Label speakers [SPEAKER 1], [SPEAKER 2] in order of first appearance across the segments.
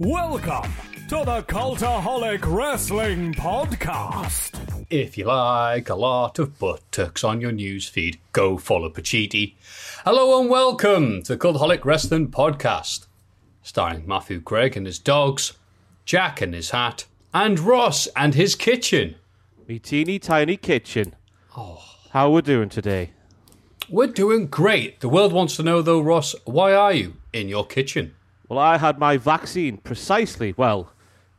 [SPEAKER 1] Welcome to the Cultaholic Wrestling Podcast.
[SPEAKER 2] If you like a lot of buttocks on your newsfeed, go follow Pacitti. Hello and welcome to Cultaholic Wrestling Podcast, starring Matthew Craig and his dogs, Jack and his hat, and Ross and his kitchen.
[SPEAKER 3] Me teeny tiny kitchen. Oh. How we doing today?
[SPEAKER 2] We're doing great. The world wants to know though, Ross, why are you in your kitchen?
[SPEAKER 3] Well, I had my vaccine precisely, well,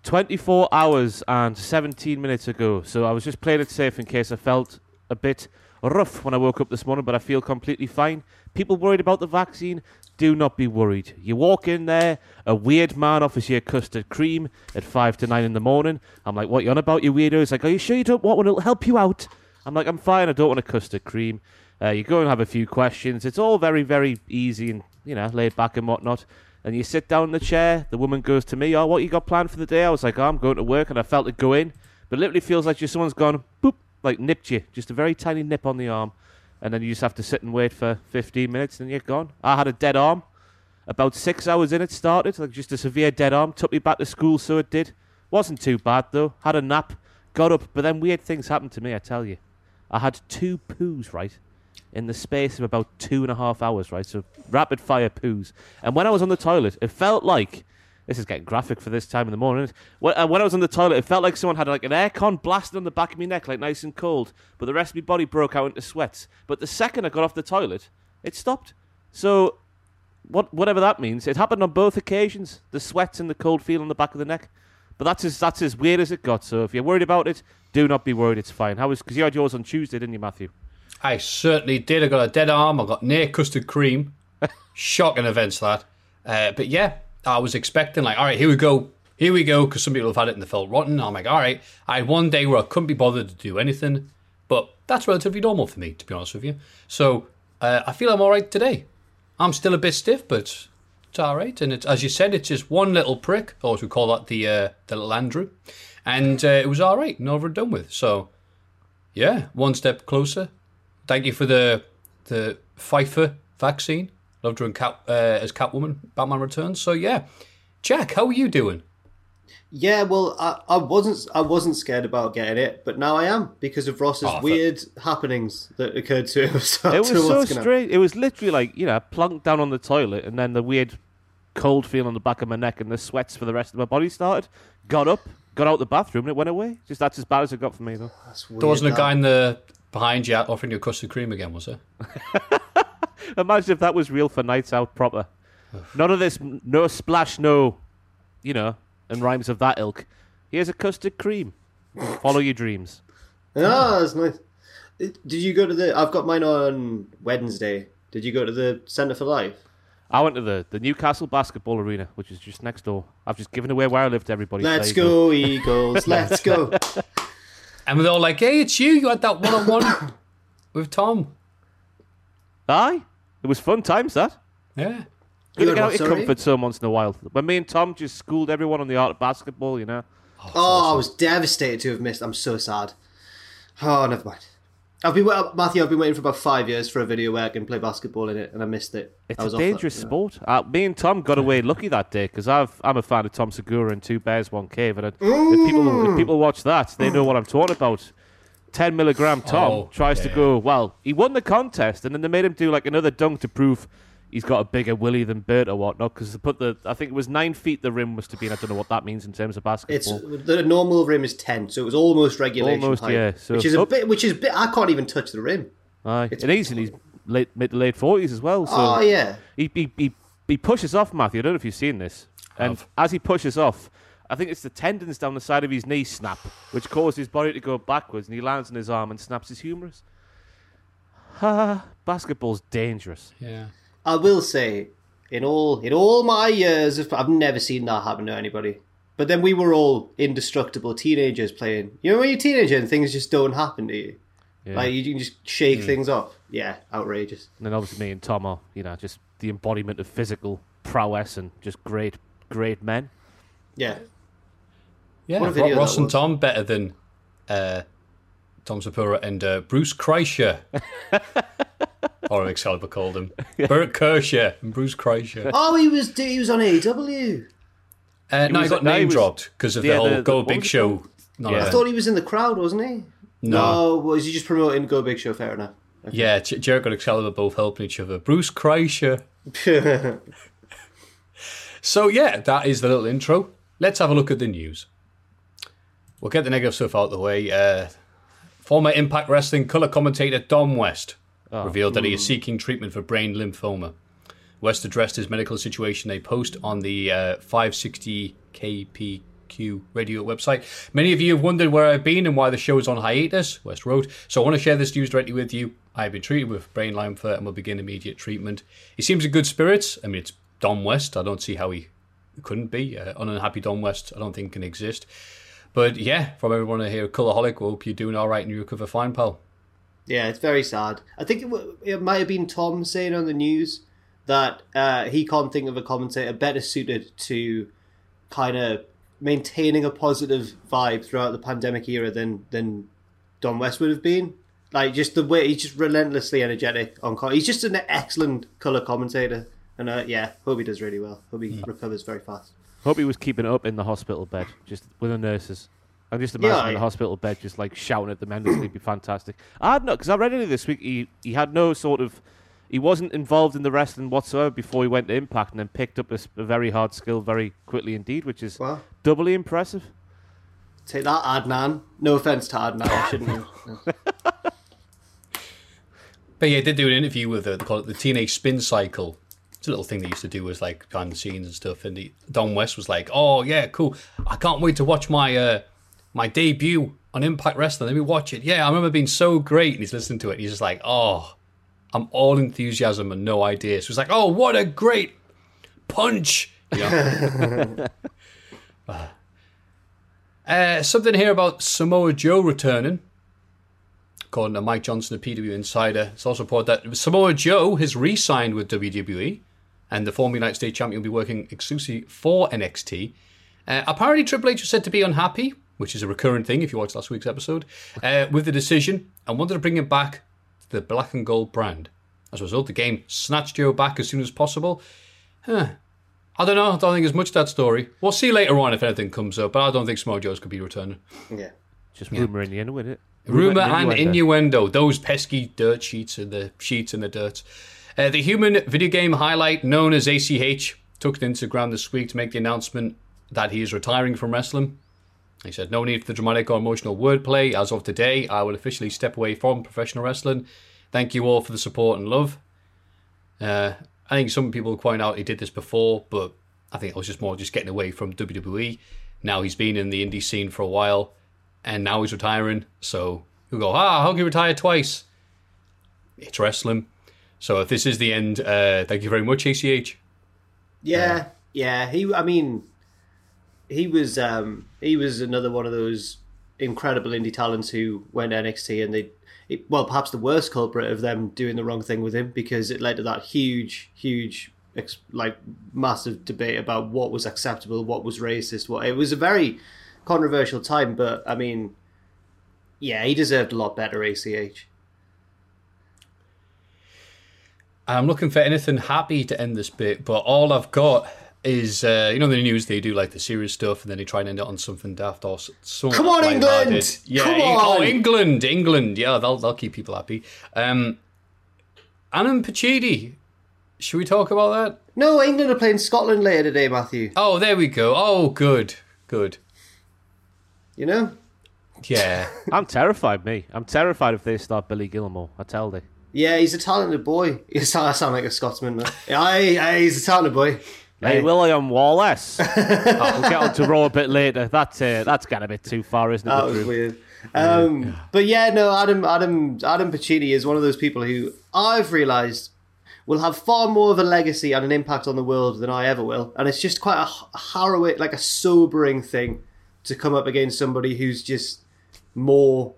[SPEAKER 3] 24 hours and 17 minutes ago. So I was just playing it safe in case I felt a bit rough when I woke up this morning, but I feel completely fine. People worried about the vaccine, do not be worried. You walk in there, a weird man offers you a custard cream at 5 to 9 in the morning. I'm like, what you on about, you weirdo? He's like, are you sure you don't want one? It'll help you out. I'm like, I'm fine, I don't want a custard cream. Uh, you go and have a few questions. It's all very, very easy and, you know, laid back and whatnot. And you sit down in the chair. The woman goes to me, "Oh, what you got planned for the day?" I was like, "Oh, I'm going to work," and I felt it go in, but it literally feels like just someone's gone boop, like nipped you, just a very tiny nip on the arm, and then you just have to sit and wait for 15 minutes, and you're gone. I had a dead arm. About six hours in, it started like just a severe dead arm. Took me back to school, so it did. Wasn't too bad though. Had a nap, got up, but then weird things happened to me. I tell you, I had two poos right in the space of about two and a half hours, right? So rapid fire poos. And when I was on the toilet, it felt like this is getting graphic for this time in the morning. When, uh, when I was on the toilet, it felt like someone had like an aircon blasted on the back of my neck, like nice and cold. But the rest of my body broke out into sweats. But the second I got off the toilet, it stopped. So, what whatever that means, it happened on both occasions. The sweats and the cold feel on the back of the neck. But that's as that's as weird as it got. So if you're worried about it, do not be worried. It's fine. How was because you had yours on Tuesday, didn't you, Matthew?
[SPEAKER 2] I certainly did. I got a dead arm. I got near custard cream. Shocking events that. Uh, but yeah, I was expecting like, all right, here we go, here we go, because some people have had it and they felt rotten. I'm like, all right. I had one day where I couldn't be bothered to do anything, but that's relatively normal for me, to be honest with you. So uh, I feel I'm all right today. I'm still a bit stiff, but it's all right. And it's, as you said, it's just one little prick, or as we call that, the uh, the little Andrew, and uh, it was all right and over and done with. So yeah, one step closer. Thank you for the the Pfeiffer vaccine. Loved her in Cat, uh, as Catwoman, Batman Returns. So yeah, Jack, how are you doing?
[SPEAKER 4] Yeah, well, I, I wasn't I wasn't scared about getting it, but now I am because of Ross's
[SPEAKER 2] Oh, I
[SPEAKER 4] weird happenings that occurred to him. So
[SPEAKER 3] It was
[SPEAKER 4] I don't know
[SPEAKER 3] so
[SPEAKER 4] what's gonna-
[SPEAKER 3] strange. It was literally like you know, plunked down on the toilet, and then the weird cold feel on the back of my neck, and the sweats for the rest of my body started. Got up, got out the bathroom, and it went away. Just that's as bad as it got for me, though.
[SPEAKER 4] That's
[SPEAKER 2] There wasn't
[SPEAKER 4] weird,
[SPEAKER 2] a guy in the behind you offering you a custard cream again, was there?
[SPEAKER 3] Imagine if that was real for nights out proper. None of this, no splash, no, you know, and rhymes of that ilk. Here's a custard cream. Follow your dreams.
[SPEAKER 4] Ah, that's nice. Did you go to the? I've got mine on Wednesday. Did you go to the Centre for Life?
[SPEAKER 3] I went to the, the Newcastle basketball arena, which is just next door. I've just given away where I live to everybody.
[SPEAKER 4] Let's
[SPEAKER 3] There you
[SPEAKER 4] go, Eagles! Let's go.
[SPEAKER 2] And we're all like, "Hey, it's you! You had that one-on-one with Tom."
[SPEAKER 3] Aye, it was fun times that.
[SPEAKER 2] Yeah.
[SPEAKER 3] Good to
[SPEAKER 4] had
[SPEAKER 3] get
[SPEAKER 4] what,
[SPEAKER 3] out your
[SPEAKER 4] sorry?
[SPEAKER 3] comfort zone once in a while. When me and Tom just schooled everyone on the art of basketball, you know.
[SPEAKER 4] Oh, I was devastated to have missed. I'm so sad. Oh, never mind. I've been Matthew. I've been waiting for about five years for a video where I can play basketball in it, and I missed it.
[SPEAKER 3] It's
[SPEAKER 4] I was
[SPEAKER 3] a
[SPEAKER 4] off that-
[SPEAKER 3] dangerous
[SPEAKER 4] yeah.
[SPEAKER 3] sport. Uh, me and Tom got away lucky that day because I'm a fan of Tom Segura and Two Bears, One Cave. And it- if people if people watch that, they know what I'm talking about. 10 milligram Tom
[SPEAKER 2] Oh,
[SPEAKER 3] tries to go, well, he won the contest, and then they made him do like another dunk to prove, he's got a bigger willy than Bert or whatnot. Because put the, I think it was nine feet. The rim must have been. I don't know what that means in terms of basketball.
[SPEAKER 4] It's
[SPEAKER 3] basketball.
[SPEAKER 4] the normal rim is ten, so it was almost regulation
[SPEAKER 3] Almost,
[SPEAKER 4] height,
[SPEAKER 3] yeah, so-
[SPEAKER 4] which is a
[SPEAKER 3] Oh.
[SPEAKER 4] bit. Which is a bit. I can't even touch the rim.
[SPEAKER 3] Aye,
[SPEAKER 4] it's-
[SPEAKER 3] and he's in his late mid to late forties as well. So
[SPEAKER 4] oh yeah,
[SPEAKER 3] he, he he he pushes off Matthew. I don't know if you've seen this, and
[SPEAKER 2] Have.
[SPEAKER 3] as he pushes off. I think it's the tendons down the side of his knee snap, which causes his body to go backwards, and he lands on his arm and snaps his humerus. Ha! Basketball's dangerous.
[SPEAKER 2] Yeah.
[SPEAKER 4] I will say, in all in all my years, of, I've never seen that happen to anybody. But then we were all indestructible teenagers playing. You know, when you're a teenager and things just don't happen to you,
[SPEAKER 3] Yeah.
[SPEAKER 4] like you can just shake things off. Yeah, outrageous.
[SPEAKER 3] And then obviously me and Tom are, you know, just the embodiment of physical prowess and just great, great men.
[SPEAKER 4] Yeah,
[SPEAKER 2] Yeah,
[SPEAKER 4] What a
[SPEAKER 2] Ro- Ross and. Tom better than uh, Tom Segura and uh, Bruce Kreischer. or Excalibur called him. Bert Kreischer and Bruce Kreischer.
[SPEAKER 4] Oh, he was he was on AEW.
[SPEAKER 2] Uh, no, he got
[SPEAKER 3] no,
[SPEAKER 2] name
[SPEAKER 3] was-
[SPEAKER 2] dropped because of
[SPEAKER 3] yeah,
[SPEAKER 2] the whole
[SPEAKER 3] the- the-
[SPEAKER 2] Go
[SPEAKER 3] what
[SPEAKER 2] Big Show.
[SPEAKER 3] called?
[SPEAKER 2] Not
[SPEAKER 3] Yeah.
[SPEAKER 4] I thought he was in the crowd, wasn't he?
[SPEAKER 2] No.
[SPEAKER 4] was he just promoting Go Big Show? Fair enough.
[SPEAKER 2] Yeah, J- Jericho and Excalibur both helping each other. Bruce Kreischer. So yeah, that is the little intro. Let's have a look at the news. We'll get the negative stuff out of the way. Uh, former Impact Wrestling color commentator Don West revealed that he is seeking treatment for brain lymphoma. West addressed his medical situation in a post on the uh, 560 KPQ radio website. Many of you have wondered where I've been and why the show is on hiatus, West wrote. So I want to share this news directly with you. I've been treated with brain lymphoma and will begin immediate treatment. He seems in good spirits. I mean, it's Don West. I don't see how he couldn't be. Uh, an unhappy Don West, I don't think can exist. But yeah, from everyone here, Cultaholic, we hope you're doing all right and you recover fine, pal.
[SPEAKER 4] Yeah, it's very sad. I think it, w- it might have been Tom saying on the news that uh, he can't think of a commentator better suited to kind of maintaining a positive vibe throughout the pandemic era than than Don West would have been. Like just the way he's just relentlessly energetic on. co- He's just an excellent color commentator, and uh, yeah, hope he does really well. Hope he recovers very fast.
[SPEAKER 3] Hope he was keeping it up in the hospital bed, just with the nurses. I just imagine
[SPEAKER 4] Yeah,
[SPEAKER 3] in the hospital bed, just like shouting at them endlessly. would be fantastic. I had no, because I read earlier this week, he he had no sort of, he wasn't involved in the wrestling whatsoever before he went to Impact, and then picked up a, s- a very hard skill very quickly indeed, which is
[SPEAKER 4] Wow.
[SPEAKER 3] doubly impressive.
[SPEAKER 4] Take that, Adnan. No offense to Adnan. I shouldn't have.
[SPEAKER 2] But yeah, I did do an interview with uh, they call it the TNA Spin Cycle. It's a little thing they used to do was like behind the scenes and stuff. And the, Don West was like, "Oh yeah, cool! I can't wait to watch my uh, my debut on Impact Wrestling. Let me watch it. Yeah, I remember being so great." And he's listening to it. And he's just like, "Oh, I'm all enthusiasm and no ideas." So he's like, "Oh, what a great punch!" Know? uh, something here about Samoa Joe returning according to Mike Johnson of PW Insider. It's also reported that Samoa Joe has re-signed with WWE, and the former United States champion will be working exclusively for NXT. Uh, apparently, Triple H was said to be unhappy, which is a recurrent thing if you watched last week's episode, uh, with the decision and wanted to bring him back to the black and gold brand. As a result, the game snatched Joe back as soon as possible. Huh. I don't know. I don't think there's much to that story. We'll see later on if anything comes up, but I don't think Samoa Joe's could be returning.
[SPEAKER 4] yeah.
[SPEAKER 3] Just rumour in the end, isn't it?
[SPEAKER 2] Rumor and innuendo. Those pesky dirt sheets and the sheets and the dirt. Uh, the human video game highlight known as ACH took to Instagram this week to make the announcement that he is retiring from wrestling. He said, No need for the dramatic or emotional wordplay. As of today, I will officially step away from professional wrestling. Thank you all for the support and love. Uh, I think some people point out he did this before, but I think it was just more just getting away from WWE. Now he's been in the indie scene for a while, and now he's retiring. So you go, ah, how can you retire twice? It's wrestling. So if this is the end, uh, thank you very much, ACH.
[SPEAKER 4] Yeah, yeah. He, I mean, he was um, he was another one of those incredible indie talents who went NXT, and they, it, well, perhaps the worst culprit of them doing the wrong thing with him because it led to that huge, huge, like massive debate about what was acceptable, what was racist. What it was a very controversial time, but I mean, yeah, he deserved a lot better. ACH.
[SPEAKER 2] I'm looking for anything happy to end this bit, but all I've got is, uh, you know, the news they do like the serious stuff, and then they try and end it on something daft or something.
[SPEAKER 4] Come on, England!
[SPEAKER 2] Yeah,
[SPEAKER 4] Come
[SPEAKER 2] Eng- oh,
[SPEAKER 4] on!
[SPEAKER 2] England, England. Yeah, they'll they'll keep people happy. Um, Adam Pacitti, Should we talk about that?
[SPEAKER 4] No, England are playing Scotland later today, Matthew.
[SPEAKER 2] Oh, there we go. Oh, good, good.
[SPEAKER 4] You know?
[SPEAKER 2] Yeah.
[SPEAKER 3] I'm terrified, me. I'm terrified if they start Billy Gilmour. I tell thee.
[SPEAKER 4] Yeah, he's a talented boy. You sound, I sound like a Scotsman. man. Aye, aye, he's a talented boy.
[SPEAKER 3] Hey, William Wallace. oh, we'll get on to Raw a bit later. That's uh, that's got a bit too far, isn't it?
[SPEAKER 4] That was weird. Um, But yeah, no, Adam, Adam, Adam Pacitti is one of those people who I've realised will have far more of a legacy and an impact on the world than I ever will, and it's just quite a, a harrowing, like a sobering thing to come up against somebody who's just more,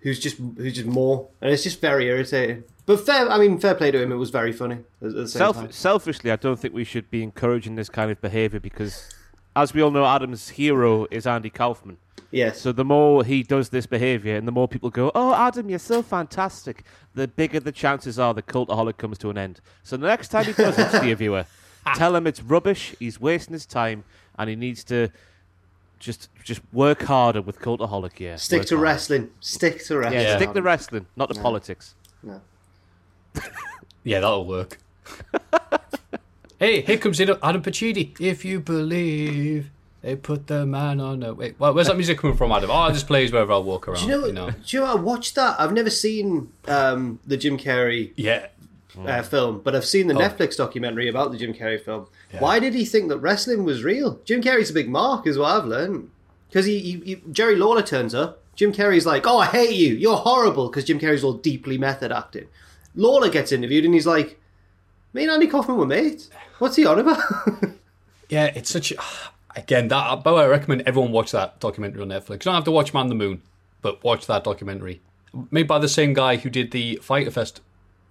[SPEAKER 4] who's just who's just more, and it's just very irritating. But fair, I mean, fair play to him. It was very funny at at the same
[SPEAKER 3] Self- selfishly, I don't think we should be encouraging this kind of behaviour because, as we all know, Adam's hero is Andy Kaufman.
[SPEAKER 4] Yes.
[SPEAKER 3] So the more he does this behaviour and the more people go, Oh, Adam, you're so fantastic, the bigger the chances are the cultaholic comes to an end. So the next time he does it, dear viewer, tell him it's rubbish, he's wasting his time, and he needs to just just work harder with cultaholic, yeah.
[SPEAKER 4] Stick to
[SPEAKER 3] harder.
[SPEAKER 4] wrestling. Stick to wrestling.
[SPEAKER 3] Yeah, stick to wrestling, not to politics.
[SPEAKER 4] No.
[SPEAKER 2] Yeah, that'll work. hey, here comes in Adam Pacitti. If you believe, they put the man on a. Wait, well, where's that music coming from, Adam? Oh, it just plays wherever I walk around.
[SPEAKER 4] Do you know? Do you know? I watched that. I've never seen um, the Jim Carrey
[SPEAKER 2] Yeah.
[SPEAKER 4] uh, film, but I've seen the
[SPEAKER 2] Oh.
[SPEAKER 4] Netflix documentary about the Jim Carrey film. Why did he think that wrestling was real? Jim Carrey's a big mark, is what I've learned. Because he, he, he- Jerry Lawler turns up. Jim Carrey's like, "Oh, I hate you. You're horrible." Because Jim Carrey's all deeply method acting. Lawler gets interviewed, and he's like, "Me and Andy Kaufman were mates. What's he on about?"
[SPEAKER 2] Yeah, it's such. Again, that. By the way, I recommend everyone watch that documentary on Netflix. You don't have to watch Man the Moon, but watch that documentary. Made by the same guy who did the Fyter Fest.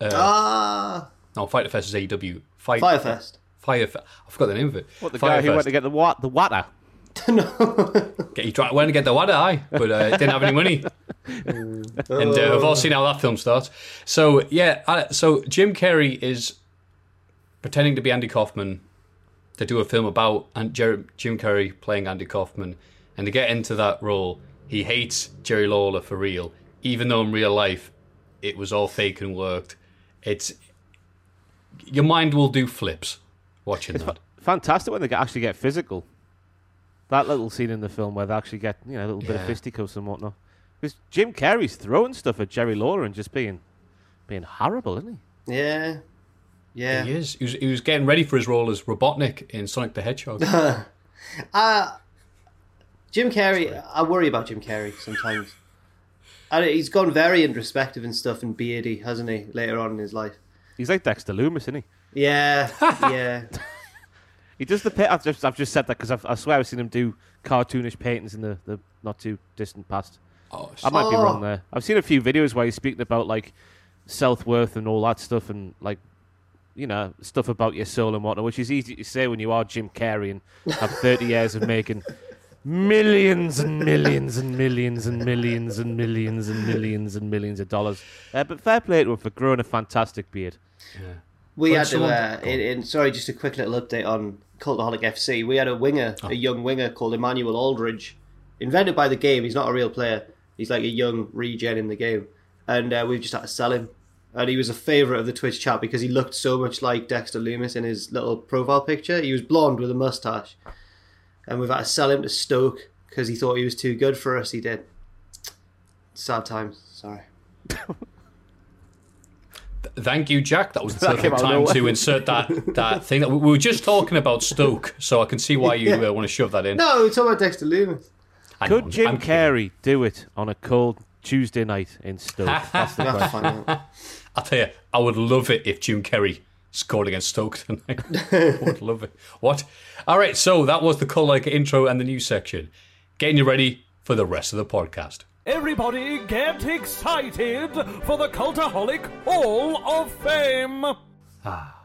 [SPEAKER 4] ah,
[SPEAKER 2] No, Fyter Fest is AEW. Fight,
[SPEAKER 4] Firefest.
[SPEAKER 2] Fire. Fe- I forgot the name of it.
[SPEAKER 3] What, the
[SPEAKER 2] Fire
[SPEAKER 3] guy who went to get the what? The water?
[SPEAKER 2] Get, he tried, went to get the water, aye, but uh, didn't have any money. and uh, we've all seen how that film starts. So yeah, uh, so Jim Carrey is pretending to be Andy Kaufman to do a film about and Jer- Jim Carrey playing Andy Kaufman, and to get into that role, he hates Jerry Lawler for real, even though in real life it was all fake and worked. It's your mind will do flips watching
[SPEAKER 3] It's
[SPEAKER 2] that.
[SPEAKER 3] fa- fantastic when they actually get physical. That little scene in the film where they actually get you know a little bit of
[SPEAKER 2] Yeah.
[SPEAKER 3] fisticuffs and whatnot. Because Jim Carrey's throwing stuff at Jerry Lawler and just being being horrible, isn't he?
[SPEAKER 4] Yeah, yeah.
[SPEAKER 2] He is. He was, he was getting ready for his role as Robotnik in Sonic the Hedgehog.
[SPEAKER 4] Uh, Jim Carrey, I worry about Jim Carrey sometimes. And he's gone very introspective and stuff and beardy, hasn't he, later on in his life?
[SPEAKER 3] He's like Dexter Lumis, isn't he?
[SPEAKER 4] Yeah, yeah.
[SPEAKER 3] He does the. Pa- I've just I've just said that because I swear I've seen him do cartoonish paintings in the, the not too distant past.
[SPEAKER 2] Oh,
[SPEAKER 3] I might be
[SPEAKER 4] Oh.
[SPEAKER 3] wrong there. I've seen a few videos where he's speaking about like self worth and all that stuff, and like you know stuff about your soul and whatnot, which is easy to say when you are Jim Carrey and have thirty years of making millions and millions and millions and millions and millions and millions and millions of dollars. Uh, but fair play to him for growing a fantastic beard.
[SPEAKER 4] We had to, uh, in, in, sorry, just a quick little update on Cultaholic FC. We had a winger,
[SPEAKER 2] Oh.
[SPEAKER 4] a young winger called Emmanuel Aldridge, invented by the game. He's not a real player. He's like a young regen in the game. And uh, we've just had to sell him. And he was a favourite of the Twitch chat because he looked so much like Dexter Lumis in his little profile picture. He was blonde with a mustache. And we've had to sell him to Stoke because he thought he was too good for us. He did. Sad times. Sorry.
[SPEAKER 2] Thank you, Jack. That was the
[SPEAKER 3] That
[SPEAKER 2] perfect time to insert that, that thing. That we we were just talking about Stoke, so I can see why you
[SPEAKER 4] Yeah.
[SPEAKER 2] uh, want to shove that in.
[SPEAKER 4] No, we're talking about Dexter Lumis.
[SPEAKER 2] I know,
[SPEAKER 3] Could Jim
[SPEAKER 2] I'm kidding.
[SPEAKER 3] Carrey do it on a cold Tuesday night in Stoke? That's the
[SPEAKER 4] We'll have to
[SPEAKER 3] question.
[SPEAKER 2] I'll tell you, I would love it if Jim Carrey scored against Stoke tonight. I would love it. What? All right, so that was the call like intro and the news section. Getting you ready for the rest of the podcast.
[SPEAKER 1] Everybody get excited for the Cultaholic Hall of Fame! Ah.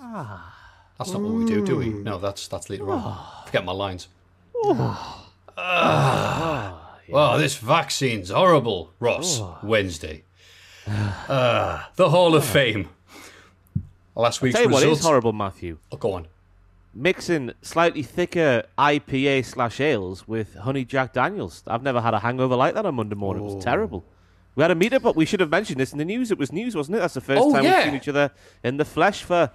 [SPEAKER 1] Ah.
[SPEAKER 2] That's not what we do, do we? No, that's that's later on. Forget my lines. Ah. ah. well, this vaccine's horrible, Ross. Wednesday. Ah, the Hall of Fame. Last week's
[SPEAKER 3] Tell you what
[SPEAKER 2] results.
[SPEAKER 3] is horrible, Matthew.
[SPEAKER 2] Oh, go on.
[SPEAKER 3] Mixing slightly thicker IPA slash ales with honey Jack Daniels. I've never had a hangover like that on Monday morning. It was oh. terrible. We had a meetup, but we should have mentioned this in the news. It was news, wasn't it? That's the first
[SPEAKER 2] Oh,
[SPEAKER 3] time
[SPEAKER 2] yeah.
[SPEAKER 3] we've seen each other in the flesh for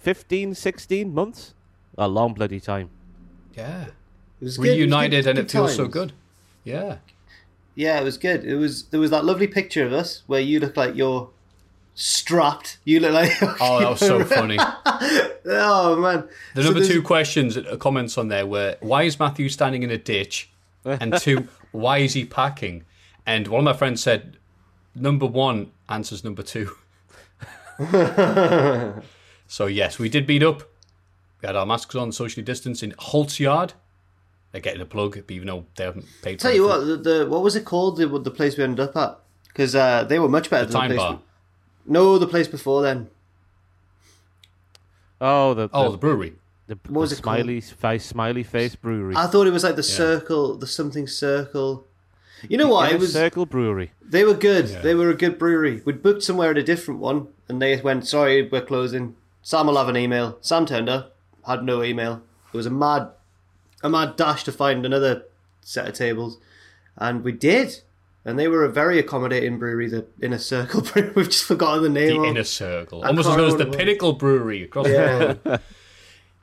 [SPEAKER 3] 15, 16 months. A long bloody time.
[SPEAKER 2] Yeah.
[SPEAKER 4] It was good, it was
[SPEAKER 2] Reunited
[SPEAKER 4] good-
[SPEAKER 2] and
[SPEAKER 4] good
[SPEAKER 2] it feels so
[SPEAKER 4] times.
[SPEAKER 2] good. Yeah.
[SPEAKER 4] Yeah, it was good. It was there was that lovely picture of us where you look like you're strapped. You look like
[SPEAKER 2] Oh, that was so funny.
[SPEAKER 4] oh man.
[SPEAKER 2] The
[SPEAKER 4] So
[SPEAKER 2] number
[SPEAKER 4] there's-
[SPEAKER 2] two questions, uh, comments on there were why is Matthew standing in a ditch? And two, why is he packing? And one of my friends said, number one answers number two. so, yes, we did beat up. We had our masks on, socially distanced in Holt's Yard. They're getting a plug, but even though they haven't paid
[SPEAKER 4] Tell
[SPEAKER 2] for
[SPEAKER 4] you
[SPEAKER 2] it.
[SPEAKER 4] what, the, the what was it called? The the place we ended up at because uh, they were much better
[SPEAKER 2] The
[SPEAKER 4] than
[SPEAKER 2] time
[SPEAKER 4] the place.
[SPEAKER 2] bar.
[SPEAKER 4] No, the place before then.
[SPEAKER 3] Oh, the,
[SPEAKER 2] Oh,
[SPEAKER 3] the,
[SPEAKER 2] the brewery.
[SPEAKER 3] the,
[SPEAKER 4] what was
[SPEAKER 3] the
[SPEAKER 4] it called?
[SPEAKER 3] smiley face, smiley face brewery.
[SPEAKER 4] I thought it was like the circle, the something circle. You know what?
[SPEAKER 3] Inner
[SPEAKER 4] It was.
[SPEAKER 3] Circle Brewery.
[SPEAKER 4] They were good. They were a good brewery. We'd booked somewhere at a different one, and they went, "Sorry, we're closing." Sam will have an email. Sam turned up, had no email. It was a mad, a mad dash to find another set of tables, and we did. And they were a very accommodating brewery, the Inner Circle Brewery. We've just forgotten the name.
[SPEAKER 2] The
[SPEAKER 4] of.
[SPEAKER 2] Inner Circle.
[SPEAKER 4] I
[SPEAKER 2] Almost as good as the
[SPEAKER 4] what it was.
[SPEAKER 2] Pinnacle Brewery across the
[SPEAKER 4] Yeah.
[SPEAKER 2] road.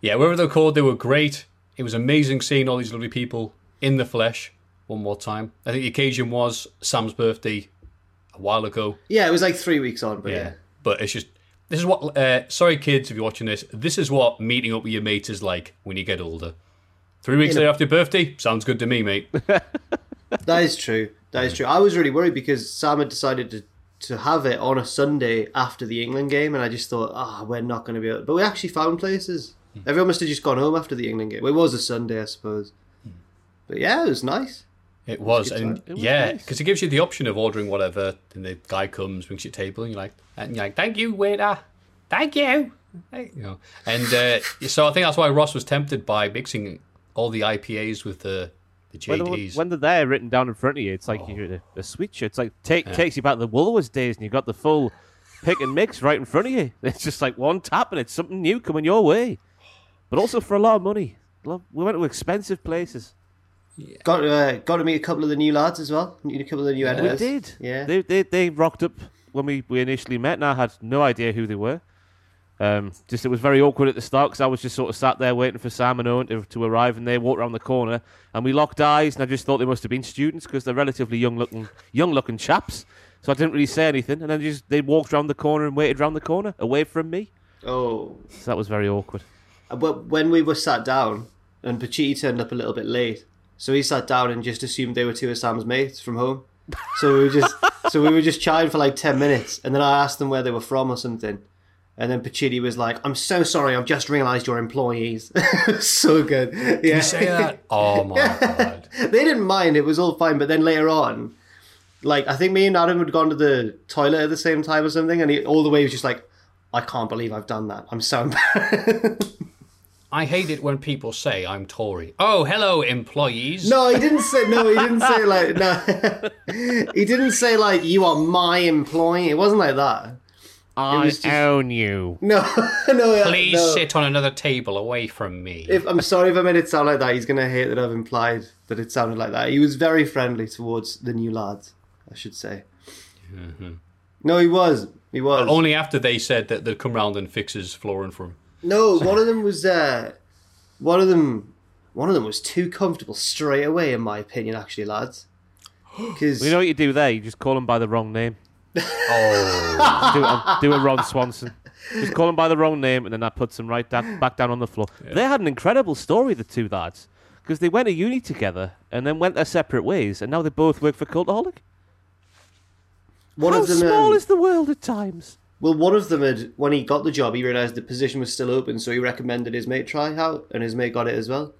[SPEAKER 2] Yeah, wherever they're called, they were great. It was amazing seeing all these lovely people in the flesh one more time. I think the occasion was Sam's birthday a while ago.
[SPEAKER 4] Yeah, it was like three weeks on, but
[SPEAKER 2] Yeah.
[SPEAKER 4] yeah.
[SPEAKER 2] But it's just, this is what, uh, sorry kids if you're watching this, this is what meeting up with your mates is like when you get older. Three weeks
[SPEAKER 4] a-
[SPEAKER 2] later after your birthday, sounds good to me, mate.
[SPEAKER 4] That is true. That is true. I was really worried because Sam had decided to, to have it on a Sunday after the England game, and I just thought, ah, we're not going to be able. But we actually found places. Everyone must have just gone home after the England game. Well, it was a Sunday, I suppose. But yeah, it was nice.
[SPEAKER 2] It was, and.
[SPEAKER 3] It was
[SPEAKER 2] yeah,
[SPEAKER 3] nice.
[SPEAKER 2] because it gives you the option of ordering whatever, and the guy comes, brings you a table, and you're like, and you're like, thank you, waiter, thank you, Thank- you. And uh, so I think that's why Ross was tempted by mixing all the IPAs with the the
[SPEAKER 3] When,
[SPEAKER 2] JDs.
[SPEAKER 3] when they're there written down in front of you, it's like you're a, a switcher. It's like take, takes you back to the Woolworths days, and you've got the full pick and mix right in front of you. It's just like one tap, and it's something new coming your way. But also for a lot of money. We went to expensive places.
[SPEAKER 4] Got to, uh, got to meet a couple of the new lads as well. Meet a couple of the new
[SPEAKER 3] We
[SPEAKER 4] editors.
[SPEAKER 3] did.
[SPEAKER 4] Yeah.
[SPEAKER 3] They, they they rocked up when we, we initially met, and I had no idea who they were. Um, just it was very awkward at the start because I was just sort of sat there waiting for Sam and Owen to, to arrive, and they walked around the corner, and we locked eyes, and I just thought they must have been students because they're relatively young looking young looking chaps. So I didn't really say anything, and then just they walked around the corner and waited around the corner away from me.
[SPEAKER 4] Oh,
[SPEAKER 3] So that was very awkward.
[SPEAKER 4] but when we were sat down, and Pachi turned up a little bit late, so he sat down and just assumed they were two of Sam's mates from home. So we were just so we were just chatting for like ten minutes, and then I asked them where they were from or something, and then Pacitti was like, "I'm so sorry, I've just realised you're employees." so good. Yeah.
[SPEAKER 2] Did you say that? Oh my god!
[SPEAKER 4] they didn't mind; it was all fine. But then later on, like I think me and Adam had gone to the toilet at the same time or something, and he all the way he was just like, "I can't believe I've done that. I'm so embarrassed."
[SPEAKER 2] I hate it when people say I'm Tory. Oh, hello, employees.
[SPEAKER 4] No, he didn't say. No, he didn't say like. No, he didn't say like you are my employee. It wasn't like that.
[SPEAKER 3] I
[SPEAKER 4] just-
[SPEAKER 3] own you.
[SPEAKER 4] No, no.
[SPEAKER 2] Please
[SPEAKER 4] no.
[SPEAKER 2] sit on another table away from me.
[SPEAKER 4] If I'm sorry if I made it sound like that, he's gonna hate that I've implied that it sounded like that. He was very friendly towards the new lads. I should say. No, he was. He was.
[SPEAKER 2] Only after they said that they'd come round and fix his flooring for him.
[SPEAKER 4] No, one of them was. Uh, one of them. One of them was too comfortable straight away, in my opinion. Actually, lads. Because
[SPEAKER 3] You know what you do there? You just call them by the wrong name.
[SPEAKER 2] Oh,
[SPEAKER 3] do, a, do a Ron Swanson. Just call him by the wrong name, and then that puts him right da- back down on the floor. They had an incredible story, the two lads, because they went to uni together and then went their separate ways, and now they both work for Cultaholic.
[SPEAKER 4] one
[SPEAKER 3] How
[SPEAKER 4] of them.
[SPEAKER 3] small
[SPEAKER 4] um,
[SPEAKER 3] is the world at times?
[SPEAKER 4] Well, one of them had when he got the job, he realised the position was still open, so he recommended his mate try out, and his mate got it as well.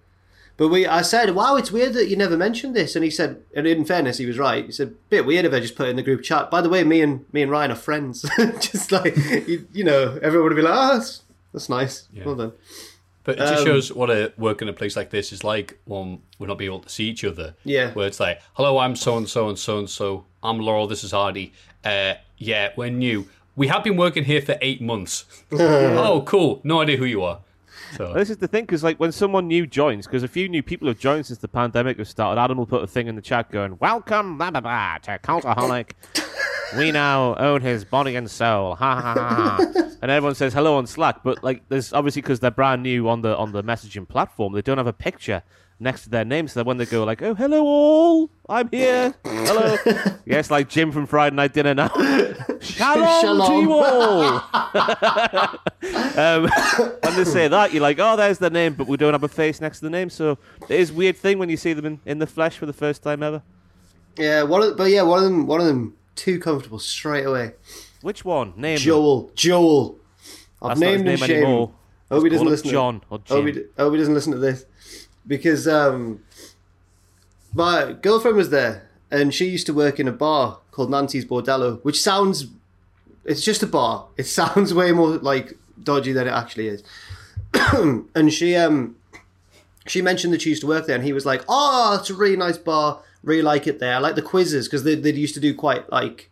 [SPEAKER 4] But we, I said, "Wow, it's weird that you never mentioned this." And he said, and in fairness, he was right. He said, "Bit weird if I just put it in the group chat." By the way, me and me and Ryan are friends. just like you, you know, everyone would be like, "Oh, that's, that's nice. Well done."
[SPEAKER 2] but it just
[SPEAKER 4] Um,
[SPEAKER 2] shows what a work in a place like this is like when we're not being able to see each other.
[SPEAKER 4] Yeah.
[SPEAKER 2] Where it's like, hello, I'm so and so and so and so. I'm Laurel. This is Hardy. Uh, yeah, we're new. We have been working here for eight months. oh, cool. No idea who you are. So
[SPEAKER 3] This is the thing, because like when someone new joins, because a few new people have joined since the pandemic has started. Adam will put a thing in the chat going, "Welcome, blah blah blah, to Cultaholic. we now own his body and soul." Ha ha ha! ha. and everyone says hello on Slack, but like there's obviously because they're brand new on the on the messaging platform, they don't have a picture next to their name. So when they go like, "Oh, hello all, I'm here. Hello." yes, like Jim from Friday Night Dinner now. Shalom, to you all. um, when they say that, you're like, "Oh, there's their name," but we don't have a face next to the name. So it is a weird thing when you see them in, in the flesh for the first time ever.
[SPEAKER 4] Yeah, one of but yeah, one of them one of them too comfortable straight away.
[SPEAKER 3] Which one? Name.
[SPEAKER 4] Joel. Joel. I've
[SPEAKER 3] That's not his
[SPEAKER 4] named him
[SPEAKER 3] name
[SPEAKER 4] Shame.
[SPEAKER 3] anymore.
[SPEAKER 4] Hope he doesn't listen.
[SPEAKER 3] John or
[SPEAKER 4] to, hope, he, hope he doesn't listen to this because um, my girlfriend was there and she used to work in a bar called Nancy's Bordello, which sounds it's just a bar. It sounds way more like dodgy than it actually is. and she um she mentioned that she used to work there, and he was like, "Oh, it's a really nice bar. Really like it there. I like the quizzes because they they used to do quite like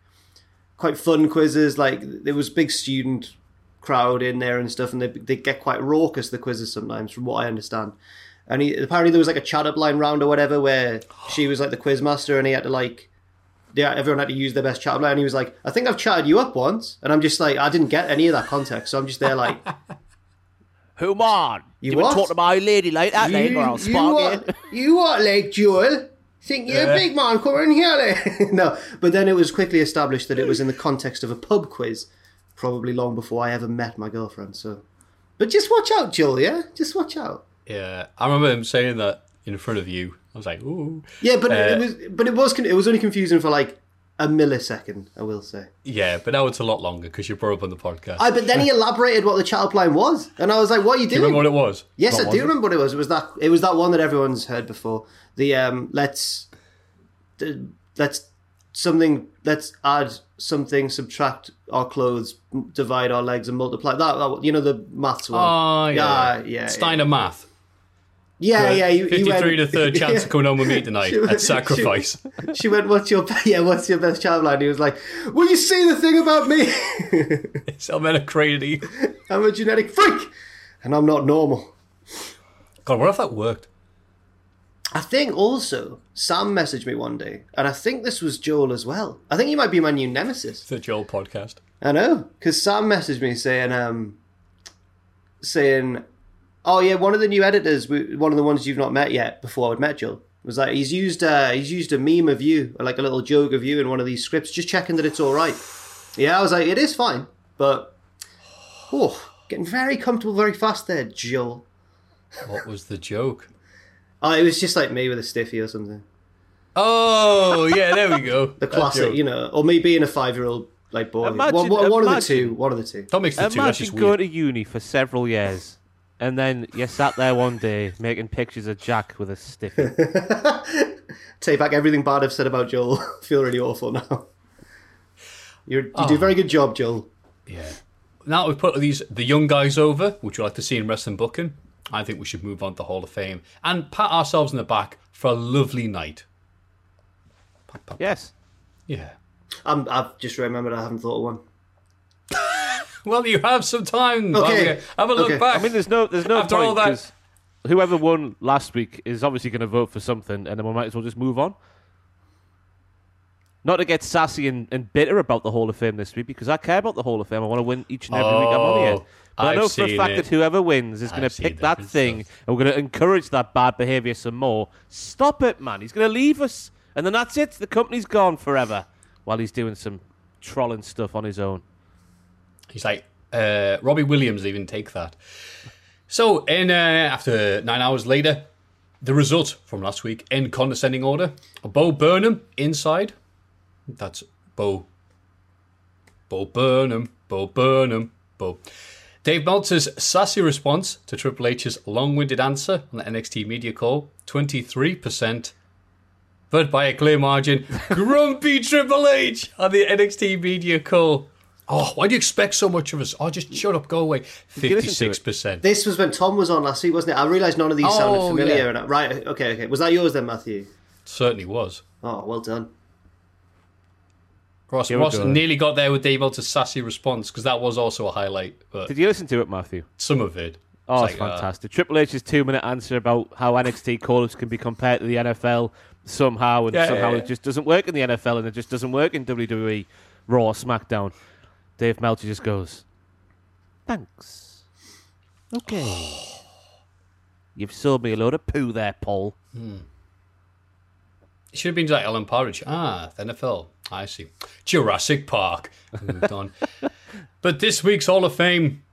[SPEAKER 4] quite fun quizzes. Like there was big student crowd in there and stuff, and they they get quite raucous the quizzes sometimes, from what I understand. And he apparently there was like a chat up line round or whatever where she was like the quiz master, and he had to like. Yeah, everyone had to use their best chat up line. And he was like, "I think I've chatted you up once," and I'm just like, I didn't get any of that context, so I'm just there like,
[SPEAKER 3] Who on?
[SPEAKER 4] You what?
[SPEAKER 3] talk to my lady like that,
[SPEAKER 4] you, you what? You what, like Joel? Think you're a big man? Come in here, like. no. But then it was quickly established that it was in the context of a pub quiz, probably long before I ever met my girlfriend. So, but just watch out, Joel. Yeah, just watch out.
[SPEAKER 2] Yeah, I remember him saying that in front of you. I was like, "Ooh."
[SPEAKER 4] Yeah, but
[SPEAKER 2] Uh,
[SPEAKER 4] it was, but it was, it was only confusing for like a millisecond. I will say.
[SPEAKER 2] Yeah, but now it's a lot longer because you brought up on the podcast.
[SPEAKER 4] I, but then he elaborated what the chat up line was, and I was like, "What are you
[SPEAKER 2] do you
[SPEAKER 4] doing?"
[SPEAKER 2] remember what it was?
[SPEAKER 4] Yes,
[SPEAKER 2] What
[SPEAKER 4] I
[SPEAKER 2] was
[SPEAKER 4] do
[SPEAKER 2] it?
[SPEAKER 4] remember what it was. It was that. It was that one that everyone's heard before. The um, let's let's something. Let's add something. Subtract our clothes. Divide our legs and multiply. That, that you know the maths one.
[SPEAKER 2] Oh, yeah.
[SPEAKER 4] yeah, yeah.
[SPEAKER 2] Steiner math.
[SPEAKER 4] Yeah, yeah. You, you
[SPEAKER 2] 53
[SPEAKER 4] went,
[SPEAKER 2] to third chance
[SPEAKER 4] yeah.
[SPEAKER 2] of coming home with me tonight
[SPEAKER 4] went-
[SPEAKER 2] at sacrifice.
[SPEAKER 4] She went, "What's your yeah? What's your best child line?" He was like, "Will you see the thing about me?
[SPEAKER 2] I'm a crazy.
[SPEAKER 4] I'm a genetic freak, and I'm not normal."
[SPEAKER 2] God, what if that worked?
[SPEAKER 4] I think also Sam messaged me one day, and I think this was Joel as well. I think he might be my new nemesis.
[SPEAKER 2] The Joel podcast.
[SPEAKER 4] I know, because Sam messaged me saying, um, saying, "Oh yeah, one of the new editors, one of the ones you've not met yet before I'd met Jill, was like he's used uh, he's used a meme of you, or like a little joke of you in one of these scripts, just checking that it's all right." Yeah, I was like, "It is fine," but oh, getting very comfortable very fast there, Jill.
[SPEAKER 2] What was the joke?
[SPEAKER 4] Oh, it was just like me with a stiffy or something.
[SPEAKER 2] Oh, yeah, there we go.
[SPEAKER 4] The classic, you know, or me being a five-year-old like boy.
[SPEAKER 3] Imagine-
[SPEAKER 4] one, one, one of the two. One of the two.
[SPEAKER 2] Don't mix the two. That's
[SPEAKER 3] Imagine
[SPEAKER 2] just
[SPEAKER 3] going
[SPEAKER 2] weird.
[SPEAKER 3] to uni for several years, and then you sat there one day making pictures of Jack with a stick.
[SPEAKER 4] Take back everything bad I've said about Joel. I feel really awful now. You're, you do a very good job, Joel.
[SPEAKER 2] Yeah. Now we've put these the young guys over, which we like to see in wrestling booking. I think we should move on to the Hall of Fame and pat ourselves in the back for a lovely night. Pat, pat,
[SPEAKER 3] yes.
[SPEAKER 2] Yeah.
[SPEAKER 4] I'm, I've just remembered I haven't thought of one.
[SPEAKER 2] Well, you have some time.
[SPEAKER 4] Okay.
[SPEAKER 2] Have a- look
[SPEAKER 4] Okay.
[SPEAKER 2] back.
[SPEAKER 3] I mean, there's no, there's no
[SPEAKER 2] After all
[SPEAKER 3] point
[SPEAKER 2] that-
[SPEAKER 3] because whoever won last week is obviously going to vote for something, and then we might as well just move on. Not to get sassy and, and bitter about the Hall of Fame this week, because I care about the Hall of Fame. I want to win each and every week I'm on here.
[SPEAKER 2] Oh,
[SPEAKER 3] But i oh,
[SPEAKER 2] I've
[SPEAKER 3] know for a fact
[SPEAKER 2] it.
[SPEAKER 3] that whoever wins is going to pick that thing,
[SPEAKER 2] stuff.
[SPEAKER 3] and we're going to encourage that bad behaviour some more. Stop it, man. He's going to leave us, and then that's it. The company's gone forever while he's doing some trolling stuff on his own.
[SPEAKER 2] He's like, uh, Robbie Williams even take that. So, in uh, after nine hours later, the result from last week in condescending order: Bo Burnham inside. That's Bo. Bo Burnham. Bo Burnham. Bo. Dave Meltzer's sassy response to Triple H's long-winded answer on the NXT media call: twenty-three percent. But by a clear margin, grumpy Triple H on the NXT media call. Oh, why do you expect so much of us? Oh, just shut up, go away.
[SPEAKER 3] you listen to it?
[SPEAKER 2] Fifty-six percent.
[SPEAKER 4] This was when Tom was on last week, wasn't it? I realised none of these sounded
[SPEAKER 2] Oh,
[SPEAKER 4] familiar.
[SPEAKER 2] yeah.
[SPEAKER 4] And I, right, okay, okay. Was that yours then, Matthew?
[SPEAKER 2] Certainly was.
[SPEAKER 4] Oh, well done.
[SPEAKER 2] Ross, Ross
[SPEAKER 3] go.
[SPEAKER 2] nearly got there with Dave Meltzer's sassy response because that was also a highlight, but
[SPEAKER 3] Did you listen to it, Matthew?
[SPEAKER 2] some of it.
[SPEAKER 3] Oh,
[SPEAKER 2] It's
[SPEAKER 3] it's,
[SPEAKER 2] like, uh,
[SPEAKER 3] fantastic. Triple H's two minute answer about how NXT call-ups can be compared to the NFL somehow, and
[SPEAKER 2] Yeah,
[SPEAKER 3] somehow
[SPEAKER 2] yeah,
[SPEAKER 3] it just doesn't work in the NFL, and it just doesn't work in WWE, Raw, SmackDown. Dave Meltzer just goes, "Thanks, okay." You've sold me a load of poo there, Paul.
[SPEAKER 2] It should have been like Alan Partridge. Ah, the NFL. I see. Jurassic Park. Moved on. but this week's Hall of Fame,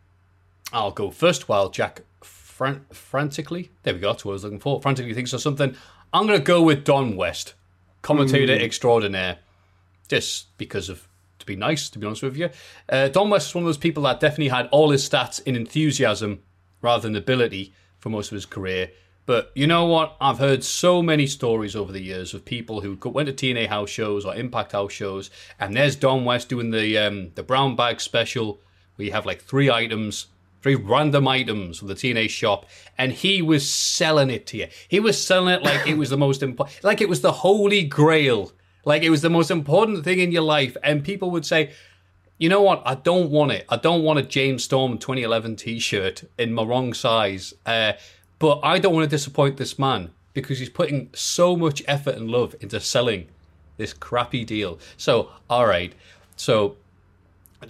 [SPEAKER 2] I'll go first while Jack fran- frantically, there we go, that's what I was looking for, frantically thinks of something. I'm going to go with Don West, commentator extraordinaire, just because of, to be nice, to be honest with you. Uh, Don West is one of those people that definitely had all his stats in enthusiasm rather than ability for most of his career. But you know what? I've heard so many stories over the years of people who went to TNA house shows or Impact house shows, and there's Don West doing the um, the brown bag special where you have like three items, three random items from the TNA shop, and he was selling it to you. He was selling it like it was the most important, like it was the holy grail, like it was the most important thing in your life, and people would say, you know what? I don't want it. I don't want a James Storm 2011 T-shirt in my wrong size. Uh, but I don't want to disappoint this man because he's putting so much effort and love into selling this crappy deal. So, all right. So,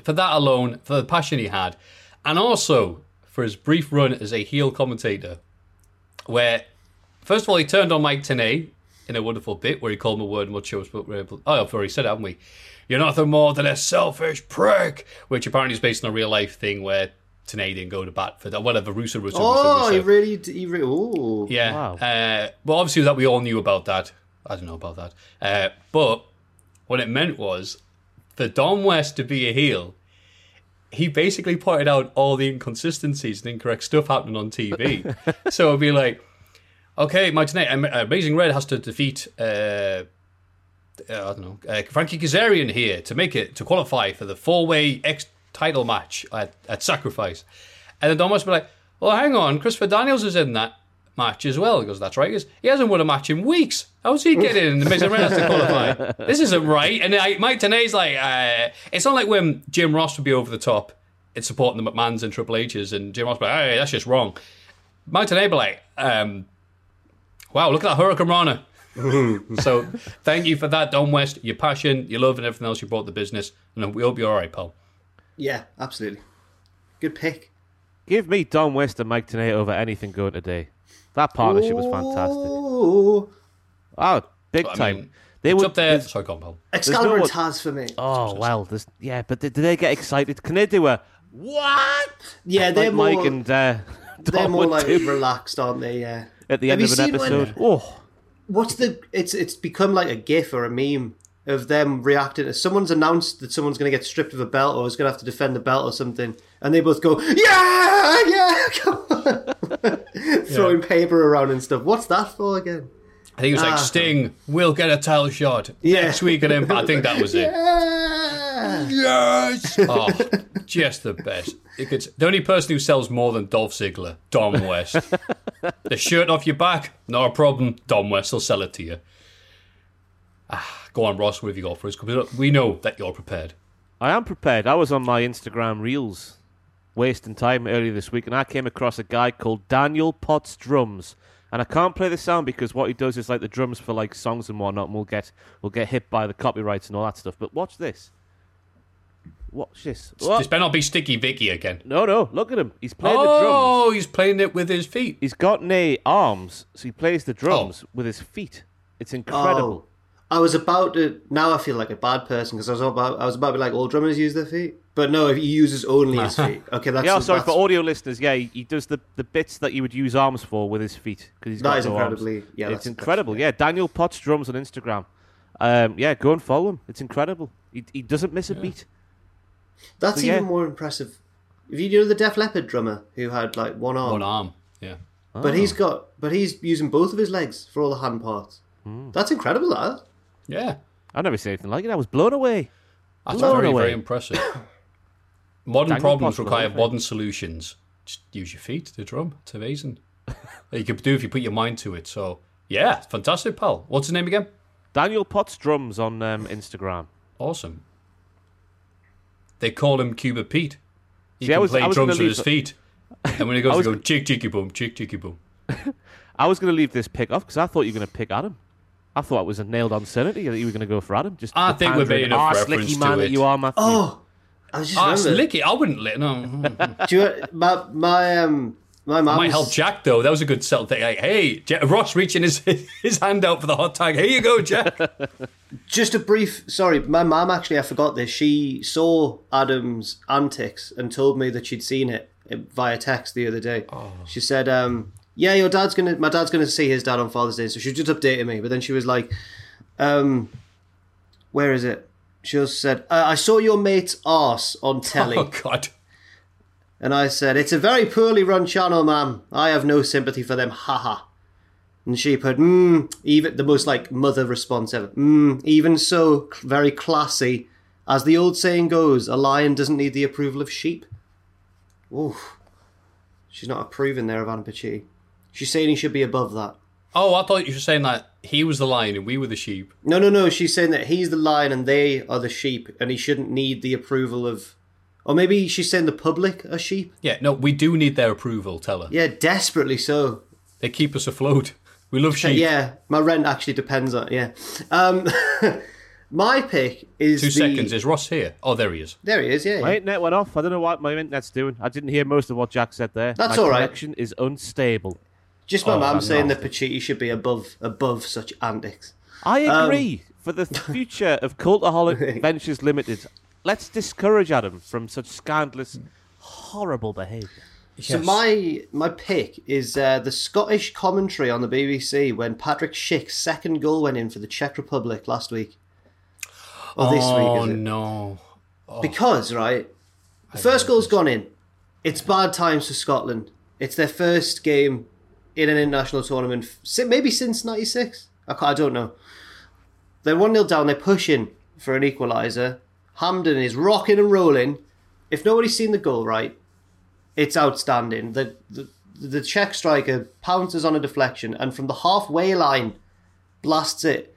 [SPEAKER 2] for that alone, for the passion he had, and also for his brief run as a heel commentator, where first of all he turned on Mike Tenay in a wonderful bit where he called him a word much shows, but we're able. Oh, I've already said it, haven't we? You're nothing more than a selfish prick, which apparently is based on a real life thing where Tenay didn't go to bat for that. Whatever, Russo, Russo,
[SPEAKER 4] Oh,
[SPEAKER 2] Russo,
[SPEAKER 4] he really, he really. Ooh.
[SPEAKER 2] Yeah.
[SPEAKER 3] Wow.
[SPEAKER 2] Uh, well, obviously that we all knew about that. I don't know about that. Uh, but what it meant was for Don West to be a heel, he basically pointed out all the inconsistencies and incorrect stuff happening on TV. so it'd be like, okay, my tonight, Am- Amazing Red has to defeat. Uh, uh, I don't know, uh, Frankie Kazarian here to make it to qualify for the four-way X title match at, at Sacrifice, and then Don would be like, "Well, hang on, Christopher Daniels is in that match as well." He goes, "That's right." He, he hasn't won a match in weeks. How's he getting in? The and Red has to qualify. This isn't right. And I, Mike Tenay's like, uh, it's not like when Jim Ross would be over the top in supporting the McMahons and Triple H's, and Jim Ross would be like, "Hey, that's just wrong." Mike Tenay be like, um, "Wow, look at that hurricanrana." so thank you for that, Don West. Your passion, your love, and everything else you brought to the business. And we hope you're all right, pal.
[SPEAKER 4] Yeah, absolutely. Good pick.
[SPEAKER 3] Give me Don West and Mike Tenay over anything going today. That partnership was fantastic. Oh, big
[SPEAKER 2] I
[SPEAKER 3] time.
[SPEAKER 2] mean,
[SPEAKER 3] they
[SPEAKER 2] it's
[SPEAKER 3] were
[SPEAKER 2] up there.
[SPEAKER 3] there's-
[SPEAKER 2] Sorry, go on, pal.
[SPEAKER 4] Excalibur
[SPEAKER 3] no
[SPEAKER 4] and Taz for me.
[SPEAKER 3] Oh well, there's, yeah, but do, do they get excited? Can they do a what?
[SPEAKER 4] Yeah, they're
[SPEAKER 3] like
[SPEAKER 4] more.
[SPEAKER 3] Mike and uh,
[SPEAKER 4] they're more like
[SPEAKER 3] do
[SPEAKER 4] relaxed, aren't they? Yeah.
[SPEAKER 3] At the
[SPEAKER 4] Have
[SPEAKER 3] end
[SPEAKER 4] you
[SPEAKER 3] of an
[SPEAKER 4] seen when-
[SPEAKER 3] episode. Oh,
[SPEAKER 4] What's the? It's it's become like a GIF or a meme of them reacting. to Someone's announced that someone's going to get stripped of a belt or is going to have to defend the belt or something, and they both go, "Yeah, yeah!" Come on. Throwing paper around and stuff. What's that for again?
[SPEAKER 2] I think it was like
[SPEAKER 4] Ah.
[SPEAKER 2] Sting will get a title shot
[SPEAKER 4] Yeah.
[SPEAKER 2] next week at Impact. I think that was it.
[SPEAKER 4] Yeah.
[SPEAKER 2] Yes. Oh, just the best. It could, the only person who sells more than Dolph Ziggler, Don West. the shirt off your back, not a problem. Don West will sell it to you. Ah, go on, Ross. What have you got for us? 'Cause We know that you're prepared.
[SPEAKER 3] I am prepared. I was on my Instagram reels, wasting time earlier this week, and I came across a guy called Daniel Potts Drums. And I can't play the sound because what he does is like the drums for like songs and whatnot, and we'll get we'll get hit by the copyrights and all that stuff. But watch this. Watch this. What?
[SPEAKER 2] This better not be Sticky Vicky again.
[SPEAKER 3] No, no, look at him. He's playing the drums.
[SPEAKER 2] Oh, he's playing it with his feet.
[SPEAKER 3] He's got no arms, so he plays the oh. drums with his feet. It's incredible.
[SPEAKER 4] Oh, I was about to. Now I feel like a bad person because I was about. I was about to be like, all drummers use their feet, but no, he uses only his feet. Okay, that's
[SPEAKER 3] yeah, oh, sorry
[SPEAKER 4] that's,
[SPEAKER 3] for audio listeners. Yeah, he, he does the, the bits that you would use arms for with his feet because he's
[SPEAKER 4] That
[SPEAKER 3] got
[SPEAKER 4] is
[SPEAKER 3] no arms.
[SPEAKER 4] incredibly- yeah,
[SPEAKER 3] it's
[SPEAKER 4] that's-
[SPEAKER 3] incredible. Yeah, Daniel Potts drums on Instagram. Um, yeah, go and follow him. It's incredible. He, he doesn't miss a beat.
[SPEAKER 4] That's
[SPEAKER 3] So, yeah.
[SPEAKER 4] even more impressive. If you know the Def Leppard drummer who had like one arm,
[SPEAKER 2] One arm. Yeah.
[SPEAKER 4] but he's got, but he's using both of his legs for all the hand parts.
[SPEAKER 3] Hmm.
[SPEAKER 4] That's incredible. That
[SPEAKER 2] Yeah.
[SPEAKER 3] I've never seen anything like it. I was blown away.
[SPEAKER 2] That's
[SPEAKER 3] Blown
[SPEAKER 2] very,
[SPEAKER 3] away.
[SPEAKER 2] very impressive. Modern
[SPEAKER 3] Daniel
[SPEAKER 2] problems require modern solutions. Just use your feet to drum. It's amazing. you can do if you put your mind to it. So, yeah, fantastic, pal. What's his name again?
[SPEAKER 3] Daniel Potts drums on um, Instagram.
[SPEAKER 2] Awesome. They call him Cuba Pete. He
[SPEAKER 3] See,
[SPEAKER 2] can
[SPEAKER 3] was-
[SPEAKER 2] play drums with his feet. And when he goes,
[SPEAKER 3] was-
[SPEAKER 2] to go chick chicky boom, chick chicky boom.
[SPEAKER 3] I was going to leave this pick off because I thought you were going to pick Adam. I thought it was a nailed on certainty that you were going to go for Adam. Just
[SPEAKER 2] I think we're
[SPEAKER 3] pandering,
[SPEAKER 2] being enough
[SPEAKER 3] "Ah,
[SPEAKER 2] reference
[SPEAKER 3] slicky
[SPEAKER 2] to
[SPEAKER 3] man that
[SPEAKER 2] it."
[SPEAKER 3] you are, Matthew.
[SPEAKER 4] Oh, I was just remembered.
[SPEAKER 2] slicky. I wouldn't let no.
[SPEAKER 4] Do you, my my um my mum
[SPEAKER 2] Might help Jack though. That was a good settle thing. Like, hey, Ja- Ross reaching his his hand out for the hot tag. Here you go, Jack.
[SPEAKER 4] Just a brief. Sorry, my mum actually. I forgot this. She saw Adam's antics and told me that she'd seen it via text the other day. She said, um, "Yeah, your dad's gonna. My dad's gonna see his dad on Father's Day." So she just updated me. But then she was like, um, "Where is it?" She also said, uh, "I saw your mate's arse on telly."
[SPEAKER 2] oh God.
[SPEAKER 4] And I said, It's a very poorly run channel, ma'am. I have no sympathy for them, haha. And she put, mmm, even the most like mother response ever. Mmm, even so, very classy. As the old saying goes, a lion doesn't need the approval of sheep. Oof. She's not approving there of Adam Pacitti. She's saying he should be above that.
[SPEAKER 2] Oh, I thought you were saying that he was the lion and we were the sheep.
[SPEAKER 4] No, no, no. She's saying that he's the lion and they are the sheep, and he shouldn't need the approval of. Or maybe she's saying the public are sheep.
[SPEAKER 2] Yeah, no, we do need their approval. Tell her
[SPEAKER 4] Yeah, desperately so.
[SPEAKER 2] they keep us afloat. We love sheep.
[SPEAKER 4] Yeah, my rent actually depends on yeah. Um, my pick is
[SPEAKER 2] Two
[SPEAKER 4] the,
[SPEAKER 2] seconds. Is Ross here? Oh, there he is.
[SPEAKER 4] There he is. Yeah,
[SPEAKER 3] My internet went off. I don't know what my internet's doing. I didn't hear most of what Jack said there.
[SPEAKER 4] That's
[SPEAKER 3] my
[SPEAKER 4] all right.
[SPEAKER 3] connection is unstable.
[SPEAKER 4] Just my
[SPEAKER 2] Oh,
[SPEAKER 4] mum saying
[SPEAKER 2] nasty.
[SPEAKER 4] that Pacitti should be above above such antics.
[SPEAKER 3] I
[SPEAKER 4] Um,
[SPEAKER 3] agree. For the future of Cultaholic Ventures Limited, let's discourage Adam from such scandalous, horrible behaviour.
[SPEAKER 4] So my my pick is uh, the Scottish commentary on the BBC when Patrick Schick's second goal went in for the Czech Republic last week. Or this
[SPEAKER 2] oh
[SPEAKER 4] week, is it?
[SPEAKER 2] no.
[SPEAKER 4] Because, right, the first goal's gone in. It's bad times for Scotland. It's their first game in an international tournament, maybe since 96. I, I don't know. They're 1 0 down, they're pushing for an equaliser. Hampden is rocking and rolling. If nobody's seen the goal, right, it's outstanding. The, the, the Czech striker pounces on a deflection and from the halfway line blasts it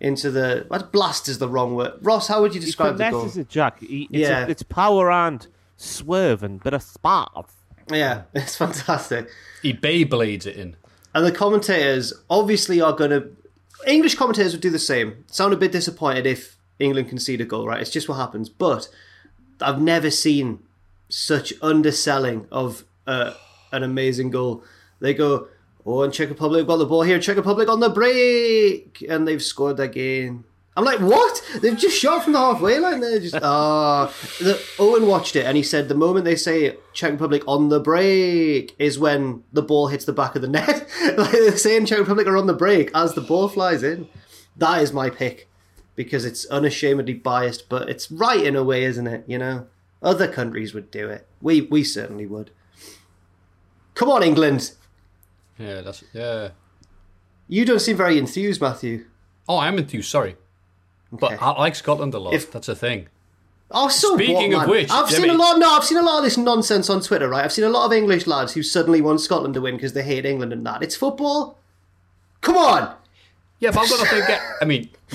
[SPEAKER 4] into the. What blast is the wrong word? Ross, how would you
[SPEAKER 3] He
[SPEAKER 4] describe the goal?
[SPEAKER 3] it, Jack. He, it's,
[SPEAKER 4] Yeah.
[SPEAKER 3] a, it's power and swerve and bit of spark.
[SPEAKER 4] Yeah, it's fantastic.
[SPEAKER 2] He Beyblades it in.
[SPEAKER 4] And the commentators obviously are going to. English commentators would do the same. Sound a bit disappointed if England concede a goal, right? It's just what happens. But I've never seen such underselling of uh, an amazing goal. They go, oh, and Czech Republic got the ball here. Czech Republic on the break, and they've scored their game. I'm like, what? They've just shot from the halfway line. They're just ah. The Owen watched it and he said the moment they say Czech Republic on the break is when the ball hits the back of the net. like they're saying Czech Republic are on the break as the ball flies in. That is my pick because it's unashamedly biased, but it's right in a way, isn't it? You know, other countries would do it. We we certainly would. Come on, England.
[SPEAKER 2] Yeah, that's yeah.
[SPEAKER 4] You don't seem very enthused, Matthew.
[SPEAKER 2] Oh, I'm enthused. Sorry, but
[SPEAKER 4] Okay.
[SPEAKER 2] I like Scotland a lot.
[SPEAKER 4] If-
[SPEAKER 2] that's a thing.
[SPEAKER 4] Oh, so
[SPEAKER 2] Speaking
[SPEAKER 4] what,
[SPEAKER 2] of which,
[SPEAKER 4] I've seen a lot. No, I've seen a lot of this nonsense on Twitter. Right, I've seen a lot of English lads who suddenly want Scotland to win because they hate England and that. It's football. Come on,
[SPEAKER 2] Yeah, but I've got to think. I mean,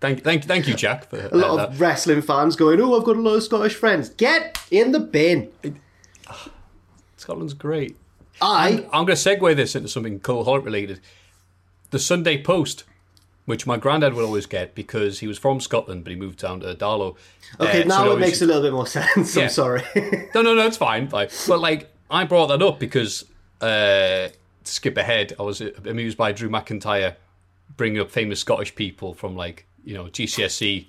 [SPEAKER 2] thank, thank, thank you, Jack, for
[SPEAKER 4] a lot of wrestling fans going, "Oh, I've got a lot of Scottish friends." Get in the bin.
[SPEAKER 2] Scotland's great.
[SPEAKER 4] I
[SPEAKER 2] I'm going to segue this into something Cultaholic related. The Sunday Post, which my granddad would always get because he was from Scotland, but he moved down to Darlo.
[SPEAKER 4] okay.
[SPEAKER 2] Uh,
[SPEAKER 4] now
[SPEAKER 2] he
[SPEAKER 4] it makes a little bit more sense.
[SPEAKER 2] Yeah.
[SPEAKER 4] I'm sorry.
[SPEAKER 2] No, no, no, it's fine. fine. But like, I brought that up because uh, to skip ahead, I was amused by Drew McIntyre bringing up famous Scottish people from like you know GCSE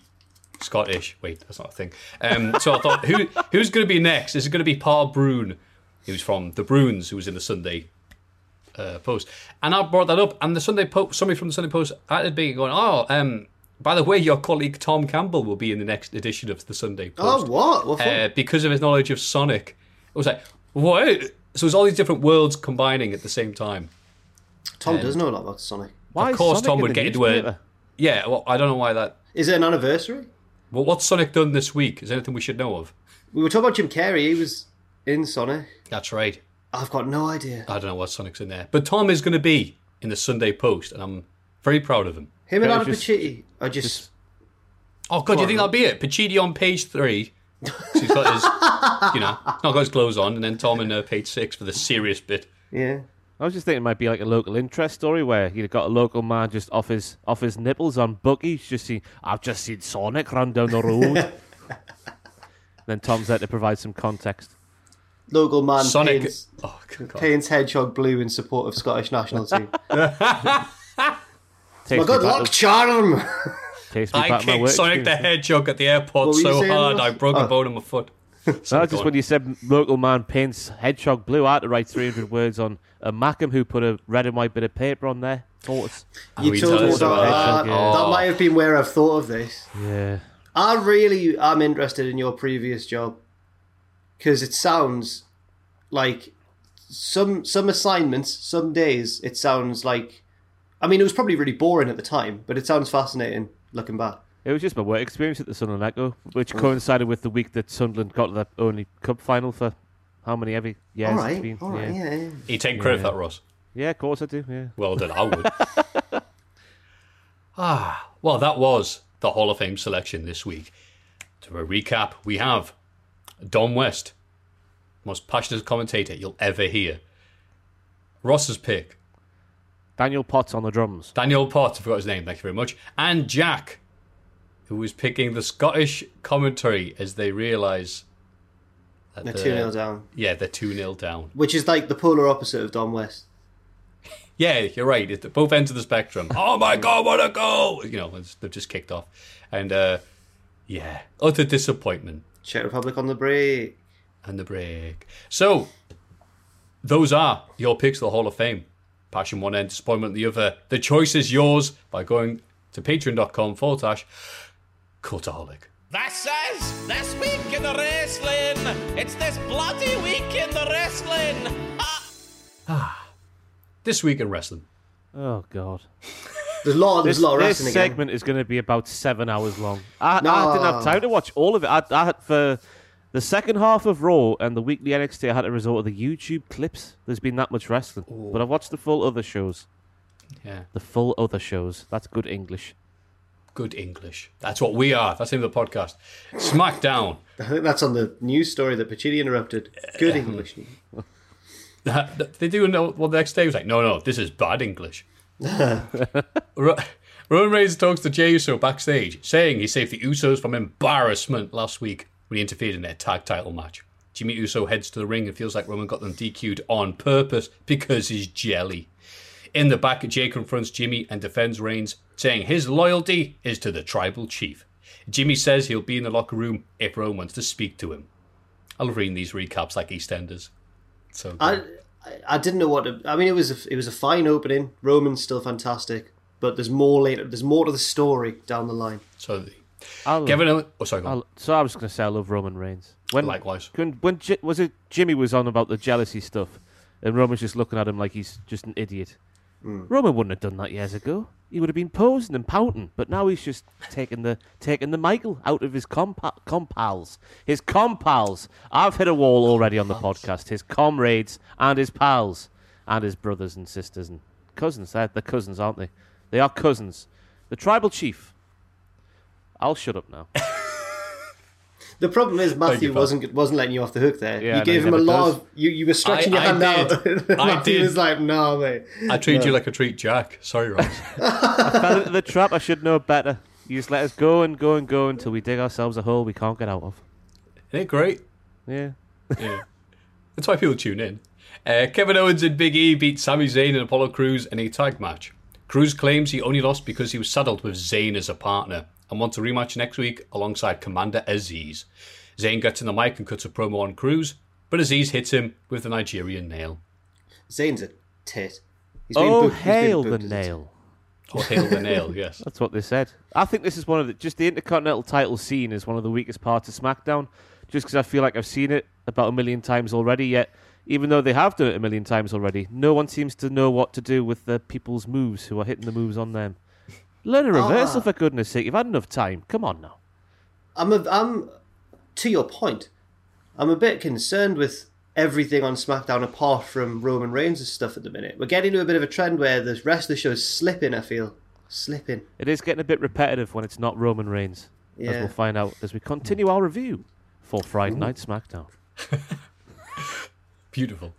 [SPEAKER 2] Scottish. Wait, that's not a thing. Um, so I thought, who who's going to be next? Is it going to be Paul Brune, who's from the Bruins, who was in the Sunday uh, Post? And I brought that up, and the Sunday Post, somebody from the Sunday Post added me going, "Oh, um, by the way, your colleague Tom Campbell will be in the next edition of the Sunday Post."
[SPEAKER 4] oh, what? What?
[SPEAKER 2] uh, because of his knowledge of Sonic. It was like, what? So it's all these different worlds combining at the same time.
[SPEAKER 4] Tom does know a lot about Sonic.
[SPEAKER 3] Why
[SPEAKER 2] of course,
[SPEAKER 3] Sonic
[SPEAKER 2] Tom would get into it. Yeah, well, I don't know why that.
[SPEAKER 4] Is it an anniversary?
[SPEAKER 2] Well, what's Sonic done this week? Is there anything we should know of?
[SPEAKER 4] We were talking about Jim Carrey. He was in Sonic.
[SPEAKER 2] That's right.
[SPEAKER 4] I've got no idea.
[SPEAKER 2] I don't know what Sonic's in there. But Tom is going to be in the Sunday Post, and I'm very proud of him.
[SPEAKER 4] Him and
[SPEAKER 3] Yeah,
[SPEAKER 4] Anna
[SPEAKER 3] just-
[SPEAKER 4] Pacitti are just.
[SPEAKER 2] Oh, God, do you think
[SPEAKER 4] on.
[SPEAKER 2] that'll be it? Pacitti on page three, So he's got his, you know, not got his clothes on, and then Tom in uh, page six for the serious bit.
[SPEAKER 4] Yeah.
[SPEAKER 3] I was just thinking it might be like a local interest story where you've got a local man just off his off his nipples on Bucky's just seen I've just seen Sonic run down the road. then Tom's there to provide some context.
[SPEAKER 4] Local man
[SPEAKER 2] Sonic.
[SPEAKER 4] paints,
[SPEAKER 2] Oh,
[SPEAKER 4] paints hedgehog blue in support of Scottish national team.
[SPEAKER 3] Takes
[SPEAKER 4] My good luck,
[SPEAKER 3] to-
[SPEAKER 4] charm.
[SPEAKER 2] I
[SPEAKER 3] back to my
[SPEAKER 2] kicked Sonic the. Hedgehog at the airport
[SPEAKER 4] What were you
[SPEAKER 2] so hard I broke a
[SPEAKER 4] Oh.
[SPEAKER 2] bone in my foot.
[SPEAKER 3] No,
[SPEAKER 2] Sorry,
[SPEAKER 3] just
[SPEAKER 2] go
[SPEAKER 3] when you said local man paints hedgehog blue, I had to write 300 words on a Mackem who put a red and white bit of paper on there. Tortoise.
[SPEAKER 4] You oh,
[SPEAKER 2] we
[SPEAKER 4] told
[SPEAKER 2] us
[SPEAKER 4] that.
[SPEAKER 2] about
[SPEAKER 3] that?
[SPEAKER 4] That,
[SPEAKER 3] Yeah.
[SPEAKER 4] that might have been where I've thought of this.
[SPEAKER 3] Yeah.
[SPEAKER 4] I really am interested in your previous job because it sounds like some some assignments, some days it sounds like. I mean, it was probably really boring at the time, but it sounds fascinating looking back.
[SPEAKER 3] It was just my work experience at the Sunderland Echo, which coincided with the week that Sunderland got to the only cup final for how many every years
[SPEAKER 4] all
[SPEAKER 3] it's
[SPEAKER 4] right,
[SPEAKER 3] been.
[SPEAKER 4] all right,
[SPEAKER 3] yeah.
[SPEAKER 4] yeah. yeah.
[SPEAKER 2] You take credit for that, Ross.
[SPEAKER 3] Yeah, of course I do. Yeah.
[SPEAKER 2] Well done, I would. ah, well, that was the Hall of Fame selection this week. To recap, we have Don West, most passionate commentator you'll ever hear. Ross's pick,
[SPEAKER 3] Daniel Potts on the drums.
[SPEAKER 2] Daniel Potts, I forgot his name, thank you very much, and Jack, who was picking the Scottish commentary as they realise that
[SPEAKER 4] They're
[SPEAKER 2] the-
[SPEAKER 4] 2 0 down,
[SPEAKER 2] Yeah, they're 2 0 down.
[SPEAKER 4] which is like the polar opposite of Don West.
[SPEAKER 2] Yeah, you're right. It's both ends of the spectrum. oh my god, what a goal! You know, it's, they've just kicked off, and uh, yeah, utter disappointment
[SPEAKER 4] Czech Republic on the break.
[SPEAKER 2] And the break. So, those are your picks for the Hall of Fame. Passion one end, disappointment the other. The choice is yours by going to patreon.com forward slash cultaholic.
[SPEAKER 5] This is this week in the wrestling. It's this bloody week in the wrestling. Ah.
[SPEAKER 2] This week in wrestling.
[SPEAKER 3] Oh God.
[SPEAKER 4] There's a lot, there's
[SPEAKER 3] This,
[SPEAKER 4] a lot of
[SPEAKER 3] this
[SPEAKER 4] wrestling again.
[SPEAKER 3] segment is going to be about seven hours long. I, I didn't have time to watch all of it. I, I had for the second half of Raw and the weekly NXT. I had to resort to the YouTube clips. There's been that much wrestling, but I've watched the full other shows.
[SPEAKER 2] Yeah,
[SPEAKER 3] The full other shows. That's good English.
[SPEAKER 2] good English. That's what we are. That's the name of the podcast. SmackDown.
[SPEAKER 4] I think that's on the news story that Pacitti interrupted. Good English.
[SPEAKER 2] they do know well the next day was like no no this is bad english Ro- roman reigns talks to jey uso backstage saying he saved the usos from embarrassment last week when he interfered in their tag title match jimmy uso heads to the ring and feels like roman got them dq'd on purpose because he's jelly in the back jey confronts jimmy and defends reigns saying his loyalty is to the tribal chief jimmy says he'll be in the locker room if roman wants to speak to him i love reading these recaps like eastenders so good.
[SPEAKER 4] I, I I didn't know what. To, I mean, it was a, it was a fine opening. Roman's still fantastic, but there's more later. There's more to the story down the line.
[SPEAKER 2] So the,
[SPEAKER 3] I'll,
[SPEAKER 2] Kevin Owens. Oh, sorry.
[SPEAKER 3] I'll, so I was going to say I love Roman Reigns. When,
[SPEAKER 2] Likewise.
[SPEAKER 3] When, when Ji- was it Jimmy was on about the jealousy stuff, and Roman's just looking at him like he's just an idiot. Hmm. Roman wouldn't have done that years ago. He would have been posing and pouting, but now he's just taking the taking the Michael out of his compa- compals. His compals. I've hit a wall already on the podcast. His comrades and his pals and his brothers and sisters and cousins. They're the cousins, aren't they? They are cousins. The tribal chief. I'll shut up now.
[SPEAKER 4] The problem is Matthew wasn't wasn't letting you off the hook there.
[SPEAKER 3] Yeah,
[SPEAKER 4] you gave
[SPEAKER 3] he
[SPEAKER 4] him a lot
[SPEAKER 3] does.
[SPEAKER 4] of you. You were stretching
[SPEAKER 2] I-
[SPEAKER 4] your
[SPEAKER 2] I
[SPEAKER 4] hand out.
[SPEAKER 2] did. I
[SPEAKER 4] Matthew
[SPEAKER 2] did.
[SPEAKER 4] was like, "No, mate."
[SPEAKER 2] I treat you like a treat Jack. Sorry, Ross.
[SPEAKER 3] I fell into the trap. I should know better. You just let us go and go and go until we dig ourselves a hole we can't get out of.
[SPEAKER 2] Isn't it great?
[SPEAKER 3] Yeah.
[SPEAKER 2] Yeah. That's why people tune in. Uh, Kevin Owens and Big E beat Sami Zayn and Apollo Crews in a tag match. Crews claims he only lost because he was saddled with Zayn as a partner and wants a rematch next week alongside Commander Azeez. Zayn gets in the mic and cuts a promo on Crews, but Azeez hits him with the Nigerian nail.
[SPEAKER 4] Zayn's a tit. He's been
[SPEAKER 3] Oh,
[SPEAKER 4] booked- he's been
[SPEAKER 3] hail the
[SPEAKER 4] booked as a tit.
[SPEAKER 3] nail.
[SPEAKER 2] Or hail the nail, yes.
[SPEAKER 3] That's what they said. I think this is one of the just the Intercontinental title scene is one of the weakest parts of SmackDown. Just because I feel like I've seen it about a million times already. Yet, even though they have done it a million times already, no one seems to know what to do with the people's moves who are hitting the moves on them. Learn a reversal
[SPEAKER 4] Ah.
[SPEAKER 3] for goodness sake. You've had enough time. Come on now.
[SPEAKER 4] I'm a, I'm to your point. I'm a bit concerned with everything on SmackDown apart from Roman Reigns' stuff at the minute. We're getting to a bit of a trend where the rest of the show's slipping. I feel slipping.
[SPEAKER 3] It is getting a bit repetitive when it's not Roman Reigns, as we'll find out as we continue our review for Friday Night SmackDown.
[SPEAKER 2] Beautiful.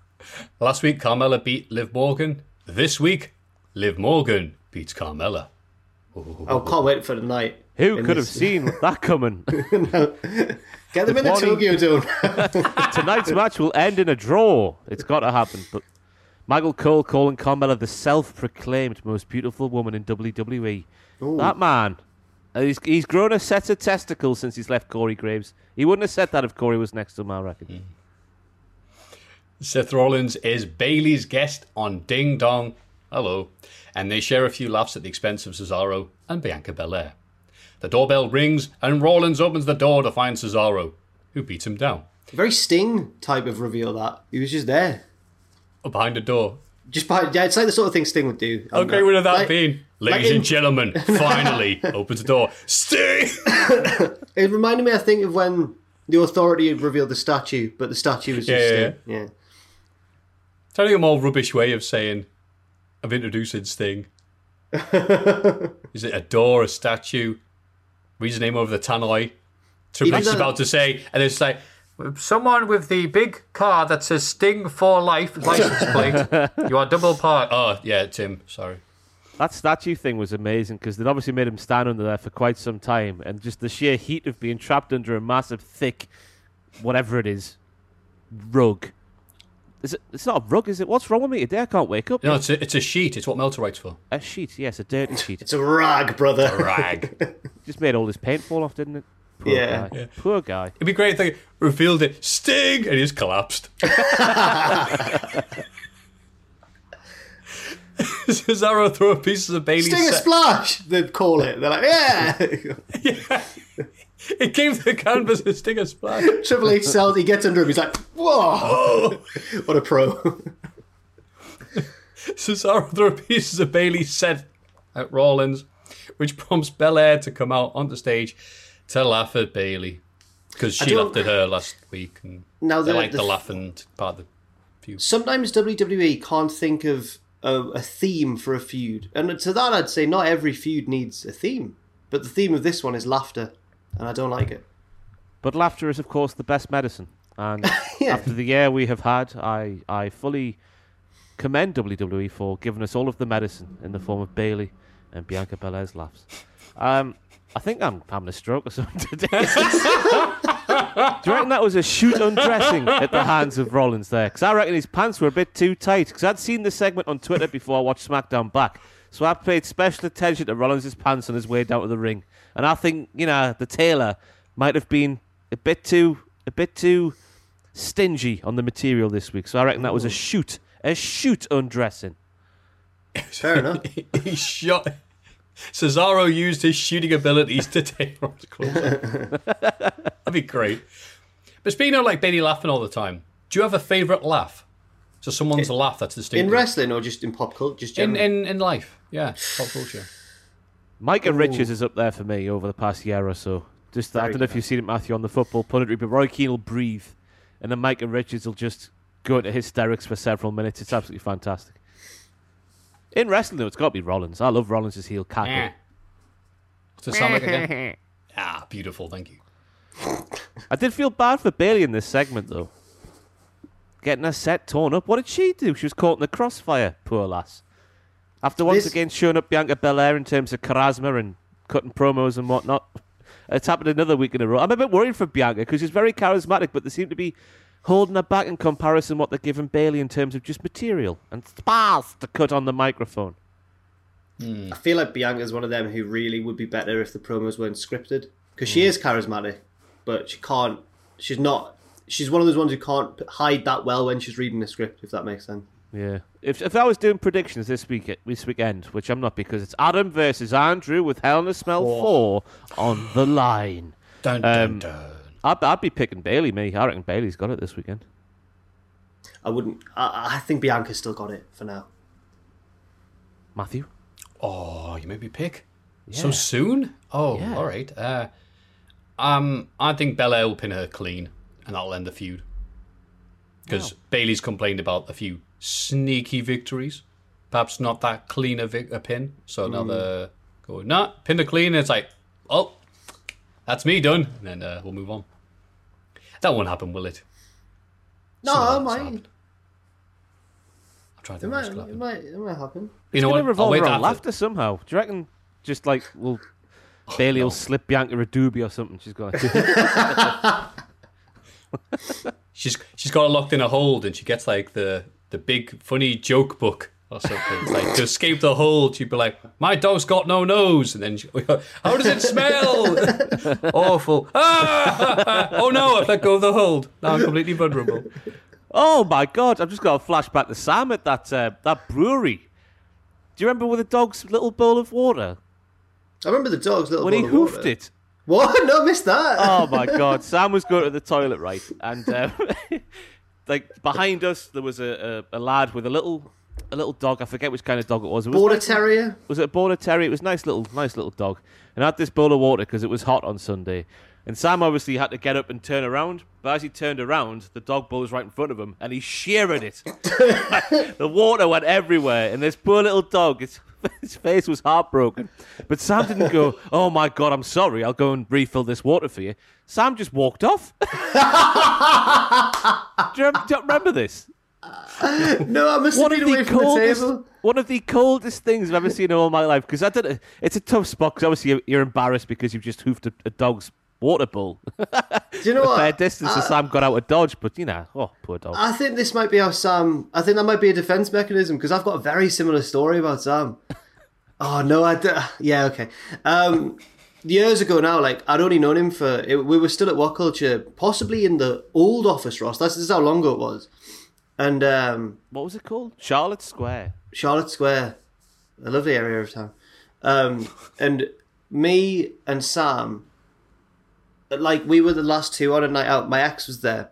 [SPEAKER 2] Last week, Carmella beat Liv Morgan. This week, Liv Morgan beats Carmella.
[SPEAKER 4] Oh, can't wait for the night.
[SPEAKER 3] Who could have seen that coming?
[SPEAKER 4] Get them in the Tokyo Dome.
[SPEAKER 3] Tonight's match will end in a draw. It's got to happen. But Michael Cole calling Carmella the self-proclaimed most beautiful woman in WWE. That man, uh, he's, he's grown a set of testicles since he's left Corey Graves. He wouldn't have said that if Corey was next to him, I reckon.
[SPEAKER 2] Seth Rollins is Bayley's guest on Ding Dong. Hello. And they share a few laughs at the expense of Cesaro and Bianca Belair. The doorbell rings and Rollins opens the door to find Cesaro, who beats him down.
[SPEAKER 4] Very Sting type of reveal. That he was just there, oh,
[SPEAKER 2] Behind the door.
[SPEAKER 4] just behind. Yeah, it's like the sort of thing Sting would do.
[SPEAKER 2] How great would have uh, that
[SPEAKER 4] Like-
[SPEAKER 2] been? Ladies
[SPEAKER 4] like in-
[SPEAKER 2] and gentlemen, finally opens the door. Sting!
[SPEAKER 4] It reminded me, I think, of when the Authority had revealed the statue, but the statue was just
[SPEAKER 2] Yeah, yeah,
[SPEAKER 4] Sting. Yeah.
[SPEAKER 2] Telling a more rubbish way of saying, of introducing Sting. Is it a door, a statue? Reads the name over the tannoy. Triple
[SPEAKER 4] Even
[SPEAKER 2] H is about to say, and it's like, someone with the big car that says Sting for life license plate. you are double part. Oh, yeah, Tim, sorry.
[SPEAKER 3] That statue thing was amazing because they'd obviously made him stand under there for quite some time, and just the sheer heat of being trapped under a massive, thick, whatever it is, rug. Is it? It's not a rug, is it? What's wrong with me today? I can't wake up.
[SPEAKER 2] No, it's a, it's a sheet. It's what Meltzer writes for.
[SPEAKER 3] A sheet, yes, a dirty sheet.
[SPEAKER 4] It's a rag, brother.
[SPEAKER 2] A rag.
[SPEAKER 3] Just made all his paint fall off, didn't it? Poor
[SPEAKER 4] Yeah.
[SPEAKER 3] guy. Poor guy.
[SPEAKER 2] It'd be great if they revealed it. Sting! And he just collapsed. Cesaro threw pieces of Bayley's
[SPEAKER 4] Sting a splash. They'd call it. They're like, yeah.
[SPEAKER 2] It came to the canvas a splash.
[SPEAKER 4] Triple H sells. He gets under him. He's like, whoa. what a pro.
[SPEAKER 2] Cesaro threw pieces of Bayley set at Rollins, which prompts Belair to come out on the stage to laugh at Bayley. Because she laughed at her last week. And
[SPEAKER 4] Now,
[SPEAKER 2] they
[SPEAKER 4] the-
[SPEAKER 2] like the,
[SPEAKER 4] the-
[SPEAKER 2] laughing part of the feud.
[SPEAKER 4] Sometimes WWE can't think of a, a theme for a feud, and to that I'd say not every feud needs a theme, but the theme of this one is laughter, and I don't like it.
[SPEAKER 3] But laughter is, of course, the best medicine. And after the year we have had, I, I fully commend WWE for giving us all of the medicine in the form of Bayley and Bianca Belair's laughs. Um, I think I'm having a stroke or something today. Do you reckon that was a shoot undressing at the hands of Rollins there? Because I reckon his pants were a bit too tight. Because I'd seen the segment on Twitter before I watched SmackDown back. So I paid special attention to Rollins' pants on his way down to the ring. And I think, you know, the tailor might have been a bit too a bit too stingy on the material this week. So I reckon that was a shoot. A shoot undressing.
[SPEAKER 4] Fair enough.
[SPEAKER 2] he shot. Cesaro used his shooting abilities to take Rollins close. That'd be great. But speaking of like Bayley laughing all the time, do you have a favourite laugh? So someone's laugh that's distinct.
[SPEAKER 4] In wrestling or just in pop culture, just
[SPEAKER 2] in, in in life, yeah, pop culture.
[SPEAKER 3] Micah Richards is up there for me over the past year or so. Just I don't know if you've seen it, Matthew, on the football punditry, but Roy Keane will breathe, and then Micah Richards will just go into hysterics for several minutes. It's absolutely fantastic. In wrestling, though, it's got to be Rollins. I love Rollins' heel cackle.
[SPEAKER 2] What's it sound again? Ah, beautiful. Thank you.
[SPEAKER 3] I did feel bad for Bayley in this segment, though. Getting her set torn up. What did she do? She was caught in the crossfire, poor lass. After once
[SPEAKER 4] This-
[SPEAKER 3] again showing up Bianca Belair in terms of charisma and cutting promos and whatnot. It's happened another week in a row. I'm a bit worried for Bianca because she's very charismatic, but they seem to be holding her back in comparison to what they're giving Bayley in terms of just material and spars to cut on the microphone.
[SPEAKER 4] I feel like Bianca's one of them who really would be better if the promos weren't scripted because
[SPEAKER 2] Hmm.
[SPEAKER 4] she is charismatic, but she can't. She's not. She's one of those ones who can't hide that well when she's reading the script. If that makes sense.
[SPEAKER 3] Yeah. If if I was doing predictions this week this weekend, which I'm not because it's Adam versus Andrew with Hell in a Smell four on the line.
[SPEAKER 2] Dun, dun,
[SPEAKER 3] Um,
[SPEAKER 2] dun.
[SPEAKER 3] I'd, I'd be picking Bayley. Me, I reckon Bayley's got it this weekend.
[SPEAKER 4] I wouldn't. I, I think Bianca's still got it for now.
[SPEAKER 3] Matthew,
[SPEAKER 2] Oh, you made me pick so soon. Oh,
[SPEAKER 3] Yeah.
[SPEAKER 2] all right. Uh, um, I think Bella will pin her clean, and that'll end the feud. Because Bayley's complained about a few sneaky victories, perhaps not that clean a, vic- a pin. So now they're going, nah, pin her clean. And it's like, oh, that's me done. And then uh, we'll move on. That won't happen, will it?
[SPEAKER 4] No,
[SPEAKER 2] Some of
[SPEAKER 4] it might.
[SPEAKER 2] happened. I'm trying to
[SPEAKER 4] It might, it
[SPEAKER 2] happen.
[SPEAKER 4] might, it might happen.
[SPEAKER 2] You
[SPEAKER 3] It's
[SPEAKER 2] know
[SPEAKER 3] going
[SPEAKER 2] what?
[SPEAKER 3] to
[SPEAKER 2] I'll
[SPEAKER 3] revolve
[SPEAKER 2] wait
[SPEAKER 3] around
[SPEAKER 2] after-
[SPEAKER 3] laughter somehow. Do you reckon just like we'll Bayley will slip Bianca a doobie or something? She's going to.
[SPEAKER 2] She's she's got it locked in a hold, and she gets like the the big funny joke book or something. Like to escape the hold, she'd be like, "My dog's got no nose," and then she, how does it smell? Awful. Ah! oh no! I've let go of the hold. Now I'm completely vulnerable.
[SPEAKER 3] oh my god! I've just got a flashback to Sam at that uh, that brewery. Do you remember with the dog's little bowl of water
[SPEAKER 4] I remember the dog's little
[SPEAKER 3] when he
[SPEAKER 4] of
[SPEAKER 3] hoofed
[SPEAKER 4] water.
[SPEAKER 3] it?
[SPEAKER 4] What? No, I missed that.
[SPEAKER 3] Oh my god! Sam was going to the toilet, right? And um, like behind us, there was a, a, a lad with a little a little dog. I forget which kind of dog it was. It was
[SPEAKER 4] Border
[SPEAKER 3] nice-
[SPEAKER 4] terrier.
[SPEAKER 3] was it a border terrier? It was a nice little, nice little dog. And I had this bowl of water because it was hot on Sunday. And Sam obviously had to get up and turn around. But as he turned around, the dog bowl was right in front of him, and he sheared it. the water went everywhere, and this poor little dog, his, his face was heartbroken. But Sam didn't go, "Oh my God, I'm sorry. I'll go and refill this water for you." Sam just walked off. do, you do you remember this?
[SPEAKER 4] No, I must have
[SPEAKER 3] one
[SPEAKER 4] been away
[SPEAKER 3] the
[SPEAKER 4] from the
[SPEAKER 3] coldest,
[SPEAKER 4] table.
[SPEAKER 3] one of the coldest things I've ever seen in all my life. Because I did, it's a tough spot. Because obviously you're, you're embarrassed because you've just hoofed a, a dog's water bowl.
[SPEAKER 4] Do you know what?
[SPEAKER 3] Fair distance, and Sam got out of dodge. But you know, oh poor dog.
[SPEAKER 4] I think this might be how Sam. I think that might be a defense mechanism because I've got a very similar story about Sam. Oh no, I d- yeah okay. Um, years ago now, like I'd only known him for it, we were still at WhatCulture, possibly in the old office, Ross. That's this is how long ago it was, and um,
[SPEAKER 3] what was it called? Charlotte Square.
[SPEAKER 4] Charlotte Square, a lovely area of town. Um, and me and Sam, like we were the last two on a night out. My ex was there,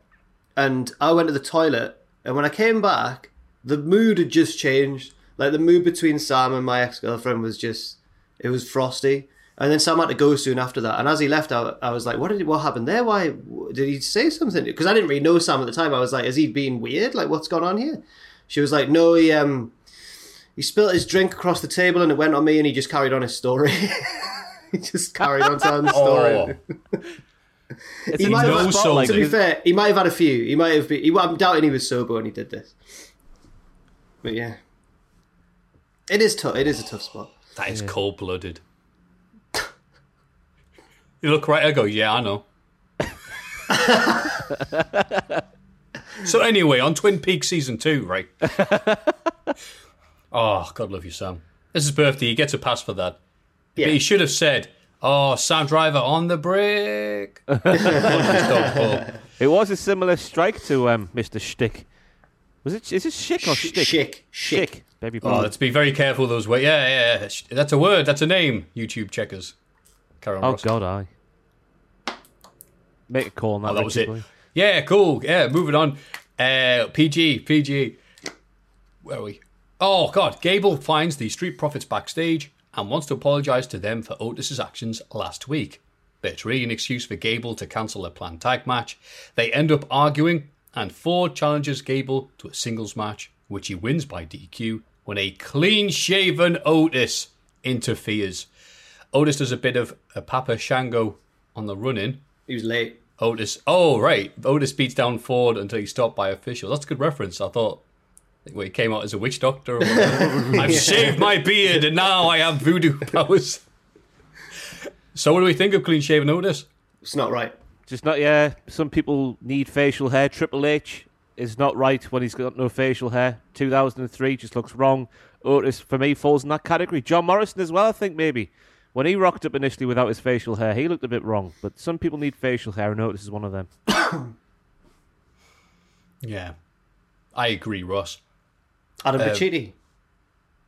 [SPEAKER 4] and I went to the toilet. And when I came back, the mood had just changed. Like the mood between Sam and my ex girlfriend was just, it was frosty. And then Sam had to go soon after that. And as he left, I, I was like, "What did what happened there? Why did he say something?" Because I didn't really know Sam at the time. I was like, "Is he being weird? Like, what's going on here?" She was like, "No, he um." he spilt his drink across the table and it went on me and he just carried on his story. he just carried on telling the oh. story.
[SPEAKER 3] It's
[SPEAKER 4] He
[SPEAKER 3] a
[SPEAKER 4] might
[SPEAKER 3] tough
[SPEAKER 4] have,
[SPEAKER 2] knows
[SPEAKER 3] spot, like,
[SPEAKER 4] to be fair, he might have had a few. He might have been. He, I'm doubting he was sober when he did this. But yeah, it is tough. It is a tough spot.
[SPEAKER 2] That is cold blooded. you look right. I go, yeah, I know. so anyway, on Twin Peaks season two, right? oh, God love you, Sam. This is his birthday. He gets a pass for that.
[SPEAKER 4] Yeah.
[SPEAKER 2] But he should have said, "Oh, Sam Driver on the break."
[SPEAKER 3] It was a similar strike to um, Mr. Shtick. Was it? Is it Schick or
[SPEAKER 4] Sh-
[SPEAKER 3] Shtick?
[SPEAKER 4] Schick. Schick.
[SPEAKER 3] Schick. Baby
[SPEAKER 2] Oh,
[SPEAKER 3] boy.
[SPEAKER 2] let's be very careful those words. Yeah, yeah, yeah. That's a word. That's a name. YouTube checkers. Carry on,
[SPEAKER 3] Oh
[SPEAKER 2] Ross.
[SPEAKER 3] God, I make a call on that.
[SPEAKER 2] Oh, that was it.
[SPEAKER 3] boy.
[SPEAKER 2] Yeah, cool. Yeah, moving on. Uh, PG, PG. Where are we? Oh, God. Gable finds the Street Profits backstage and wants to apologise to them for Otis's actions last week. But it's really an excuse for Gable to cancel a planned tag match. They end up arguing, and Ford challenges Gable to a singles match, which he wins by DQ when a clean shaven Otis interferes. Otis does a bit of a Papa Shango on the run in.
[SPEAKER 4] He was late.
[SPEAKER 2] Otis. Oh, right. Otis beats down Ford until he's stopped by officials. That's a good reference. I thought when he came out as a witch doctor. Or. I've shaved my beard and now I have voodoo powers. So, what do we think of clean shaven Otis?
[SPEAKER 4] It's not right.
[SPEAKER 3] Just not. Yeah, some people need facial hair. Triple H is not right when he's got no facial hair. 2003 just looks wrong. Otis for me falls in that category. John Morrison as well. I think maybe when he rocked up initially without his facial hair, he looked a bit wrong. But some people need facial hair, and Otis is one of them.
[SPEAKER 2] Yeah, I agree, Ross.
[SPEAKER 4] Adam uh, Pacitti.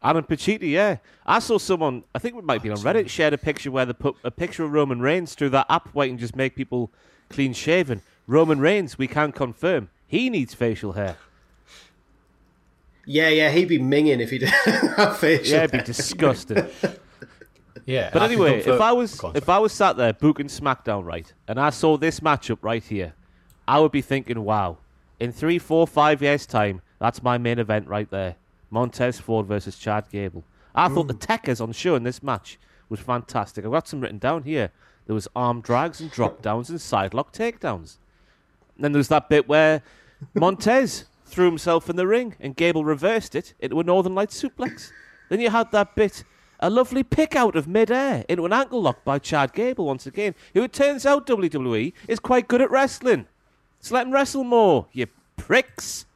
[SPEAKER 3] Adam Pacitti, yeah. I saw someone, I think it might be on Reddit, shared a picture where they put a picture of Roman Reigns through that app where you can just make people clean shaven. Roman Reigns, we can confirm, he needs facial hair.
[SPEAKER 4] Yeah, yeah, he'd be minging if he didn't have facial.
[SPEAKER 3] Yeah, it'd be disgusting.
[SPEAKER 2] Yeah,
[SPEAKER 3] But anyway,
[SPEAKER 2] for-
[SPEAKER 3] if I was
[SPEAKER 2] on,
[SPEAKER 3] if I was sat there booking SmackDown right, and I saw this matchup right here, I would be thinking, "Wow, in three, four, five years' time, that's my main event right there: Montez Ford versus Chad Gable." I thought the techers on show in this match was fantastic. I've got some written down here. There was arm drags and drop downs and sidelock takedowns. then there's that bit where Montez threw himself in the ring and Gable reversed it into a Northern Lights suplex. Then you had that bit, a lovely pick out of midair into an ankle lock by Chad Gable once again, who it turns out WWE is quite good at wrestling. Let's let him wrestle more, you pricks.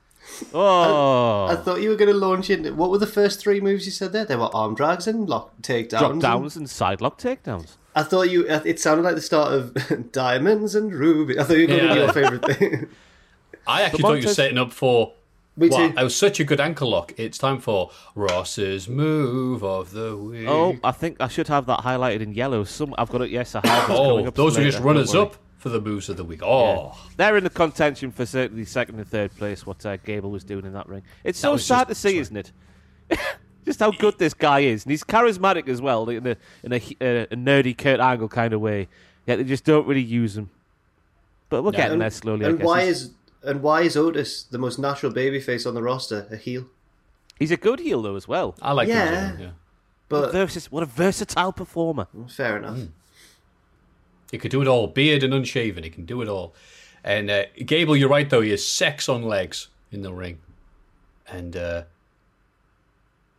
[SPEAKER 3] Oh,
[SPEAKER 4] I thought you were going to launch into what were the first three moves you said there? They were arm drags and lock takedowns.
[SPEAKER 3] drop
[SPEAKER 4] and-
[SPEAKER 3] downs and side lock takedowns.
[SPEAKER 4] I thought you. It sounded like the start of Diamonds and Ruby. I thought you were going to
[SPEAKER 2] Yeah.
[SPEAKER 4] do your favorite thing.
[SPEAKER 2] I actually
[SPEAKER 3] But
[SPEAKER 2] thought you were setting up for.
[SPEAKER 4] Me
[SPEAKER 2] Well,
[SPEAKER 4] too.
[SPEAKER 2] it was such a good ankle lock. It's time for Ross's move of the week.
[SPEAKER 3] Oh, I think I should have that highlighted in yellow. Some I've got it. Yes, I have.
[SPEAKER 2] Oh
[SPEAKER 3] up
[SPEAKER 2] those are just
[SPEAKER 3] don't
[SPEAKER 2] runners
[SPEAKER 3] worry.
[SPEAKER 2] up for the moves of the week. Oh,
[SPEAKER 3] They're in the contention for certainly second and third place. What uh, Gable was doing in that ring. It's so sad
[SPEAKER 2] just-
[SPEAKER 3] to see, isn't it? just how good this guy is, and he's charismatic as well, in a in a, a, a nerdy Kurt Angle kind of way. Yet they just don't really use him. But we're getting
[SPEAKER 4] and,
[SPEAKER 3] there slowly. I
[SPEAKER 4] and
[SPEAKER 3] guess.
[SPEAKER 4] why is and why is Otis the most natural babyface on the roster a heel?
[SPEAKER 3] he's a good heel though as well.
[SPEAKER 2] I like
[SPEAKER 4] Yeah.
[SPEAKER 2] him. as well, Yeah.
[SPEAKER 4] But
[SPEAKER 3] Versus, what a versatile performer.
[SPEAKER 4] fair enough.
[SPEAKER 2] He could do it all, beard and unshaven. He can do it all. And uh, Gable, you're right though. He has sex on legs in the ring, and uh,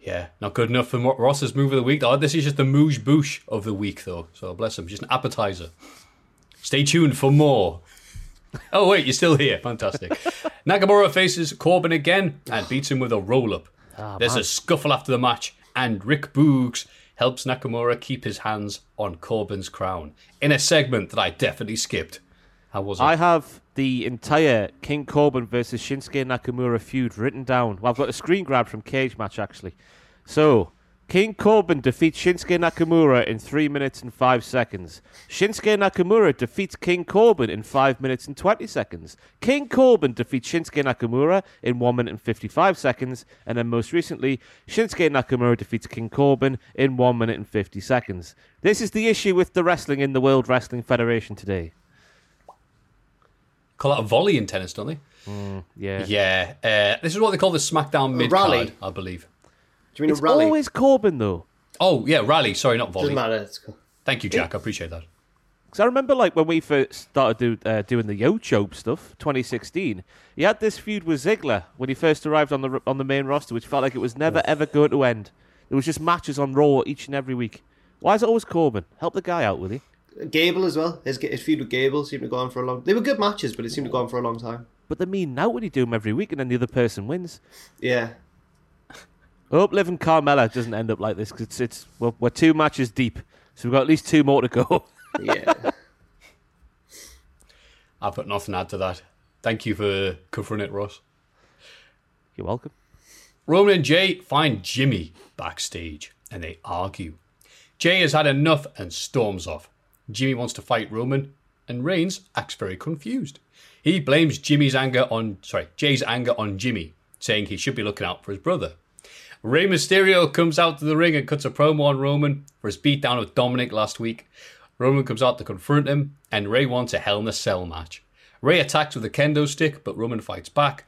[SPEAKER 2] yeah, not good enough for Ross's move of the week. Oh, this is just the moosh boosh of the week, though. So bless him, just an appetizer. Stay tuned for more. Oh wait, you're still here. Fantastic. Nakamura faces Corbin again and beats him with a roll up. There's a scuffle after the match, and Rick Boogs helps Nakamura keep his hands on Corbin's crown in a segment that I definitely skipped. How was it?
[SPEAKER 3] I have the entire King Corbin versus Shinsuke Nakamura feud written down. Well, I've got a screen grab from Cagematch actually. So, King Corbin defeats Shinsuke Nakamura in 3 minutes and 5 seconds. Shinsuke Nakamura defeats King Corbin in 5 minutes and 20 seconds. King Corbin defeats Shinsuke Nakamura in 1 minute and 55 seconds. And then most recently, Shinsuke Nakamura defeats King Corbin in 1 minute and 50 seconds. This is the issue with the wrestling in the World Wrestling Federation today.
[SPEAKER 2] call that a volley in tennis, don't they?
[SPEAKER 3] Yeah.
[SPEAKER 2] Yeah. Uh, this is what they call the SmackDown mid
[SPEAKER 4] rally.
[SPEAKER 2] I believe.
[SPEAKER 4] Do you mean
[SPEAKER 3] It's
[SPEAKER 4] a rally?
[SPEAKER 3] always Corbin though.
[SPEAKER 2] Oh yeah, rally. Sorry, not volley.
[SPEAKER 4] Doesn't matter. It's cool.
[SPEAKER 2] Thank you, Jack. I appreciate that.
[SPEAKER 3] Because I remember, like, when we first started do, uh, doing the Yocho stuff, 2016, he had this feud with Ziggler when he first arrived on the on the main roster, which felt like it was never ever going to end. It was just matches on Raw each and every week. Why is it always Corbin? Help the guy out, will you?
[SPEAKER 4] Gable as well. His, his feud with Gable seemed to go on for a long. They were good matches, but it seemed to go on for a long time.
[SPEAKER 3] But they mean now when you do them every week and then the other person wins.
[SPEAKER 4] Yeah.
[SPEAKER 3] I hope Liv and Carmella doesn't end up like this because it's, it's we're, we're two matches deep, so we've got at least two more to go.
[SPEAKER 4] Yeah.
[SPEAKER 2] I've got nothing to add to that. Thank you for covering it, Ross.
[SPEAKER 3] You're welcome.
[SPEAKER 2] Roman and Jey find Jimmy backstage and they argue. Jey has had enough and storms off. Jimmy wants to fight Roman and Reigns acts very confused. He blames Jimmy's anger on sorry, Jey's anger on Jimmy, saying he should be looking out for his brother. Rey Mysterio comes out to the ring and cuts a promo on Roman for his beatdown of Dominic last week. Roman comes out to confront him, and Rey wants a Hell in a Cell match. Rey attacks with a kendo stick, but Roman fights back.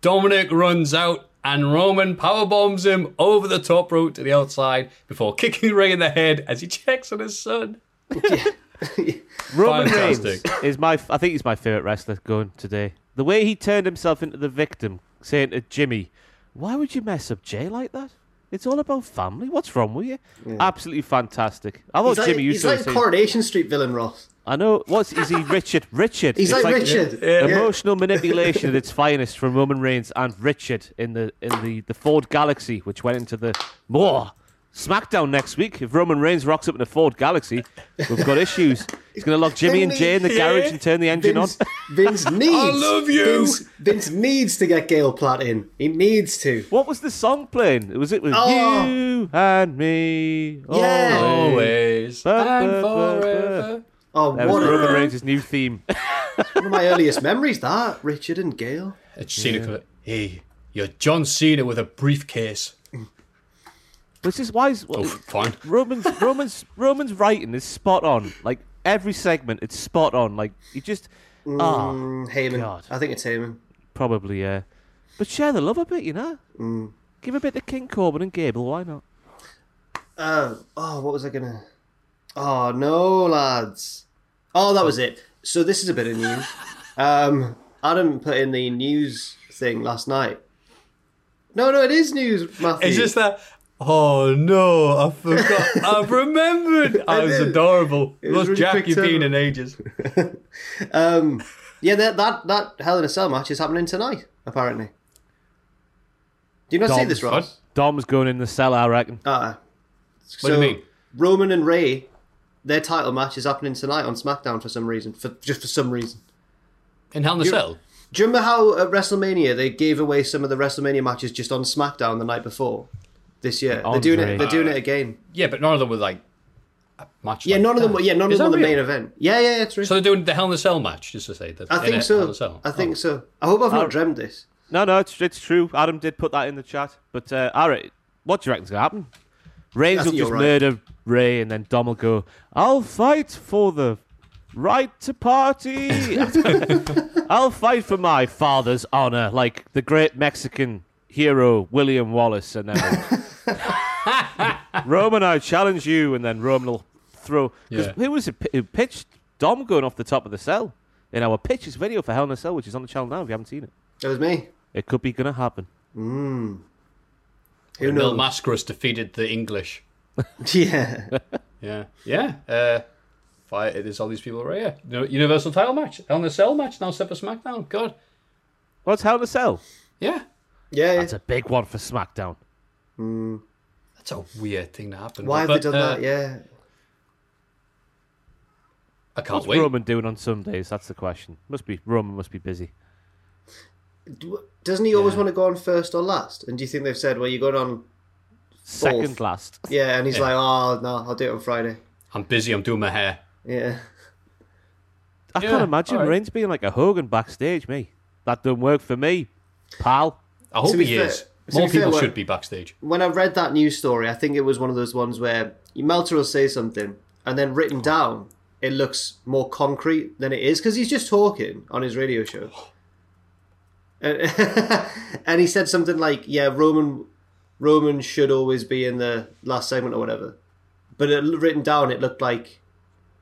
[SPEAKER 2] Dominic runs out and Roman powerbombs him over the top rope to the outside before kicking Rey in the head as he checks on his son.
[SPEAKER 3] Roman
[SPEAKER 2] Fantastic.
[SPEAKER 3] Reigns is my. I think he's my favorite wrestler going today. The way he turned himself into the victim, saying to Jimmy, "Why would you mess up Jey like that? It's all about family. What's wrong with you?" Absolutely fantastic. I thought
[SPEAKER 4] He's like,
[SPEAKER 3] Jimmy used
[SPEAKER 4] he's
[SPEAKER 3] to
[SPEAKER 4] like
[SPEAKER 3] say,
[SPEAKER 4] Coronation Street villain Ross.
[SPEAKER 3] "I know what's is he Richard? Richard.
[SPEAKER 4] He's
[SPEAKER 3] It's
[SPEAKER 4] like, Richard. Yeah.
[SPEAKER 3] Emotional manipulation at its finest from Roman Reigns and Richard in the in the, the Ford Galaxy, which went into the more SmackDown next week. If Roman Reigns rocks up in a Ford Galaxy, we've got issues. He's going to lock Jimmy and Jey in the garage and turn the engine
[SPEAKER 4] Vince,
[SPEAKER 3] on.
[SPEAKER 4] Vince needs.
[SPEAKER 2] I love you.
[SPEAKER 4] Vince, Vince needs to get Gail Platt in. He needs to.
[SPEAKER 3] What was the song playing? Was it with
[SPEAKER 4] Oh.
[SPEAKER 3] you and me?
[SPEAKER 4] Yeah.
[SPEAKER 2] Always
[SPEAKER 3] Ba,
[SPEAKER 2] and
[SPEAKER 3] ba, ba,
[SPEAKER 2] forever.
[SPEAKER 4] Oh,
[SPEAKER 3] That
[SPEAKER 4] what
[SPEAKER 3] was Roman Reigns' new theme.
[SPEAKER 4] one of my earliest memories. That Richard and Gail.
[SPEAKER 2] It's Cena. Hey, you're John Cena with a briefcase.
[SPEAKER 3] Which is why is,
[SPEAKER 2] Oh, fine.
[SPEAKER 3] Roman's Roman's Roman's writing is spot on. Like every segment, it's spot on. Like you just ah
[SPEAKER 4] Mm, Heyman.
[SPEAKER 3] God.
[SPEAKER 4] I think it's Heyman.
[SPEAKER 3] probably yeah. But share the love a bit, you know.
[SPEAKER 4] Mm.
[SPEAKER 3] Give a bit to King Corbin and Gable. Why not?
[SPEAKER 4] Uh, oh, what was I gonna? Oh no, lads. Oh, that was it. So this is a bit of news. Um, Adam put in the news thing last night. No, no, it is news, Matthew.
[SPEAKER 2] It's just that. Oh no, I forgot. I've remembered. I was adorable.
[SPEAKER 4] It was
[SPEAKER 2] Most
[SPEAKER 4] really
[SPEAKER 2] Jack you've been in ages.
[SPEAKER 4] Um, yeah, that, that that Hell in a Cell match is happening tonight. Apparently. Do you not see
[SPEAKER 3] Dom,
[SPEAKER 4] this, Ross?
[SPEAKER 3] Dom's going in the cellar, I reckon.
[SPEAKER 4] Uh,
[SPEAKER 2] What do you mean?
[SPEAKER 4] Roman and Rey, their title match is happening tonight on SmackDown for some reason. For just for some reason.
[SPEAKER 2] In Hell in a Cell.
[SPEAKER 4] Do you remember how at WrestleMania they gave away some of the WrestleMania matches just on SmackDown the night before? This year they're doing it. They're doing it again.
[SPEAKER 2] Yeah, but none of them were like a match.
[SPEAKER 4] Yeah,
[SPEAKER 2] like
[SPEAKER 4] none of them. were- Yeah, none
[SPEAKER 2] Is
[SPEAKER 4] of them were the main event. Yeah, yeah, yeah, it's true.
[SPEAKER 2] So they're doing the Hell in a Cell match, just to say that.
[SPEAKER 4] I
[SPEAKER 2] in
[SPEAKER 4] think
[SPEAKER 2] a Hell in
[SPEAKER 4] so.
[SPEAKER 2] a Cell.
[SPEAKER 4] I think
[SPEAKER 2] Oh.
[SPEAKER 4] so. I hope I've not dreamt this.
[SPEAKER 3] No, no, it's it's true. Adam did put that in the chat. But uh, all right, what do you reckon's gonna happen? Reigns will just
[SPEAKER 4] right.
[SPEAKER 3] murder Rey, and then Dom will go, "I'll fight for the right to party. I'll fight for my father's honor, like the great Mexican hero William Wallace." And then Roman, I challenge you, and then Roman will throw. Because
[SPEAKER 2] Yeah.
[SPEAKER 3] who was it who pitched Dom going off the top of the cell in our pitches video for Hell in a Cell, which is on the channel now if you haven't seen it.
[SPEAKER 4] It was me.
[SPEAKER 3] It could be gonna happen.
[SPEAKER 4] Who
[SPEAKER 2] Mil
[SPEAKER 4] knows?
[SPEAKER 2] Mascaras defeated the English.
[SPEAKER 4] yeah.
[SPEAKER 2] Yeah, yeah. Uh, fight. There's all these people right here. You know, Universal title match, Hell in a Cell match, now set for SmackDown. God,
[SPEAKER 3] What's Hell in a Cell?
[SPEAKER 2] yeah.
[SPEAKER 4] Yeah.
[SPEAKER 3] That's a big one for SmackDown.
[SPEAKER 2] That's a weird thing to happen.
[SPEAKER 4] Why have they done
[SPEAKER 2] uh,
[SPEAKER 4] that? Yeah.
[SPEAKER 2] I can't wait.
[SPEAKER 3] What's
[SPEAKER 2] wait.
[SPEAKER 3] Roman doing on Sundays? That's the question. Must be Roman must be busy.
[SPEAKER 4] Doesn't he always want to go on first or last? And do you think they've said, well, you're going on.
[SPEAKER 3] Second last.
[SPEAKER 4] Yeah, and he's like, oh, no, I'll do it on Friday.
[SPEAKER 2] I'm busy. I'm doing my hair.
[SPEAKER 4] Yeah.
[SPEAKER 3] I
[SPEAKER 2] Yeah,
[SPEAKER 3] can't imagine
[SPEAKER 2] alright.
[SPEAKER 3] Reigns being like a Hogan backstage. Me, that don't work for me, pal.
[SPEAKER 2] I hope
[SPEAKER 4] To be
[SPEAKER 2] he
[SPEAKER 4] fair-
[SPEAKER 2] is.
[SPEAKER 4] To
[SPEAKER 2] More people should be backstage.
[SPEAKER 4] When I read that news story, I think it was one of those ones where Meltzer will say something, and then written oh. down, it looks more concrete than it is because he's just talking on his radio show. Oh. And, and he said something like, "Yeah, Roman, Roman should always be in the last segment or whatever," but it, written down, it looked like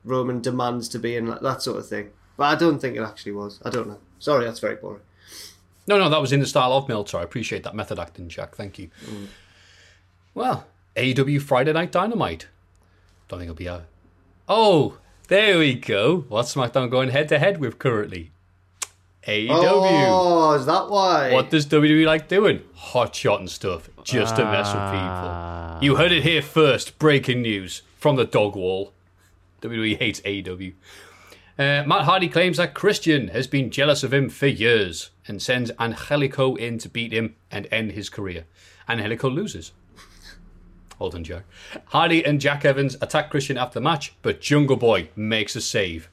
[SPEAKER 4] Roman demands to be in that sort of thing. But I don't think it actually was. I don't know. Sorry, that's very boring.
[SPEAKER 2] No, no, that was in the style of Meltzer. I appreciate that method acting, Jack. Thank you. Well, AEW Friday Night Dynamite. Don't think it'll be a. Oh, there we go. What's SmackDown going head to head with currently? AEW.
[SPEAKER 4] Oh, is that why?
[SPEAKER 2] What does WWE like doing? Hot shot and stuff, just to mess with people. Ah. You heard it here first. Breaking news from the dog wall. WWE hates AEW. Uh, Matt Hardy claims that Christian has been jealous of him for years and sends Angelico in to beat him and end his career. Angelico loses. Hold on, Jack. Hardy and Jack Evans attack Christian after the match, but Jungle Boy makes a save.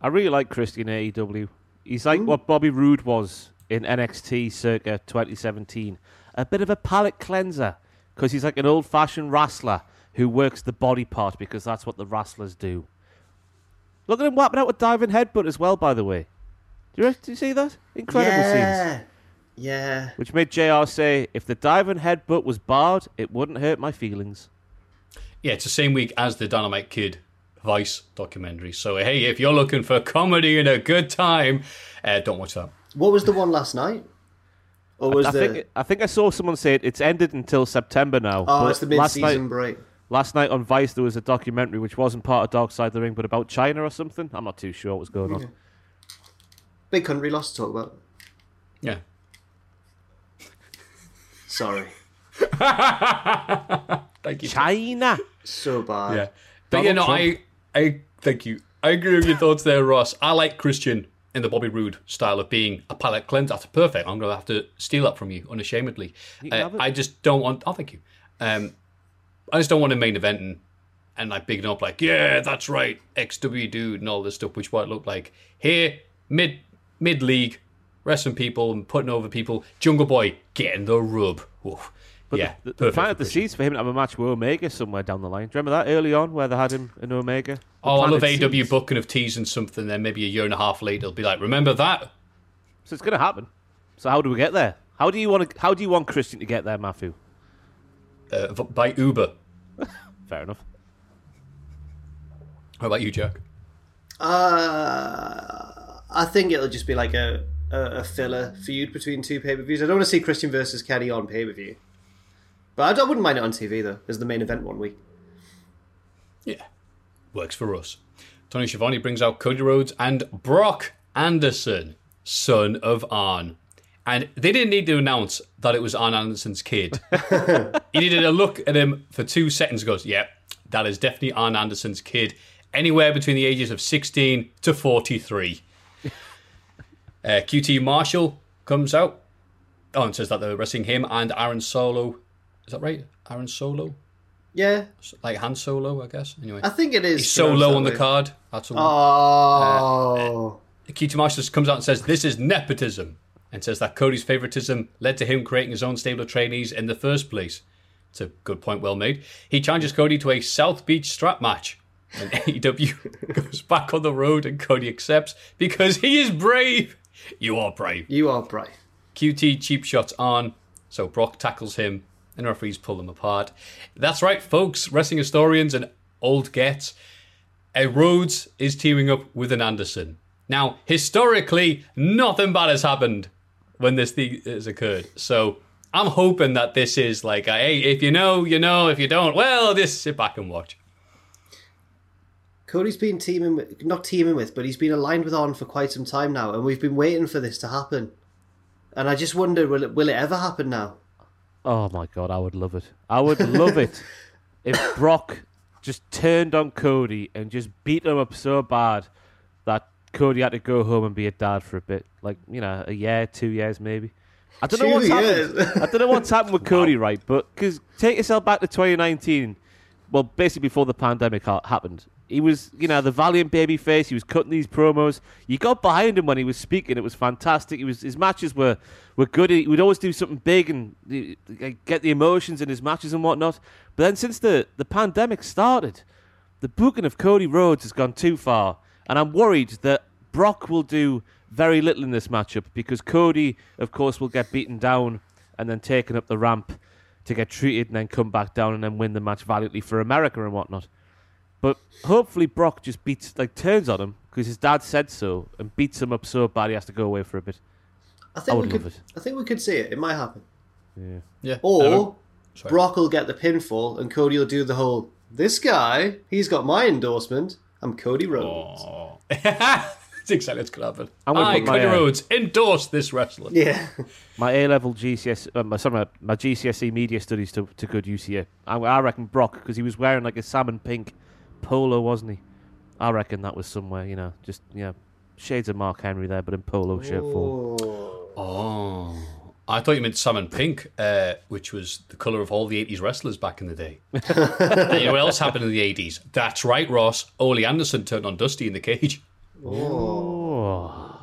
[SPEAKER 3] I really like Christian AEW. He's like what Bobby Roode was in NXT circa 2017. A bit of a palate cleanser because he's like an old fashioned wrestler who works the body part because that's what the wrestlers do. Look at him whapping out with diving headbutt as well, by the way. Do you, do you see that? Incredible scenes.
[SPEAKER 4] yeah. Yeah.
[SPEAKER 3] Which made JR say, if the diving headbutt was barred, it wouldn't hurt my feelings.
[SPEAKER 2] Yeah, it's the same week as the Dynamite Kid Vice documentary. So, hey, if you're looking for comedy and a good time, uh, don't watch that.
[SPEAKER 4] What was the one last night? Or was
[SPEAKER 3] I
[SPEAKER 4] the
[SPEAKER 3] think I think I saw someone say it, it's ended until September now.
[SPEAKER 4] oh, it's the
[SPEAKER 3] last
[SPEAKER 4] mid-season
[SPEAKER 3] night-
[SPEAKER 4] break?
[SPEAKER 3] Last night on Vice, there was a documentary which wasn't part of Dark Side of the Ring, but about China or something. I'm not too sure what was going on.
[SPEAKER 4] Big country lots to talk about.
[SPEAKER 2] Yeah.
[SPEAKER 4] Sorry,
[SPEAKER 2] Thank you.
[SPEAKER 3] China.
[SPEAKER 4] so bad.
[SPEAKER 2] Yeah. But you know,
[SPEAKER 3] Donald
[SPEAKER 2] I, I thank you. I agree with your thoughts there, Ross. I like Christian in the Bobby Roode style of being a palate cleanser. That's perfect. I'm going to have to steal that from you unashamedly.
[SPEAKER 3] You
[SPEAKER 2] Uh. I just don't want. Oh, thank you. Um, I just don't want a main event and, and like bigging up like, yeah, that's right, XW dude and all this stuff, which what it looked like here mid mid league, wrestling people and putting over people. Jungle Boy getting the rub. Oof.
[SPEAKER 3] But
[SPEAKER 2] yeah,
[SPEAKER 3] the, the, the
[SPEAKER 2] perfect
[SPEAKER 3] plan
[SPEAKER 2] for
[SPEAKER 3] the seats for him to have a match with Omega somewhere down the line. Do you remember that early on where they had him in Omega? The
[SPEAKER 2] Oh, I love AW booking of teasing something. Then maybe a year and a half later, they'll be like, remember that?
[SPEAKER 3] So it's going to happen. So how do we get there? How do you want to, How do you want Christian to get there, Matthew?
[SPEAKER 2] Uh, by Uber.
[SPEAKER 3] Fair enough.
[SPEAKER 2] How about you, Jack?
[SPEAKER 4] Uh, I think it'll just be like a, a, a filler feud between two pay per views. I don't want to see Christian versus Kenny on pay per view, but I, don't, I wouldn't mind it on TV though as the main event one week.
[SPEAKER 2] Yeah, works for us. Tony Schiavone brings out Cody Rhodes and Brock Anderson, son of Arn. And they didn't need to announce that it was Arn Anderson's kid. he needed a look at him for two seconds goes, yep, that is definitely Arn Anderson's kid. Anywhere between the ages of 16 to 43. uh, QT Marshall comes out. Oh, and says that they're wrestling him and Aaron Solo. Is that right? Aaron Solo?
[SPEAKER 4] Yeah,
[SPEAKER 2] Like Han Solo, I guess. Anyway.
[SPEAKER 4] I think it is.
[SPEAKER 2] He's so low on the card. That's all.
[SPEAKER 4] Oh,
[SPEAKER 2] QT Marshall comes out and says this is nepotism, and says that Cody's favoritism led to him creating his own stable of trainees in the first place. It's a good point, well made. He challenges Cody to a South Beach strap match, and AEW goes back Arn the road, and Cody accepts because he is brave. You are brave.
[SPEAKER 4] you are brave.
[SPEAKER 2] QT cheap shots on, so Brock tackles him, and referees pull them apart. That's right, folks, wrestling historians and old gets. A Rhodes is teaming up with an Anderson. Now, historically, nothing bad has happened when this thing has occurred. So I'm hoping that this is like, a, hey, if you know, you know. If you don't, well, just sit back and watch.
[SPEAKER 4] Cody's been teaming with, not teaming with, but he's been aligned with Arn for quite some time now, and we've been waiting for this to happen. And I just wonder, will it, will it ever happen now?
[SPEAKER 3] Oh my god, I would love it. I would love it if Brock just turned on Cody and just beat him up so bad that Cody had to go home and be a dad for a bit, like you know, a year, two years maybe. I don't know what's happened. I don't know what's happened with Cody, right? But because take yourself back to 2019, well, basically before the pandemic ha- happened, he was, you know, the valiant baby face. He was cutting these promos. You got behind him when he was speaking. It was fantastic. He was his matches were were good. He would always do something big and get the emotions in his matches and whatnot. But then since the the pandemic started, the booking of Cody Rhodes has gone too far, and I'm worried that Brock will do very little in this matchup because Cody, of course, will get beaten down and then taken up the ramp to get treated and then come back down and then win the match valiantly for America and whatnot. But hopefully Brock just beats, like, turns on him because his dad said so and beats him up so bad he has to go away for a bit.
[SPEAKER 4] I think
[SPEAKER 3] I
[SPEAKER 4] we
[SPEAKER 3] would
[SPEAKER 4] could.
[SPEAKER 3] it.
[SPEAKER 4] I think we could see it. It might happen.
[SPEAKER 2] Yeah. Yeah. Or.
[SPEAKER 4] Brock will get the pinfall, and Cody will do the whole. This guy, he's got my endorsement. I'm Cody Rhodes.
[SPEAKER 2] That's exactly what's going to happen.
[SPEAKER 3] I'm gonna
[SPEAKER 2] I,
[SPEAKER 3] put my,
[SPEAKER 2] Cody
[SPEAKER 3] uh,
[SPEAKER 2] Rhodes, endorse this wrestler.
[SPEAKER 4] Yeah,
[SPEAKER 3] My A level GCS, uh, my, sorry, my, my GCSE media studies to, to good use here. I, I reckon Brock because he was wearing like a salmon pink polo, wasn't he? I reckon that was somewhere, you know, just you know, shades of Mark Henry there, but in polo shirt form.
[SPEAKER 2] Oh. I thought you meant salmon pink, uh, which was the colour of all the 80s wrestlers back in the day. you know what else happened in the 80s? That's right, Ross. Ole Anderson turned on Dusty in the cage.
[SPEAKER 3] Oh,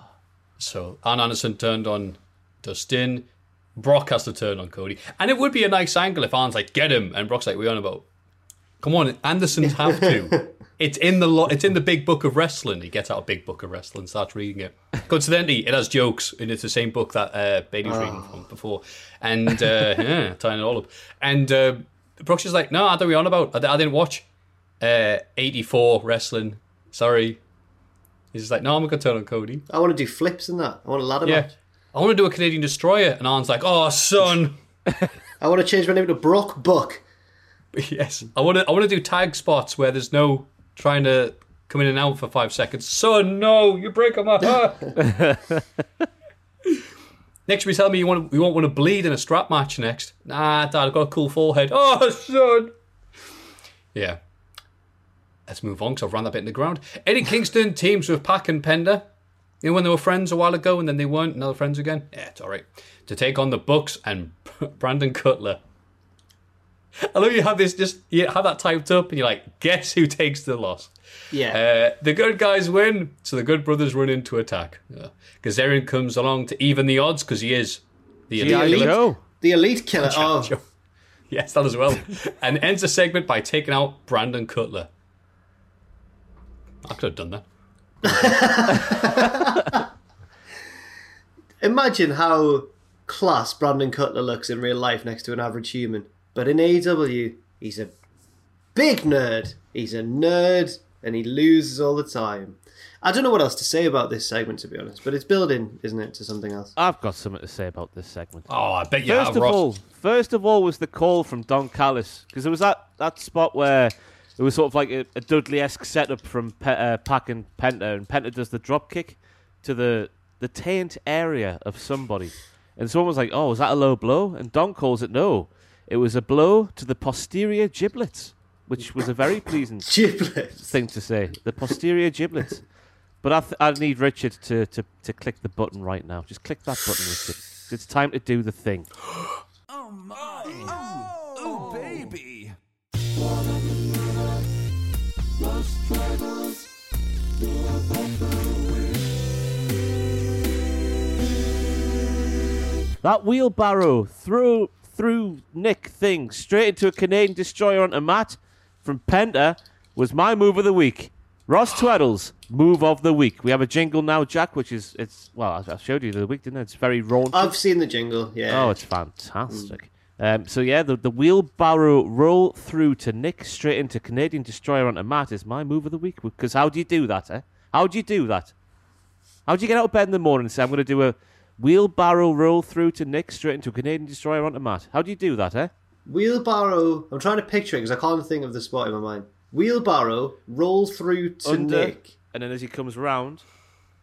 [SPEAKER 2] So Arn Anderson turned on Dustin. Brock has to turn on Cody. And it would be a nice angle if Arn's like, get him. And Brock's like, we on about. Come on, Andersons have to. It's in the lo- it's in the big book of wrestling. He gets out a big book of wrestling, starts reading it. Coincidentally, it has jokes, and it's the same book that uh, Bayley was reading from before, and uh, yeah, tying it all up. And uh, Brock's just like, no, I don't we on about. I, I didn't watch uh, eighty four wrestling. Sorry. He's just like, no, I'm gonna turn on Cody.
[SPEAKER 4] I want to do flips and that. I want a ladder
[SPEAKER 2] Yeah.
[SPEAKER 4] match.
[SPEAKER 2] I want to do a Canadian destroyer, and Arn's like, oh, son.
[SPEAKER 4] I want to change my name to Brock Buck.
[SPEAKER 2] Yes, I want to. I want to do tag spots where there's no trying to come in and out for five seconds. Son, no, you break my heart. Ah. next, you tell me you want you won't want to bleed in a strap match next. Nah, Dad, I've got a cool forehead. Oh, son. Yeah. Let's move on because I've run that bit in the ground. Eddie Kingston teams with Pac and Penta. You know when they were friends a while ago and then they weren't, now they're friends again? Yeah, it's all right. To take on the Bucks and Brandon Cutler. I love you have this just you have that typed up and you're like, guess who takes the loss?
[SPEAKER 4] Yeah.
[SPEAKER 2] Uh, the good guys win, so the good brothers run into attack. Yeah. Kazarian comes along to even the odds because he is the elite.
[SPEAKER 4] Elite.
[SPEAKER 3] Joe.
[SPEAKER 4] the Elite Killer. Oh,
[SPEAKER 2] Yes, that as well. and ends the segment by taking out Brandon Cutler. I could have done that.
[SPEAKER 4] imagine how class Brandon Cutler looks in real life next to an average human. But in AEW, he's a big nerd. He's a nerd and he loses all the time. I don't know what else to say about this segment, to be honest, but it's building, isn't it, to something else?
[SPEAKER 3] I've got something to say about this segment.
[SPEAKER 2] Oh, I bet you
[SPEAKER 3] First
[SPEAKER 2] have,
[SPEAKER 3] of
[SPEAKER 2] Ross.
[SPEAKER 3] all, first of all was the call from Don Callis because there was that, that spot where it was sort of like a, a Dudley-esque setup from Pe- uh, Pac and Penta, and Penta does the drop kick to the the taint area of somebody, and someone was like, "Oh, was that a low blow?" And Don calls it no, it was a blow to the posterior giblets, which was a very pleasing
[SPEAKER 4] Giblets.
[SPEAKER 3] thing to say. The posterior giblets. But I, th- I need Richard to, to, to click the button right now. Just click that button, Richard. It's time to do the thing.
[SPEAKER 6] Oh my! Oh, baby.
[SPEAKER 3] That wheelbarrow through through Nick thing straight into a Canadian destroyer onto Matt from Penta was my move of the week. Ross Tweddle's move of the week. We have a jingle now, Jack, which is it's well, I showed you the week, didn't I? It's very raunchy.
[SPEAKER 4] I've seen the jingle, yeah.
[SPEAKER 3] Oh, it's fantastic. Um, so yeah, the, the wheelbarrow roll through to Nick straight into Canadian Destroyer onto Matt is my move of the week. Because how do you do that, eh? How do you do that? How do you get out of bed in the morning and say I'm going to do a wheelbarrow roll through to Nick straight into a Canadian Destroyer onto Matt? How do you do that, eh?
[SPEAKER 4] Wheelbarrow. I'm trying to picture it because I can't think of the spot in my mind. Wheelbarrow, roll through to
[SPEAKER 3] Under,
[SPEAKER 4] Nick.
[SPEAKER 3] and then as he comes round,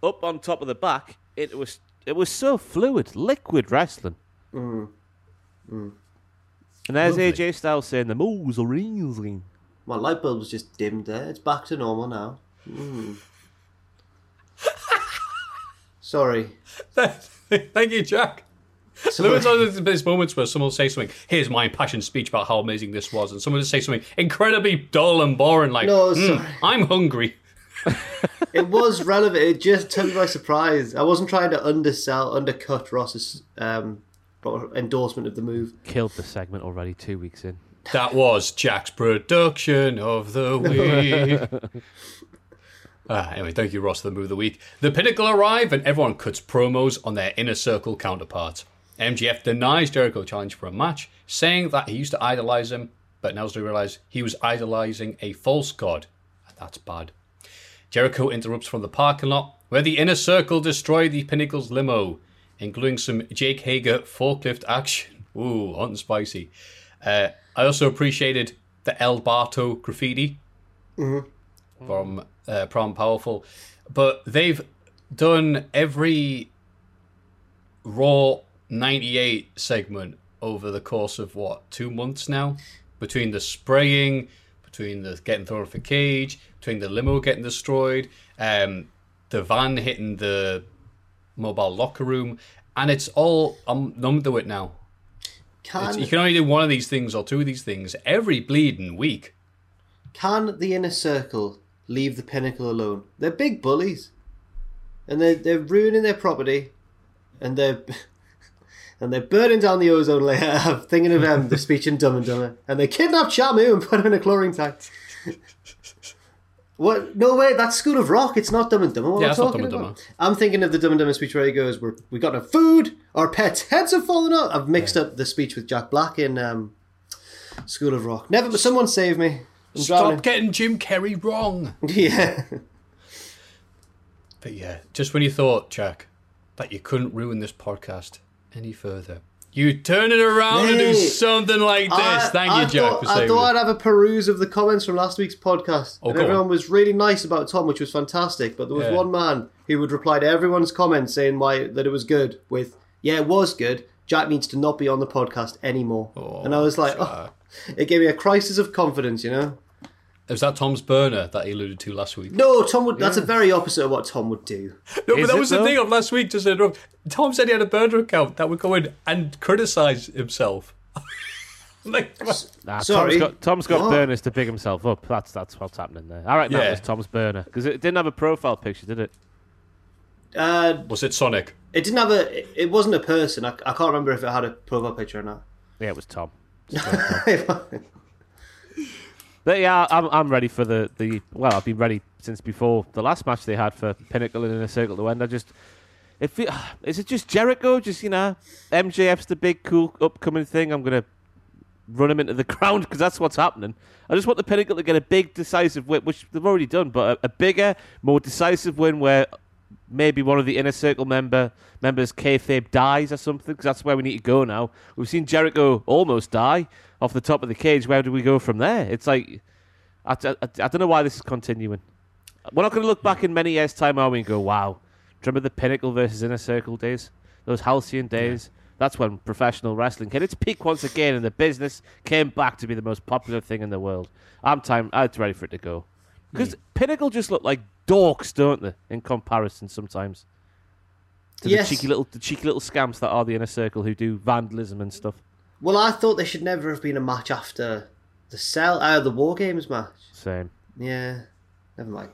[SPEAKER 3] up on top of the back, it was it was so fluid, liquid wrestling.
[SPEAKER 4] Mm.
[SPEAKER 3] And there's
[SPEAKER 2] Lovely.
[SPEAKER 3] AJ Styles saying the moves are easy.
[SPEAKER 4] My light bulb was just dimmed there. It's back to normal now. Mm. Sorry.
[SPEAKER 2] Thank you, Jack. There was these moments where someone will say something, here's my impassioned speech about how amazing this was, and someone will say something incredibly dull and boring, like,
[SPEAKER 4] No,
[SPEAKER 2] "Hmm,
[SPEAKER 4] sorry.
[SPEAKER 2] I'm hungry.
[SPEAKER 4] It was relevant. It just took me by surprise. I wasn't trying to undersell, undercut Ross's um, endorsement of the move.
[SPEAKER 3] Killed the segment already two weeks in.
[SPEAKER 2] That was Jack's production of the week. Ah, anyway, thank you, Ross, for the move of the week. The Pinnacle arrive, and everyone cuts promos on their inner circle counterparts. MJF denies Jericho challenge for a match, saying that he used to idolize him, but now they realize he was idolizing a false god, and that's bad. Jericho interrupts from the parking lot, where the inner circle destroy the Pinnacle's limo, including some Jake Hager forklift action. Ooh, hot and spicy. Uh, I also appreciated the El Barto graffiti from uh, Prom Powerful, but they've done every Raw 98 segment over the course of what, two months now? Between the spraying, between the getting thrown off the cage, between the limo getting destroyed, um, the van hitting the mobile locker room, and it's all, I'm numb to it now.
[SPEAKER 4] Can
[SPEAKER 2] you can only do one of these things or two of these things every bleeding week.
[SPEAKER 4] can the inner circle leave the pinnacle alone? They're big bullies, and they're they're ruining their property, and they're and they're burning down the ozone layer. I'm thinking of um, the speech in Dumb and Dumber, and they kidnapped Shamu and put him in a chlorine tank. What? No way! That's School of Rock. It's not Dumb and Dumber. What
[SPEAKER 2] Yeah,
[SPEAKER 4] am I
[SPEAKER 2] it's not
[SPEAKER 4] talking
[SPEAKER 2] Dumb and
[SPEAKER 4] about?
[SPEAKER 2] Dumber.
[SPEAKER 4] I'm thinking of the Dumb and Dumber speech where he goes, "We're we got no food. Our pets' heads have fallen off." I've mixed up the speech with Jack Black in um, School of Rock. Never. Someone save me. I'm
[SPEAKER 2] Stop
[SPEAKER 4] drowning.
[SPEAKER 2] getting Jim Carrey wrong.
[SPEAKER 4] Yeah.
[SPEAKER 2] But yeah, just when you thought, Jack, that you couldn't ruin this podcast any further, you turn it around and do something like this.
[SPEAKER 4] I-
[SPEAKER 2] Thank
[SPEAKER 4] I
[SPEAKER 2] you, Jack,
[SPEAKER 4] thought,
[SPEAKER 2] for
[SPEAKER 4] I thought. I'd have a peruse of the comments from last week's podcast.
[SPEAKER 2] Oh,
[SPEAKER 4] and everyone
[SPEAKER 2] on.
[SPEAKER 4] was really nice about Tom, which was fantastic. But there was
[SPEAKER 2] Yeah.
[SPEAKER 4] one man who would reply to everyone's comments saying why that it was good with, yeah, it was good. Jack needs to not be on the podcast anymore. Oh, and I was like, oh, it gave me a crisis of confidence, you know?
[SPEAKER 2] Was that Tom's burner that he alluded to last week?
[SPEAKER 4] No, Tom would. That's a very opposite of what Tom would do.
[SPEAKER 2] No, but that
[SPEAKER 3] it
[SPEAKER 2] was the thing of last week. Just to interrupt. Tom said he had a burner account that would go in and criticise himself. like,
[SPEAKER 3] Nah,
[SPEAKER 4] Sorry.
[SPEAKER 3] Tom's got, Tom's got burners to big himself up. That's that's what's happening there. All right, that
[SPEAKER 2] Yeah.
[SPEAKER 3] was Tom's burner because it didn't have a profile picture, did it?
[SPEAKER 4] Uh,
[SPEAKER 2] was it Sonic?
[SPEAKER 4] it didn't have a. It, it wasn't a person. I, I can't remember if it had a profile picture or not.
[SPEAKER 3] Yeah, it was Tom. But yeah, I'm I'm ready for the, the well, I've been ready since before the last match they had for Pinnacle and Inner Circle to end. I just it feel, is it just Jericho? Just you know, MJF's the big cool upcoming thing. I'm gonna run him into the ground because that's what's happening. I just want the Pinnacle to get a big, decisive win, which they've already done, but a, a bigger, more decisive win where maybe one of the inner circle member members, kayfabe, dies or something because that's where we need to go now. We've seen Jericho almost die off the top of the cage. Where do we go from there? It's like I, I, I don't know why this is continuing. We're not going to look back in many years' time, are we, and go, wow, remember the Pinnacle versus Inner Circle days? Those halcyon days? That's when professional wrestling hit its peak once again, and the business came back to be the most popular thing in the world. I'm time. I'm ready for it to go. Because Pinnacle just look like dorks, don't they? In comparison, sometimes to
[SPEAKER 4] Yes.
[SPEAKER 3] the cheeky little, the cheeky little scamps that are the inner circle who do vandalism and stuff.
[SPEAKER 4] Well, I thought there should never have been a match after the cell, uh, the War Games match.
[SPEAKER 3] Same.
[SPEAKER 4] Yeah, never mind.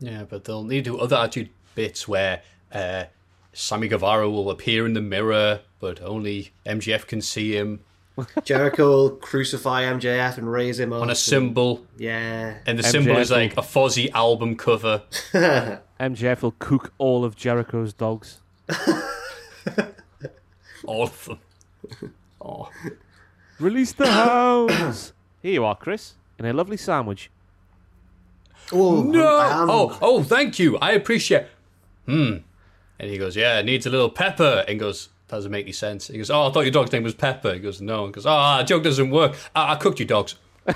[SPEAKER 2] Yeah, but they'll need to do other attitude bits where uh, Sammy Guevara will appear in the mirror, but only MJF can see him
[SPEAKER 4] Jericho will crucify MJF and raise him up.
[SPEAKER 2] on a
[SPEAKER 4] and-
[SPEAKER 2] symbol,
[SPEAKER 4] Yeah.
[SPEAKER 2] and the symbol is like a fuzzy album cover.
[SPEAKER 3] MJF will cook all of Jericho's dogs.
[SPEAKER 2] All of them. Oh,
[SPEAKER 3] Release the hounds. Here you are, Chris, in a lovely sandwich.
[SPEAKER 4] Oh
[SPEAKER 2] no!
[SPEAKER 4] I am-
[SPEAKER 2] Oh, oh, thank you. I appreciate. Hmm. And he goes, "Yeah, it needs a little pepper." And he goes, "Doesn't make any sense." He goes, "Oh, I thought your dog's name was Pepper." He goes, "No." He goes, "Ah, joke doesn't work. I, I cooked your dogs."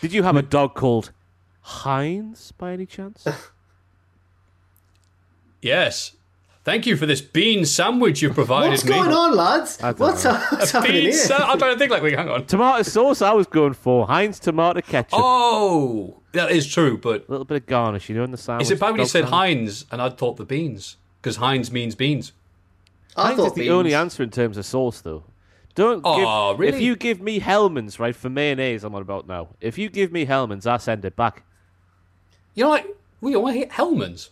[SPEAKER 3] Did you have a dog called Heinz by any chance?
[SPEAKER 2] Yes. Thank you for this bean sandwich you provided
[SPEAKER 4] What's
[SPEAKER 2] me.
[SPEAKER 4] going on, lads?
[SPEAKER 3] don't
[SPEAKER 4] What's,
[SPEAKER 3] know.
[SPEAKER 4] what's happening
[SPEAKER 2] Bean
[SPEAKER 4] here?
[SPEAKER 2] sa- I'm trying to think. Like, wait, hang on.
[SPEAKER 3] tomato sauce, I was going for Heinz tomato ketchup.
[SPEAKER 2] Oh, that is true. But
[SPEAKER 3] A little bit of garnish, you know, in the sandwich.
[SPEAKER 2] is it bad when you said
[SPEAKER 3] sandwich.
[SPEAKER 2] Heinz and I'd thought the beans? Because Heinz means beans.
[SPEAKER 4] I
[SPEAKER 3] Heinz is the
[SPEAKER 4] beans.
[SPEAKER 3] only answer in terms of sauce, though. Don't
[SPEAKER 2] Aw,
[SPEAKER 3] give,
[SPEAKER 2] really?
[SPEAKER 3] If you give me Hellmann's, right, for mayonnaise, I'm on about now. If you give me Hellmann's, I send it back.
[SPEAKER 2] You know, like we all hate Hellmann's.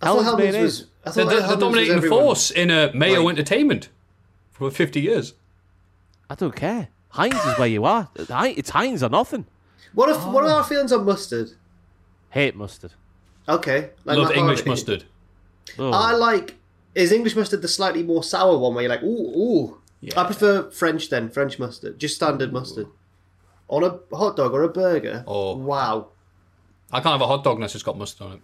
[SPEAKER 4] I thought
[SPEAKER 3] Hellmann's
[SPEAKER 4] Hellmann's
[SPEAKER 3] mayonnaise.
[SPEAKER 4] was. I
[SPEAKER 2] The,
[SPEAKER 4] thought
[SPEAKER 2] the, the
[SPEAKER 4] Hellmann's was
[SPEAKER 2] dominating
[SPEAKER 4] everyone.
[SPEAKER 2] force in a Mayo
[SPEAKER 4] Like-
[SPEAKER 2] Entertainment for 50 years.
[SPEAKER 3] I don't care. Heinz is where you are. It's Heinz or nothing.
[SPEAKER 4] What if? What are
[SPEAKER 2] Oh.
[SPEAKER 4] our feelings on mustard?
[SPEAKER 3] Hate mustard.
[SPEAKER 4] Okay, like
[SPEAKER 2] Love English
[SPEAKER 4] my-
[SPEAKER 2] mustard.
[SPEAKER 3] Oh.
[SPEAKER 4] I like. Is English mustard the slightly more sour one where you're like, ooh, ooh? I prefer French then, French mustard, just standard mustard. On a hot dog or a burger.
[SPEAKER 2] Oh.
[SPEAKER 4] wow.
[SPEAKER 2] I can't have a hot dog unless it's got mustard on it.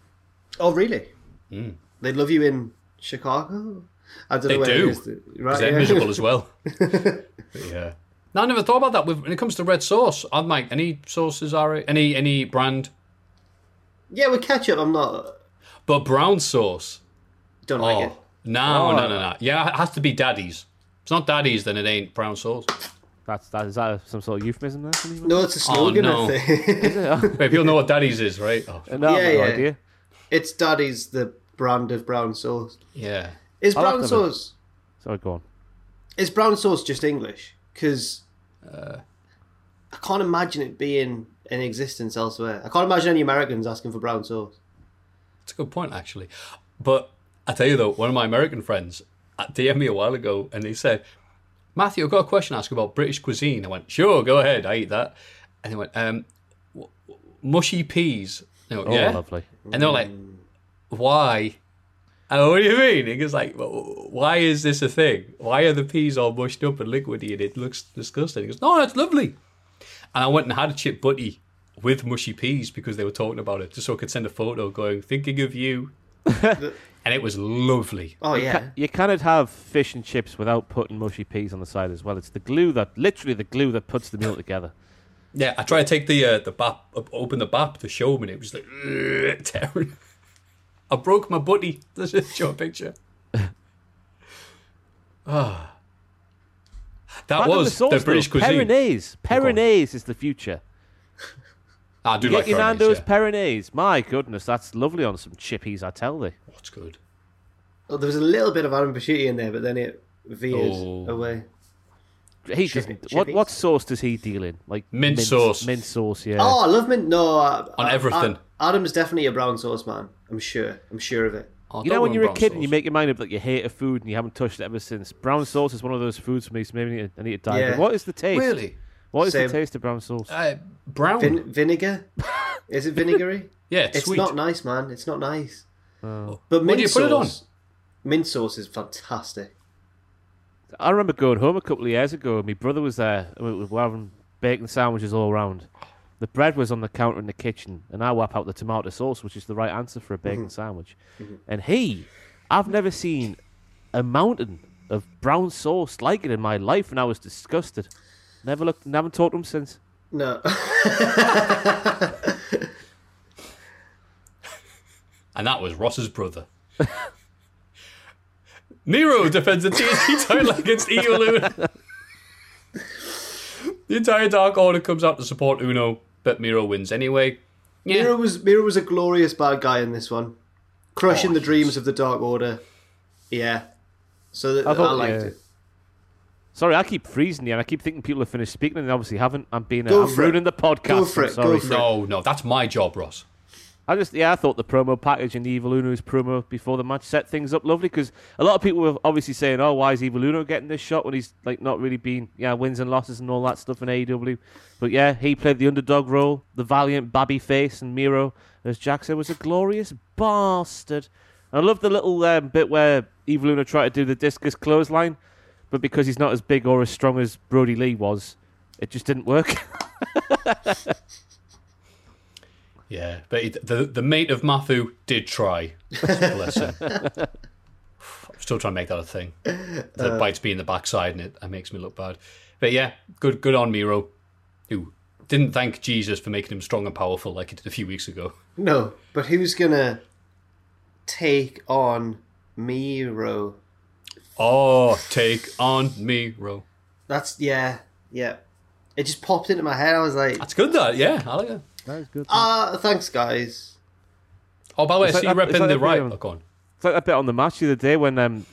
[SPEAKER 4] Oh, really? Mm. They love you in Chicago. I don't.
[SPEAKER 2] They
[SPEAKER 4] know where
[SPEAKER 2] do.
[SPEAKER 4] it is. that- Right?
[SPEAKER 2] They're
[SPEAKER 4] yeah.
[SPEAKER 2] miserable as well. Yeah. No, I never thought about that. When it comes to red sauce, I'm like, any sauces are any any brand,
[SPEAKER 4] yeah, with ketchup, I'm not.
[SPEAKER 2] Uh, but brown sauce.
[SPEAKER 4] Don't
[SPEAKER 2] Oh,
[SPEAKER 4] like it.
[SPEAKER 2] no,
[SPEAKER 3] Oh.
[SPEAKER 2] no, no, no. Yeah, it has to be daddy's. If it's not daddy's, then it ain't brown sauce.
[SPEAKER 3] That's that. Is that some sort of euphemism there?
[SPEAKER 4] No, it's a oh, slogan.
[SPEAKER 2] Oh, no.
[SPEAKER 4] I think.
[SPEAKER 2] Wait, people know what daddy's is, right? Oh,
[SPEAKER 3] no,
[SPEAKER 4] Yeah,
[SPEAKER 3] no
[SPEAKER 4] yeah.
[SPEAKER 3] idea.
[SPEAKER 4] it's Daddy's the brand of brown sauce.
[SPEAKER 2] yeah.
[SPEAKER 4] Is brown
[SPEAKER 3] to have
[SPEAKER 4] sauce?
[SPEAKER 3] Sorry, go on.
[SPEAKER 4] Is brown sauce just English? Because
[SPEAKER 2] Uh.
[SPEAKER 4] I can't imagine it being in existence elsewhere. I can't imagine any Americans asking for brown sauce.
[SPEAKER 2] It's a good point, actually. But I tell you though, one of my American friends uh, DM'd me a while ago, and they said, "Matthew, I've got a question to ask about British cuisine." I went, "Sure, go ahead. I eat that." And they went, um, w- w- "Mushy peas." I went,
[SPEAKER 3] Oh,
[SPEAKER 2] yeah.
[SPEAKER 3] lovely.
[SPEAKER 2] And they're like, "Why?" And what do you mean? He goes like, "Well, "Why is this a thing? Why are the peas all mushed up and liquidy and it looks disgusting?" He goes, "No, that's lovely." And I went and had a chip butty with mushy peas because they were talking about it, just so I could send a photo going, thinking of you. and it was lovely.
[SPEAKER 4] Oh yeah,
[SPEAKER 3] You cannot have fish and chips without putting mushy peas on the side as well. It's the glue that, literally, the glue that puts the meal together.
[SPEAKER 2] Yeah, I tried to take the uh, the bap, open the bap to show him, and it was like tearing. I broke my butty. Let's just show a picture. Ah. That
[SPEAKER 3] Back
[SPEAKER 2] was the,
[SPEAKER 3] sauce, though,
[SPEAKER 2] British cuisine.
[SPEAKER 3] Perinaise. Perinaise is the future.
[SPEAKER 2] I do
[SPEAKER 3] Get
[SPEAKER 2] like
[SPEAKER 3] your
[SPEAKER 2] Perinaise,
[SPEAKER 3] Nando's
[SPEAKER 2] yeah.
[SPEAKER 3] Perinaise. My goodness, that's lovely on some chippies, I tell thee.
[SPEAKER 2] What's good?
[SPEAKER 4] well, there was a little bit of Adam Pacitti in there, but then it veered
[SPEAKER 2] Oh.
[SPEAKER 4] away.
[SPEAKER 3] He
[SPEAKER 4] Chip-
[SPEAKER 3] doesn't. What, what sauce does he deal in? Like
[SPEAKER 2] Mint sauce.
[SPEAKER 3] Mint sauce, yeah.
[SPEAKER 4] Oh, I love mint. No, I,
[SPEAKER 2] On
[SPEAKER 4] I-
[SPEAKER 2] everything.
[SPEAKER 4] I- Adam's definitely a brown sauce man. I'm sure. I'm sure of it.
[SPEAKER 2] Oh,
[SPEAKER 3] you know when you're a
[SPEAKER 2] brown
[SPEAKER 3] kid and you make your mind up that you hate a food and you haven't touched it ever since. Brown sauce is one of those foods for me, so maybe I need to, I need to dive
[SPEAKER 4] Yeah.
[SPEAKER 3] in. What is the taste?
[SPEAKER 2] really
[SPEAKER 3] What is
[SPEAKER 4] Same.
[SPEAKER 3] the taste of brown sauce?
[SPEAKER 2] uh, brown.
[SPEAKER 4] Vin- vinegar? Is it vinegary?
[SPEAKER 2] yeah, it's,
[SPEAKER 4] it's
[SPEAKER 2] sweet.
[SPEAKER 4] not nice, man. It's not nice.
[SPEAKER 3] Oh.
[SPEAKER 4] But mint
[SPEAKER 2] What do you put it on?
[SPEAKER 4] sauce, mint sauce is fantastic.
[SPEAKER 3] I remember going home a couple of years ago. and My brother was there. and We were having bacon sandwiches all around. The bread was on the counter in the kitchen, and I whap out the tomato sauce, which is the right answer for a bacon mm-hmm. sandwich. Mm-hmm. And he, I've never seen a mountain of brown sauce like it in my life, and I was disgusted. Never looked, haven't talked to him since.
[SPEAKER 4] No.
[SPEAKER 2] And that was Ross's brother. Miro defends the TNT title against Evil Uno. the entire Dark Order comes out to support Uno, but Miro wins anyway. Yeah.
[SPEAKER 4] Miro was Miro was a glorious bad guy in this one, crushing
[SPEAKER 2] Oh,
[SPEAKER 4] the dreams
[SPEAKER 2] was-
[SPEAKER 4] of the Dark Order. Yeah. So that,
[SPEAKER 3] I
[SPEAKER 4] I,
[SPEAKER 3] thought,
[SPEAKER 4] liked
[SPEAKER 3] yeah.
[SPEAKER 4] it.
[SPEAKER 3] Sorry, I keep freezing you, and I keep thinking people have finished speaking, and they obviously haven't. I'm being,
[SPEAKER 4] Go
[SPEAKER 3] I'm
[SPEAKER 4] for it.
[SPEAKER 3] ruining the podcast.
[SPEAKER 4] Go for
[SPEAKER 3] I'm
[SPEAKER 4] it, go
[SPEAKER 3] sorry.
[SPEAKER 4] for it.
[SPEAKER 2] No, no, that's my job, Ross.
[SPEAKER 3] I just, yeah, I thought the promo package and the Evil Uno's promo before the match set things up lovely because a lot of people were obviously saying, "Oh, why is Evil Uno getting this shot when he's like not really been, yeah, wins and losses and all that stuff in AEW?" But yeah, he played the underdog role, the valiant babby face, and Miro, as Jack said, was a glorious bastard. And I love the little um, bit where Evil Uno tried to do the discus clothesline, but because he's not as big or as strong as Brodie Lee was, it just didn't work.
[SPEAKER 2] Yeah, but he, the the mate of Matthew did try. Bless him. I'm still trying to make that a thing. The uh. bites me in the backside and it, it makes me look bad. But yeah, good good on Miro, who didn't thank Jesus for making him strong and powerful like he did a few weeks ago.
[SPEAKER 4] No, but who's gonna take on Miro?
[SPEAKER 2] Oh, take on Miro.
[SPEAKER 4] That's yeah, yeah. It just popped into my head. I was like,
[SPEAKER 2] That's good, that yeah, I like it.
[SPEAKER 3] That was good.
[SPEAKER 4] ah, thanks, guys.
[SPEAKER 2] Oh, by the way, I
[SPEAKER 3] It's
[SPEAKER 2] see
[SPEAKER 3] like
[SPEAKER 2] you
[SPEAKER 3] that- it's
[SPEAKER 2] repping
[SPEAKER 3] like
[SPEAKER 2] the right.
[SPEAKER 3] video.
[SPEAKER 2] Oh, on.
[SPEAKER 3] It's like that bit on the match the other day when um,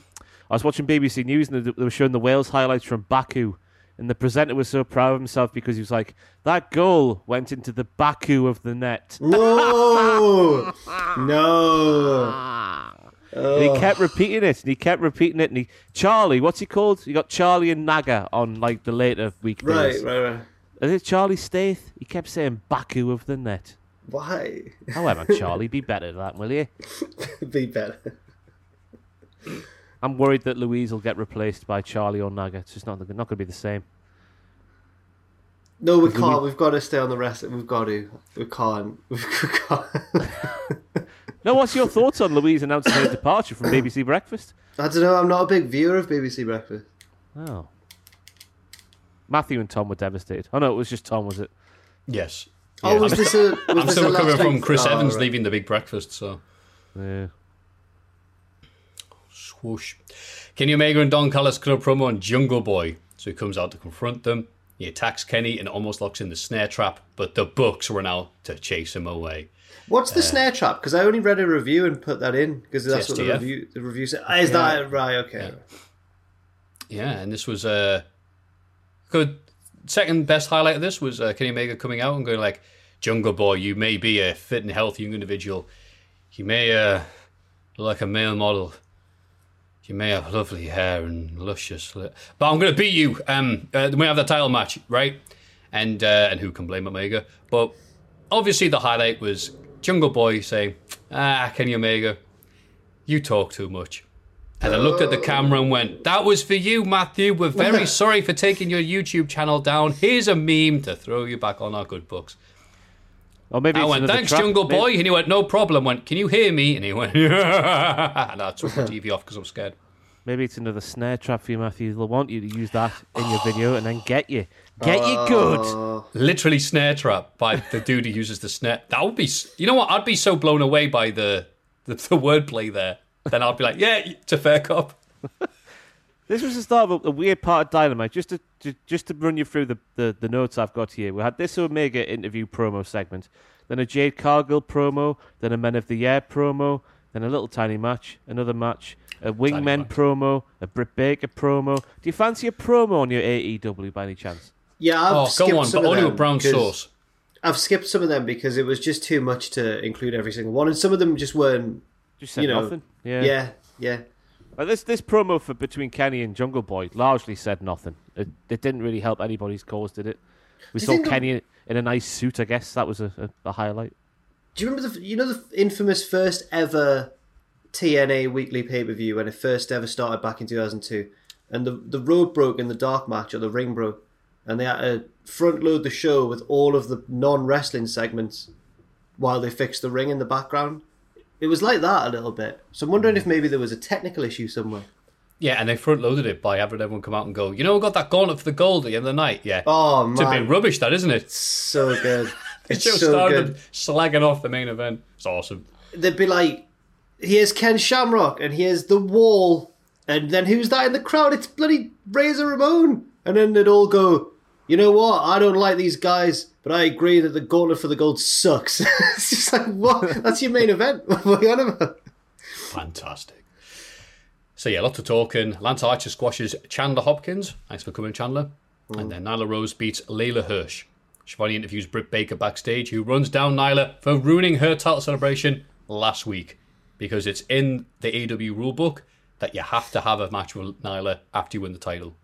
[SPEAKER 3] I was watching BBC News and they, they were showing the Wales highlights from Baku, and the presenter was so proud of himself because he was like, "That goal went into the Baku of the net."
[SPEAKER 4] No, no.
[SPEAKER 3] And he kept repeating it, and he kept repeating it, and he Charlie, what's he called? You got Charlie and Naga on like the later weekdays.
[SPEAKER 4] Right, right, right.
[SPEAKER 3] Is it Charlie Stayt? He kept saying Baku of the net.
[SPEAKER 4] Why?
[SPEAKER 3] Oh, However, Charlie, be better than that, will you?
[SPEAKER 4] Be better.
[SPEAKER 3] I'm worried that Louise will get replaced by Charlie or Naga. It's just not not going to be the same.
[SPEAKER 4] No, we can't. We've got to stay on the rest. We've got to. We can't. We can't.
[SPEAKER 3] No, what's your thoughts on Louise announcing her departure from BBC Breakfast?
[SPEAKER 4] I don't know. I'm not a big viewer of BBC Breakfast.
[SPEAKER 3] Oh. Matthew and Tom were devastated. Oh, no, it was just Tom, was it?
[SPEAKER 2] Yes.
[SPEAKER 4] Oh,
[SPEAKER 2] Yeah,
[SPEAKER 4] was
[SPEAKER 2] I'm,
[SPEAKER 4] this a? Was
[SPEAKER 2] I'm
[SPEAKER 4] this
[SPEAKER 2] still
[SPEAKER 4] a
[SPEAKER 2] recovering from? Chris
[SPEAKER 4] Oh,
[SPEAKER 2] Evans
[SPEAKER 4] right.
[SPEAKER 2] leaving the big breakfast, so
[SPEAKER 3] Yeah.
[SPEAKER 2] swoosh. Kenny Omega and Don Callis cut a promo on Jungle Boy, so he comes out to confront them. He attacks Kenny and almost locks in the snare trap, but the Bucks run out to chase him away.
[SPEAKER 4] What's the snare trap? Because I only read a review and put that in because that's what the review the review said. Ah, is that right? Okay.
[SPEAKER 2] Yeah, and this was a uh, good. Second best highlight of this was uh, Kenny Omega coming out and going like, "Jungle Boy, you may be a fit and healthy young individual. You may uh, look like a male model. You may have lovely hair and luscious, li- but I'm going to beat you. Um, uh, we have the title match, right? And uh, and who can blame Omega? But obviously, the highlight was Jungle Boy saying, "Ah, Kenny Omega, you talk too much." And I looked at the camera and went, That was for you, Matthew. We're very sorry for taking your YouTube channel down. Here's a meme to throw you back on our good books.
[SPEAKER 3] Or maybe
[SPEAKER 2] I went, Thanks. Jungle
[SPEAKER 3] Maybe-
[SPEAKER 2] Boy. And he went, No problem. went, Can you hear me? And he went, Yeah. And I took the TV off because I'm scared.
[SPEAKER 3] Maybe it's another snare trap for you, Matthew. They'll want you to use that in your video and then get you. Get you uh, good.
[SPEAKER 2] Literally snare trap by the dude who uses the snare. That would be, you know what? I'd be so blown away by the, the, the wordplay there. Then I'd be like, Yeah, it's a fair cop.
[SPEAKER 3] This was the start of a, a weird part of Dynamite. Just to, to just to run you through the, the, the notes I've got here. We had this Omega interview promo segment, then a Jade Cargill promo, then a Men of the Year promo, then a little tiny match, another match, a Wingmen promo, a Britt Baker promo. Do you fancy a promo on your AEW by any chance?
[SPEAKER 4] Yeah, I've
[SPEAKER 2] Oh,
[SPEAKER 4] skipped
[SPEAKER 2] go on,
[SPEAKER 4] some
[SPEAKER 2] but
[SPEAKER 4] of
[SPEAKER 2] only
[SPEAKER 4] them
[SPEAKER 2] with brown
[SPEAKER 4] 'cause-
[SPEAKER 2] sauce.
[SPEAKER 4] I've skipped some of them because it was just too much to include every single one, and some of them just weren't.
[SPEAKER 3] Just said
[SPEAKER 4] You know,
[SPEAKER 3] nothing. Yeah.
[SPEAKER 4] Yeah, yeah.
[SPEAKER 3] Well, this this promo for between Kenny and Jungle Boy largely said nothing. It, it didn't really help anybody's cause, did it? We saw
[SPEAKER 4] think the-
[SPEAKER 3] Kenny in a nice suit. I guess that was a, a, a highlight.
[SPEAKER 4] Do you remember the you know the infamous first ever TNA weekly pay per view when it first ever started back in two thousand two? and the the rope broke in the dark match or the ring broke, and they had to front load the show with all of the non wrestling segments while they fixed the ring in the background. It was like that a little bit. So I'm wondering if mm. maybe there was a technical issue somewhere.
[SPEAKER 2] Yeah, and they front loaded it by having everyone come out and go, you know, we got that gauntlet for the gold at the end of the night. Yeah.
[SPEAKER 4] Oh
[SPEAKER 2] it's a bit
[SPEAKER 4] man,
[SPEAKER 2] rubbish, that, isn't it?
[SPEAKER 4] so good.
[SPEAKER 2] It
[SPEAKER 4] It's
[SPEAKER 2] just
[SPEAKER 4] so
[SPEAKER 2] started
[SPEAKER 4] good.
[SPEAKER 2] slagging off the main event. It's awesome.
[SPEAKER 4] They'd be like, "Here's Ken Shamrock, and here's the Wall, and then who's that in the crowd? It's bloody Razor Ramon." And then they'd all go, "You know what? I don't like these guys, but I agree that the Gauntlet for the Gold sucks." it's just like, what? That's your main event. What are you on about?
[SPEAKER 2] Fantastic. So yeah, lots of talking. Lance Archer squashes Chandler Hopkins. Thanks for coming, Chandler. Mm. And then Nyla Rose beats Leyla Hirsch. Shivani interviews Britt Baker backstage, who runs down Nyla for ruining her title celebration last week because it's in the AW rulebook that you have to have a match with Nyla after you win the title.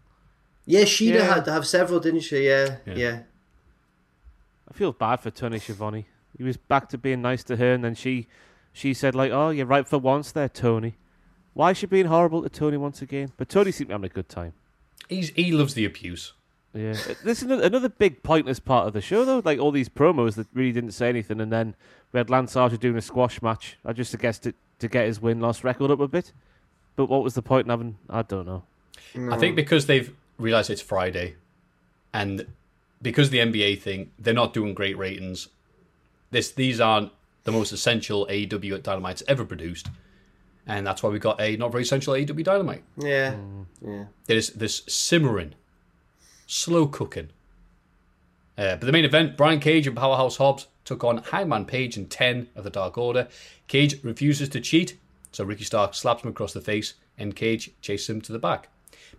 [SPEAKER 4] Yeah, Shida
[SPEAKER 3] Yeah.
[SPEAKER 4] had to have several, didn't she? Yeah, yeah.
[SPEAKER 3] I feel bad for Tony Schiavone. He was back to being nice to her, and then she, she said like, "Oh, you're right for once, there, Tony." Why is she being horrible to Tony once again? But Tony seemed to be having a good time.
[SPEAKER 2] He's he loves the abuse.
[SPEAKER 3] Yeah, this is another, another big pointless part of the show, though. Like all these promos that really didn't say anything, and then we had Lance Archer doing a squash match. I just guessed it to get his win loss record up a bit. But what was the point in having? I don't know. Mm.
[SPEAKER 2] I think because they've realized it's Friday, and because the NBA thing, they're not doing great ratings. This these aren't the most essential AEW Dynamite's ever produced, and that's why we got a not very essential AEW Dynamite.
[SPEAKER 4] Yeah, yeah.
[SPEAKER 2] There's this simmering, slow cooking. Uh, but the main event, Brian Cage and Powerhouse Hobbs took on Hangman Page and 10 of the Dark Order. Cage refuses to cheat, so Ricky Stark slaps him across the face, and Cage chases him to the back.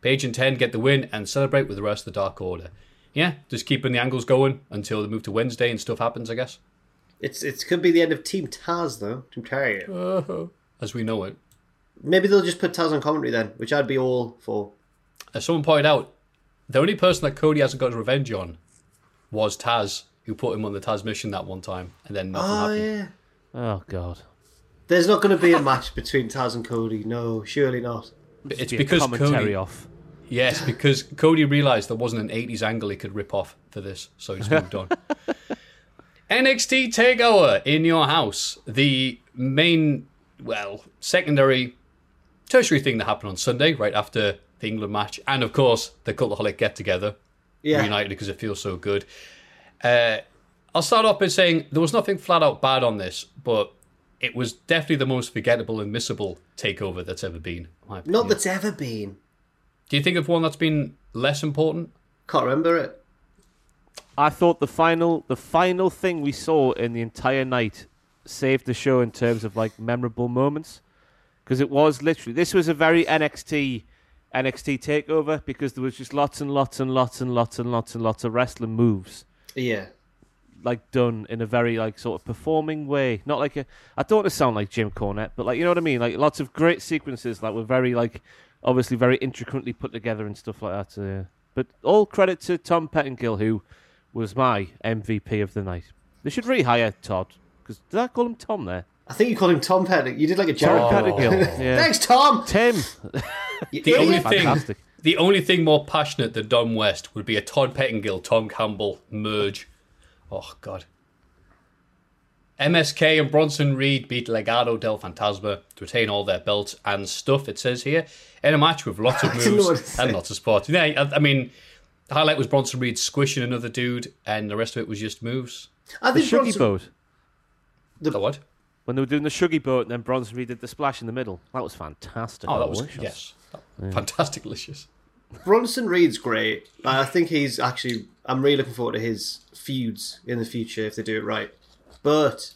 [SPEAKER 2] Page and 10 get the win and celebrate with the rest of the Dark Order. Yeah, just keeping the angles going until they move to Wednesday and stuff happens, I guess,
[SPEAKER 4] It's it could be the end of Team Taz though. Team Taz. Oh.
[SPEAKER 2] as we know it.
[SPEAKER 4] Maybe they'll just put Taz on commentary then, which I'd be all for.
[SPEAKER 2] As someone pointed out, the only person that Cody hasn't got his revenge on was Taz, who put him on the Tazmission that one time, and then nothing
[SPEAKER 4] Oh
[SPEAKER 2] happened.
[SPEAKER 4] yeah.
[SPEAKER 3] Oh God.
[SPEAKER 4] There's not going to be a match between Taz and Cody. No, surely not.
[SPEAKER 2] It's
[SPEAKER 3] Be a
[SPEAKER 2] because
[SPEAKER 3] commentary
[SPEAKER 2] Cody,
[SPEAKER 3] off.
[SPEAKER 2] Yes, because Cody realized there wasn't an '80s angle he could rip off for this, so he's moved on. NXT Takeover in your house, the main, well, secondary, tertiary thing that happened on Sunday, right after the England match, and of course the Cultaholic get together,
[SPEAKER 4] Yeah.
[SPEAKER 2] reunited because it feels so good. Uh, I'll start off by saying there was nothing flat out bad on this, but it was definitely the most forgettable and missable takeover that's ever been.
[SPEAKER 4] Not that's ever been.
[SPEAKER 2] Do you think of one that's been less important?
[SPEAKER 4] Can't remember it.
[SPEAKER 3] I thought the final the final thing we saw in the entire night saved the show in terms of like memorable moments because it was literally this was a very NXT NXT takeover because there was just lots and lots and lots and lots and lots and lots of wrestling moves
[SPEAKER 4] Yeah.
[SPEAKER 3] like done in a very like sort of performing way not like a I don't want to sound like Jim Cornette but like you know what I mean like lots of great sequences that were very like obviously very intricately put together and stuff like that uh, but all credit to Tom Pettengill who was my MVP of the night they should rehire Todd because did I call him Tom there
[SPEAKER 4] I think you called him Tom Pettick. You did like a
[SPEAKER 3] Tom
[SPEAKER 4] Jared.
[SPEAKER 3] Pettengill yeah
[SPEAKER 4] Thanks, Tom.
[SPEAKER 3] Tim
[SPEAKER 2] The only
[SPEAKER 4] idiot.
[SPEAKER 2] thing,
[SPEAKER 3] Fantastic.
[SPEAKER 2] the only thing more passionate than Don West would be a Todd Pettengill, Tom Campbell merge. Oh God. MSK and Bronson Reed beat Legado del Fantasma to retain all their belts and stuff. It says here in a match with lots of
[SPEAKER 4] I didn't know what to
[SPEAKER 2] moves and lots of spots. Yeah, I, I mean, the highlight was Bronson Reed squishing another dude, and the rest of it was just moves.
[SPEAKER 4] I
[SPEAKER 3] the
[SPEAKER 4] think
[SPEAKER 3] Shuggy
[SPEAKER 4] Bronson,
[SPEAKER 3] boat
[SPEAKER 2] The what?
[SPEAKER 3] when they were doing the Shuggy boat and then Bronson Reed did the splash in the middle that was fantastic
[SPEAKER 2] Oh, that was
[SPEAKER 3] Delicious.
[SPEAKER 2] yes, fantastic, delicious.
[SPEAKER 4] Bronson Reed's great. Like, I think he's actually. I'm really looking forward to his feuds in the future if they do it right. But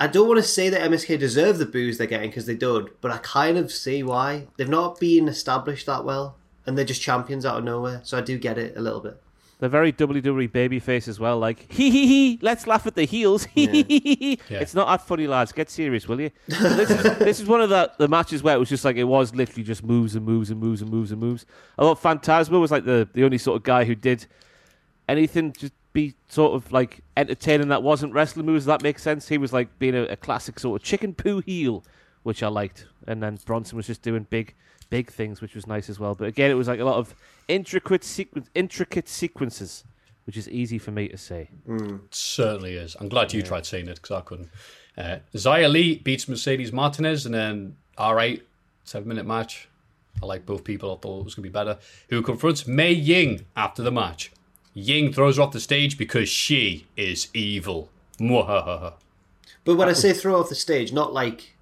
[SPEAKER 4] I don't want to say that MSK deserve the boos they're getting because they don't. But I kind of see why they've not been established that well, and they're just champions out of nowhere. So I do get it a little bit.
[SPEAKER 3] They're very WWE babyface as well. Like hee hee hee. Let's laugh at the heels. Hee hee hee hee.
[SPEAKER 2] Yeah.
[SPEAKER 3] It's not that funny, lads. Get serious, will you? This, is, this is one of the, the matches where it was just like it was literally just moves and moves and moves and moves and moves. I thought Phantasma was like the the only sort of guy who did anything just be sort of like entertaining that wasn't wrestling moves. That makes sense. He was like being a, a classic sort of chicken poo heel, which I liked. And then Bronson was just doing big big things, which was nice as well. But again, it was like a lot of intricate sequen- intricate sequences, which is easy for me to say.
[SPEAKER 2] certainly is. I'm glad you tried saying it because I couldn't. Uh, Xia Li beats Mercedes Martinez and then all right, seven minute match. I like both people. I thought it was going to be better. Who confronts Mei Ying after the match? Ying throws her off the stage because she is evil. Mwahaha.
[SPEAKER 4] But when I say throw off the stage, not like,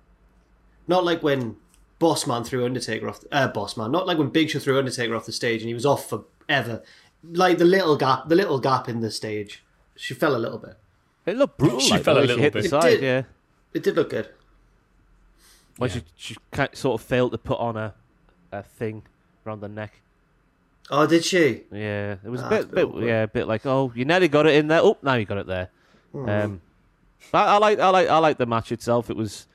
[SPEAKER 4] not like when Bossman threw Undertaker off. The, uh, Bossman, not like when Big Show threw Undertaker off the stage and he was off forever. Like the little gap, the little gap in the stage. She fell a little bit.
[SPEAKER 3] It looked brutal.
[SPEAKER 2] She
[SPEAKER 3] like,
[SPEAKER 2] fell a little bit.
[SPEAKER 3] the
[SPEAKER 2] It
[SPEAKER 4] did.
[SPEAKER 3] Yeah,
[SPEAKER 4] It did look good.
[SPEAKER 3] when she she sort of failed to put on a a thing around the neck.
[SPEAKER 4] Oh, did she?
[SPEAKER 3] Yeah, it was a
[SPEAKER 4] Ah,
[SPEAKER 3] bit,
[SPEAKER 4] bit awkward.
[SPEAKER 3] yeah, a bit like oh, you nearly got it in there. Oh, now you got it there.
[SPEAKER 4] Hmm.
[SPEAKER 3] Um, but I like, I like, I like the match itself. It was,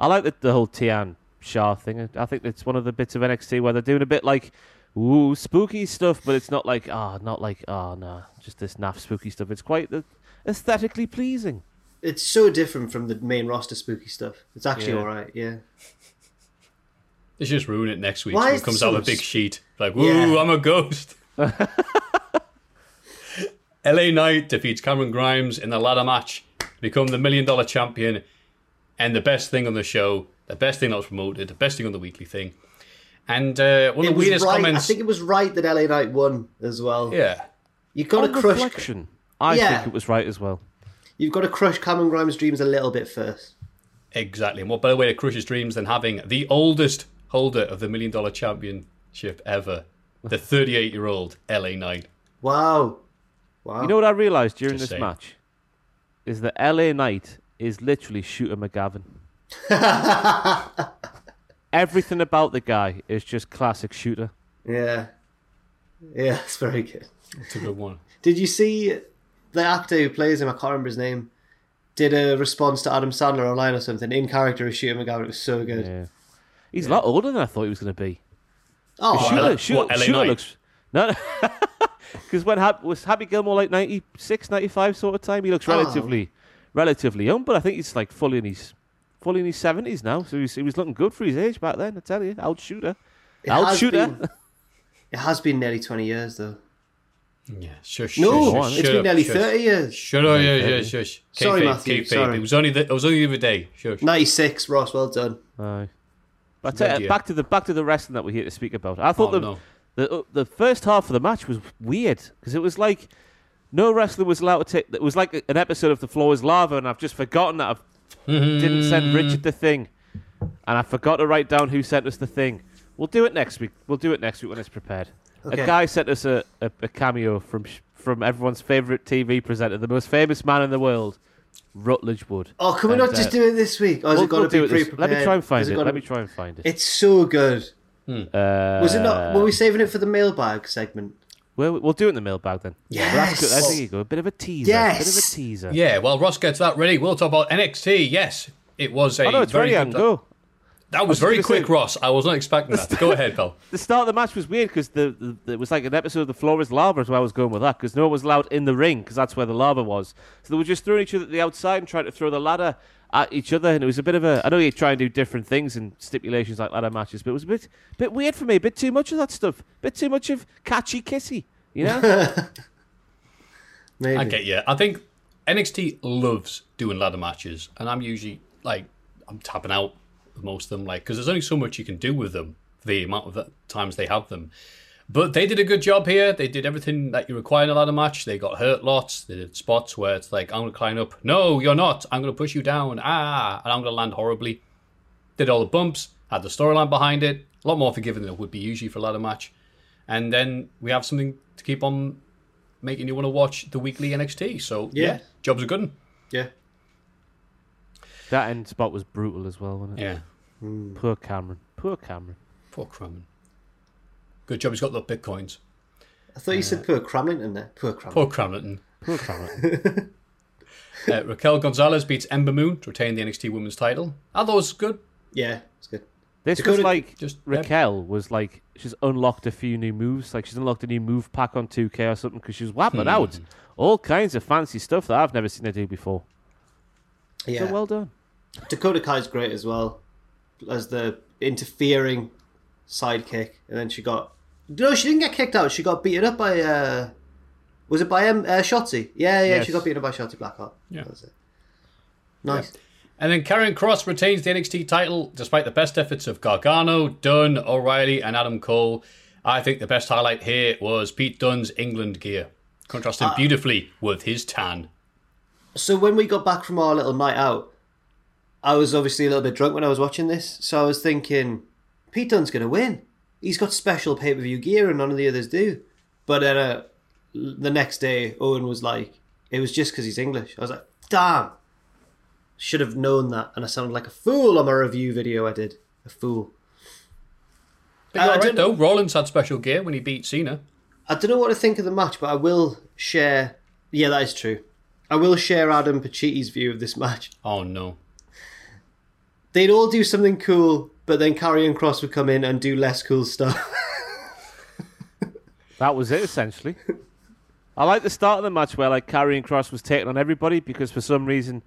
[SPEAKER 3] I like the, the whole Tian Sha thing. I think it's one of the bits of NXT where they're doing a bit like, ooh, spooky stuff, but it's not like, ah, not like, oh no, just this naff spooky stuff. It's quite uh, aesthetically pleasing.
[SPEAKER 4] It's so different from the main roster spooky stuff. It's actually
[SPEAKER 3] Yeah.
[SPEAKER 4] all right. Yeah.
[SPEAKER 2] They should just ruin it next week.
[SPEAKER 4] Why
[SPEAKER 2] so it comes
[SPEAKER 4] so
[SPEAKER 2] out with a big sheet. Like, woo,
[SPEAKER 4] Yeah.
[SPEAKER 2] I'm a ghost. LA Knight defeats Cameron Grimes in the ladder match, become the million dollar champion, and the best thing on the show, the best thing that was promoted, the best thing on the weekly thing. And uh, one of the weirdest
[SPEAKER 4] right.
[SPEAKER 2] comments.
[SPEAKER 4] I think it was right that LA Knight won as well.
[SPEAKER 2] yeah.
[SPEAKER 4] you've got
[SPEAKER 3] On
[SPEAKER 4] to crush.
[SPEAKER 3] reflection, I
[SPEAKER 4] Yeah.
[SPEAKER 3] think it was right as well.
[SPEAKER 4] You've got to crush Cameron Grimes' dreams a little bit first.
[SPEAKER 2] Exactly. And what better way to crush his dreams than having the oldest holder of the million dollar championship ever, the 38 year old LA Knight.
[SPEAKER 4] Wow. Wow.
[SPEAKER 3] You know what I realised during
[SPEAKER 2] Just
[SPEAKER 3] this
[SPEAKER 2] saying.
[SPEAKER 3] match is that LA Knight is literally Shooter McGavin. Everything about the guy is just classic Shooter.
[SPEAKER 4] Yeah. Yeah, it's very good.
[SPEAKER 2] It's a good one.
[SPEAKER 4] Did you see the actor who plays him? I can't remember his name. Did a response to Adam Sandler online or something in character as Shooter McGavin. It was so good.
[SPEAKER 3] Yeah. He's a lot older than I thought he was going to be.
[SPEAKER 4] Oh,
[SPEAKER 3] Shooter,
[SPEAKER 2] L-
[SPEAKER 3] Shooter,
[SPEAKER 2] what, LA
[SPEAKER 3] Shooter looks. No, because when Hap, was Happy Gilmore like 96, 95 sort of time, he looks
[SPEAKER 4] Oh.
[SPEAKER 3] relatively, relatively young. But I think he's like fully in his, fully in his seventies now. So he's, he was looking good for his age back then. I tell you, out shooter,
[SPEAKER 4] it
[SPEAKER 3] out
[SPEAKER 4] has
[SPEAKER 3] shooter.
[SPEAKER 4] been- it has been nearly 20 years, though.
[SPEAKER 2] Yeah, shush.
[SPEAKER 4] No,
[SPEAKER 2] shush, shush,
[SPEAKER 4] it's
[SPEAKER 2] shut
[SPEAKER 4] been
[SPEAKER 2] up,
[SPEAKER 4] nearly
[SPEAKER 2] shush.
[SPEAKER 4] 30 years.
[SPEAKER 2] Shut up, yeah, yeah, shush.
[SPEAKER 4] Sorry,
[SPEAKER 2] Kayfabe,
[SPEAKER 4] Matthew,
[SPEAKER 2] kayfabe.
[SPEAKER 4] sorry.
[SPEAKER 2] It was only the, it was only the other day. Shush.
[SPEAKER 4] 96, Ross, well done.
[SPEAKER 3] Aye. But I tell you, back to the back to the wrestling that we're here to speak about. I thought
[SPEAKER 2] Oh,
[SPEAKER 3] the,
[SPEAKER 2] no.
[SPEAKER 3] the uh, the first half of the match was weird because it was like no wrestler was allowed to take. It was like an episode of The Floor Is Lava, and I've just forgotten that I didn't send Richard the thing, and I forgot to write down who sent us the thing. We'll do it next week. We'll do it next week when it's prepared.
[SPEAKER 4] Okay.
[SPEAKER 3] A guy sent us a, a, a cameo from from everyone's favorite TV presenter, the most famous man in the world, Rutledge Wood.
[SPEAKER 4] Oh, can we
[SPEAKER 3] And,
[SPEAKER 4] not just
[SPEAKER 3] uh,
[SPEAKER 4] do it this week? Or has
[SPEAKER 3] we'll-
[SPEAKER 4] it got
[SPEAKER 3] we'll
[SPEAKER 4] to be pre-prepared?
[SPEAKER 3] Let me try and
[SPEAKER 4] Has
[SPEAKER 3] find it.
[SPEAKER 4] gotta
[SPEAKER 3] Let me try and find it.
[SPEAKER 4] It's so good.
[SPEAKER 3] Uh,
[SPEAKER 4] Was it not? Were we saving it for the mailbag segment?
[SPEAKER 3] Well, we'll do it in the mailbag then.
[SPEAKER 4] Yes.
[SPEAKER 3] Well, that's good. There you go. A bit of a teaser.
[SPEAKER 4] Yes.
[SPEAKER 3] Bit of a teaser.
[SPEAKER 2] Yeah, well, Ross gets that ready. We'll talk about NXT. Yes, it was a
[SPEAKER 3] Oh no, it's
[SPEAKER 2] very
[SPEAKER 3] ready. I
[SPEAKER 2] good-
[SPEAKER 3] can go.
[SPEAKER 2] That was
[SPEAKER 3] I
[SPEAKER 2] very quick,
[SPEAKER 3] say-
[SPEAKER 2] Ross. I was not expecting that. Go ahead, pal.
[SPEAKER 3] The start of the match was weird because the, the, the- it was like an episode of The Floor is Lava, is where I was going with that, because no one was allowed in the ring, because that's where the lava was. So they were just throwing each other at the outside and trying to throw the ladder at each other, and it was a bit of a. I know you try and do different things and stipulations like ladder matches, but it was a bit, bit weird for me. A bit too much of that stuff. A bit too much of catchy kissy, you know?
[SPEAKER 4] Maybe.
[SPEAKER 2] I get you. I think NXT loves doing ladder matches, and I'm usually like I'm tapping out with most of them, like because there's only so much you can do with them. The amount of the times they have them, but they did a good job here. They did everything that you require in a ladder match. They got hurt lots. They did spots where it's like I'm going to climb up. No, you're not. I'm going to push you down. Ah, and I'm going to land horribly. Did all the bumps. Had the storyline behind it. A lot more forgiving than it would be usually for a ladder match. And then we have something to keep on making you want to watch the weekly NXT. So yeah,
[SPEAKER 4] Yeah.
[SPEAKER 2] job's are good one.
[SPEAKER 4] Yeah.
[SPEAKER 3] That end spot was brutal as well, wasn't it?
[SPEAKER 2] Yeah, hmm.
[SPEAKER 3] Poor Cameron. Poor Cameron.
[SPEAKER 2] poor Crummon. Good job he's got the bitcoins.
[SPEAKER 4] I thought you said uh, poor Cramlington there. Poor Cramlington.
[SPEAKER 2] Poor Cramlington.
[SPEAKER 3] Poor Cameron.
[SPEAKER 2] Uh, Raquel Gonzalez beats Ember Moon to retain the NXT Women's title. I thought it was good.
[SPEAKER 4] Yeah, it's good.
[SPEAKER 3] This
[SPEAKER 4] Dakota-
[SPEAKER 3] was like
[SPEAKER 2] Just
[SPEAKER 3] Raquel was like she's unlocked a few new moves. Like she's unlocked a new move pack on 2K or something because she was whapping hmm. out all kinds of fancy stuff that I've never seen her do before.
[SPEAKER 4] Yeah.
[SPEAKER 3] So well done.
[SPEAKER 4] Dakota Kai's great as well as the interfering sidekick, and then she got no, she didn't get kicked out. She got beaten up by uh, was it by um, uh, Shotzi? Yeah, yeah,
[SPEAKER 3] Yes.
[SPEAKER 4] she got beaten up by Shotzi Blackheart.
[SPEAKER 2] Yeah.
[SPEAKER 4] That's it. Nice.
[SPEAKER 2] And then Karrion Kross retains the NXT title despite the best efforts of Gargano, Dunne, O'Reilly, and Adam Cole. I think the best highlight here was Pete Dunne's England gear, contrasting beautifully with his tan.
[SPEAKER 4] So when we got back from our little night out, I was obviously a little bit drunk when I was watching this. So I was thinking, Pete Dunne's going to win. He's got special pay per view gear and none of the others do. But then uh, the next day, Owen was like, it was just because he's English. I was like, damn. Should have known that. And I sounded like a fool on my review video I did. A fool.
[SPEAKER 2] But
[SPEAKER 4] I-
[SPEAKER 2] you're
[SPEAKER 4] I
[SPEAKER 2] right, though. Rollins had special gear when he beat Cena.
[SPEAKER 4] I don't know what to think of the match, but I will share. Yeah, that is true. I will share Adam Pacitti's view of this match.
[SPEAKER 2] Oh, no.
[SPEAKER 4] They'd all do something cool, but then Karrion Kross would come in and do less cool stuff.
[SPEAKER 3] That was it essentially. I like the start of the match where like Karrion Kross was taking on everybody because for some reason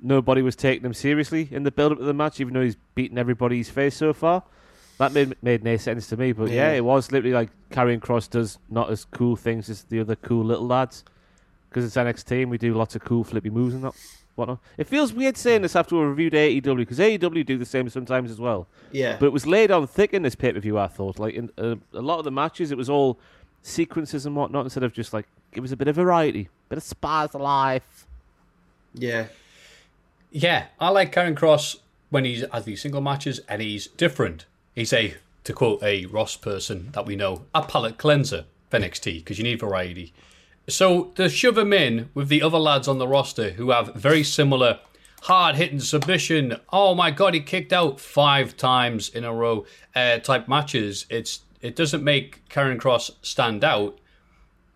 [SPEAKER 3] nobody was taking him seriously in the build up of the match, even though he's beaten everybody's face so far. That made made no sense to me, but yeah,
[SPEAKER 4] Yeah.
[SPEAKER 3] it was literally like Karrion Kross does not as cool things as the other cool little lads because it's NXT and we do lots of cool flippy moves and that whatnot. It feels weird saying this after we reviewed AEW because AEW do the same sometimes as well.
[SPEAKER 4] yeah.
[SPEAKER 3] But it was laid on thick in this pay per view. I thought, like in uh, a lot of the matches, it was all sequences and whatnot instead of just like it was a bit of variety, bit of spice of life.
[SPEAKER 4] yeah.
[SPEAKER 2] Yeah, I like Karrion Kross when he's has these single matches and he's different. He's a, to quote a Ross person that we know, a palate cleanser for NXT because you need variety. So to shove him in with the other lads on the roster who have very similar hard hitting submission, oh my god, he kicked out five times in a row uh, type matches. It's it doesn't make Karrion Kross stand out.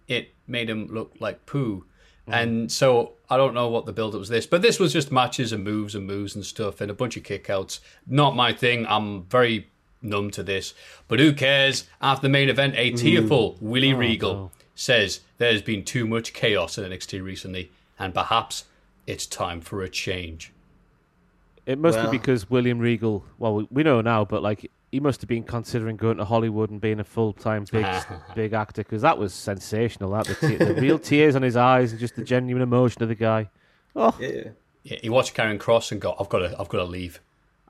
[SPEAKER 2] It made him look like poo. And so I don't know what the build up was this, but this was just matches and moves and moves and stuff and a bunch of kickouts. Not my thing. I'm very numb to this. But who cares? After the main event, a tearful Willie Regal says there's been too much chaos in NXT recently, and perhaps it's time for a change.
[SPEAKER 3] It must
[SPEAKER 4] Well.
[SPEAKER 3] be because William Regal. Well, we, we know now, but like he must have been considering going to Hollywood and being a full time big big actor because that was sensational. That the, te- the real tears on his eyes and just the genuine emotion of the guy. Oh,
[SPEAKER 4] Yeah.
[SPEAKER 2] Yeah, he watched Karrion Kross and got, I've got to, I've got to leave.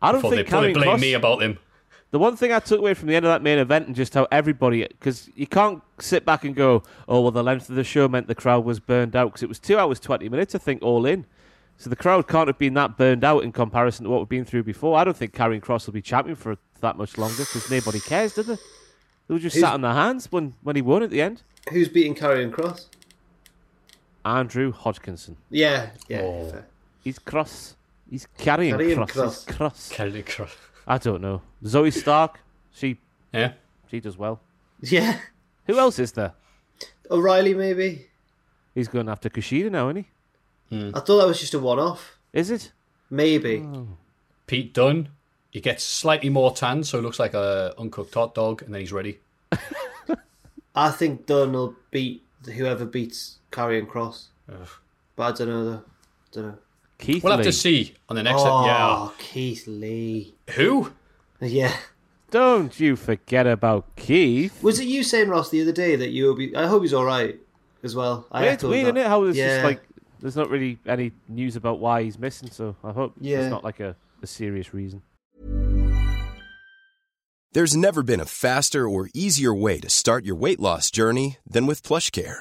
[SPEAKER 3] I don't
[SPEAKER 2] Before they,
[SPEAKER 3] think
[SPEAKER 2] before they
[SPEAKER 3] Karrion
[SPEAKER 2] blame
[SPEAKER 3] Cross,
[SPEAKER 2] me about him.
[SPEAKER 3] The one thing I took away from the end of that main event and just how everybody, because you can't sit back and go, oh, well, the length of the show meant the crowd was burned out because it was two hours, 20 minutes, I think, all in. So the crowd can't have been that burned out in comparison to what we've been through before. I don't think Karrion Kross will be champion for that much longer because nobody cares, did they? They were just
[SPEAKER 4] Who's-
[SPEAKER 3] sat on their hands when, when he won at the end.
[SPEAKER 4] Who's beating Karrion Kross?
[SPEAKER 3] Andrew Hodgkinson.
[SPEAKER 4] Yeah. Yeah.
[SPEAKER 2] Oh.
[SPEAKER 3] He's cross. He's carrying
[SPEAKER 4] Karrion
[SPEAKER 3] cross.
[SPEAKER 4] Cross.
[SPEAKER 3] He's cross.
[SPEAKER 2] Karen Cross.
[SPEAKER 3] I don't know. Zoe Stark. She
[SPEAKER 2] Yeah.
[SPEAKER 3] she does well.
[SPEAKER 4] Yeah.
[SPEAKER 3] Who else is there?
[SPEAKER 4] O'Reilly, maybe.
[SPEAKER 3] He's going after Kushida now, isn't he? Hmm.
[SPEAKER 4] I thought that was just a one-off.
[SPEAKER 3] Is it?
[SPEAKER 4] Maybe. Oh.
[SPEAKER 2] Pete Dunne. He gets slightly more tan, so he looks like a uncooked hot dog, and then he's ready.
[SPEAKER 4] I think Dunne will beat whoever beats Karrion Kross. But I don't know though. Don't know.
[SPEAKER 3] Keith
[SPEAKER 2] We'll have to see on the next.
[SPEAKER 4] Oh,
[SPEAKER 2] yeah.
[SPEAKER 4] Keith Lee.
[SPEAKER 2] Who?
[SPEAKER 4] Yeah.
[SPEAKER 3] Don't you forget about Keith.
[SPEAKER 4] Was it you saying Ross the other day that you will be? I hope he's all right as well. I
[SPEAKER 3] it's
[SPEAKER 4] echoed
[SPEAKER 3] weird,
[SPEAKER 4] that.
[SPEAKER 3] isn't it? How there's
[SPEAKER 4] yeah.
[SPEAKER 3] just like there's not really any news about why he's missing. So I hope
[SPEAKER 4] Yeah.
[SPEAKER 3] it's not like a, a serious reason.
[SPEAKER 6] There's never been a faster or easier way to start your weight loss journey than with PlushCare.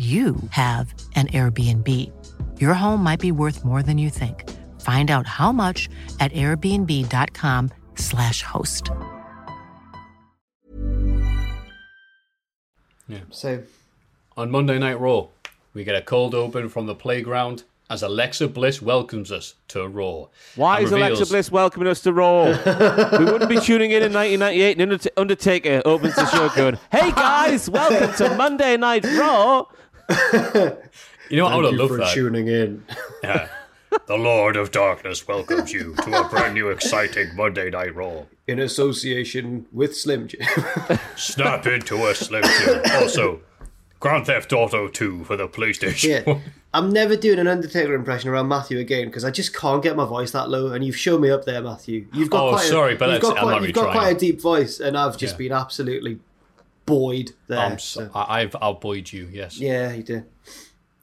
[SPEAKER 7] you have an Airbnb. Your home might be worth more than you think. Find out how much at airbnb.com/slash host.
[SPEAKER 4] So
[SPEAKER 2] On Monday Night Raw, we get a cold open from the playground as Alexa Bliss welcomes us to Raw.
[SPEAKER 3] Why
[SPEAKER 2] and
[SPEAKER 3] is Alexa Bliss welcoming us to Raw? we wouldn't be tuning in in 1998 and Undertaker opens the show going, Hey guys, welcome to Monday Night Raw.
[SPEAKER 2] You know, I would
[SPEAKER 4] thank
[SPEAKER 2] have loved
[SPEAKER 4] for
[SPEAKER 2] that.
[SPEAKER 4] tuning in.
[SPEAKER 2] Yeah. the Lord of Darkness welcomes you to a brand new, exciting Monday Night Raw.
[SPEAKER 4] in association with Slim Jim.
[SPEAKER 2] Snap into a Slim Jim. Also, Grand Theft Auto 2 for the PlayStation.
[SPEAKER 4] yeah. I'm never doing an Undertaker impression around Matthew again because I just can't get my voice that low. And you've shown me up there, Matthew. You've got
[SPEAKER 2] Oh,
[SPEAKER 4] quite
[SPEAKER 2] sorry,
[SPEAKER 4] a,
[SPEAKER 2] but
[SPEAKER 4] you've
[SPEAKER 2] that's-
[SPEAKER 4] got,
[SPEAKER 2] I'm
[SPEAKER 4] quite,
[SPEAKER 2] not
[SPEAKER 4] you've got quite a deep voice, and I've just
[SPEAKER 2] Yeah.
[SPEAKER 4] been absolutely buoyed there.
[SPEAKER 2] I'm so,
[SPEAKER 4] so-
[SPEAKER 2] I, I've outboyed you, yes.
[SPEAKER 4] yeah, you did.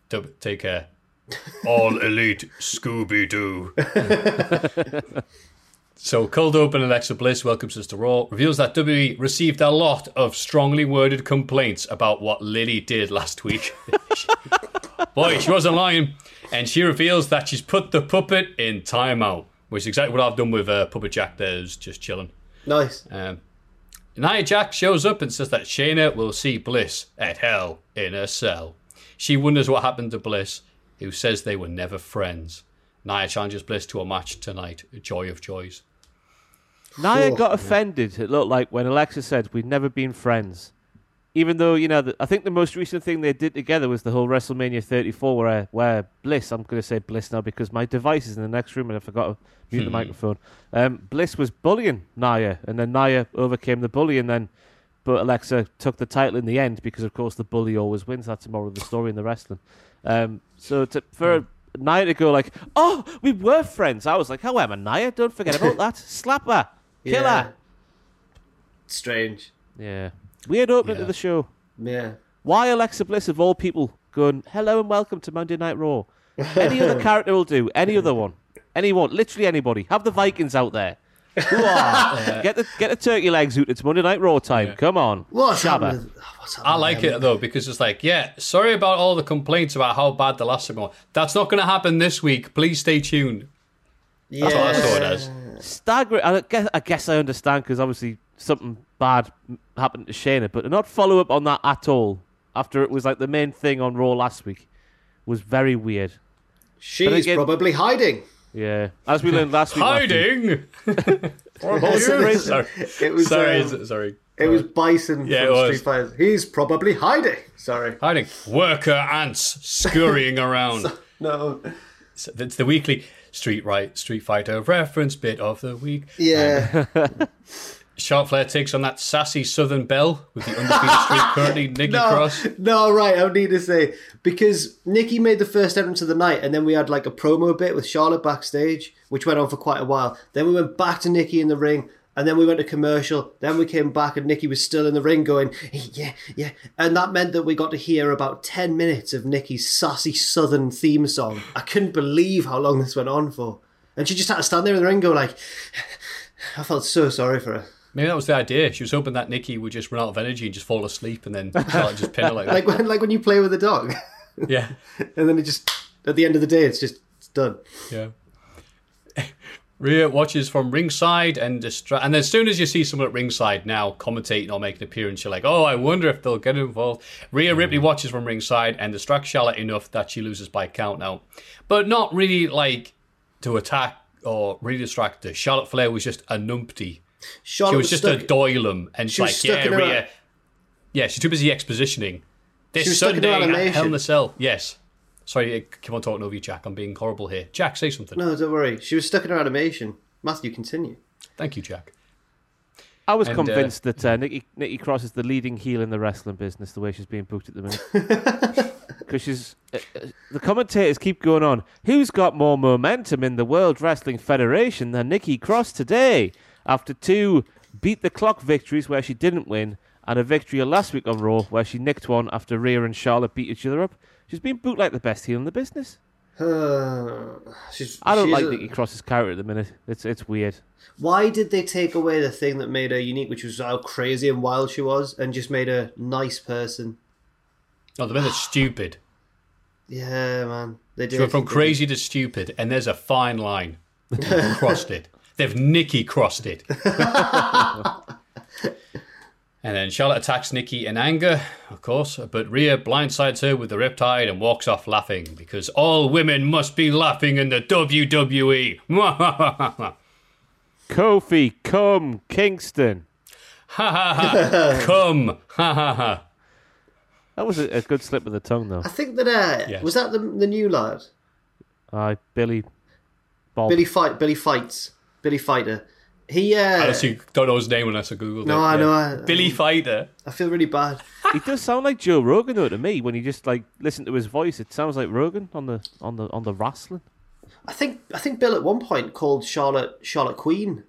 [SPEAKER 2] Dub- Take care. All elite Scooby Doo. so, cold open Alexa Bliss welcomes us to Raw, reveals that WWE received a lot of strongly worded complaints about what Lily did last week. Boy, she wasn't lying. And she reveals that she's put the puppet in timeout, which is exactly what I've done with uh, Puppet Jack there, who's just chilling.
[SPEAKER 4] Nice.
[SPEAKER 2] Um, Nia Jax shows up and says that Shayna will see Bliss at hell in a cell. She wonders what happened to Bliss, who says they were never friends. Nia challenges Bliss to a match tonight. A joy of joys.
[SPEAKER 3] Nia got offended, it looked like, when Alexa said, We've never been friends. Even though, you know, the, I think the most recent thing they did together was the whole WrestleMania 34 where, where Bliss, I'm going to say Bliss now because my device is in the next room and I forgot to mute the microphone. Um, Bliss was bullying Nia, and then Nia overcame the bully, and then, but Alexa took the title in the end because, of course, the bully always wins. That's the moral of the story in the wrestling. Um, so to, for Nia to go like, oh, we were friends, I was like, however, Nia, don't forget about that. Slap her. Kill
[SPEAKER 4] Yeah.
[SPEAKER 3] her.
[SPEAKER 4] Strange.
[SPEAKER 3] Yeah. Weird opening
[SPEAKER 2] Yeah.
[SPEAKER 3] to the show.
[SPEAKER 4] Yeah.
[SPEAKER 3] Why Alexa Bliss of all people going, hello and welcome to Monday Night Raw? Any other character will do. Any other one. Anyone. Literally anybody. Have the Vikings out there. Who? Get the get the turkey legs out. It's Monday Night Raw time. Come on.
[SPEAKER 4] What's
[SPEAKER 3] Shabba.
[SPEAKER 4] happening? What's happening?
[SPEAKER 2] I like it though because it's like, yeah, sorry about all the complaints about how bad the last time was. That's not going to happen this week. Please stay tuned.
[SPEAKER 4] Yeah.
[SPEAKER 2] That's what I saw it as.
[SPEAKER 3] Staggering. I guess I, guess I understand because obviously something bad m- happened to Shayna, but not follow up on that at all after it was like the main thing on Raw last week was very weird.
[SPEAKER 4] She's
[SPEAKER 3] again-
[SPEAKER 4] probably hiding.
[SPEAKER 3] Yeah. As we learned last week.
[SPEAKER 2] Hiding.
[SPEAKER 3] Also,
[SPEAKER 2] sorry,
[SPEAKER 4] It was
[SPEAKER 2] sorry,
[SPEAKER 4] um,
[SPEAKER 2] sorry.
[SPEAKER 4] it was Bison
[SPEAKER 2] Yeah,
[SPEAKER 4] from
[SPEAKER 2] it was.
[SPEAKER 4] Street Fighter. He's probably hiding. Sorry.
[SPEAKER 2] Hiding. Worker ants scurrying around.
[SPEAKER 4] No.
[SPEAKER 2] So It's the weekly Street right Street Fighter reference bit of the week.
[SPEAKER 4] Yeah.
[SPEAKER 2] Charlotte Flair takes on that sassy Southern Belle with the undefeated streak currently Nikki
[SPEAKER 4] no,
[SPEAKER 2] Cross.
[SPEAKER 4] no, right. I need to say because Nikki made the first entrance of the night, and then we had like a promo bit with Charlotte backstage, which went on for quite a while. Then we went back to Nikki in the ring, and then we went to commercial. Then we came back, and Nikki was still in the ring, going, "Yeah, yeah," and that meant that we got to hear about ten minutes of Nikki's sassy Southern theme song. I couldn't believe how long this went on for, and she just had to stand there in the ring, and go like, I felt so sorry for her.
[SPEAKER 2] Maybe that was the idea. She was hoping that Nikki would just run out of energy and just fall asleep, and then just pin her like that.
[SPEAKER 4] Like when, like when you play with a dog,
[SPEAKER 2] yeah,
[SPEAKER 4] and then it just at the end of the day, it's just it's done.
[SPEAKER 2] yeah. Rhea watches from ringside and distra- and as soon as you see someone at ringside now commentating or making an appearance, you're like, oh, I wonder if they'll get involved. Rhea mm-hmm. Ripley watches from ringside and distracts Charlotte enough that she loses by count now, but not really like to attack or really distract her. Charlotte Flair was just a numpty.
[SPEAKER 4] Charlotte
[SPEAKER 2] She was just
[SPEAKER 4] stuck,
[SPEAKER 2] a doilum, and
[SPEAKER 4] she
[SPEAKER 2] she's
[SPEAKER 4] was
[SPEAKER 2] like,
[SPEAKER 4] stuck
[SPEAKER 2] yeah,
[SPEAKER 4] in her-
[SPEAKER 2] Rhea. Yeah, she's too busy expositioning. This
[SPEAKER 4] She was stuck in her animation.
[SPEAKER 2] Hell in a Cell. Yes. Sorry, I keep on talking over you, Jack. I'm being horrible here. Jack, say something.
[SPEAKER 4] No, don't worry. She was stuck in her animation. Matthew, continue.
[SPEAKER 2] Thank you, Jack.
[SPEAKER 3] I was
[SPEAKER 2] And, uh,
[SPEAKER 3] convinced that uh, Nikki, Nikki Cross is the leading heel in the wrestling business, the way she's being booked at the minute. because she's. Uh, uh, the commentators keep going on. Who's got more momentum in the World Wrestling Federation than Nikki Cross today? After two beat the clock victories where she didn't win, and a victory last week on Raw where she nicked one after Rhea and Charlotte beat each other up. She's been booked like the best heel in the business.
[SPEAKER 4] She's,
[SPEAKER 3] I don't
[SPEAKER 4] she's
[SPEAKER 3] like
[SPEAKER 4] a-
[SPEAKER 3] Nikki Cross's character at the minute. It's it's weird.
[SPEAKER 4] Why did they take away the thing that made her unique, which was how crazy and wild she was, and just made her nice person?
[SPEAKER 2] Oh, the minute stupid.
[SPEAKER 4] Yeah, man. They did.
[SPEAKER 2] She went from crazy to stupid, and there's a fine line. Crossed it. They've Nikki crossed it. and then Charlotte attacks Nikki in anger, of course, but Rhea blindsides her with the riptide and walks off laughing because all women must be laughing in the WWE.
[SPEAKER 3] Kofi, come Kingston.
[SPEAKER 2] Ha ha ha! Come! Ha ha ha!
[SPEAKER 3] That was a, a good slip of the tongue, though.
[SPEAKER 4] I think that uh,
[SPEAKER 2] Yes.
[SPEAKER 4] was that the the new lad,
[SPEAKER 3] Aye, Billy, Bob.
[SPEAKER 4] Billy Fight, Billy Fights, Billy Fighter. He, uh,
[SPEAKER 2] I honestly don't know his name unless I Googled it.
[SPEAKER 4] No, I know, I-
[SPEAKER 2] Billy Fighter.
[SPEAKER 4] I feel really bad.
[SPEAKER 3] he does sound like Joe Rogan though to me. When you just like listen to his voice, it sounds like Rogan on the on the on the wrestling.
[SPEAKER 4] I think I think Bill at one point called Charlotte Charlotte Queen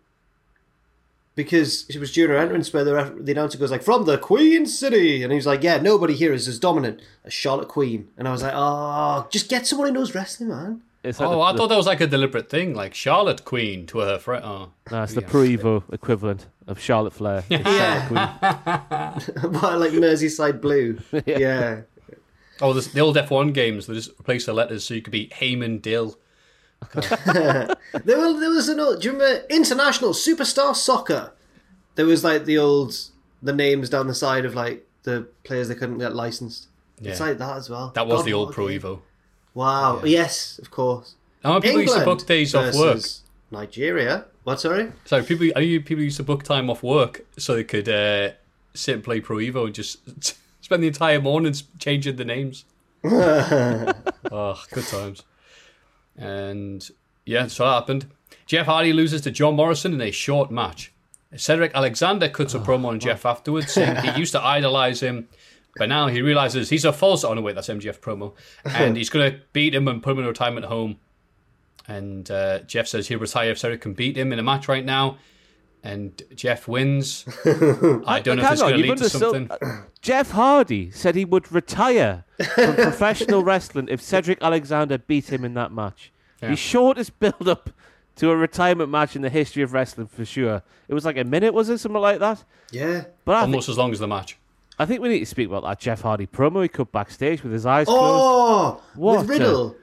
[SPEAKER 4] because it was during her entrance where the, the announcer goes like from the Queen City, and he was like, "Yeah, nobody here is as dominant as Charlotte Queen," and I was like, "Oh, just get someone who knows wrestling, man."
[SPEAKER 3] It's like
[SPEAKER 2] Oh,
[SPEAKER 3] the,
[SPEAKER 2] I
[SPEAKER 3] the-
[SPEAKER 2] thought that was like a deliberate thing, like Charlotte Queen to her friend. Oh.
[SPEAKER 3] no, it's the Pro Evo equivalent of Charlotte Flair.
[SPEAKER 4] Yeah.
[SPEAKER 3] Charlotte
[SPEAKER 4] like Merseyside Blue. yeah.
[SPEAKER 2] Oh, this, the old F1 games, they just replace the letters so you could be Heyman Dill.
[SPEAKER 4] There, were, there was an old. Do you remember International Superstar Soccer? There was like the old the names down the side of like the players they couldn't get licensed. It's like that as well.
[SPEAKER 2] That was
[SPEAKER 4] God,
[SPEAKER 2] the old
[SPEAKER 4] a
[SPEAKER 2] Pro
[SPEAKER 4] game.
[SPEAKER 2] Evo.
[SPEAKER 4] Wow. Yes, of course.
[SPEAKER 2] Know people used to book days off work.
[SPEAKER 4] Nigeria. What? Sorry.
[SPEAKER 2] So people, I knew people used to book time off work so they could uh, sit and play Pro Evo and just spend the entire morning changing the names. oh, good times. And yeah, so that happened. Jeff Hardy loses to John Morrison in a short match. Cedric Alexander cuts a promo on Jeff afterwards, saying he used to idolize him, but now he realizes he's a false. Oh no, wait, that's MJF promo, and he's going to beat him and put him in a retirement home. And uh, Jeff says he'll retire if Cedric can beat him in a match right now. And Jeff wins. I don't know if
[SPEAKER 3] Hang
[SPEAKER 2] it's going to lead to something.
[SPEAKER 3] uh, Jeff Hardy said he would retire from professional wrestling if Cedric Alexander beat him in that match.
[SPEAKER 2] Yeah.
[SPEAKER 3] The shortest build up to a retirement match in the history of wrestling for sure. It was like a minute, was it? Something like that?
[SPEAKER 4] Yeah.
[SPEAKER 3] But I think,
[SPEAKER 2] Almost as long as the match.
[SPEAKER 3] I think we need to speak about that Jeff Hardy promo he cut backstage with his eyes closed.
[SPEAKER 4] Oh,
[SPEAKER 3] What
[SPEAKER 4] with Riddle.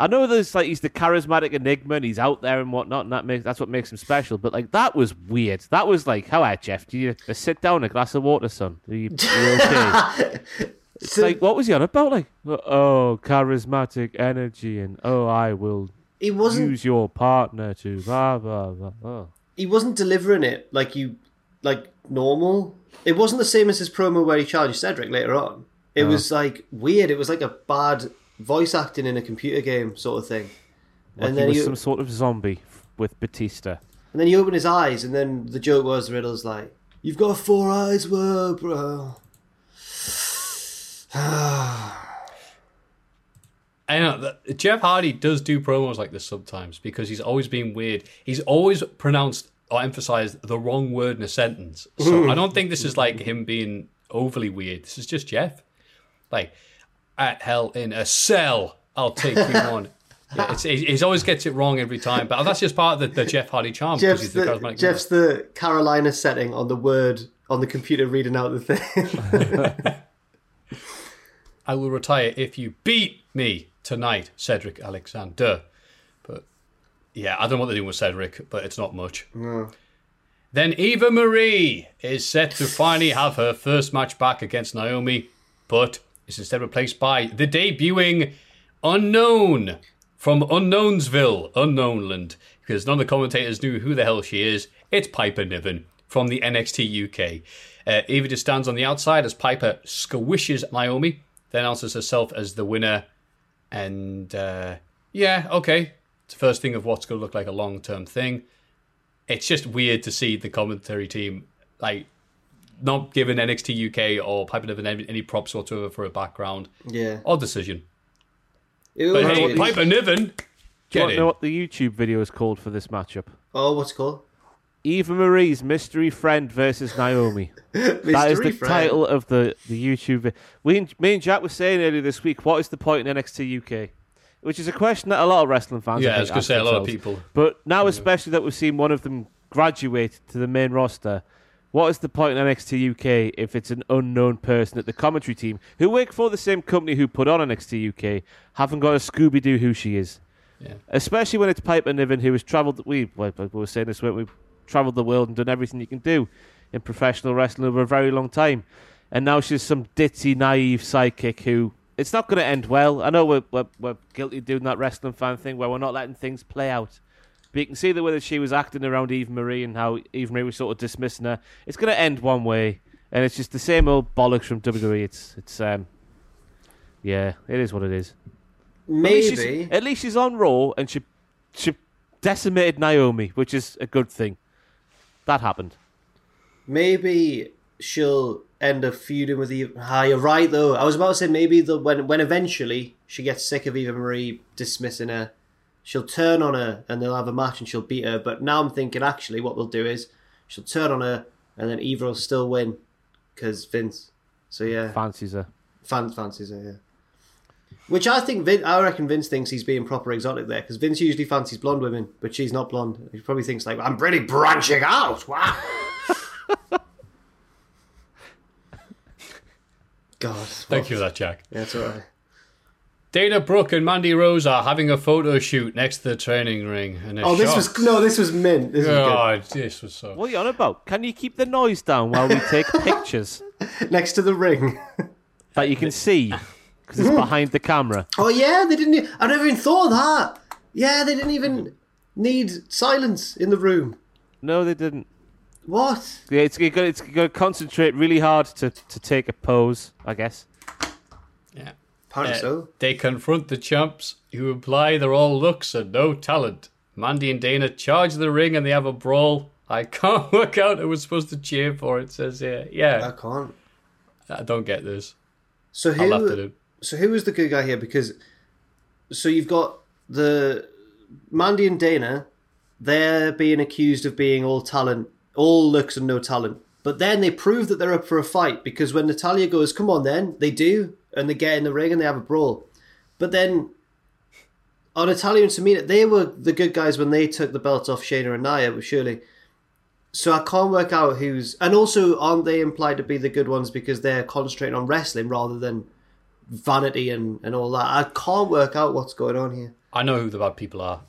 [SPEAKER 3] I know there's like he's the charismatic enigma and he's out there and whatnot, and that makes that's what makes him special. But like that was weird. That was like, how are Jeff? Do you uh, sit down, a glass of water, son? Are you, are you okay? It's like, what was he on about? Like, oh, charismatic energy, and oh, I will
[SPEAKER 4] He wasn't.
[SPEAKER 3] use your partner to blah blah blah. Oh.
[SPEAKER 4] He wasn't delivering it like you, like normal. It wasn't the same as his promo where he challenged Cedric later on. It was like weird. It was like a bad voice acting in a computer game sort of thing.
[SPEAKER 3] Like
[SPEAKER 4] and
[SPEAKER 3] he
[SPEAKER 4] then
[SPEAKER 3] was
[SPEAKER 4] he,
[SPEAKER 3] some sort of zombie with Batista.
[SPEAKER 4] and then he opened his eyes, and then the joke was Riddle's like, "You've got four eyes, whoa, bro."
[SPEAKER 2] I know that Jeff Hardy does do promos like this sometimes because he's always been weird. He's always pronounced or emphasized the wrong word in a sentence. So I don't think this is like him being overly weird. This is just Jeff. Like, at hell in a cell, I'll take you on. Yeah, it's, he always gets it wrong every time, but that's just part of the, the Jeff Hardy charm because
[SPEAKER 4] Jeff's
[SPEAKER 2] he's the,
[SPEAKER 4] the,
[SPEAKER 2] charismatic.
[SPEAKER 4] Jeff's the Carolina setting on the word on the computer reading out the thing.
[SPEAKER 2] I will retire if you beat me tonight, Cedric Alexander. Yeah, I don't know what they're doing with Cedric, but it's not much. Then Eva Marie is set to finally have her first match back against Naomi, but is instead replaced by the debuting Unknown from Unknownsville, Unknownland, because none of the commentators knew who the hell she is. It's Piper Niven from the NXT UK. Uh, Eva just stands on the outside as Piper squishes Naomi, then announces herself as the winner. And uh, yeah, okay. It's the first thing of what's going to look like a long term thing. It's just weird to see the commentary team like not giving NXT UK or Piper Niven any, any props whatsoever for a background.
[SPEAKER 4] Yeah.
[SPEAKER 2] Odd decision.
[SPEAKER 4] It
[SPEAKER 2] But
[SPEAKER 4] was-
[SPEAKER 2] hey, Piper Niven,
[SPEAKER 3] Do you
[SPEAKER 2] get
[SPEAKER 3] want to know what the YouTube video is called for this matchup?
[SPEAKER 4] Oh, what's it called?
[SPEAKER 3] Eva Marie's mystery friend versus Naomi. that is the
[SPEAKER 4] friend.
[SPEAKER 3] title of the, the YouTube. vi- We, and- me and Jack were saying earlier this week, what is the point in NXT UK? Which is a question that a lot of wrestling fans.
[SPEAKER 2] Yeah, I
[SPEAKER 3] think,
[SPEAKER 2] was gonna
[SPEAKER 3] ask
[SPEAKER 2] say a lot of people.
[SPEAKER 3] But now, especially that we've seen one of them graduate to the main roster, what is the point in NXT UK if it's an unknown person at the commentary team who work for the same company who put on NXT UK, haven't got a Scooby Doo who she is?
[SPEAKER 2] Yeah.
[SPEAKER 3] Especially when it's Piper Niven who has travelled. We, we were saying this, weren't we? Travelled the world and done everything you can do in professional wrestling over a very long time. And now she's some ditzy, naive sidekick who. It's not going to end well. I know we're, we're, we're guilty of doing that wrestling fan thing where we're not letting things play out. But you can see the way that she was acting around Eva Marie and how Eva Marie was sort of dismissing her. It's going to end one way, and it's just the same old bollocks from WWE. It's it's um, yeah, it is what it is. At least she's-
[SPEAKER 4] Maybe.
[SPEAKER 3] at least she's on Raw, and she she decimated Naomi, which is a good thing. That happened.
[SPEAKER 4] Maybe she'll end up feuding with Eva. Ah, you're right though. I was about to say maybe the when when eventually she gets sick of Eva Marie dismissing her, she'll turn on her and they'll have a match and she'll beat her. But now I'm thinking actually what they'll do is she'll turn on her and then Eva will still win because Vince. So yeah,
[SPEAKER 3] Fancies her.
[SPEAKER 4] fans fancies her. Yeah. Which I think Vin, I reckon Vince thinks he's being proper exotic there because Vince usually fancies blonde women, but she's not blonde. He probably thinks like I'm really branching out. Wow. God.
[SPEAKER 2] Thank you for that, Jack.
[SPEAKER 4] Yeah, it's alright.
[SPEAKER 2] Dana Brooke and Mandy Rose are having a photo shoot next to the training ring. And they're
[SPEAKER 4] Oh, this was no, this was mint. This was
[SPEAKER 2] God, this was so.
[SPEAKER 3] What are you on about? Can you keep the noise down while we take pictures.
[SPEAKER 4] Next to the ring.
[SPEAKER 3] that you can see because it's behind the camera?
[SPEAKER 4] Oh yeah, they didn't. I never even thought of that. Yeah, they didn't even need silence in the room.
[SPEAKER 3] No, they didn't.
[SPEAKER 4] What?
[SPEAKER 3] Yeah, it's you got it's got to concentrate really hard to to take a pose, I guess.
[SPEAKER 2] Yeah.
[SPEAKER 4] Apparently
[SPEAKER 2] Uh,
[SPEAKER 4] so.
[SPEAKER 2] They confront the chumps, who imply they're all looks and no talent. Mandy and Dana charge the ring and they have a brawl. I can't work out who was supposed to cheer for. It says here. Yeah.
[SPEAKER 4] I can't.
[SPEAKER 2] I don't get this.
[SPEAKER 4] So
[SPEAKER 2] I'll have to
[SPEAKER 4] who?
[SPEAKER 2] do.
[SPEAKER 4] So who is the good guy here? Because so you've got the Mandy and Dana. They're being accused of being all talent, all looks and no talent. But then they prove that they're up for a fight because when Natalya goes, "Come on," then they do, and they get in the ring and they have a brawl. But then, on Natalya and Tamina, they were the good guys when they took the belt off Shayna and Nia, surely. So I can't work out who's, and also aren't they implied to be the good ones because they're concentrating on wrestling rather than vanity and, and all that. I can't work out what's going on here.
[SPEAKER 2] I know who the bad people are.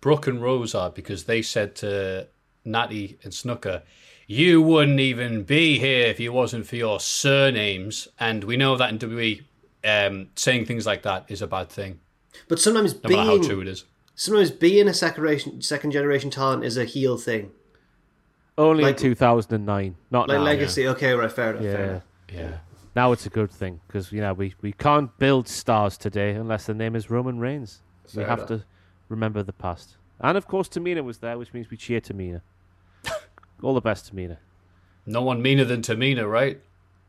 [SPEAKER 2] Brooke and Rose are because they said to Natty and Snuka, "You wouldn't even be here if it wasn't for your surnames." And we know that in WWE, um, saying things like that is a bad thing,
[SPEAKER 4] But sometimes
[SPEAKER 2] no matter how
[SPEAKER 4] being
[SPEAKER 2] true it is.
[SPEAKER 4] sometimes being a second generation second generation talent is a heel thing.
[SPEAKER 3] Only
[SPEAKER 4] Like-
[SPEAKER 3] in 2009, not
[SPEAKER 4] Like
[SPEAKER 3] now.
[SPEAKER 4] legacy. Okay, right, fair enough. Fair
[SPEAKER 3] Yeah.
[SPEAKER 4] enough.
[SPEAKER 2] Yeah.
[SPEAKER 3] Now it's a good thing because you know we, we can't build stars today unless the name is Roman Reigns. we
[SPEAKER 4] Fair
[SPEAKER 3] have
[SPEAKER 4] enough.
[SPEAKER 3] to remember the past, and of course Tamina was there, which means we cheer Tamina. All the best, Tamina.
[SPEAKER 2] No one meaner than Tamina, right?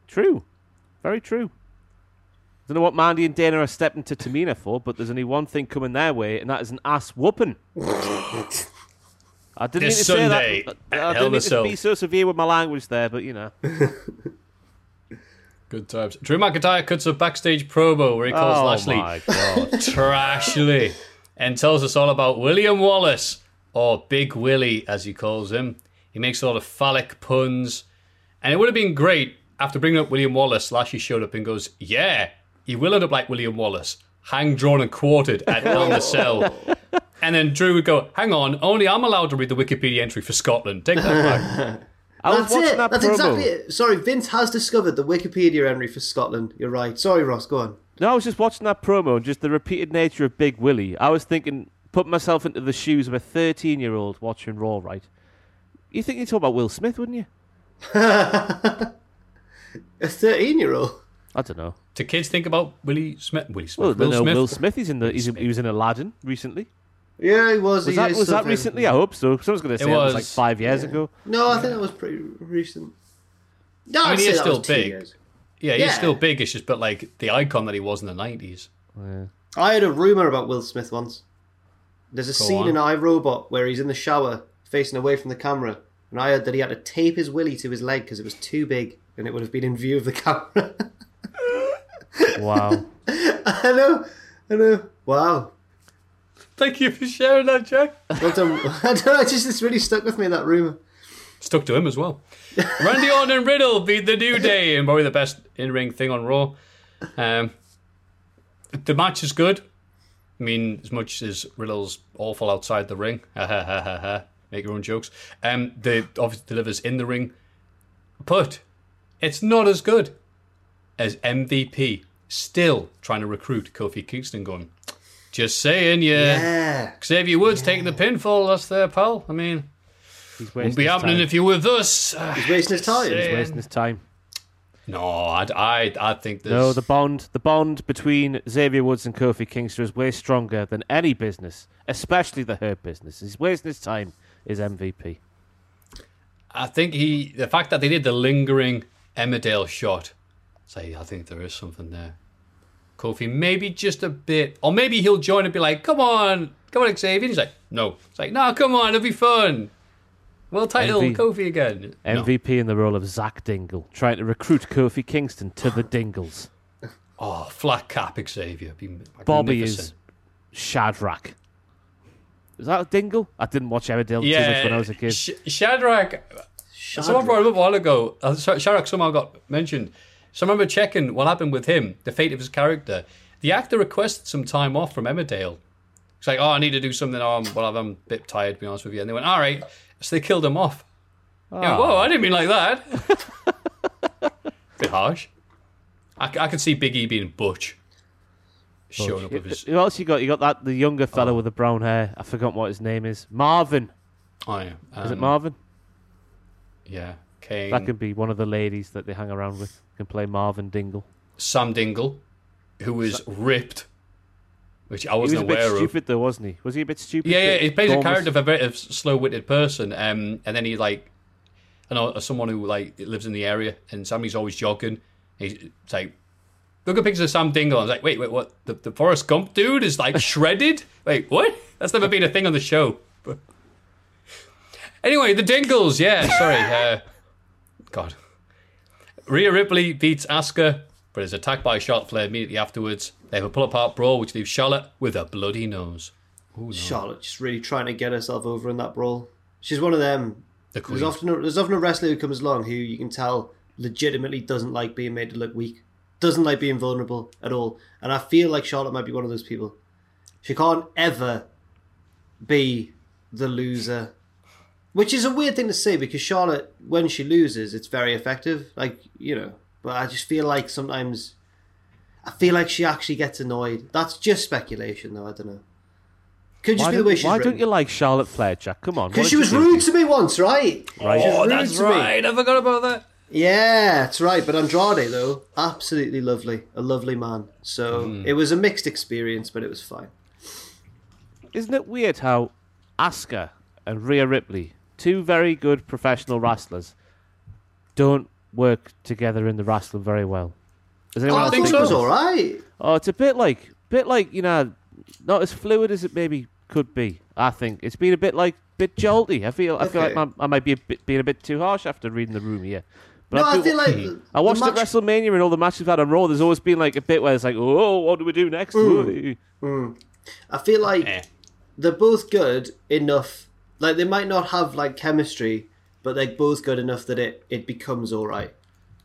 [SPEAKER 3] True, very true. I Don't know what Mandy and Dana are stepping to Tamina for, but there's only one thing coming their way, and that is an ass whooping. I didn't
[SPEAKER 2] This
[SPEAKER 3] mean to say that.
[SPEAKER 2] at
[SPEAKER 3] I didn't mean to be so severe with my language there, but you know.
[SPEAKER 2] Good times. Drew McIntyre cuts a backstage promo where he calls
[SPEAKER 3] oh
[SPEAKER 2] Lashley! Trashly and tells us all about William Wallace, or Big Willie as he calls him. He makes a lot of phallic puns, and it would have been great after bringing up William Wallace. Lashley showed up and goes, "Yeah, he will end up like William Wallace, hang, drawn, and quartered at Hell in a Cell." And then Drew would go, "Hang on, only I'm allowed to read the Wikipedia entry for Scotland. Take that back."
[SPEAKER 3] I was
[SPEAKER 4] That's
[SPEAKER 3] watching
[SPEAKER 4] it.
[SPEAKER 3] that
[SPEAKER 4] That's
[SPEAKER 3] promo.
[SPEAKER 4] exactly it. Sorry, Vince has discovered the Wikipedia entry for Scotland. You're right. Sorry, Ross. Go on.
[SPEAKER 3] No, I was just watching that promo and just the repeated nature of Big Willie. I was thinking, put myself into the shoes of a 13 year old watching Raw, right? You think you'd talk about Will Smith, wouldn't you?
[SPEAKER 4] A 13 year old.
[SPEAKER 3] I don't know.
[SPEAKER 2] Do kids think about Willie Smith? Willie Smith.
[SPEAKER 3] they
[SPEAKER 2] Will
[SPEAKER 3] know
[SPEAKER 2] Smith.
[SPEAKER 3] Will Smith. He's in the. He's, he was in Aladdin recently.
[SPEAKER 4] Yeah, he was.
[SPEAKER 3] Was
[SPEAKER 4] he
[SPEAKER 3] that
[SPEAKER 4] is
[SPEAKER 3] was that recently? I hope so. Someone's going to say it was, like
[SPEAKER 2] was.
[SPEAKER 3] five years ago.
[SPEAKER 4] No, I think that was pretty recent. No,
[SPEAKER 2] I mean,
[SPEAKER 4] I'd
[SPEAKER 2] he is still big. Yeah, he's
[SPEAKER 4] Yeah.
[SPEAKER 2] still big. It's just, but like the icon that he was in the nineties. Yeah.
[SPEAKER 4] I had a rumor about Will Smith once. There's a
[SPEAKER 2] Go
[SPEAKER 4] scene
[SPEAKER 2] on.
[SPEAKER 4] in iRobot where he's in the shower, facing away from the camera, and I heard that he had to tape his willy to his leg because it was too big and it would have been in view of the camera.
[SPEAKER 3] Wow.
[SPEAKER 4] I know, I know. Wow.
[SPEAKER 2] Thank you for sharing that, Jack.
[SPEAKER 4] Well done. I don't know. It just it's really stuck with me that rumor.
[SPEAKER 2] Stuck to him as well. Randy Orton and Riddle beat the New Day, and probably the best in-ring thing on Raw. Um, the match is good. I mean, as much as Riddle's awful outside the ring, make your own jokes. Um, the obviously delivers in the ring, but it's not as good as MVP. Still trying to recruit Kofi Kingston, going. Just saying, yeah.
[SPEAKER 4] Yeah.
[SPEAKER 2] Xavier Woods taking the pinfall. That's there, pal. I mean,
[SPEAKER 3] He's
[SPEAKER 2] won't
[SPEAKER 3] wasting
[SPEAKER 2] be happening
[SPEAKER 3] time.
[SPEAKER 2] if you're with us.
[SPEAKER 4] He's wasting his time.
[SPEAKER 2] Say-
[SPEAKER 3] He's wasting his time.
[SPEAKER 2] No, I, I, I think there's.
[SPEAKER 3] No, the bond, the bond between Xavier Woods and Kofi Kingston is way stronger than any business, especially the Hurt business. He's wasting his time. Is MVP.
[SPEAKER 2] I think he. The fact that they did the lingering Emmerdale shot. Say, I think there is something there. Kofi, maybe just a bit, or maybe he'll join and be like, "Come on, come on, Xavier." And he's like, "No." It's like, "No, come on, it'll be fun." Well title,
[SPEAKER 3] MV
[SPEAKER 2] Kofi again. No.
[SPEAKER 3] MVP in the role of Zak Dingle, trying to recruit Kofi Kingston to the Dingles.
[SPEAKER 2] Oh, flat cap Xavier.
[SPEAKER 3] Bobby is Shadrach. Is that a Dingle? I didn't watch Emmerdale too much when I was a kid.
[SPEAKER 2] Sh- Shadrach. Someone brought him up a while ago. Uh, Sh- Shadrach somehow got mentioned. So I remember checking what happened with him, the fate of his character. The actor requested some time off from Emmerdale. It's like, oh, I need to do something. Oh, I'm, well, I'm a bit tired, to be honest with you. And they went, all right. So they killed him off. You know, Whoa, I didn't mean like that. bit harsh. I could see Big E being Butch. Showing up with his.
[SPEAKER 3] Who else you got? You got that the younger fellow with the brown hair. I forgot what his name is. Marvin.
[SPEAKER 2] Oh, yeah.
[SPEAKER 3] Is it
[SPEAKER 2] um,
[SPEAKER 3] Marvin?
[SPEAKER 2] Yeah. Kane.
[SPEAKER 3] That could be one of the ladies that they hang around with. Can play Marvin Dingle.
[SPEAKER 2] Sam Dingle, who was ripped, which I
[SPEAKER 3] He was
[SPEAKER 2] wasn't
[SPEAKER 3] a bit
[SPEAKER 2] aware of.
[SPEAKER 3] stupid though, wasn't he? Was he a bit stupid?
[SPEAKER 2] Yeah, yeah,
[SPEAKER 3] Bit
[SPEAKER 2] he plays a
[SPEAKER 3] Gormless?
[SPEAKER 2] character of a very slow-witted person, um, and then he like, I know someone who like lives in the area, and Sammy's always jogging. He's it's like, look at pictures of Sam Dingle. I was like, wait, wait, what? The, the Forrest Gump dude is like shredded. Wait, what? That's never been a thing on the show. But anyway, the Dingles. Yeah, sorry. Uh, God. Rhea Ripley beats Asuka, but is attacked by Charlotte Flair immediately afterwards. They have a pull-apart brawl, which leaves Charlotte with a bloody nose. Ooh, no.
[SPEAKER 4] Charlotte just really trying to get herself over in that brawl. She's one of them.
[SPEAKER 2] The
[SPEAKER 4] There's often a, there's often a wrestler who comes along who you can tell legitimately doesn't like being made to look weak, doesn't like being vulnerable at all. And I feel like Charlotte might be one of those people. She can't ever be the loser, which is a weird thing to say because Charlotte, when she loses, it's very effective. Like you know, but I just feel like sometimes. I feel like she actually gets annoyed. That's just speculation, though. I don't know. Could just
[SPEAKER 3] Why,
[SPEAKER 4] be the
[SPEAKER 3] don't,
[SPEAKER 4] way she's
[SPEAKER 3] why
[SPEAKER 4] written.
[SPEAKER 3] don't you like Charlotte Flair, Jack? Come on.
[SPEAKER 4] Because she was rude to me once, right?
[SPEAKER 3] Right.
[SPEAKER 2] Oh, that's
[SPEAKER 4] to me.
[SPEAKER 2] right. I forgot about that.
[SPEAKER 4] Yeah, that's right. But Andrade, though, absolutely lovely. A lovely man. So
[SPEAKER 3] Hmm.
[SPEAKER 4] it was a mixed experience, but it was fine.
[SPEAKER 3] Isn't it weird how Asuka and Rhea Ripley, two very good professional wrestlers, don't work together in the wrestling very well? Does
[SPEAKER 4] Oh,
[SPEAKER 3] anyone
[SPEAKER 4] I think it was all right.
[SPEAKER 3] Oh, it's a bit like, bit like you know, not as fluid as it maybe could be. I think it's been a bit like, bit jolty. I feel, I feel like
[SPEAKER 4] Okay.
[SPEAKER 3] my, I might be a bit, being a bit too harsh after reading the room here. But
[SPEAKER 4] No, I feel like
[SPEAKER 3] I watched
[SPEAKER 4] the
[SPEAKER 3] at WrestleMania and all the matches we've had on Raw. There's always been like a bit where it's like, oh, what do we do next?
[SPEAKER 4] Hmm. I feel like
[SPEAKER 2] Eh.
[SPEAKER 4] they're both good enough. Like they might not have like chemistry, but they're both good enough that it it becomes all right.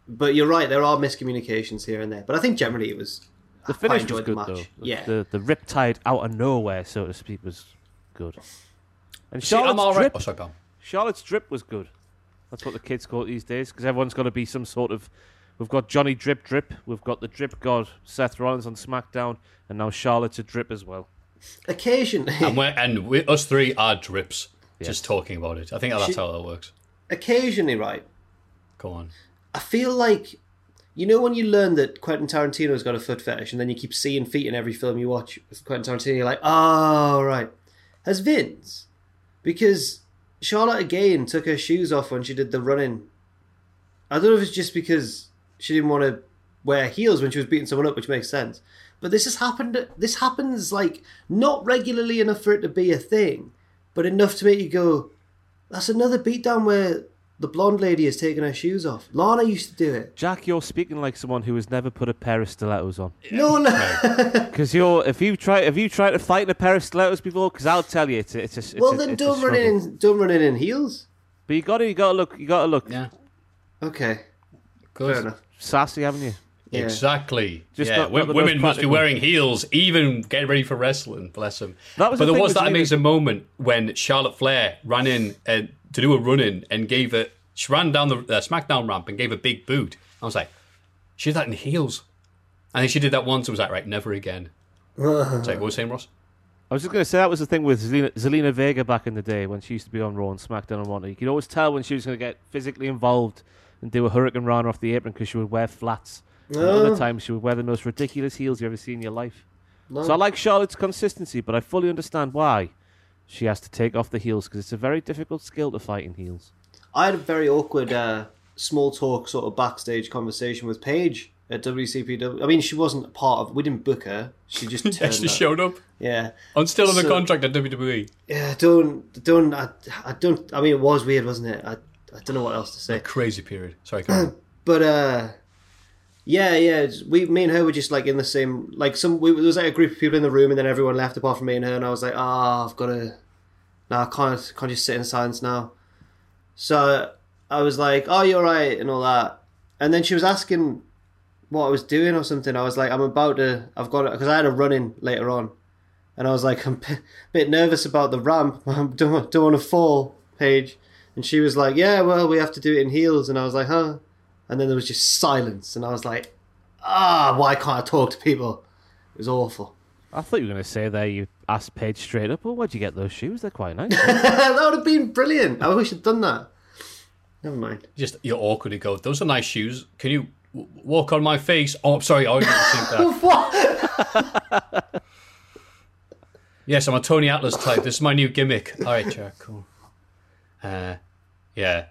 [SPEAKER 4] But you're right, there are miscommunications here and there. But I think generally it was.
[SPEAKER 3] The
[SPEAKER 4] I
[SPEAKER 3] finish was
[SPEAKER 4] enjoyed the
[SPEAKER 3] good
[SPEAKER 4] match.
[SPEAKER 3] though.
[SPEAKER 4] Yeah.
[SPEAKER 3] The the riptide out of nowhere, so to speak, was good. And
[SPEAKER 2] See, I'm
[SPEAKER 3] Charlotte's
[SPEAKER 2] all right.
[SPEAKER 3] drip,
[SPEAKER 2] Oh, sorry, pal.
[SPEAKER 3] Charlotte's drip was good. That's what the kids call it these days because everyone's got to be some sort of. We've got Johnny Drip Drip. We've got the Drip God Seth Rollins on SmackDown, and now Charlotte's a drip as well.
[SPEAKER 4] Occasionally,
[SPEAKER 2] And, we're, and we, us three are drips. Just talking about it. I think that's
[SPEAKER 4] She-
[SPEAKER 2] how that works.
[SPEAKER 4] occasionally, right?
[SPEAKER 2] Go on.
[SPEAKER 4] I feel like you know when you learn that Quentin Tarantino's got a foot fetish, and then you keep seeing feet in every film you watch with Quentin Tarantino. You're like, oh right, has Vince? Because Charlotte again took her shoes off when she did the running I don't know if it's just because she didn't want to wear heels when she was beating someone up, which makes sense. But this has happened. This happens like not regularly enough for it to be a thing, but enough to make you go, "That's another beatdown where the blonde lady is taking her shoes off." Lana used to do it.
[SPEAKER 3] Jack, you're speaking like someone who has never put a pair of stilettos on.
[SPEAKER 4] No, no.
[SPEAKER 3] Because you're if you try have you tried to fight in a pair of stilettos before, because I'll tell you it's a, it's a it's
[SPEAKER 4] well,
[SPEAKER 3] a,
[SPEAKER 4] then
[SPEAKER 3] it's
[SPEAKER 4] don't run in. Don't run it in heels.
[SPEAKER 3] But you got to you got to look you got to look
[SPEAKER 2] Yeah.
[SPEAKER 4] Okay,
[SPEAKER 2] Good.
[SPEAKER 4] fair enough.
[SPEAKER 3] sassy, haven't you?
[SPEAKER 4] Yeah.
[SPEAKER 2] Exactly.
[SPEAKER 3] Just
[SPEAKER 2] yeah,
[SPEAKER 3] not-
[SPEAKER 2] wo-
[SPEAKER 3] not
[SPEAKER 2] women must be
[SPEAKER 3] practical.
[SPEAKER 2] wearing heels, even getting ready for wrestling. Bless them.
[SPEAKER 3] That was
[SPEAKER 2] but
[SPEAKER 3] the
[SPEAKER 2] there was that
[SPEAKER 3] Zelina-
[SPEAKER 2] amazing moment when Charlotte Flair ran in uh, to do a run in and gave it. She ran down the uh, SmackDown ramp and gave a big boot. I was like, she did that in heels. And then she did that once and was like, right, never again. it's like, what was you saying, Ross?
[SPEAKER 3] I was just going to say that was the thing with Zelina, Zelina Vega back in the day when she used to be on Raw and SmackDown and whatnot. You could always tell when she was going to get physically involved and do a hurricanrana off the apron because she would wear flats. And other times she would wear the most ridiculous heels you ever seen in your life. So I like Charlotte's consistency, but I fully understand why she has to take off the heels because it's a very difficult skill to fight in heels.
[SPEAKER 4] I had a very awkward uh, small talk sort of backstage conversation with Paige at WCPW. I mean, she wasn't part of. We didn't book her. She just turned
[SPEAKER 2] Actually
[SPEAKER 4] up.
[SPEAKER 2] showed up.
[SPEAKER 4] Yeah,
[SPEAKER 2] I'm still under
[SPEAKER 4] So-
[SPEAKER 2] contract at. WWE.
[SPEAKER 4] yeah. Don't don't. I, I don't. I mean, it was weird, wasn't it? I I don't know what else to say.
[SPEAKER 2] A Crazy period. Sorry, go on.
[SPEAKER 4] But uh, yeah, yeah. We, me and her were just like in the same. Like some, we, there was like a group of people in the room, and then everyone left apart from me and her. And I was like, ah, I've got to. No, I can't. Can't just sit in silence now. So I was like, oh, you're right, and all that. And then she was asking what I was doing or something. I was like, I'm about to. I've got because I had a run in later on, and I was like, I'm a bit nervous about the ramp. I don't, don't want to fall, Paige. And she was like, Yeah, well, we have to do it in heels. And I was like, Huh? And then there was just silence, and I was like, Ah, why can't I talk to people? It was awful.
[SPEAKER 3] I thought you were going to say there you asked Paige straight up, well, where'd you get those shoes? They're quite nice.
[SPEAKER 4] that would have been brilliant. I wish I'd done that. Never mind.
[SPEAKER 2] Just you're awkward to go. Those are nice shoes. Can you w- walk on my face? Oh, I'm sorry. I didn't think that. yes, I'm a Tony Atlas type. This is my new gimmick. All right, Jack. Cool. Uh, yeah.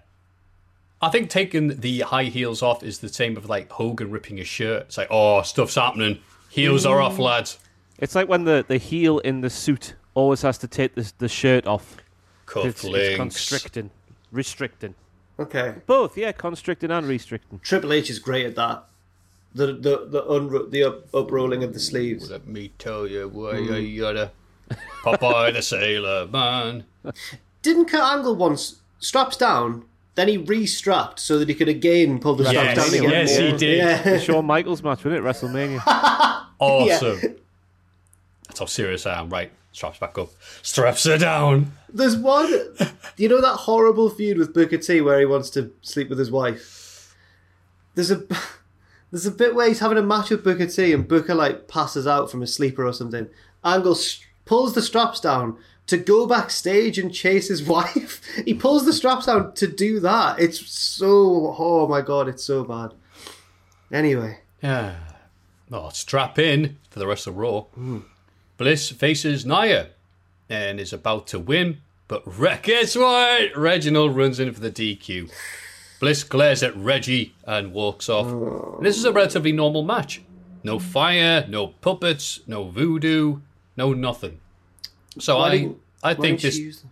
[SPEAKER 2] I think taking the high heels off is the same of like Hogan ripping his shirt. It's like, oh, stuff's happening. Heels are off, mm. lads.
[SPEAKER 3] it's like when the, the heel in the suit always has to take the, the shirt off. It's, it's constricting. Restricting.
[SPEAKER 4] Okay.
[SPEAKER 3] Both, yeah, constricting and restricting.
[SPEAKER 4] Triple H is great at that. The the the unro- the up, uprolling of the sleeves.
[SPEAKER 2] Let me tell you why mm. you gotta. Popeye the Sailor Man.
[SPEAKER 4] Didn't Kurt Angle once straps down, then he re-strapped so that he could again pull the straps
[SPEAKER 2] Yes,
[SPEAKER 4] down again?
[SPEAKER 2] yes, he did.
[SPEAKER 4] Yeah.
[SPEAKER 3] The Shawn Michaels match, wasn't it? WrestleMania.
[SPEAKER 2] Awesome. That's how serious I am. Right, straps back up. Straps are down.
[SPEAKER 4] There's one. You know that horrible feud with Booker T where he wants to sleep with his wife. There's a there's a bit where he's having a match with Booker T and Booker like passes out from a sleeper or something. Angle st- pulls the straps down to go backstage and chase his wife. he pulls the straps down to do that. It's so oh my god, it's so bad. Anyway,
[SPEAKER 2] Yeah. Well, strap in for the rest of Raw. Bliss faces Nia and is about to win, but guess what? Reginald runs in for the DQ. Bliss glares at Reggie and walks off. This is a relatively normal match. No fire, no puppets, no voodoo, no nothing. So
[SPEAKER 4] why
[SPEAKER 2] I,
[SPEAKER 4] didn't,
[SPEAKER 2] I
[SPEAKER 4] why
[SPEAKER 2] think
[SPEAKER 4] didn't
[SPEAKER 2] this.
[SPEAKER 4] she use them?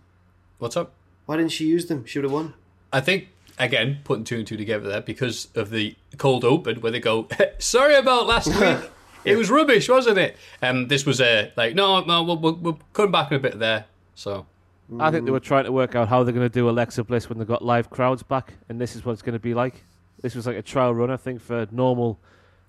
[SPEAKER 2] What's up?
[SPEAKER 4] Why didn't she use them? She would have won.
[SPEAKER 2] I think again putting two and two together there because of the cold open where they go, "Sorry about last week, it was rubbish, wasn't it?" And this was a like, "No, no, we'll, we'll, we'll come back in a bit there." So
[SPEAKER 3] I think they were trying to work out how they're going to do Alexa Bliss when they've got live crowds back, and this is what it's going to be like. This was like a trial run, I think, for normal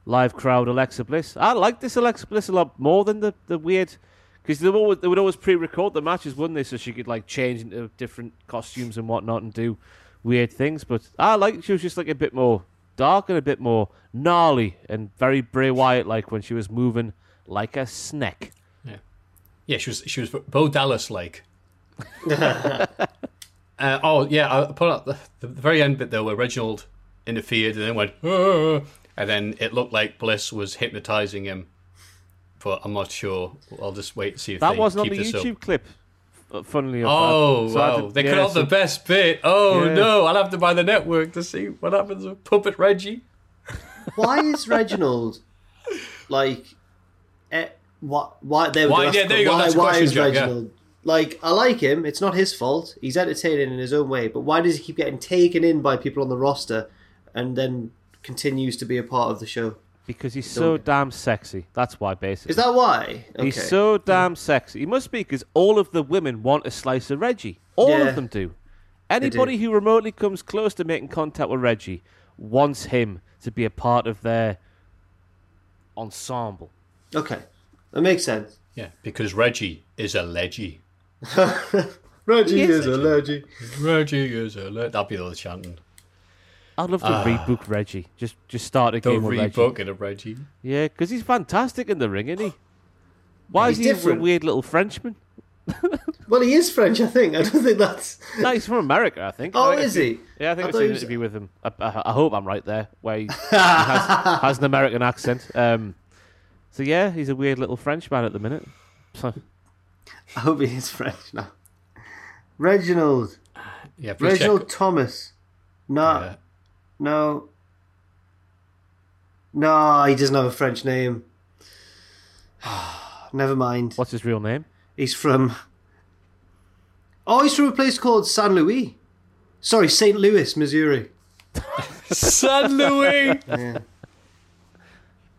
[SPEAKER 3] live crowd Alexa Bliss. I like this Alexa Bliss a lot more than the, the weird. Because they, would always- they would always pre record the matches, wouldn't they? So she could like change into different costumes and whatnot and do weird things. But I like she was just like a bit more dark and a bit more gnarly and very Bray Wyatt like when she was moving like a snake.
[SPEAKER 2] yeah, she was she was Bo Dallas like. uh, oh yeah, I put out the, the very end bit though where Reginald interfered and then went, "Ah," and then it looked like Bliss was hypnotizing him. But I'm not sure. I'll just wait and see if
[SPEAKER 3] That
[SPEAKER 2] they
[SPEAKER 3] wasn't on the YouTube
[SPEAKER 2] up.
[SPEAKER 3] clip uh, Funnily enough.
[SPEAKER 2] Oh,
[SPEAKER 3] So
[SPEAKER 2] wow.
[SPEAKER 3] to-
[SPEAKER 2] they
[SPEAKER 3] yeah,
[SPEAKER 2] cut off
[SPEAKER 3] so-
[SPEAKER 2] the best bit. Oh,
[SPEAKER 3] Yeah.
[SPEAKER 2] no. I'll have to buy the network to see what happens with Puppet Reggie.
[SPEAKER 4] Why is Reginald like? Eh, what? Why? There
[SPEAKER 2] Why-
[SPEAKER 4] go.
[SPEAKER 2] yeah, there you go,
[SPEAKER 4] Why,
[SPEAKER 2] that's a
[SPEAKER 4] why
[SPEAKER 2] question,
[SPEAKER 4] is
[SPEAKER 2] Jack, yeah.
[SPEAKER 4] Reginald? Like, I like him. It's not his fault. He's entertaining in his own way. But why does he keep getting taken in by people on the roster, and then continues to be a part of the show?
[SPEAKER 3] Because he's so damn sexy. That's why, basically.
[SPEAKER 4] Is that why? Okay.
[SPEAKER 3] He's so damn sexy. He must be because all of the women want a slice of Reggie. All
[SPEAKER 4] Yeah.
[SPEAKER 3] of them do. Anybody who remotely comes close to making contact with Reggie wants him to be a part of their ensemble.
[SPEAKER 4] okay. That makes sense.
[SPEAKER 2] Yeah, because Reggie is a leggy.
[SPEAKER 4] Reggie
[SPEAKER 3] is
[SPEAKER 4] is a leggy.
[SPEAKER 2] Reggie is a leggy. That'll be the other chanting.
[SPEAKER 3] I'd love to rebook Reggie. Just just start a
[SPEAKER 2] The
[SPEAKER 3] game with Reggie.
[SPEAKER 2] rebook of Reggie.
[SPEAKER 3] Yeah, because he's fantastic in the ring, isn't he? Why
[SPEAKER 4] He's
[SPEAKER 3] is he
[SPEAKER 4] different.
[SPEAKER 3] a weird little Frenchman?
[SPEAKER 4] Well, he is French, I think. I don't think that's.
[SPEAKER 3] No, he's from America, I think.
[SPEAKER 4] Oh,
[SPEAKER 3] I think
[SPEAKER 4] is he?
[SPEAKER 3] Yeah, I think
[SPEAKER 4] I
[SPEAKER 3] I've seen
[SPEAKER 4] he
[SPEAKER 3] an
[SPEAKER 4] was-
[SPEAKER 3] interview with him. I, I, I hope I'm right there, where he, he has, has an American accent. Um, so yeah, he's a weird little Frenchman at the minute. So,
[SPEAKER 4] I hope he is French now. Reginald.
[SPEAKER 2] Yeah,
[SPEAKER 4] Reginald
[SPEAKER 2] check.
[SPEAKER 4] Thomas. No.
[SPEAKER 2] Yeah.
[SPEAKER 4] No. No, he doesn't have a French name. Never mind.
[SPEAKER 3] what's his real name?
[SPEAKER 4] He's from. Oh, he's from a place called San Luis. Sorry, St. Louis, Missouri.
[SPEAKER 2] San Louis. Yeah.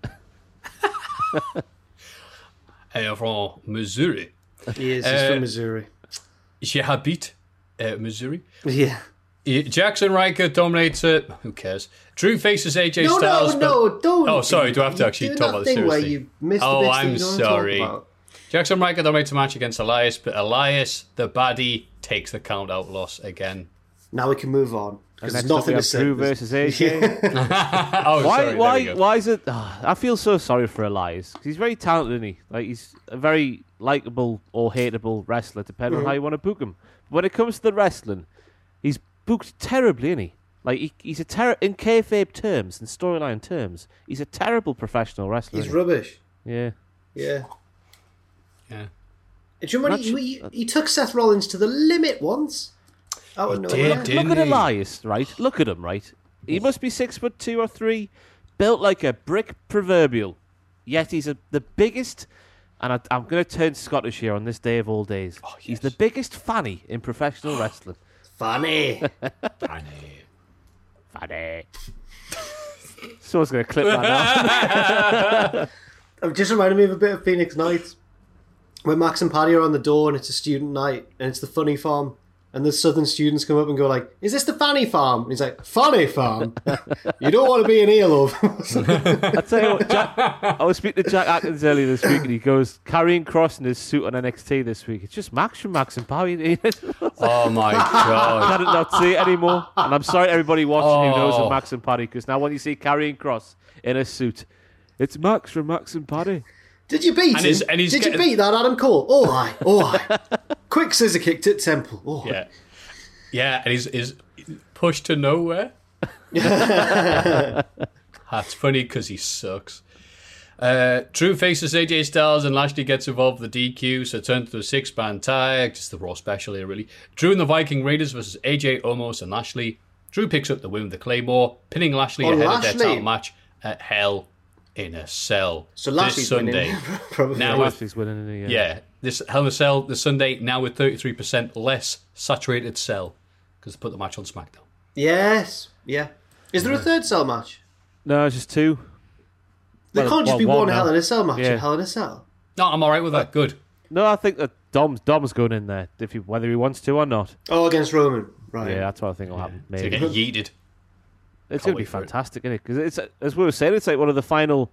[SPEAKER 2] am from Missouri.
[SPEAKER 4] He is. He's
[SPEAKER 2] Uh,
[SPEAKER 4] from Missouri.
[SPEAKER 2] Je habite uh, Missouri.
[SPEAKER 4] Yeah.
[SPEAKER 2] Yeah, Jaxson Ryker dominates it. Who cares? Drew faces AJ
[SPEAKER 4] No,
[SPEAKER 2] Styles.
[SPEAKER 4] no,
[SPEAKER 2] but-
[SPEAKER 4] no, don't.
[SPEAKER 2] Oh, sorry. Do I have to actually talk about this
[SPEAKER 4] thing where
[SPEAKER 2] seriously?
[SPEAKER 4] you missed
[SPEAKER 2] oh,
[SPEAKER 4] the bits that
[SPEAKER 2] I'm
[SPEAKER 4] you don't wanna
[SPEAKER 2] sorry. Jaxson Ryker dominates a match against Elias, but Elias, the baddie, takes the count out loss again.
[SPEAKER 4] Now we can move on. Because there's nothing to
[SPEAKER 3] have
[SPEAKER 4] say.
[SPEAKER 3] Drew versus AJ.
[SPEAKER 2] Oh,
[SPEAKER 3] why?
[SPEAKER 2] sorry. there
[SPEAKER 3] why? Why is it? ah, I feel so sorry for Elias 'cause he's very talented, isn't he? Like he's a very likable or hateable wrestler, depending
[SPEAKER 4] Mm-hmm.
[SPEAKER 3] on how you want to book him. But when it comes to the wrestling, he's booked terribly, isn't he? Like he, he's a ter- in kayfabe terms and storyline terms, he's a terrible professional wrestler.
[SPEAKER 4] He's
[SPEAKER 3] isn't
[SPEAKER 4] rubbish.
[SPEAKER 3] yeah.
[SPEAKER 4] Yeah.
[SPEAKER 2] Yeah.
[SPEAKER 4] Do you remember
[SPEAKER 3] Not
[SPEAKER 4] he, he, he took Seth Rollins to the limit once? Out of
[SPEAKER 2] He did,
[SPEAKER 3] Look at
[SPEAKER 2] he?
[SPEAKER 3] Elias, right? Look at him, right? He must be six foot two or three, built like a brick proverbial. Yet he's a, the biggest, and I, I'm going to turn Scottish here on this day of all days. Oh, he's the biggest fanny in professional wrestling.
[SPEAKER 4] Funny.
[SPEAKER 2] Funny.
[SPEAKER 3] Funny. Someone's going to clip that now.
[SPEAKER 4] It just reminded me of a bit of Phoenix Nights. Where Max and Paddy are on the door and it's a student night and it's the funny farm. And the southern students come up and go like, Is this the Fanny Farm? And he's like, "Fanny Farm? you don't want to be in here, love.
[SPEAKER 3] I tell you what, Jack, I was speaking to Jack Atkins earlier this week, and he goes, Karrion Kross in his suit on NXT this week. It's just Max from Max and Paddy.
[SPEAKER 2] Oh, my God.
[SPEAKER 3] I did not see it anymore. And I'm sorry, everybody watching who knows
[SPEAKER 2] Oh.
[SPEAKER 3] of Max and Paddy, because now when you see Karrion Kross in a suit, it's Max from Max and Paddy.
[SPEAKER 4] Did you beat
[SPEAKER 2] And
[SPEAKER 4] him?
[SPEAKER 2] he's- and he's
[SPEAKER 4] Did
[SPEAKER 2] getting-
[SPEAKER 4] you beat that Adam Cole? Oh, aye. Oh, aye. Quick scissor kicked at Temple. Oh,
[SPEAKER 2] Yeah. Yeah, and he's, pushed to nowhere. That's funny because he sucks. Uh, Drew faces AJ Styles and Lashley gets involved with the DQ, so it turns to a six man tag, just the Raw special here, really. Drew and the Viking Raiders versus AJ Omos and Lashley. Drew picks up the win with the Claymore, pinning Lashley
[SPEAKER 4] Oh,
[SPEAKER 2] ahead of
[SPEAKER 4] Lashley.
[SPEAKER 2] their title match at Hell in a Cell.
[SPEAKER 4] So
[SPEAKER 2] this Sunday.
[SPEAKER 4] winning. Probably.
[SPEAKER 2] Now with
[SPEAKER 3] Lashley's winning, isn't
[SPEAKER 2] yeah, this Hell in a Cell this Sunday now with 33% less saturated cell because they put the match on SmackDown.
[SPEAKER 4] Yes. Yeah. Is there a third cell match?
[SPEAKER 3] No, it's just two.
[SPEAKER 4] There
[SPEAKER 3] Well,
[SPEAKER 4] can't just
[SPEAKER 3] well,
[SPEAKER 4] be
[SPEAKER 3] one
[SPEAKER 4] one. Hell in a Cell match
[SPEAKER 3] Yeah.
[SPEAKER 4] at Hell in a Cell.
[SPEAKER 2] No, I'm all right with that. Uh, good.
[SPEAKER 3] No, I think that Dom's Dom's going in there, if he, whether he wants to or not.
[SPEAKER 4] Oh, against Roman. Right.
[SPEAKER 3] Yeah, that's what I think will happen.
[SPEAKER 2] To
[SPEAKER 3] Maybe
[SPEAKER 2] get yeeted.
[SPEAKER 3] It's going to be
[SPEAKER 2] wait for it.
[SPEAKER 3] fantastic, isn't it? Because it's as we were saying, it's like one of the final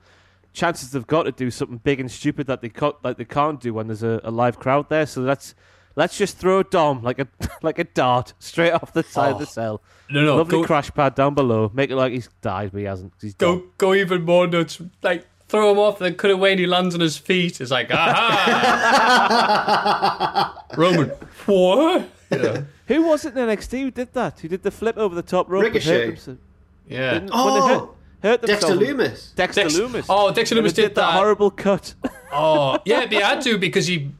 [SPEAKER 3] chances they've got to do something big and stupid that they can't, like they can't do when there's a, a live crowd there. So let's let's just throw Dom like a like a dart straight off the side of the
[SPEAKER 2] Oh.
[SPEAKER 3] cell.
[SPEAKER 2] No, no,
[SPEAKER 3] Lovely
[SPEAKER 2] go-
[SPEAKER 3] crash pad down below. Make it like he's died, but he hasn't. 'cause he's
[SPEAKER 2] Go
[SPEAKER 3] Dom.
[SPEAKER 2] go even more nuts. Like throw him off. Then cut away and he lands on his feet. It's like aha. Roman. What? Yeah.
[SPEAKER 3] Who was it in NXT who did that? Who did the flip over the top rope?
[SPEAKER 4] Ricochet.
[SPEAKER 3] Themselves-
[SPEAKER 2] Yeah.
[SPEAKER 3] Didn't-
[SPEAKER 4] Oh,
[SPEAKER 3] hurt, hurt
[SPEAKER 4] Dexter
[SPEAKER 3] themselves-
[SPEAKER 4] Lumis.
[SPEAKER 3] Dexter
[SPEAKER 2] Dex-
[SPEAKER 3] Lumis.
[SPEAKER 2] Oh, Dexter
[SPEAKER 3] And
[SPEAKER 2] Lumis
[SPEAKER 3] they
[SPEAKER 2] did
[SPEAKER 3] that
[SPEAKER 2] that.
[SPEAKER 3] horrible cut.
[SPEAKER 2] Oh, yeah, but he had to because he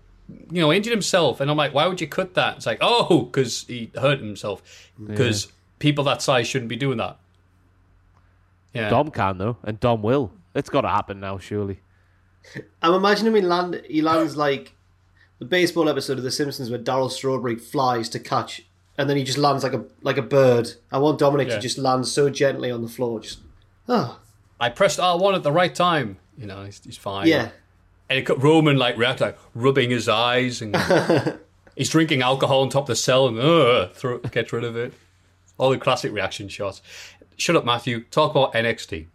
[SPEAKER 2] you know, injured himself. And I'm like, why would you cut that? It's like, oh, because he hurt himself. Because people that size shouldn't be doing that. Yeah.
[SPEAKER 3] Dom can though, and Dom will. It's got to happen now, surely.
[SPEAKER 4] I'm imagining him land. He lands like the baseball episode of The Simpsons where Darryl Strawberry flies to catch, and then he just lands like a like a bird. I want Dominic
[SPEAKER 2] Yeah.
[SPEAKER 4] to just land so gently on the floor. Just oh
[SPEAKER 2] I pressed R1 at the right time. You know, he's, he's fine.
[SPEAKER 4] yeah.
[SPEAKER 2] And it got Roman like react like rubbing his eyes and he's drinking alcohol on top of the cell and uh, throw, gets rid of it. All the classic reaction shots. Shut up, Matthew. Talk about NXT.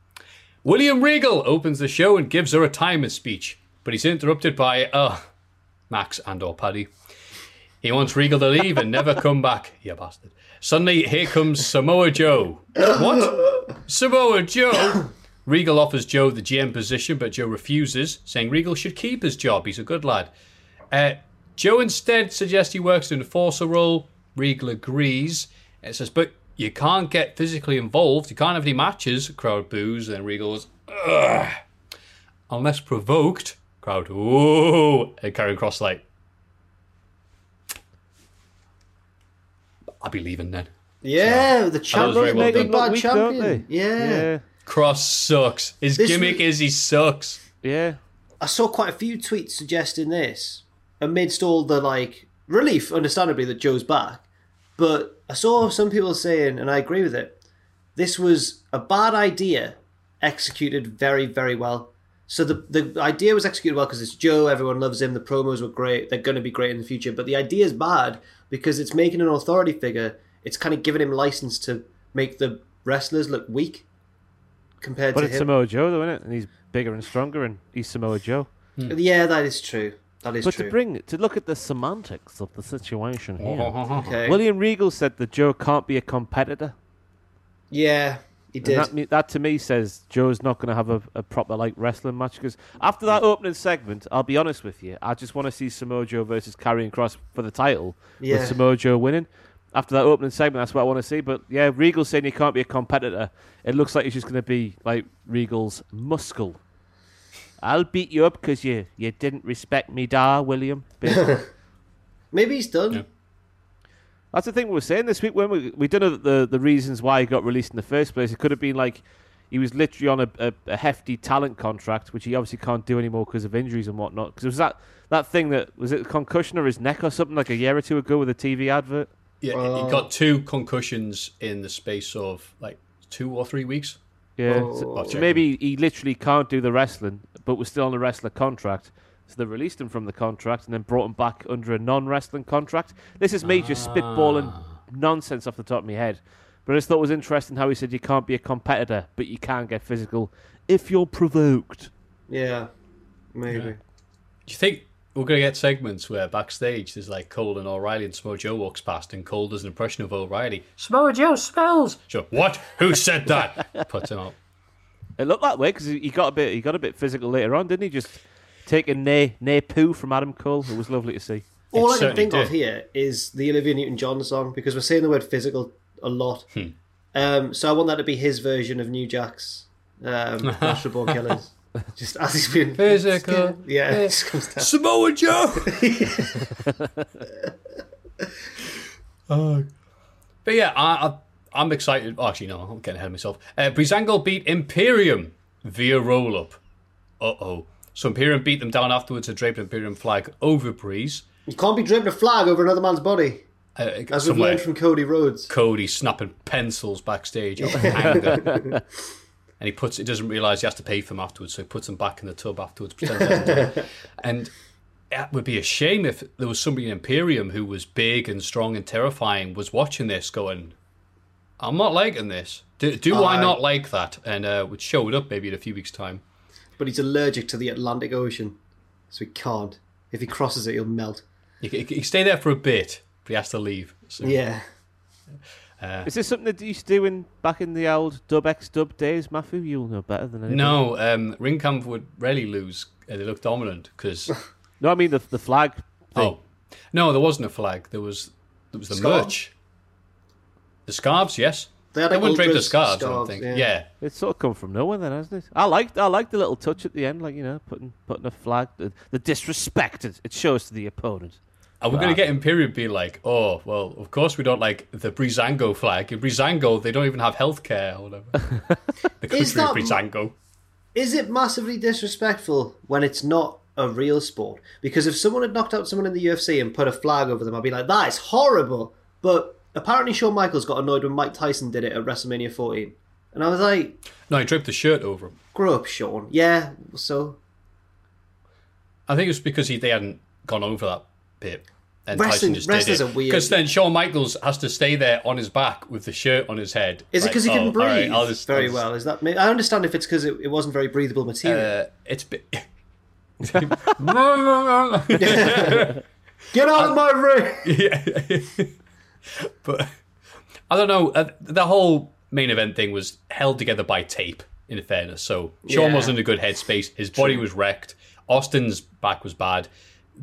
[SPEAKER 2] William Regal opens the show and gives her a timer speech, but he's interrupted by uh Max and or Paddy. He wants Regal to leave and never come back. You bastard. Suddenly, here comes Samoa Joe. What? Samoa Joe? Regal offers Joe the GM position, but Joe refuses, saying Regal should keep his job. He's a good lad. Uh, Joe instead suggests he works in the enforcer role. Regal agrees. It says, but you can't get physically involved. You can't have any matches. Crowd boos. And Regal goes, Ugh. Unless provoked. Crowd, ooh. And Karrion Kross like, I'll be leaving then.
[SPEAKER 4] Yeah, the
[SPEAKER 2] was
[SPEAKER 4] champion,
[SPEAKER 2] very well
[SPEAKER 4] big
[SPEAKER 2] done.
[SPEAKER 4] bad
[SPEAKER 3] Weak, don't
[SPEAKER 4] champion.
[SPEAKER 3] they?
[SPEAKER 4] Yeah.
[SPEAKER 3] yeah,
[SPEAKER 2] Kross sucks. His
[SPEAKER 4] This
[SPEAKER 2] gimmick
[SPEAKER 4] was-
[SPEAKER 2] is he sucks.
[SPEAKER 3] yeah.
[SPEAKER 4] I saw quite a few tweets suggesting this amidst all the like relief, understandably, that Joe's back. But I saw some people saying, and I agree with it, this was a bad idea executed very, very well. So the the idea was executed well because it's Joe, everyone loves him, the promos were great, they're going to be great in the future. But the idea is bad because it's making an authority figure. It's kind of giving him license to make the wrestlers look weak compared
[SPEAKER 3] But
[SPEAKER 4] to But
[SPEAKER 3] it's
[SPEAKER 4] him.
[SPEAKER 3] Samoa Joe, though, isn't it? And he's bigger and stronger, and he's Samoa Joe. Hmm.
[SPEAKER 4] Yeah, that is true. That is true.
[SPEAKER 3] But
[SPEAKER 4] true.
[SPEAKER 3] to bring to look at the semantics of the situation here,
[SPEAKER 4] okay.
[SPEAKER 3] William Regal said that Joe can't be a competitor.
[SPEAKER 4] Yeah, he
[SPEAKER 3] And
[SPEAKER 4] did.
[SPEAKER 3] that, that to me says Joe's not going to have a, a proper like wrestling match because after that opening segment, I'll be honest with you, I just want to see Samoa Joe versus Karrion Kross for the title
[SPEAKER 4] Yeah.
[SPEAKER 3] with Samoa Joe winning. After that opening segment, that's what I want to see. But yeah, Regal saying he can't be a competitor. It looks like he's just going to be like Regal's muscle. I'll beat you up because you you didn't respect me, Dar William.
[SPEAKER 4] Maybe he's done.
[SPEAKER 2] Yeah.
[SPEAKER 3] That's the thing we were saying this week when we we don't know the the reasons why he got released in the first place. It could have been like he was literally on a, a, a hefty talent contract, which he obviously can't do anymore because of injuries and whatnot. Because it was that that thing that was it a concussion or his neck or something like a year or two ago with a TV advert.
[SPEAKER 2] Yeah,
[SPEAKER 4] Oh.
[SPEAKER 2] he got two concussions in the space of like two or three weeks.
[SPEAKER 3] Yeah,
[SPEAKER 4] Oh.
[SPEAKER 3] so, so maybe he literally can't do the wrestling, but was still on a wrestler contract. So they released him from the contract and then brought him back under a non-wrestling contract. This is me just spitballing ah. nonsense off the top of my head. But I just thought it was interesting how he said you can't be a competitor, but you can get physical if you're provoked.
[SPEAKER 4] Yeah, maybe.
[SPEAKER 2] Do you think we're going to get segments where backstage there's like Cole and O'Reilly and Samoa Joe walks past and Cole does an impression of O'Reilly? Samoa Joe smells. Sure. What? Who said that? Puts him out.
[SPEAKER 3] It looked that way because he he got a bit he got a bit physical later on, didn't he? Just taking nay nay poo from Adam Cole. It was lovely to see.
[SPEAKER 4] All I can
[SPEAKER 2] certainly
[SPEAKER 4] think of here is the Olivia Newton-John song because we're saying the word physical a lot. Um, so I want that to be his version of New Jack's um, Natural Born Killers. Just as he's been
[SPEAKER 2] Physical.
[SPEAKER 4] Yeah, it just comes down.
[SPEAKER 2] Samoa Joe. Oh. But yeah, I, I, I'm excited. Oh, actually, no, I'm getting ahead of myself. Uh, Breezango beat Imperium via roll up. Uh oh. So Imperium beat them down afterwards and draped an Imperium flag over Breeze.
[SPEAKER 4] You can't be draping a flag over another man's body,
[SPEAKER 2] Uh,
[SPEAKER 4] as we've learned from Cody Rhodes.
[SPEAKER 2] Cody snapping pencils backstage out of anger. and he puts he doesn't realise he has to pay for them afterwards, so he puts them back in the tub afterwards, pretends he hasn't done it. And it would be a shame if there was somebody in Imperium who was big and strong and terrifying was watching this going, I'm not liking this. Do, do I not like that? And uh, would show it up maybe in a few weeks' time.
[SPEAKER 4] But he's allergic to the Atlantic Ocean, so he can't. If he crosses it, he'll melt.
[SPEAKER 2] He, he, he can stay there for a bit, but he has to leave. So,
[SPEAKER 4] Yeah.
[SPEAKER 3] Is this something that you used to do in back in the old Dub X Dub days, Matthew? You'll know better than anybody.
[SPEAKER 2] No, um, Ringkampf would rarely lose. Uh, they look dominant because
[SPEAKER 3] no, I mean the the flag. Thing.
[SPEAKER 2] Oh, no, there wasn't a flag. There was there was the
[SPEAKER 4] Scarf?
[SPEAKER 2] merch. The scarves, yes.
[SPEAKER 4] They had
[SPEAKER 2] They wouldn't drape the
[SPEAKER 4] ultras
[SPEAKER 2] scarves, I don't think.
[SPEAKER 4] yeah.
[SPEAKER 2] Yeah.
[SPEAKER 3] It's sort of come from nowhere, then, hasn't it? I liked, I liked the little touch at the end, like you know, putting putting a flag, the, the disrespect it, it shows to the opponent.
[SPEAKER 2] And we're going to get Imperium be like, oh, well, of course we don't like the Breezango flag. In Breezango, they don't even have healthcare or whatever. the country
[SPEAKER 4] Is that-
[SPEAKER 2] of Breezango.
[SPEAKER 4] Is it massively disrespectful when it's not a real sport? Because if someone had knocked out someone in the UFC and put a flag over them, I'd be like, that is horrible. But apparently, Shawn Michaels got annoyed when Mike Tyson did it at WrestleMania 14. And I was like,
[SPEAKER 2] No, he draped the shirt over him.
[SPEAKER 4] grow up, Shawn. Yeah, so.
[SPEAKER 2] I think it was because he, they hadn't gone over that bit. And
[SPEAKER 4] Wrestling-
[SPEAKER 2] Tyson just
[SPEAKER 4] wrestlers
[SPEAKER 2] did
[SPEAKER 4] are
[SPEAKER 2] it.
[SPEAKER 4] weird.
[SPEAKER 2] Because then Shawn Michaels has to stay there on his back with the shirt on his head.
[SPEAKER 4] Is it because he
[SPEAKER 2] oh,
[SPEAKER 4] couldn't
[SPEAKER 2] all right,
[SPEAKER 4] breathe
[SPEAKER 2] I'll just-
[SPEAKER 4] very
[SPEAKER 2] I'll just-
[SPEAKER 4] well? Is that? I understand if it's because it, it wasn't very breathable material.
[SPEAKER 2] Uh, it's bit.
[SPEAKER 4] Get out of my ring!
[SPEAKER 2] yeah. but I don't know. Uh, the whole main event thing was held together by tape. In fairness, so Shawn
[SPEAKER 4] Yeah.
[SPEAKER 2] wasn't in a good headspace. His body was wrecked. Austin's back was bad.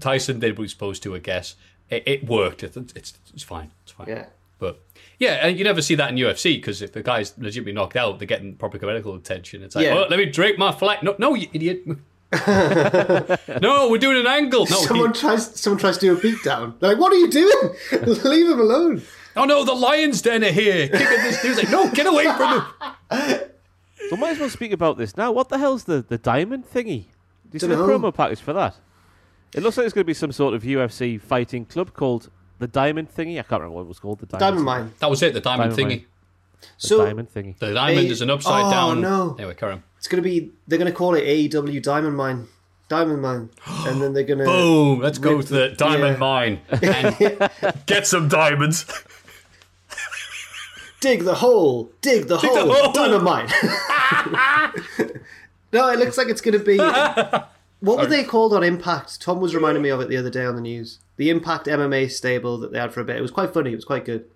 [SPEAKER 2] Tyson did what he was supposed to, I guess. It, it worked. It, it's it's fine. It's fine.
[SPEAKER 4] Yeah.
[SPEAKER 2] But yeah, and you never see that in UFC because if the guy's legitimately knocked out, they're getting proper medical attention. It's like,
[SPEAKER 4] Yeah.
[SPEAKER 2] oh, let me drape my flag. No, no, you idiot. no, we're doing an angle. No, he-
[SPEAKER 4] someone tries. Someone tries to do a beatdown. They're like, "What are you doing? Leave him alone."
[SPEAKER 2] oh no, the lion's den are here. Kicking this dude's like, no, get away from him.
[SPEAKER 3] So might as well speak about this now. What the hell's the, the diamond thingy? Do you see the
[SPEAKER 4] Dunno.
[SPEAKER 3] promo package for that? It looks like it's going to be some sort of UFC fighting club called the Diamond Thingy. I can't remember what it was called. The Diamond,
[SPEAKER 4] Diamond Mine.
[SPEAKER 2] That was it. The diamond,
[SPEAKER 3] Diamond
[SPEAKER 2] thingy.
[SPEAKER 3] mine. The
[SPEAKER 4] So
[SPEAKER 3] Diamond Thingy.
[SPEAKER 2] The diamond
[SPEAKER 4] A-
[SPEAKER 2] is an upside
[SPEAKER 4] Oh,
[SPEAKER 2] down.
[SPEAKER 4] no.
[SPEAKER 2] Anyway, carry on.
[SPEAKER 4] it's gonna be. They're gonna call it AEW Diamond Mine. Diamond Mine, and then they're gonna.
[SPEAKER 2] Boom! Let's go to the diamond
[SPEAKER 4] yeah.
[SPEAKER 2] mine and get some diamonds.
[SPEAKER 4] dig the hole, dig the hole,
[SPEAKER 2] the hole.
[SPEAKER 4] dynamite. no, it looks like it's going to be. What were they called on Impact? Tom was reminding me of it the other day on the news. The Impact MMA stable that they had for a bit. It was quite funny. It was quite good.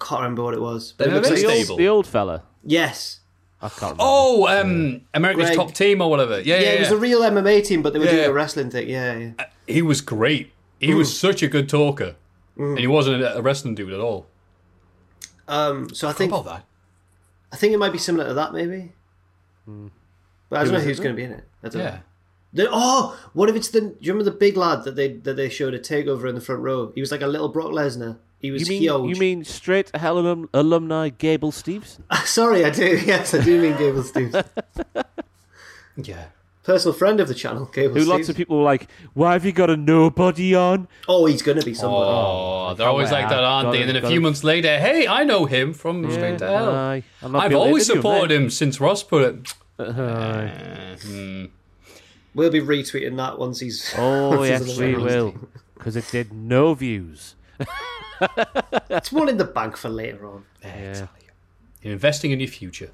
[SPEAKER 4] Can't remember what it was. But it
[SPEAKER 2] The
[SPEAKER 4] looks
[SPEAKER 2] MMA
[SPEAKER 4] like
[SPEAKER 3] The old,
[SPEAKER 2] stable.
[SPEAKER 3] the old fella.
[SPEAKER 4] yes,
[SPEAKER 3] I can't remember.
[SPEAKER 2] Oh, um, America's
[SPEAKER 4] Greg.
[SPEAKER 2] Top Team or whatever. Yeah,
[SPEAKER 4] yeah,
[SPEAKER 2] yeah,
[SPEAKER 4] it was a real MMA team, but they were
[SPEAKER 2] Yeah.
[SPEAKER 4] doing a wrestling thing. Yeah, yeah.
[SPEAKER 2] he was great. He was such a good talker, and he wasn't a a wrestling dude at all.
[SPEAKER 4] Um, so I
[SPEAKER 2] Think
[SPEAKER 4] think
[SPEAKER 2] about that.
[SPEAKER 4] I think it might be similar to that, maybe. But I don't know who's going to be in it. I don't know.
[SPEAKER 2] Yeah.
[SPEAKER 4] The, oh, what if it's the? Do you remember the big lad that they that they showed a takeover in the front row? He was like a little Brock Lesnar. He was
[SPEAKER 3] you mean
[SPEAKER 4] huge.
[SPEAKER 3] you mean straight to hell alum, alumni Gable Steveson?
[SPEAKER 4] Sorry, I do. Yes, I do mean Gable Steves.
[SPEAKER 2] Yeah.
[SPEAKER 4] Personal friend of the channel, Gable
[SPEAKER 3] Who
[SPEAKER 4] Steves.
[SPEAKER 3] lots of people were like, "Why have you got a nobody on?"
[SPEAKER 4] Oh, he's going to be somebody.
[SPEAKER 2] Oh, oh, they're always like that, aren't they?
[SPEAKER 3] it,
[SPEAKER 2] And then a few
[SPEAKER 3] it.
[SPEAKER 2] months later, hey, I know him from Straight to Hell.
[SPEAKER 3] aye. I'll not
[SPEAKER 2] I've
[SPEAKER 3] be able to
[SPEAKER 2] always
[SPEAKER 3] interview him
[SPEAKER 2] supported him since Ross put it. Uh, hmm.
[SPEAKER 4] We'll be retweeting that once he's.
[SPEAKER 3] Oh
[SPEAKER 4] once
[SPEAKER 3] yes,
[SPEAKER 4] on the
[SPEAKER 3] we will, because it did no views.
[SPEAKER 4] It's one in the bank for later on.
[SPEAKER 3] Yeah.
[SPEAKER 2] You're investing in your future.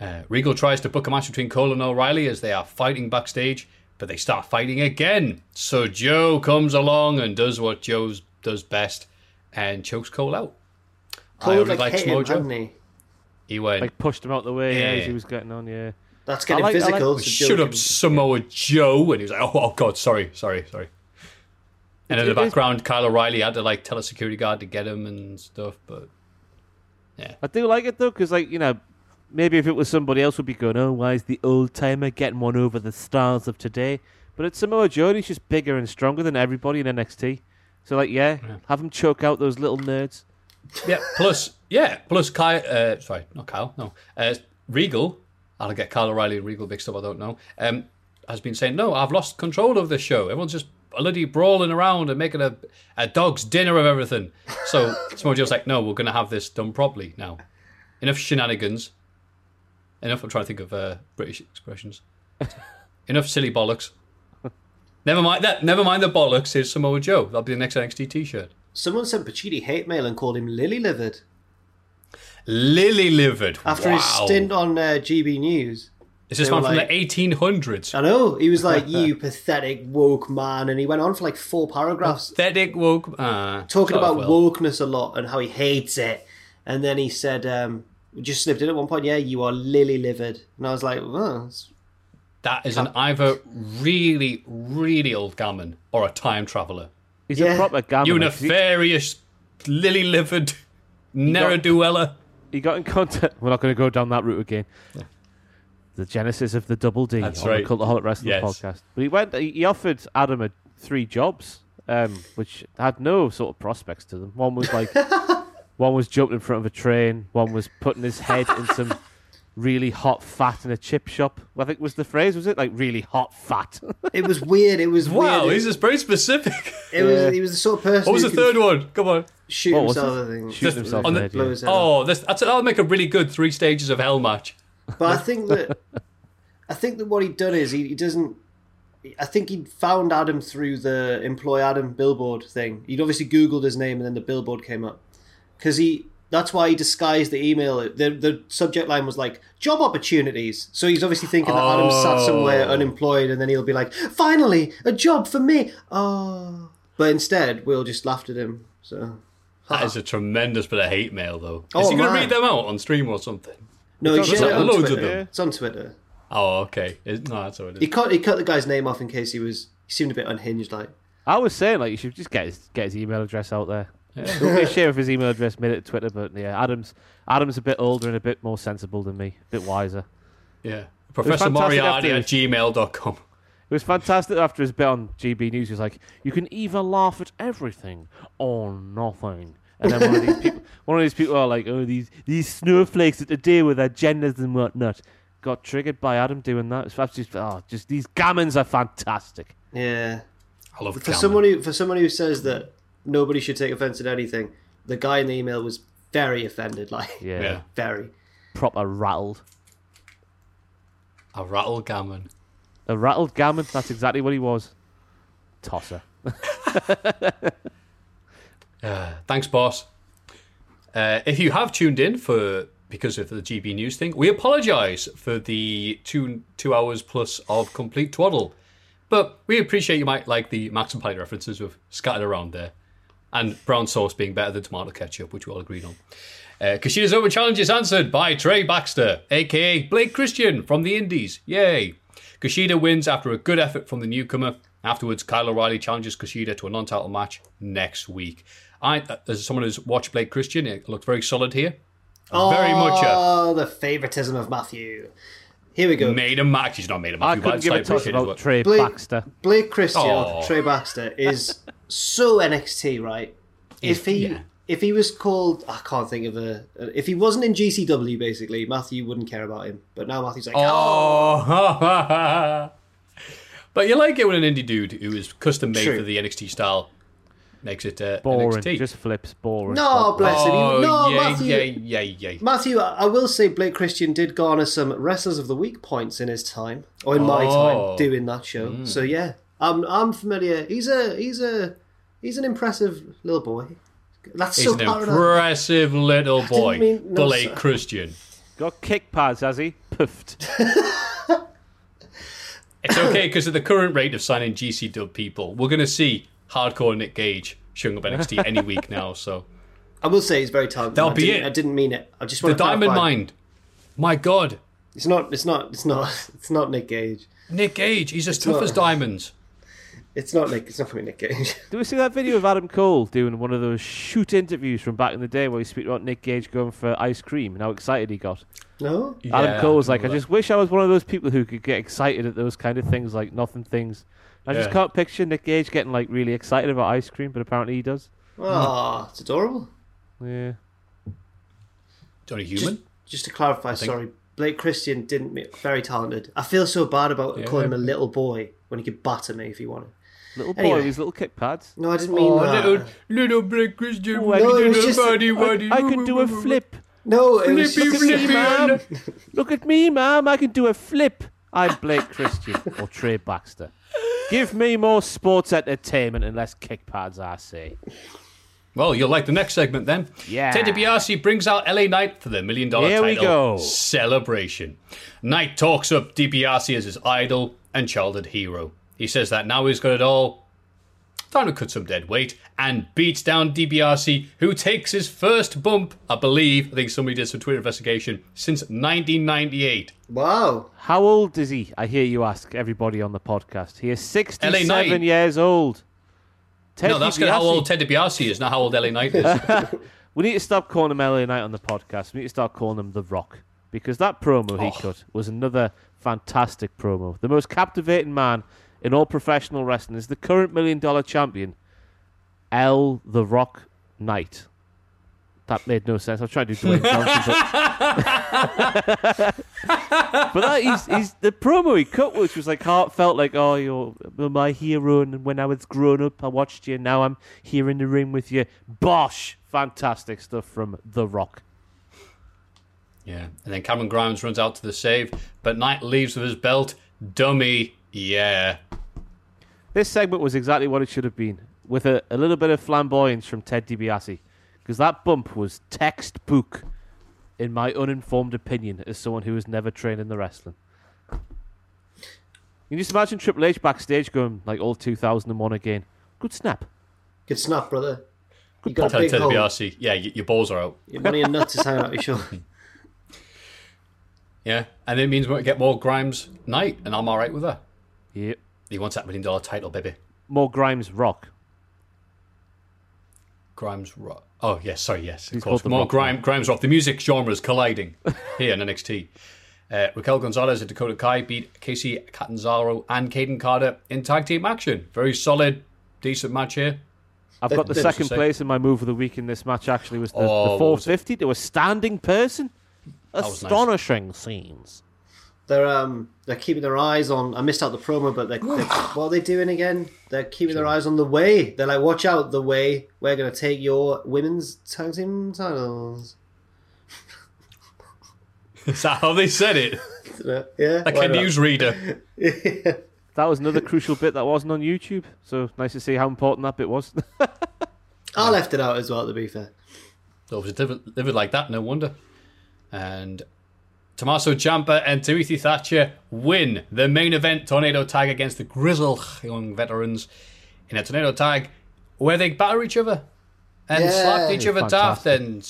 [SPEAKER 2] Uh, Regal tries to book a match between Cole and O'Reilly as they are fighting backstage, but they start fighting again. So Joe comes along and does what Joe does best and chokes Cole out. I
[SPEAKER 4] Cole
[SPEAKER 2] only
[SPEAKER 4] like,
[SPEAKER 2] like
[SPEAKER 4] hit him,
[SPEAKER 2] Smojo.
[SPEAKER 4] hadn't he?
[SPEAKER 2] He went,
[SPEAKER 3] Like pushed him out the way yeah,
[SPEAKER 2] Yeah.
[SPEAKER 3] as he was getting on. Yeah.
[SPEAKER 4] That's getting
[SPEAKER 3] I like- I like-
[SPEAKER 4] physical. so Joe
[SPEAKER 2] shut up,
[SPEAKER 4] can-
[SPEAKER 2] Samoa Joe. And he was like, oh, oh God, sorry, sorry, sorry. And in the
[SPEAKER 3] It is-
[SPEAKER 2] background, Kyle O'Reilly had to like tell a security guard to get him and stuff. But yeah,
[SPEAKER 3] I do like it though, because like you know, maybe if it was somebody else, would be going, "Oh, why is the old timer getting one over the stars of today?" But it's Samoa Joe, and he's just bigger and stronger than everybody in NXT. So like, yeah, have him choke out those little nerds.
[SPEAKER 2] yeah, plus yeah, plus Kyle. Uh, sorry, not Kyle. No, uh, Regal. I'll get Kyle O'Reilly and Regal mixed up. I don't know. Um, has been saying no. I've lost control of the show. Everyone's just bloody brawling around and making a, a dog's dinner of everything. So Samoa Joe's like, no, we're going to have this done properly now. Enough shenanigans. Enough. I'm trying to think of uh, British expressions. Enough silly bollocks. Never mind that. Never mind the bollocks. Here's Samoa Joe. That'll be the next NXT T-shirt.
[SPEAKER 4] Someone sent Pacitti hate mail and called him Lily Livered
[SPEAKER 2] Lily livered.
[SPEAKER 4] after
[SPEAKER 2] wow.
[SPEAKER 4] his stint on uh, GB News.
[SPEAKER 2] Is this
[SPEAKER 4] They
[SPEAKER 2] one from
[SPEAKER 4] like-
[SPEAKER 2] the 1800s?
[SPEAKER 4] I know he was like, "You pathetic woke man," and he went on for like four paragraphs
[SPEAKER 2] Pathetic woke. Uh,
[SPEAKER 4] talking about wokeness a lot and how he hates it. And then he said, um, just slipped in at one point, "Yeah, you are lily livered," and I was like, "Oh,
[SPEAKER 2] That is an either really, really old gammon or a time traveller.
[SPEAKER 3] He's
[SPEAKER 4] Yeah.
[SPEAKER 3] a proper gammon.
[SPEAKER 2] You nefarious, lily livered, ne'er do weller.
[SPEAKER 3] he got in contact. We're not going to go down that route again. The genesis of the Double D
[SPEAKER 2] That's
[SPEAKER 3] on
[SPEAKER 2] right.
[SPEAKER 3] the Cultaholic Wrestling
[SPEAKER 2] Yes.
[SPEAKER 3] podcast. But he went. He he offered Adam a, three jobs, um, which had no sort of prospects to them. One was like, one was jumping in front of a train. One was putting his head in some really hot fat in a chip shop. I think was the phrase. Was it like really hot fat?
[SPEAKER 4] It was weird. It was
[SPEAKER 2] Wow,
[SPEAKER 4] weird.
[SPEAKER 2] he's just very specific.
[SPEAKER 4] It was. He was the sort of person.
[SPEAKER 2] What was the third one? Come on.
[SPEAKER 4] Shoot
[SPEAKER 3] What
[SPEAKER 4] himself. I think.
[SPEAKER 3] Shoot himself
[SPEAKER 2] on the-
[SPEAKER 3] the head, yeah.
[SPEAKER 4] Blow his head off.
[SPEAKER 2] Oh, this, that's, that'll make a really good three stages of hell match.
[SPEAKER 4] But I think that I think that what he'd done is he, he doesn't. I think he'd found Adam through the employ Adam billboard thing. He'd obviously Googled his name and then the billboard came up because he. That's why he disguised the email. The the subject line was like job opportunities. So he's obviously thinking that Adam's sat oh. somewhere
[SPEAKER 2] Oh.
[SPEAKER 4] unemployed, and then he'll be like, "Finally, a job for me!" Oh, but instead, Will just laughed at him. So
[SPEAKER 2] That is a tremendous bit of hate mail, though.
[SPEAKER 4] Oh,
[SPEAKER 2] is he going to
[SPEAKER 4] man.
[SPEAKER 2] read them out on stream or something?
[SPEAKER 4] No, he
[SPEAKER 3] It's on
[SPEAKER 4] shared it on
[SPEAKER 2] loads of
[SPEAKER 4] Twitter.
[SPEAKER 2] them.
[SPEAKER 4] It's on Twitter.
[SPEAKER 2] Oh, okay. Is- no, that's what it
[SPEAKER 4] He cut he cut the guy's name off in case he was he seemed a bit unhinged. Like
[SPEAKER 3] I was saying like you should just get his get his email address out there. It would be a shame if his email address made it to Twitter, but yeah, Adam's Adam's a bit older and a bit more sensible than me, a bit wiser.
[SPEAKER 2] Yeah. Professor
[SPEAKER 3] fantastic
[SPEAKER 2] Moriarty
[SPEAKER 3] after
[SPEAKER 2] at gmail.com.
[SPEAKER 3] It was fantastic after his bit on GB News. He was like, "You can either laugh at everything or nothing." And then one of these people, one of these people are like, "Oh, these these snowflakes at the day with their genders and whatnot." Got triggered by Adam doing that. It's just, oh, just these gammons are fantastic.
[SPEAKER 4] yeah.
[SPEAKER 2] I love
[SPEAKER 4] For
[SPEAKER 2] Cameron.
[SPEAKER 4] someone who for someone who says that nobody should take offense at anything, the guy in the email was very offended. Like
[SPEAKER 3] Yeah,
[SPEAKER 2] Yeah.
[SPEAKER 4] very.
[SPEAKER 3] proper rattled.
[SPEAKER 2] A rattled gammon.
[SPEAKER 3] A rattled gammon. That's exactly what he was. Tosser.
[SPEAKER 2] Uh, thanks, boss. Uh, if you have tuned in for because of the GB News thing, we apologise for the two two hours plus of complete twaddle. But we appreciate you might like the Max and Paddy references we've scattered around there. And brown sauce being better than tomato ketchup, which we all agreed on. Uh, Kushida's Open Challenge is answered by Trey Baxter, aka Blake Christian from the Indies. Yay! Kushida wins after a good effort from the newcomer. Afterwards, Kyle O'Reilly challenges Kushida to a non title match next week. I, uh, as someone who's watched Blake Christian, it looked very solid here. Very much a
[SPEAKER 4] Oh, the favoritism of Matthew. Here we go.
[SPEAKER 2] made a match. He's not made a match.
[SPEAKER 3] I couldn't give a toss about Trey
[SPEAKER 4] Blake-
[SPEAKER 3] Baxter.
[SPEAKER 4] Blake Christian,
[SPEAKER 2] Oh.
[SPEAKER 4] Trey Baxter is so NXT, right? If he
[SPEAKER 2] yeah.
[SPEAKER 4] if he was called, I can't think of a. If he wasn't in GCW, basically, Matthew wouldn't care about him. But now Matthew's like, oh,
[SPEAKER 2] Oh, but you like it when an indie dude who is custom made
[SPEAKER 4] True.
[SPEAKER 2] for the NXT style makes it uh,
[SPEAKER 3] Boring.
[SPEAKER 2] NXT.
[SPEAKER 3] Just flips. Boring.
[SPEAKER 4] no, bless him.
[SPEAKER 2] oh,
[SPEAKER 4] He- No,
[SPEAKER 2] yay,
[SPEAKER 4] Matthew.
[SPEAKER 2] yay, yay, yay.
[SPEAKER 4] Matthew, I I will say Blake Christian did garner some Wrestlers of the Week points in his time, or in my
[SPEAKER 2] Oh.
[SPEAKER 4] time doing that show. So yeah, I'm I'm familiar. He's a he's a he's an impressive little boy. That's
[SPEAKER 2] He's
[SPEAKER 4] so
[SPEAKER 2] an
[SPEAKER 4] paranoid.
[SPEAKER 2] impressive little boy,
[SPEAKER 4] mean- no,
[SPEAKER 2] Blake
[SPEAKER 4] sir.
[SPEAKER 2] Christian.
[SPEAKER 3] Got kick pads, has he? Puffed.
[SPEAKER 2] It's okay because at the current rate of signing GC dub people, we're going to see hardcore Nick Gage showing up NXT any week now. So
[SPEAKER 4] I will say he's very talented.
[SPEAKER 2] That'll
[SPEAKER 4] I
[SPEAKER 2] be it.
[SPEAKER 4] I didn't mean it. I just
[SPEAKER 2] the
[SPEAKER 4] want to
[SPEAKER 2] Diamond
[SPEAKER 4] clarify.
[SPEAKER 2] Mind, my God,
[SPEAKER 4] It's not. It's not. It's not. It's not Nick Gage.
[SPEAKER 2] Nick Gage, he's as tough
[SPEAKER 4] not-
[SPEAKER 2] as diamonds.
[SPEAKER 4] It's not Nick. It's not from Nick Gage.
[SPEAKER 3] Did we see that video of Adam Cole doing one of those shoot interviews from back in the day where he speaks about Nick Gage going for ice cream and how excited he got?
[SPEAKER 4] No.
[SPEAKER 3] Adam Cole was like, I
[SPEAKER 2] remember
[SPEAKER 3] just wish I was one of those people who could get excited at those kind of things, like nothing things. I just
[SPEAKER 2] Yeah.
[SPEAKER 3] can't picture Nick Gage getting like really excited about ice cream, but apparently he does.
[SPEAKER 4] Oh, it's adorable.
[SPEAKER 3] Yeah.
[SPEAKER 2] that. Only
[SPEAKER 4] Just,
[SPEAKER 2] human.
[SPEAKER 4] just to clarify,
[SPEAKER 2] think-
[SPEAKER 4] sorry, Blake Christian didn't. Make, very talented. I feel so bad about
[SPEAKER 2] Yeah.
[SPEAKER 4] calling him a little boy when he could batter me if he wanted.
[SPEAKER 3] Little boy
[SPEAKER 4] Anyway.
[SPEAKER 3] with his little kick pads.
[SPEAKER 4] No, I didn't mean
[SPEAKER 2] Oh,
[SPEAKER 4] that.
[SPEAKER 2] little, little Blake Christian.
[SPEAKER 3] Oh, I
[SPEAKER 4] No,
[SPEAKER 3] can
[SPEAKER 4] it
[SPEAKER 3] do
[SPEAKER 4] was
[SPEAKER 3] a
[SPEAKER 4] just-
[SPEAKER 3] body,
[SPEAKER 2] I-
[SPEAKER 3] body. I can do a flip.
[SPEAKER 4] No, it was
[SPEAKER 2] Flippy,
[SPEAKER 4] just
[SPEAKER 3] Look at me,
[SPEAKER 2] flippy.
[SPEAKER 3] ma'am. Look at me, ma'am. I can do a flip. I'm Blake Christian or Trey Baxter. Give me more sports entertainment and less kick pads, I say.
[SPEAKER 2] Well, you'll like the next segment then.
[SPEAKER 3] Yeah.
[SPEAKER 2] Ted DiBiase brings out LA Knight for the million dollar
[SPEAKER 3] Here we
[SPEAKER 2] title
[SPEAKER 3] go.
[SPEAKER 2] celebration. Knight talks up DiBiase as his idol and childhood hero. He says that now he's got it all. Time to cut some dead weight and beats down DiBiase, who takes his first bump, I believe, I think somebody did some Twitter investigation, since 1998.
[SPEAKER 4] wow.
[SPEAKER 3] How old is he? I hear you ask everybody on the podcast. He is 67 years old. Ted
[SPEAKER 2] no, that's how old Ted DiBiase is, not how old LA Knight is.
[SPEAKER 3] We need to stop calling him LA Knight on the podcast. We need to start calling him The Rock because that promo he
[SPEAKER 2] Oh.
[SPEAKER 3] cut was another fantastic promo. The most captivating man in all professional wrestling is the current million dollar champion, L. The Rock Knight. That made no sense. I was trying to do Dwayne Johnson, but, but that, he's, he's the promo he cut, which was like heartfelt, like "Oh, you're you're my hero," and when I was grown up, I watched you. Now I'm here in the ring with you. Bosh! Fantastic stuff from The Rock.
[SPEAKER 2] Yeah. And then Cameron Grimes runs out to the save, but Knight leaves with his belt. Dummy. Yeah.
[SPEAKER 3] This segment was exactly what it should have been, with a, a little bit of flamboyance from Ted DiBiase, because that bump was textbook, in my uninformed opinion, as someone who has never trained in the wrestling. Can you just imagine Triple H backstage going like all 2001 again. Good snap.
[SPEAKER 4] Good snap, brother. You got a
[SPEAKER 2] Tell
[SPEAKER 4] big
[SPEAKER 2] Ted. DiBiase, yeah, y- your balls are out.
[SPEAKER 4] Your money and nuts is hanging out your shoulder.
[SPEAKER 2] Yeah. And it means we get more Grimes night, and I'm all right with that.
[SPEAKER 3] Yep.
[SPEAKER 2] He wants that million dollar title, baby.
[SPEAKER 3] More Grimes Rock.
[SPEAKER 2] Grimes Rock. Oh, yes, sorry, yes. Of
[SPEAKER 3] He's
[SPEAKER 2] course. More
[SPEAKER 3] Rock
[SPEAKER 2] Grime, Grimes Rock. The music genres colliding here in NXT. Uh, Raquel Gonzalez and Dakota Kai beat Kacy Catanzaro and Kayden Carter in tag team action. Very solid, decent match here.
[SPEAKER 3] I've got the second place in my move of the week in this match. Actually, was the,
[SPEAKER 2] Oh,
[SPEAKER 3] the
[SPEAKER 2] what was
[SPEAKER 3] 450 to a standing person.
[SPEAKER 2] was nice.
[SPEAKER 3] Astonishing scenes.
[SPEAKER 4] They're um they're keeping their eyes on. I missed out the promo, but they're, they're what are they doing again? They're keeping their eyes on the way. They're like, watch out, the way. We're gonna take your women's tag team titles.
[SPEAKER 2] Is that how they said it?
[SPEAKER 4] Yeah,
[SPEAKER 2] Like
[SPEAKER 4] why
[SPEAKER 2] a
[SPEAKER 4] not?
[SPEAKER 2] newsreader.
[SPEAKER 3] That was another crucial bit that wasn't on YouTube. So nice to see how important that bit was.
[SPEAKER 4] I left it out as well. To be fair,
[SPEAKER 2] So if it's delivered, delivered like that, no wonder. And Tommaso Ciampa and Timothy Thatcher win the main event tornado tag against the grizzled young veterans in a tornado tag where they batter each other and
[SPEAKER 4] Yeah.
[SPEAKER 2] slapped each other daft and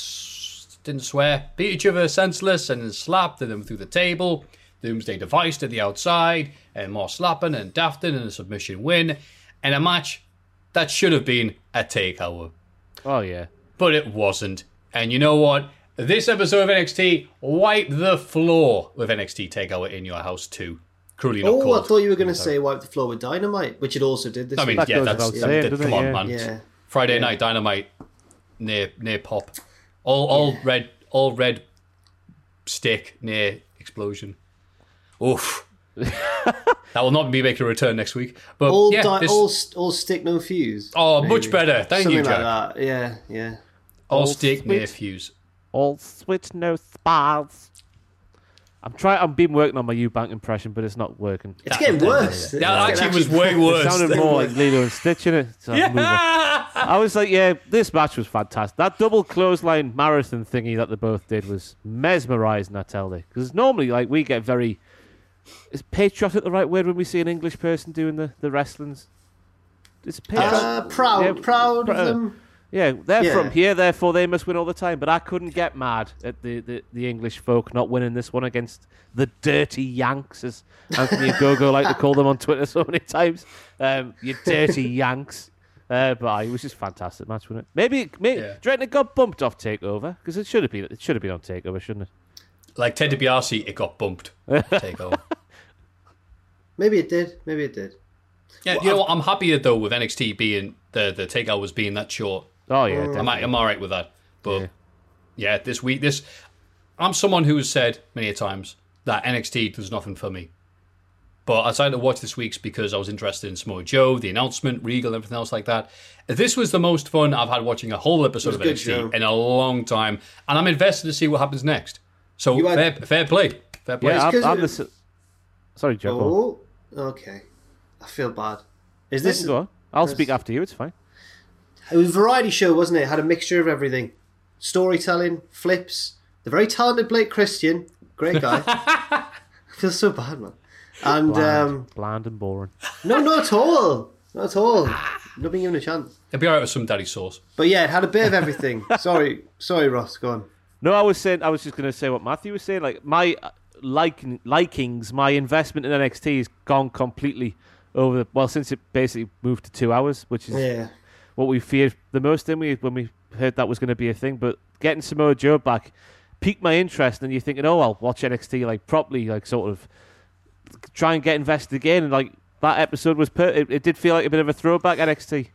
[SPEAKER 2] didn't swear, beat each other senseless and then slapped them through the table. Doomsday device to the outside and more slapping and dafting and a submission win and a match that should have been a takeover
[SPEAKER 3] oh yeah.
[SPEAKER 2] but it wasn't. And you know what? This episode of NXT wiped the floor with NXT Takeover in your house too. Cruelly not
[SPEAKER 4] oh,
[SPEAKER 2] called.
[SPEAKER 4] I thought you were gonna say wipe the floor with dynamite, which it also did this
[SPEAKER 2] I mean,
[SPEAKER 4] week.
[SPEAKER 3] That
[SPEAKER 2] yeah,
[SPEAKER 3] goes
[SPEAKER 2] that's
[SPEAKER 3] without
[SPEAKER 2] that-
[SPEAKER 3] saying,
[SPEAKER 2] come on,
[SPEAKER 3] Yeah.
[SPEAKER 2] man.
[SPEAKER 4] Yeah.
[SPEAKER 2] Friday night dynamite near near pop. All all red all red stick near explosion. Oof. that will not be making a return next week. But
[SPEAKER 4] all,
[SPEAKER 2] yeah,
[SPEAKER 4] di-
[SPEAKER 2] this-
[SPEAKER 4] all, all stick no fuse.
[SPEAKER 2] oh, much better. Thank
[SPEAKER 4] Something
[SPEAKER 2] you,
[SPEAKER 4] like
[SPEAKER 2] Jack.
[SPEAKER 4] that. Yeah, yeah.
[SPEAKER 2] all
[SPEAKER 3] All
[SPEAKER 2] stick near fuse.
[SPEAKER 3] All switch no spars. I'm trying. I'm been working on my Eubank impression, but it's not working.
[SPEAKER 4] It's getting worse.
[SPEAKER 2] That
[SPEAKER 4] It's
[SPEAKER 2] actually
[SPEAKER 4] getting
[SPEAKER 2] was way worse.
[SPEAKER 3] It
[SPEAKER 2] worse.
[SPEAKER 3] sounded more like Lilo and Stitch in it. So I'll move on. I was like, yeah, this match was fantastic. That double clothesline marathon thingy that they both did was mesmerizing, I tell you. Because normally, like, we get very. Is patriotic the right word when we see an English person doing the, the wrestlings? Is patriotic?
[SPEAKER 4] Uh, proud,
[SPEAKER 3] Yeah,
[SPEAKER 4] proud
[SPEAKER 3] pr-
[SPEAKER 4] of them.
[SPEAKER 3] Yeah, they're
[SPEAKER 4] Yeah.
[SPEAKER 3] from here, therefore they must win all the time. But I couldn't get mad at the, the, the English folk not winning this one against the dirty Yanks, as Anthony Ogogo like to call them on Twitter so many times. Um, you dirty Yanks. Uh, but aye, it was just a fantastic match, wasn't it? Maybe, maybe
[SPEAKER 2] Yeah.
[SPEAKER 3] do you reckon it got bumped off Takeover because it should have been. It should have been on Takeover, shouldn't it?
[SPEAKER 2] like Ted DiBiase, it got bumped. Takeover.
[SPEAKER 4] Maybe it did. Maybe it did.
[SPEAKER 2] Yeah, you know what? I'm happier though with NXT being the the takeout was being that short.
[SPEAKER 3] Oh yeah,
[SPEAKER 2] I'm. I'm all right with that. But
[SPEAKER 3] Yeah.
[SPEAKER 2] yeah. this week, this I'm someone who has said many a times that NXT does nothing for me. But I decided to watch this week's because I was interested in Samoa Joe, the announcement, Regal, everything else like that. This was the most fun I've had watching a whole episode of NXT
[SPEAKER 4] good, Joe.
[SPEAKER 2] in a long time, and I'm invested to see what happens next. So
[SPEAKER 4] had-
[SPEAKER 2] fair, fair play, fair play.
[SPEAKER 3] yeah, I'm,
[SPEAKER 4] 'cause
[SPEAKER 3] I'm
[SPEAKER 4] it-
[SPEAKER 3] the. s- Sorry, Joe.
[SPEAKER 4] Oh, okay. I feel bad. Is
[SPEAKER 3] This
[SPEAKER 4] this?
[SPEAKER 3] go on. I'll speak after you. It's fine.
[SPEAKER 4] It was a variety show, wasn't it? It had a mixture of everything: storytelling, flips. The very talented Blake Christian, great guy. I feel so bad, man. And
[SPEAKER 3] Bland,
[SPEAKER 4] um,
[SPEAKER 3] bland and boring.
[SPEAKER 4] no, not at all, not at all. Not being given a chance.
[SPEAKER 2] It'll be all right with some daddy sauce.
[SPEAKER 4] But yeah, it had a bit of everything. sorry, sorry, Ross. Go on.
[SPEAKER 3] No, I was saying I was just going to say what Matthew was saying. Like my uh, liking, likings, my investment in NXT has gone completely over. The, well, since it basically moved to two hours, which is
[SPEAKER 4] Yeah,
[SPEAKER 3] what we feared the most, didn't we, when we heard that was going to be a thing? But getting Samoa Joe back piqued my interest, and you're thinking, oh, I'll watch NXT like properly, like sort of try and get invested again. And like that episode was, per- it, it did feel like a bit of a throwback NXT.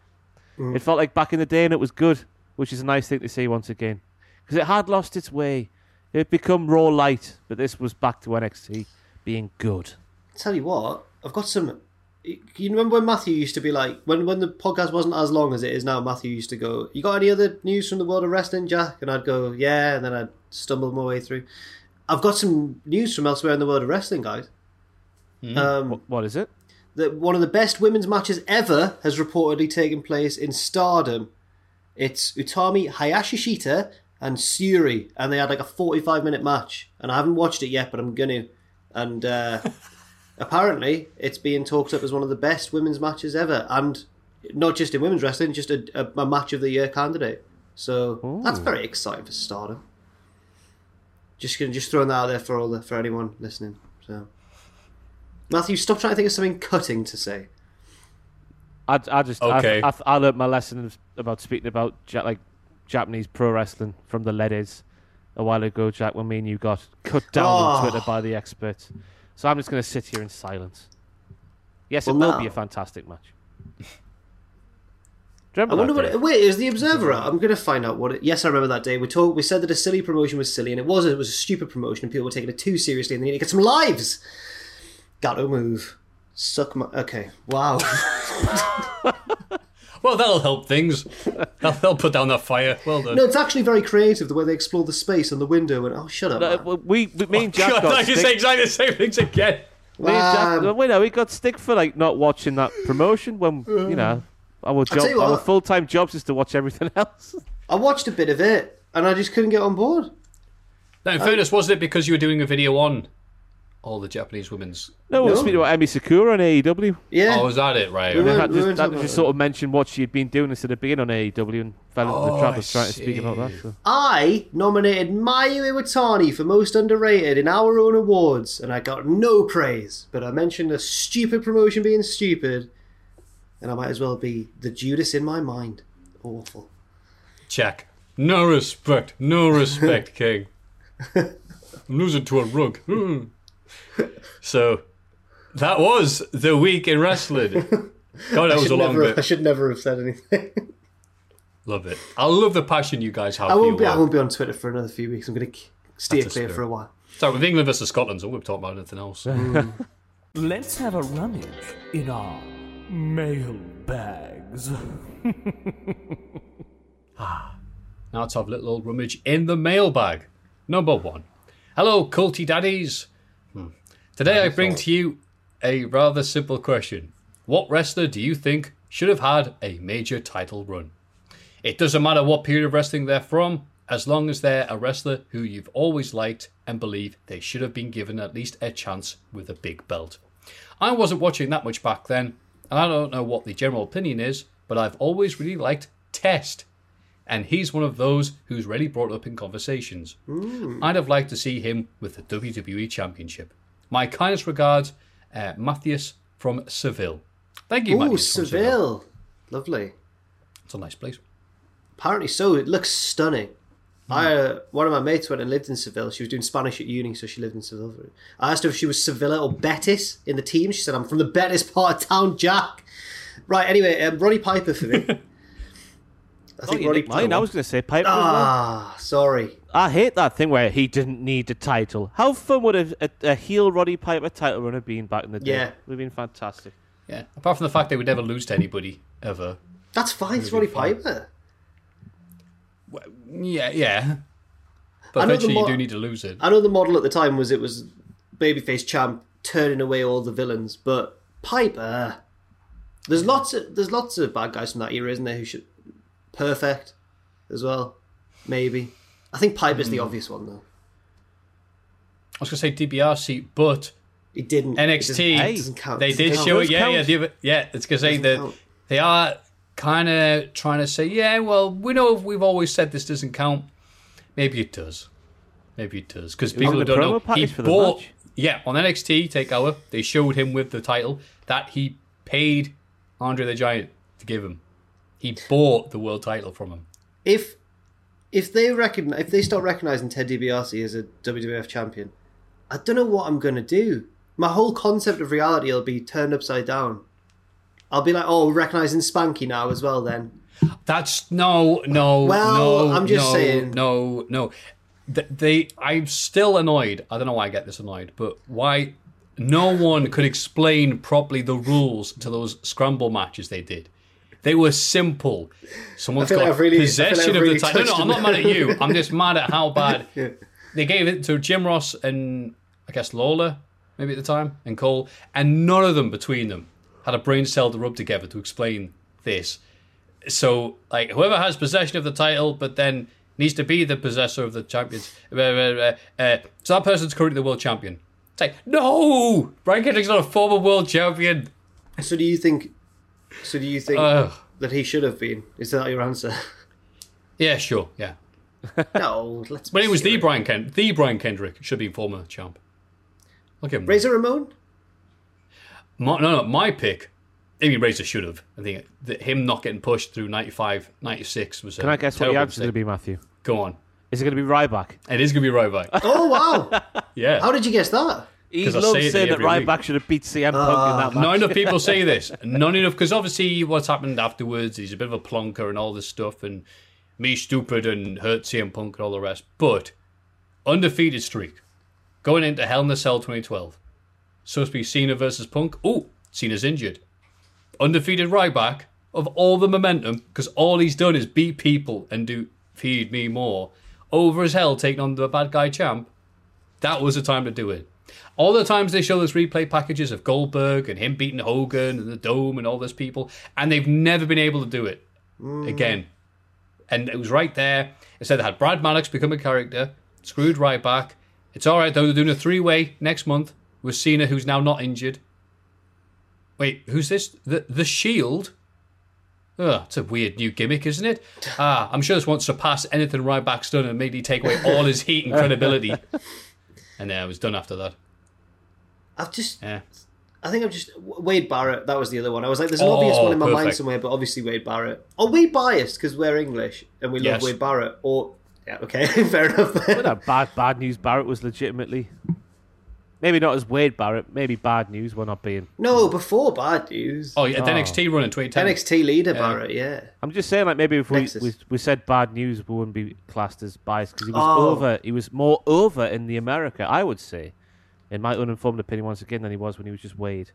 [SPEAKER 3] Mm. It felt like back in the day, and it was good, which is a nice thing to see once again because it had lost its way. It had become raw light, but this was back to NXT being good.
[SPEAKER 4] Tell you what, I've got some. You remember when Matthew used to be like when when the podcast wasn't as long as it is now? Matthew used to go, "You got any other news from the world of wrestling, Jack?" And I'd go, "Yeah," and then I'd stumble my way through. I've got some news from elsewhere in the world of wrestling, guys. Um,
[SPEAKER 3] What, what is it?
[SPEAKER 4] that one of the best women's matches ever has reportedly taken place in Stardom. It's Utami Hayashishita and Syuri, and they had like a 45 minute match. And I haven't watched it yet, but I'm gonna. And uh, apparently, it's being talked up as one of the best women's matches ever, and not just in women's wrestling, just a, a, a match of the year candidate. So that's very exciting for Stardom. Just gonna just throwing that out there for all the for anyone listening. So. Matthew, stop trying to think of something cutting to say.
[SPEAKER 3] I, I just
[SPEAKER 2] Okay.
[SPEAKER 3] I, I, I learned my lesson about speaking about like Japanese pro wrestling from the leaders a while ago, Jack. When me and you got cut down
[SPEAKER 4] Oh.
[SPEAKER 3] on Twitter by the experts, so I'm just going to sit here in silence. Yes, it
[SPEAKER 4] Well,
[SPEAKER 3] will
[SPEAKER 4] now-
[SPEAKER 3] be a fantastic match.
[SPEAKER 4] I
[SPEAKER 3] Do you remember
[SPEAKER 4] wonder what. It, wait, is the Observer out? I'm going to find out what it. Yes, I remember that day. We talked. We said that a silly promotion was silly, and it was. It was a stupid promotion, and people were taking it too seriously, and they need to get some lives. Got to move. Suck my. Okay. Wow.
[SPEAKER 2] Well, that'll help things. They'll, they'll put down that fire. Well done.
[SPEAKER 4] no, it's actually very creative the way they explore the space and the window. And oh, shut up.
[SPEAKER 3] No,
[SPEAKER 4] man.
[SPEAKER 3] well, we, we, me and Jack
[SPEAKER 2] God,
[SPEAKER 3] got
[SPEAKER 2] I can
[SPEAKER 3] stick-
[SPEAKER 2] say exactly the same things again.
[SPEAKER 3] me and Jack,
[SPEAKER 4] Um,
[SPEAKER 3] well, you know, we got stick for like not watching that promotion when you know our job,
[SPEAKER 4] tell you
[SPEAKER 3] our full time jobs is to watch everything else.
[SPEAKER 4] I watched a bit of it, and I just couldn't get on board.
[SPEAKER 2] Now, in fairness, wasn't it because you were doing a video on all the Japanese women's?
[SPEAKER 3] No, we were
[SPEAKER 4] No.
[SPEAKER 3] speaking about Emi Sakura on AEW.
[SPEAKER 4] Yeah.
[SPEAKER 2] Oh, was that it? Right.
[SPEAKER 4] We were-
[SPEAKER 3] That
[SPEAKER 4] we
[SPEAKER 3] just, that just sort of mentioned what she had been doing instead of being on AEW and fell into the
[SPEAKER 2] Oh,
[SPEAKER 3] trap
[SPEAKER 2] I
[SPEAKER 3] of trying to speak about that. So.
[SPEAKER 4] I nominated Mayu Iwatani for most underrated in our own awards, and I got no praise. But I mentioned a stupid promotion being stupid, and I might as well be the Judas in my mind. Awful.
[SPEAKER 2] Check. No respect. No respect, King. I'm losing to a rug. Hmm. So, that was the week in wrestling. God, that
[SPEAKER 4] I
[SPEAKER 2] was
[SPEAKER 4] should,
[SPEAKER 2] a long
[SPEAKER 4] never, I should never have said anything.
[SPEAKER 2] Love it. I love the passion you guys have.
[SPEAKER 4] I won't
[SPEAKER 2] your
[SPEAKER 4] be. I won't be on Twitter for another few weeks. I'm going to steer
[SPEAKER 2] That's
[SPEAKER 4] clear
[SPEAKER 2] spirit.
[SPEAKER 4] for a while.
[SPEAKER 2] So with England versus Scotland, so we'll talk about anything else. Mm.
[SPEAKER 1] Let's have a rummage in our mail bags.
[SPEAKER 2] Ah, now let's have a little old rummage in the mailbag. Number one. Hello, culty daddies. Today I bring to you a rather simple question. What wrestler do you think should have had a major title run? It doesn't matter what period of wrestling they're from, as long as they're a wrestler who you've always liked and believe they should have been given at least a chance with a big belt. I wasn't watching that much back then, and I don't know what the general opinion is, but I've always really liked Test and he's one of those who's really brought up in conversations. I'd have liked to see him with the WWE Championship. My kindest regards, uh, Matthias from Seville. Thank you,
[SPEAKER 4] Oh,
[SPEAKER 2] Matthias. from
[SPEAKER 4] Seville. Lovely.
[SPEAKER 2] It's a nice place.
[SPEAKER 4] Apparently so. It looks stunning. I uh, one of my mates went and lived in Seville. She was doing Spanish at uni, so she lived in Seville. I asked her if she was Sevilla or Betis in the team. She said, "I'm from the Betis part of town, Jack." Right. Anyway, um, Roddy Piper for me. I
[SPEAKER 3] Oh, you Piper. I was going to say Piper as well.
[SPEAKER 4] Ah, sorry.
[SPEAKER 3] I hate that thing where he didn't need a title. How fun would a, a, a heel Roddy Piper title run have been back in the day?
[SPEAKER 4] Yeah.
[SPEAKER 3] Would have been fantastic.
[SPEAKER 2] Yeah. Apart from the fact they would never lose to anybody ever.
[SPEAKER 4] That's fine. It's Roddy
[SPEAKER 2] fine.
[SPEAKER 4] Piper.
[SPEAKER 2] Yeah, yeah. But
[SPEAKER 4] know
[SPEAKER 2] eventually
[SPEAKER 4] mo-
[SPEAKER 2] you do need to lose it.
[SPEAKER 4] I know the model at the time was it was babyface champ turning away all the villains, but Piper. There's lots of there's lots of bad guys from that era, isn't there? Who should perfect as well, maybe. I think Piper's
[SPEAKER 2] Hmm.
[SPEAKER 4] the obvious one though.
[SPEAKER 2] I was going to say DBRC, but
[SPEAKER 4] it didn't. it
[SPEAKER 2] NXT,
[SPEAKER 4] doesn't- it doesn't count.
[SPEAKER 2] they did
[SPEAKER 4] count.
[SPEAKER 2] show it.
[SPEAKER 3] Does
[SPEAKER 2] Yeah, yeah,
[SPEAKER 3] count.
[SPEAKER 2] the other- yeah. It's because they
[SPEAKER 4] Doesn't
[SPEAKER 2] the,
[SPEAKER 4] count.
[SPEAKER 2] they are kind of trying to say, yeah, well, we know we've always said this doesn't count. Maybe it does. Maybe it does because people
[SPEAKER 3] on
[SPEAKER 2] who
[SPEAKER 3] the
[SPEAKER 2] don't know he
[SPEAKER 3] package for the
[SPEAKER 2] bought. Yeah, on NXT Takeover, they showed him with the title that he paid Andre the Giant to give him. He bought the world title from him.
[SPEAKER 4] If if they reckon if they start recognizing Ted DiBiase as a WWF champion, I don't know what I'm gonna do. My whole concept of reality will be turned upside down. I'll be like, oh, recognizing Spanky now as well. Then
[SPEAKER 2] That's no, no,
[SPEAKER 4] Well,
[SPEAKER 2] no.
[SPEAKER 4] I'm just
[SPEAKER 2] no,
[SPEAKER 4] saying.
[SPEAKER 2] No, no. Th- They, I'm still annoyed. I don't know why I get this annoyed, but why no one could explain properly the rules to those scramble matches they did. They were simple. Someone's got
[SPEAKER 4] like really-
[SPEAKER 2] possession
[SPEAKER 4] like I've
[SPEAKER 2] of
[SPEAKER 4] really
[SPEAKER 2] the title. No, no, I'm not mad at you. I'm just mad at how bad
[SPEAKER 4] Yeah.
[SPEAKER 2] they gave it to Jim Ross and I guess Lawler, maybe at the time, and Cole, and none of them between them had a brain cell to rub together to explain this. So, like, whoever has possession of the title, but then needs to be the possessor of the champions. Uh, uh, uh, uh, so that person's currently the world champion. It's like, no, Brian Kendrick's not a former world champion.
[SPEAKER 4] So do you think? So do you think
[SPEAKER 2] Ugh.
[SPEAKER 4] that he should have been? Is that your answer?
[SPEAKER 2] Yeah, sure, yeah.
[SPEAKER 4] no, let's.
[SPEAKER 2] But
[SPEAKER 4] be
[SPEAKER 2] it was the
[SPEAKER 4] serious.
[SPEAKER 2] Brian Ken- the Brian Kendrick should be former champ. Look at him.
[SPEAKER 4] Razor Ramon.
[SPEAKER 2] My, no, no, my pick. I mean, Razor should have. I think that him not getting pushed through 95, 96 was. A
[SPEAKER 3] Can I guess what
[SPEAKER 2] terrible
[SPEAKER 3] the answer's going to be, Matthew?
[SPEAKER 2] Go on.
[SPEAKER 3] Is it going to be Ryback?
[SPEAKER 2] It is going to be Ryback.
[SPEAKER 4] Oh wow!
[SPEAKER 2] Yeah.
[SPEAKER 4] How did you guess that?
[SPEAKER 3] He
[SPEAKER 2] 'Cause I
[SPEAKER 3] loves
[SPEAKER 2] say
[SPEAKER 3] saying that
[SPEAKER 2] every week.
[SPEAKER 3] Ryback should have beat CM Punk in that ah. match.
[SPEAKER 2] Not enough people say this. Not enough because obviously what's happened afterwards. He's a bit of a plonker and all this stuff, and me stupid and hurt CM Punk and all the rest. But undefeated streak going into Hell in a Cell 2012. Supposed to be Cena versus Punk. Oh, Cena's injured. Undefeated Ryback of all the momentum because all he's done is beat people and do feed me more over as hell taking on the bad guy champ. That was the time to do it. All the times they show those replay packages of Goldberg and him beating Hogan and the Dome and all those people, and they've never been able to do it again. And it was right there. Instead, they had Brad Maddox become a character, screwed Ryback. It's all right though. They're doing a three-way next month with Cena, who's now not injured. Wait, who's this? The the Shield. Oh, it's a weird new gimmick, isn't it? Ah, I'm sure this won't surpass anything Ryback's done and made he take away all his heat and credibility. And then I was done after that.
[SPEAKER 4] I've just.
[SPEAKER 2] Yeah.
[SPEAKER 4] I think I'm just Wade Barrett. That was the other one. I was like, there's an
[SPEAKER 2] oh, obvious
[SPEAKER 4] one in my mind somewhere, but obviously Wade Barrett. Are we biased because we're English and we love
[SPEAKER 2] Yes.
[SPEAKER 4] Wade Barrett? Or yeah, okay, fair enough.
[SPEAKER 3] But no, bad, bad news. Barrett was legitimately. Maybe not as Wade Barrett. Maybe bad news. We're not being.
[SPEAKER 4] no, before bad news.
[SPEAKER 2] Oh, yeah, the NXT oh. run in 2010.
[SPEAKER 4] NXT leader Barrett. Yeah.
[SPEAKER 3] I'm just saying, like maybe if we, we we said bad news, we wouldn't be classed as biased because he was
[SPEAKER 4] Oh.
[SPEAKER 3] over. He was more over in the America, I would say, in my uninformed opinion, once again, than he was when he was just Wade.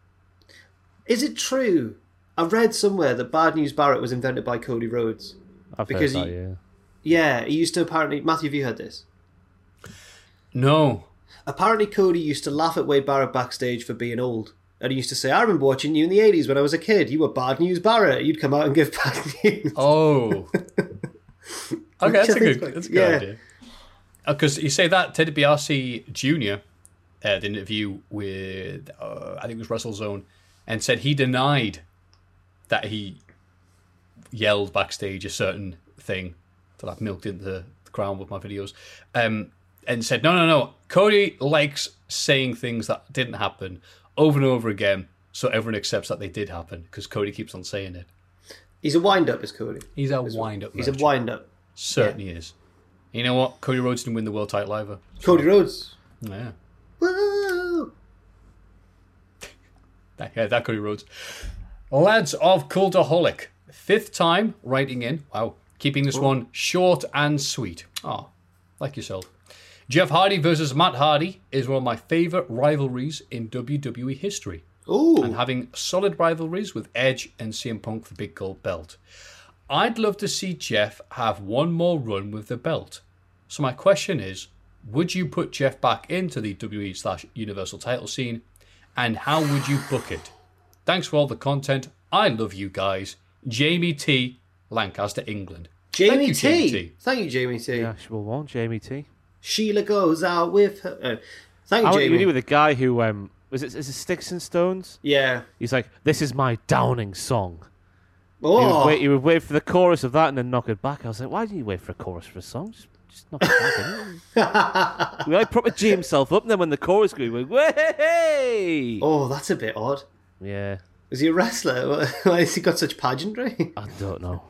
[SPEAKER 4] Is it true? I read somewhere that Bad News Barrett was invented by Cody Rhodes.
[SPEAKER 3] I've
[SPEAKER 4] Because
[SPEAKER 3] heard that,
[SPEAKER 4] he-
[SPEAKER 3] yeah.
[SPEAKER 4] Yeah, he used to apparently. Matthew, have you heard this?
[SPEAKER 2] No.
[SPEAKER 4] Apparently, Cody used to laugh at Wade Barrett backstage for being old. And he used to say, I remember watching you in the 80s when I was a kid. You were Bad News Barrett. You'd come out and give bad news.
[SPEAKER 2] Oh. okay, that's a good, that's a good
[SPEAKER 4] yeah.
[SPEAKER 2] idea. Because you say that Ted DiBiase Jr. Uh, the interview with uh, I think it was Russell WrestleZone, and said he denied that he yelled backstage a certain thing that I've milked into the crown with my videos, um, and said no, no, no. Cody likes saying things that didn't happen over and over again, so everyone accepts that they did happen because Cody keeps on saying it.
[SPEAKER 4] He's a wind up, is Cody.
[SPEAKER 2] He's a wind up.
[SPEAKER 4] He's a wind up.
[SPEAKER 2] Certainly is. You know what? Cody Rhodes didn't win the world title either.
[SPEAKER 4] Cody Rhodes.
[SPEAKER 2] Yeah.
[SPEAKER 4] Woo!
[SPEAKER 2] That, yeah, that Cody Rhodes. Lads of Cultaholic. Fifth time writing in. Wow. Keeping this one short and sweet. Oh, like yourself. Jeff Hardy versus Matt Hardy is one of my favourite rivalries in WWE history.
[SPEAKER 4] Ooh.
[SPEAKER 2] And having solid rivalries with Edge and CM Punk for Big Gold Belt. I'd love to see Jeff have one more run with the belt. So my question is, would you put Jeff back into the WWE slash Universal title scene? And how would you book it? Thanks for all the content. I love you guys. Jamie T, Lancaster, England.
[SPEAKER 4] Jamie,
[SPEAKER 2] Thank you,
[SPEAKER 4] T.
[SPEAKER 2] Jamie T.
[SPEAKER 4] Thank you, Jamie T.
[SPEAKER 3] Yeah, sure one, Jamie T.
[SPEAKER 4] Sheila goes out with her. Uh, thank you, Jamie.
[SPEAKER 3] with a guy who um was it is it Sticks and Stones?
[SPEAKER 4] yeah.
[SPEAKER 3] He's like, this is my downing song. He
[SPEAKER 4] Oh,
[SPEAKER 3] would, wait, he would wait for the chorus of that and then knock it back. I was like, why do you wait for a chorus for a song? Just, just knock it back. he like proper G himself up, and then when the chorus grew, he went, way!
[SPEAKER 4] oh, that's a bit odd.
[SPEAKER 3] Yeah.
[SPEAKER 4] Is he a wrestler? Why has he got such pageantry?
[SPEAKER 3] I don't know.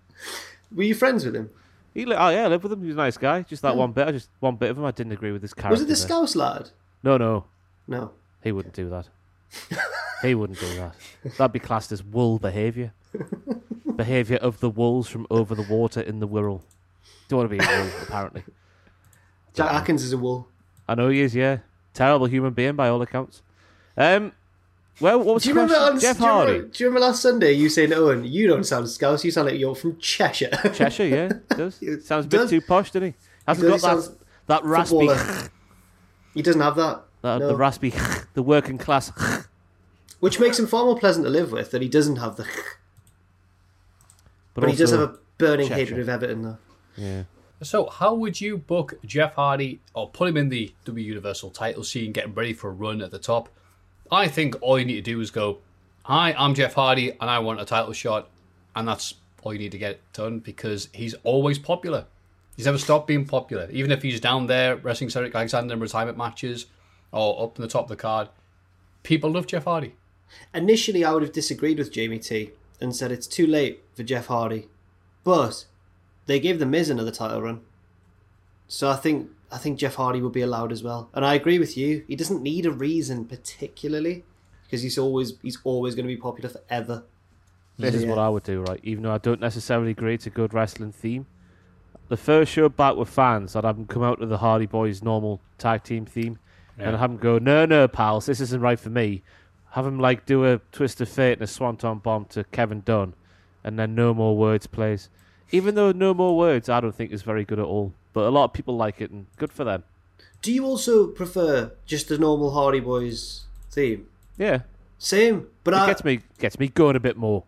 [SPEAKER 4] Were you friends with him?
[SPEAKER 3] He, li- oh yeah, I lived with him. He was a nice guy. Just that one bit. I just one bit of him. I didn't agree with his character.
[SPEAKER 4] Was it the
[SPEAKER 3] there.
[SPEAKER 4] Scouse lad?
[SPEAKER 3] No, no,
[SPEAKER 4] No.
[SPEAKER 3] he wouldn't do that. he wouldn't do that. That'd be classed as wool behaviour. behaviour of the wolves from over the water in the Wirral. Don't want to be a wool, apparently.
[SPEAKER 4] Jack Atkins is a wool.
[SPEAKER 3] I know he is. Yeah, terrible human being by all accounts. Um, well, what was
[SPEAKER 4] Do you
[SPEAKER 3] the
[SPEAKER 4] remember
[SPEAKER 3] question?
[SPEAKER 4] on,
[SPEAKER 3] Jeff
[SPEAKER 4] do you remember-
[SPEAKER 3] Hardy?
[SPEAKER 4] do you remember last Sunday you saying, Owen, you don't sound Scouse, you sound like you're from Cheshire.
[SPEAKER 3] Cheshire, yeah, does
[SPEAKER 4] It
[SPEAKER 3] sounds a bit
[SPEAKER 4] does.
[SPEAKER 3] too posh, doesn't he? Hasn't
[SPEAKER 4] does,
[SPEAKER 3] got
[SPEAKER 4] he
[SPEAKER 3] that that raspy,
[SPEAKER 4] he doesn't have that.
[SPEAKER 3] that,
[SPEAKER 4] No.
[SPEAKER 3] the raspy, the working class.
[SPEAKER 4] Which makes him far more pleasant to live with that he doesn't have the.
[SPEAKER 3] But,
[SPEAKER 4] But he does have a burning
[SPEAKER 3] Cheshire.
[SPEAKER 4] hatred of Everton, though.
[SPEAKER 3] Yeah.
[SPEAKER 2] So, how would you book Jeff Hardy or put him in the W Universal title scene, getting ready for a run at the top? I think all you need to do is go, Hi, I'm Jeff Hardy and I want a title shot. And that's all you need to get done because he's always popular. He's never stopped being popular. Even if he's down there wrestling Cedric Alexander in retirement matches or up in the top of the card, people love Jeff Hardy.
[SPEAKER 4] Initially, I would have disagreed with Jamie T and said it's too late for Jeff Hardy, but they gave the Miz another title run, so I think I think Jeff Hardy would be allowed as well. And I agree with you; he doesn't need a reason particularly because he's always he's always going to be popular forever.
[SPEAKER 3] This is what I would do, right? Even though I don't necessarily agree it's a good wrestling theme. The first show back with fans, I'd have them come out to the Hardy Boys normal tag team theme, and have them go, "No, no, pals, this isn't right for me." Have them like do a twist of fate and a swanton bomb to Kevin Dunn, and then No More Words plays. Even though No More Words, I don't think is very good at all, but a lot of people like it, and good for them.
[SPEAKER 4] Do you also prefer just the normal Hardy Boys theme?
[SPEAKER 3] Yeah,
[SPEAKER 4] Same, but
[SPEAKER 3] it
[SPEAKER 4] I
[SPEAKER 3] gets me gets me going a bit more.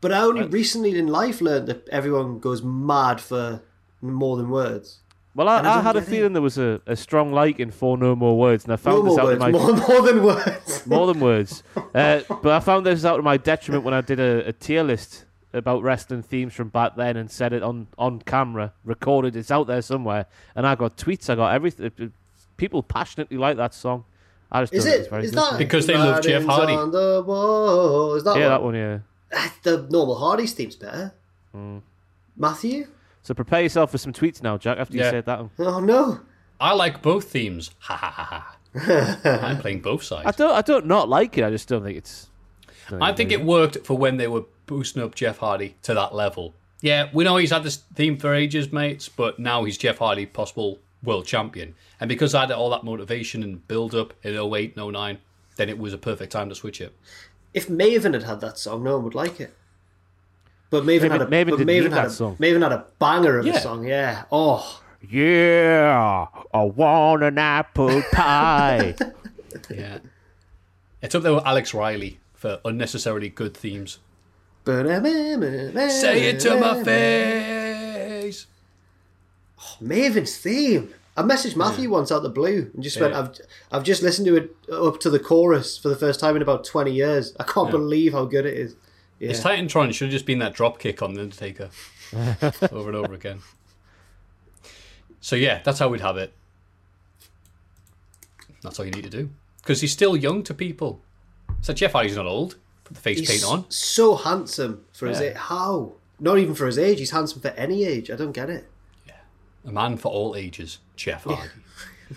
[SPEAKER 4] but I only recently in life learned that everyone goes mad for more than words.
[SPEAKER 3] Well, I,
[SPEAKER 4] I
[SPEAKER 3] I had a
[SPEAKER 4] get it.
[SPEAKER 3] feeling there was a, a strong liking for No More Words, and I
[SPEAKER 4] No
[SPEAKER 3] found this out
[SPEAKER 4] words,
[SPEAKER 3] in my
[SPEAKER 4] more, more than words.
[SPEAKER 3] more than words. Uh, but I found this out to my detriment when I did a, a tier list about wrestling themes from back then and said it on, on camera, recorded. It's out there somewhere, and I got tweets. I got everything. People passionately like that song. I just
[SPEAKER 4] Is
[SPEAKER 3] don't think
[SPEAKER 4] it?
[SPEAKER 3] it's very
[SPEAKER 4] Is
[SPEAKER 3] good.
[SPEAKER 4] that
[SPEAKER 2] Because they love Jeff Hardy.
[SPEAKER 4] On the wall. Is that
[SPEAKER 3] yeah,
[SPEAKER 4] one?
[SPEAKER 3] that one. Yeah.
[SPEAKER 4] Ah, The normal Hardy's theme's better.
[SPEAKER 3] Hmm.
[SPEAKER 4] Matthew?
[SPEAKER 3] So prepare yourself for some tweets now, Jack. After you said that, one.
[SPEAKER 4] Oh no.
[SPEAKER 2] I like both themes. Ha ha ha ha. I'm playing both sides.
[SPEAKER 3] I don't. I don't not like it. I just don't think it's. don't
[SPEAKER 2] I think it worked for when they were boosting up Jeff Hardy to that level. Yeah, we know he's had this theme for ages, mates, but now he's Jeff Hardy, possible world champion. And because I had all that motivation and build up in 08 and 09, then it was a perfect time to switch it.
[SPEAKER 4] If Maven had had that song, no one would like it. But Maven,
[SPEAKER 3] Maven-
[SPEAKER 4] had a
[SPEAKER 3] Maven
[SPEAKER 4] but Maven had
[SPEAKER 3] that
[SPEAKER 4] a,
[SPEAKER 3] song.
[SPEAKER 4] Maven had a banger of
[SPEAKER 2] Yeah.
[SPEAKER 4] a song. Yeah. Oh,
[SPEAKER 3] Yeah, I want an apple pie.
[SPEAKER 2] Yeah. It's up there with Alex Riley for unnecessarily good themes.
[SPEAKER 4] Say
[SPEAKER 2] Say it to my face.
[SPEAKER 4] Oh, Maven's theme. I messaged Matthew once out of the blue and just went, I've, I've just listened to it up to the chorus for the first time in about 20 years. I can't believe how good it is. Yeah.
[SPEAKER 2] His Titantron should have just been that drop kick on the Undertaker over and over again. So yeah, that's how we'd have it. That's all you need to do because he's still young to people. So Jeff Hardy's not old. Put the face
[SPEAKER 4] He's
[SPEAKER 2] paint on.
[SPEAKER 4] so handsome for his
[SPEAKER 2] Yeah.
[SPEAKER 4] age. How? Not even for his age. He's handsome for any age. I don't get it. Yeah.
[SPEAKER 2] A man for all ages, Jeff Hardy.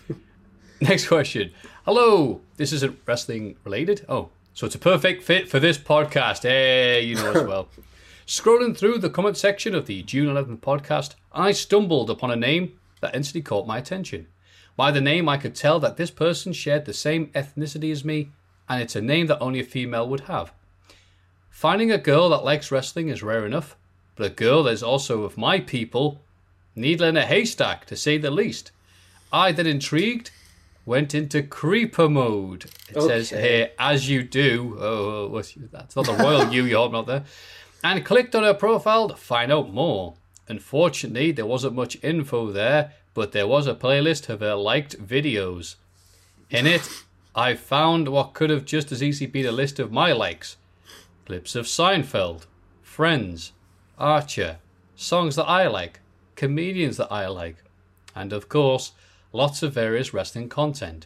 [SPEAKER 2] Next question. Hello. This isn't wrestling related. Oh, so it's a perfect fit for this podcast. Hey, you know as well. Scrolling through the comment section of the June 11th podcast, I stumbled upon a name that instantly caught my attention. By the name, I could tell that this person shared the same ethnicity as me, and it's a name that only a female would have. Finding a girl that likes wrestling is rare enough, but a girl that is also of my people needle in a haystack, to say the least. I, then intrigued, went into creeper mode. It says
[SPEAKER 4] Okay.
[SPEAKER 2] here, as you do. Oh, what's, that's not the royal you, you're not there. And clicked on her profile to find out more. Unfortunately, there wasn't much info there, but there was a playlist of her liked videos. In it, I found what could have just as easily been a list of my likes clips of Seinfeld, Friends, Archer, songs that I like, comedians that I like, and of course, lots of various wrestling content.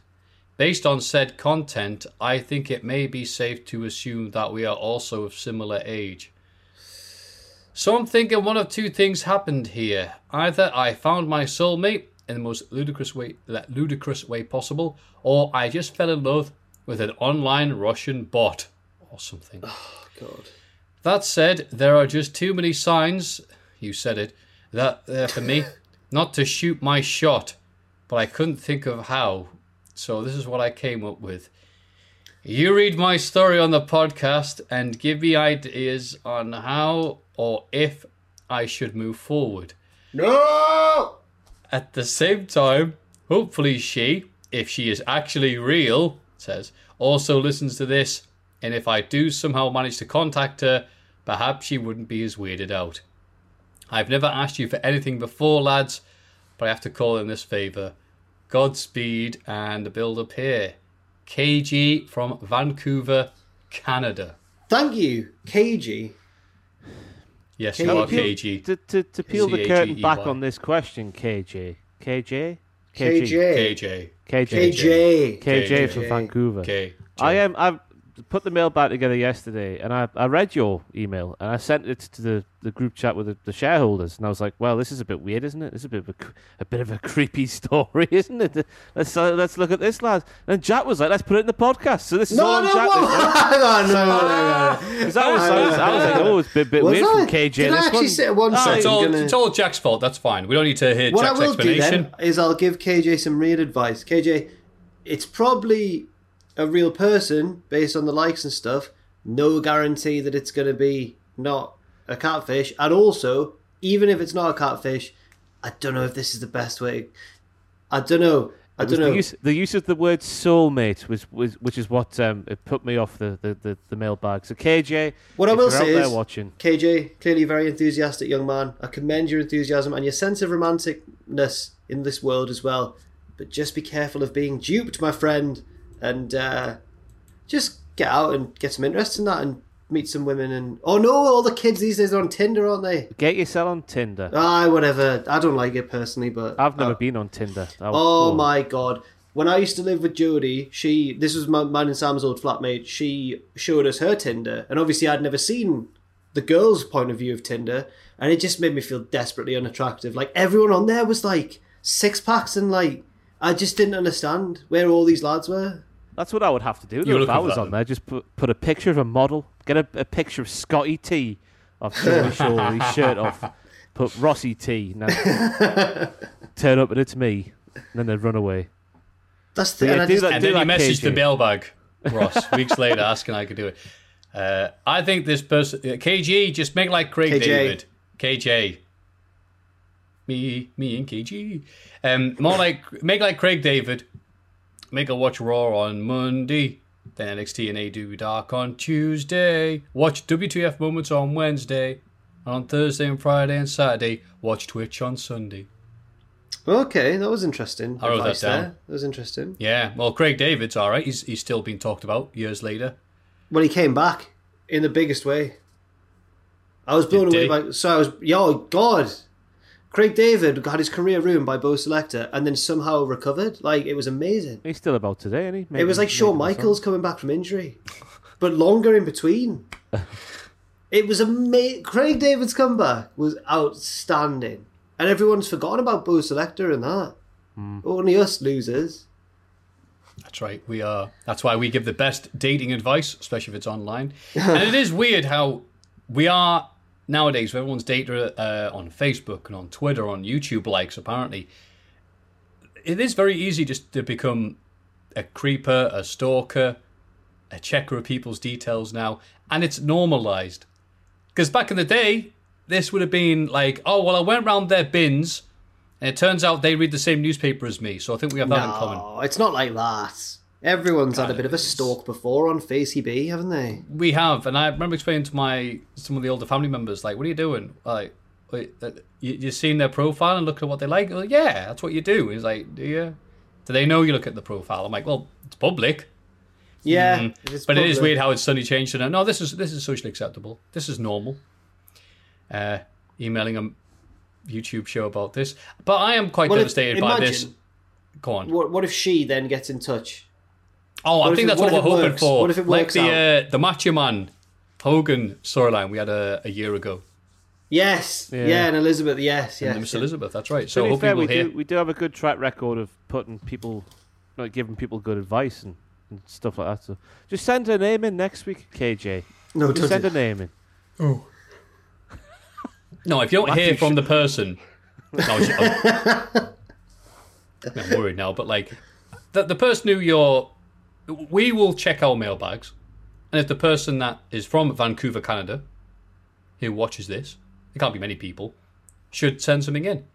[SPEAKER 2] Based on said content, I think it may be safe to assume that we are also of similar age. So I'm thinking one of two things happened here. Either I found my soulmate in the most ludicrous way ludicrous way possible, or I just fell in love with an online Russian bot or something.
[SPEAKER 4] Oh. God.
[SPEAKER 2] That said, there are just too many signs, you said it, that uh, for me not to shoot my shot, but I couldn't think of how. So this is what I came up with. You read my story on the podcast and give me ideas on how or if I should move forward.
[SPEAKER 4] No.
[SPEAKER 2] At the same time, hopefully she, if she is actually real, says, also listens to this, and if I do somehow manage to contact her, perhaps she wouldn't be as weirded out. I've never asked you for anything before, lads, but I have to call in this favour. Godspeed and the build up here. KG from Vancouver, Canada.
[SPEAKER 4] Thank you, KG.
[SPEAKER 2] Yes,
[SPEAKER 4] K-
[SPEAKER 2] you are KG.
[SPEAKER 3] To, to, to peel the curtain back on this question, KJ. KJ?
[SPEAKER 4] KJ.
[SPEAKER 2] KJ.
[SPEAKER 3] KJ.
[SPEAKER 4] KJ.
[SPEAKER 3] KJ from
[SPEAKER 4] KJ.
[SPEAKER 3] Vancouver.
[SPEAKER 2] K.
[SPEAKER 3] I am. I've put the mail back together yesterday, and I, I read your email, and I sent it to the, the group chat with the, the shareholders, and I was like, "Well, this is a bit weird, isn't it? This is a bit of a, a bit of a creepy story, isn't it? Let's uh, let's look at this, lads." And Jack was like, "Let's put it in the podcast." So this is all
[SPEAKER 4] No,
[SPEAKER 3] on
[SPEAKER 4] no,
[SPEAKER 3] Jack.
[SPEAKER 4] whoa,
[SPEAKER 3] this one.
[SPEAKER 4] hang on, no, no, no, no.
[SPEAKER 3] Because I was, I was, I was like, "Oh, it's a bit, bit
[SPEAKER 4] Was
[SPEAKER 3] weird
[SPEAKER 4] I?
[SPEAKER 3] from KJ."
[SPEAKER 4] Did I actually
[SPEAKER 3] one.
[SPEAKER 4] say one
[SPEAKER 2] So it's all,
[SPEAKER 4] gonna-
[SPEAKER 2] it's all Jack's fault. That's fine. We don't need to hear
[SPEAKER 4] What
[SPEAKER 2] Jack's
[SPEAKER 4] I will do
[SPEAKER 2] explanation.
[SPEAKER 4] then is I'll give KJ some real advice. KJ, it's probably a real person based on the likes and stuff. No guarantee that it's going to be not a catfish. And also, even if it's not a catfish, I don't know if this is the best way. I don't know. I don't know.
[SPEAKER 3] The use, the use of the word soulmate was, was which is what um, it put me off the, the, the, the mailbag. So KJ,
[SPEAKER 4] What I will say is,
[SPEAKER 3] watching,
[SPEAKER 4] KJ, clearly a very enthusiastic young man. I commend your enthusiasm and your sense of romanticness in this world as well. But just be careful of being duped, my friend, and uh, just get out and get some interest in that and meet some women. And oh no, all the kids these days are on Tinder, aren't they?
[SPEAKER 3] get yourself on Tinder.
[SPEAKER 4] Ah, whatever. I don't like it personally, but
[SPEAKER 3] I've never
[SPEAKER 4] uh,
[SPEAKER 3] been on Tinder. I-
[SPEAKER 4] Oh my god. When I used to live with Jodie, she this was my, mine and Sam's old flatmate, she showed us her Tinder. And obviously I'd never seen the girl's point of view of Tinder, and it just made me feel desperately unattractive. Like everyone on there was like six packs and like I just didn't understand where all these lads were.
[SPEAKER 3] That's what I would have to do
[SPEAKER 2] You're
[SPEAKER 3] though, if I was on
[SPEAKER 2] then.
[SPEAKER 3] there. Just put, put a picture of a model, get a, a picture of Scotty T off Tony Shaw, his shirt off, put Rossi T, and then turn up and it's me, and then they'd run away.
[SPEAKER 4] That's the
[SPEAKER 3] Yeah,
[SPEAKER 4] and I
[SPEAKER 3] do
[SPEAKER 4] just,
[SPEAKER 3] that-
[SPEAKER 2] and
[SPEAKER 3] do
[SPEAKER 2] then you messaged
[SPEAKER 3] KJ.
[SPEAKER 2] the mailbag, Ross, weeks later asking I could do it. Uh, I think this person, uh, KG, just make like Craig
[SPEAKER 4] KJ.
[SPEAKER 2] David. KJ. Me, me and KG. Um, more like, make like Craig David. Make a watch Raw on Monday. Then NXT and AEW Dark on Tuesday. Watch WTF Moments on Wednesday. And on Thursday and Friday and Saturday, watch Twitch on Sunday.
[SPEAKER 4] Okay, that was interesting.
[SPEAKER 2] I wrote that down.
[SPEAKER 4] there. That was interesting.
[SPEAKER 2] Yeah, well, Craig David's all right. He's, he's still being talked about years later.
[SPEAKER 4] When he came back in the biggest way. I was blown
[SPEAKER 2] Did-
[SPEAKER 4] away by. So I was, yo, God. Craig David had his career ruined by Bo' Selecta and then somehow recovered. Like, it was amazing.
[SPEAKER 3] He's still about today, isn't he?
[SPEAKER 4] it was like Shawn
[SPEAKER 3] maybe
[SPEAKER 4] Michaels coming back from injury, but longer in between. it was amazing. Craig David's comeback was outstanding. And everyone's forgotten about Bo' Selecta and that.
[SPEAKER 3] Hmm.
[SPEAKER 4] Only us losers.
[SPEAKER 2] That's right. We are. That's why we give the best dating advice, especially if it's online. and it is weird how we are nowadays. Everyone's data uh, on Facebook and on Twitter, on YouTube likes. Apparently, it is very easy just to become a creeper, a stalker, a checker of people's details now, and it's normalized. Because back in the day, this would have been like, oh well, I went round their bins. And it turns out they read the same newspaper as me, so I think we have that in common.
[SPEAKER 4] No, it's not like that. Everyone's had a bit of a stalk before on Facey B, haven't they?
[SPEAKER 2] We have, and I remember explaining to my some of the older family members, like, "What are you doing? Like, uh, you you seen their profile and looking at what they like? Like, yeah, that's what you do." He's like, "Do you? Do they know you look at the profile?" I'm like, "Well, it's public,
[SPEAKER 4] Yeah,
[SPEAKER 2] Mm.
[SPEAKER 4] it's
[SPEAKER 2] but it is weird how it's suddenly changed to. No, this is this is socially acceptable. This is normal." Uh, emailing a YouTube show about this, but I am quite
[SPEAKER 4] Well, if-
[SPEAKER 2] devastated by this. Go on.
[SPEAKER 4] What, what if she then gets in touch
[SPEAKER 2] Oh,
[SPEAKER 4] What
[SPEAKER 2] I think
[SPEAKER 4] it-
[SPEAKER 2] that's
[SPEAKER 4] what
[SPEAKER 2] what, we're hoping
[SPEAKER 4] works?
[SPEAKER 2] for.
[SPEAKER 4] What if it
[SPEAKER 2] like
[SPEAKER 4] works
[SPEAKER 2] the uh, the Macho Man Hogan storyline we had a, a year ago.
[SPEAKER 4] Yes,
[SPEAKER 3] Yeah.
[SPEAKER 4] yeah, and Elizabeth, yes,
[SPEAKER 2] And
[SPEAKER 4] yes.
[SPEAKER 2] Miss
[SPEAKER 4] yeah.
[SPEAKER 2] Elizabeth, that's right. So
[SPEAKER 3] be
[SPEAKER 2] hopefully
[SPEAKER 3] fair,
[SPEAKER 2] we'll
[SPEAKER 3] we
[SPEAKER 2] hear.
[SPEAKER 3] do, we do have a good track record of putting people, like giving people good advice and, and stuff like that. So just send a name in next week, KJ.
[SPEAKER 4] No,
[SPEAKER 3] Just send
[SPEAKER 4] do
[SPEAKER 3] a name in. Oh.
[SPEAKER 2] no, if you don't
[SPEAKER 3] Matthew
[SPEAKER 2] hear from
[SPEAKER 3] sh-
[SPEAKER 2] the person, no, I'm, I'm worried now. But like the the person who you're, we will check our mailbags, and if the person that is from Vancouver, Canada, who watches this, there can't be many people, should send something in.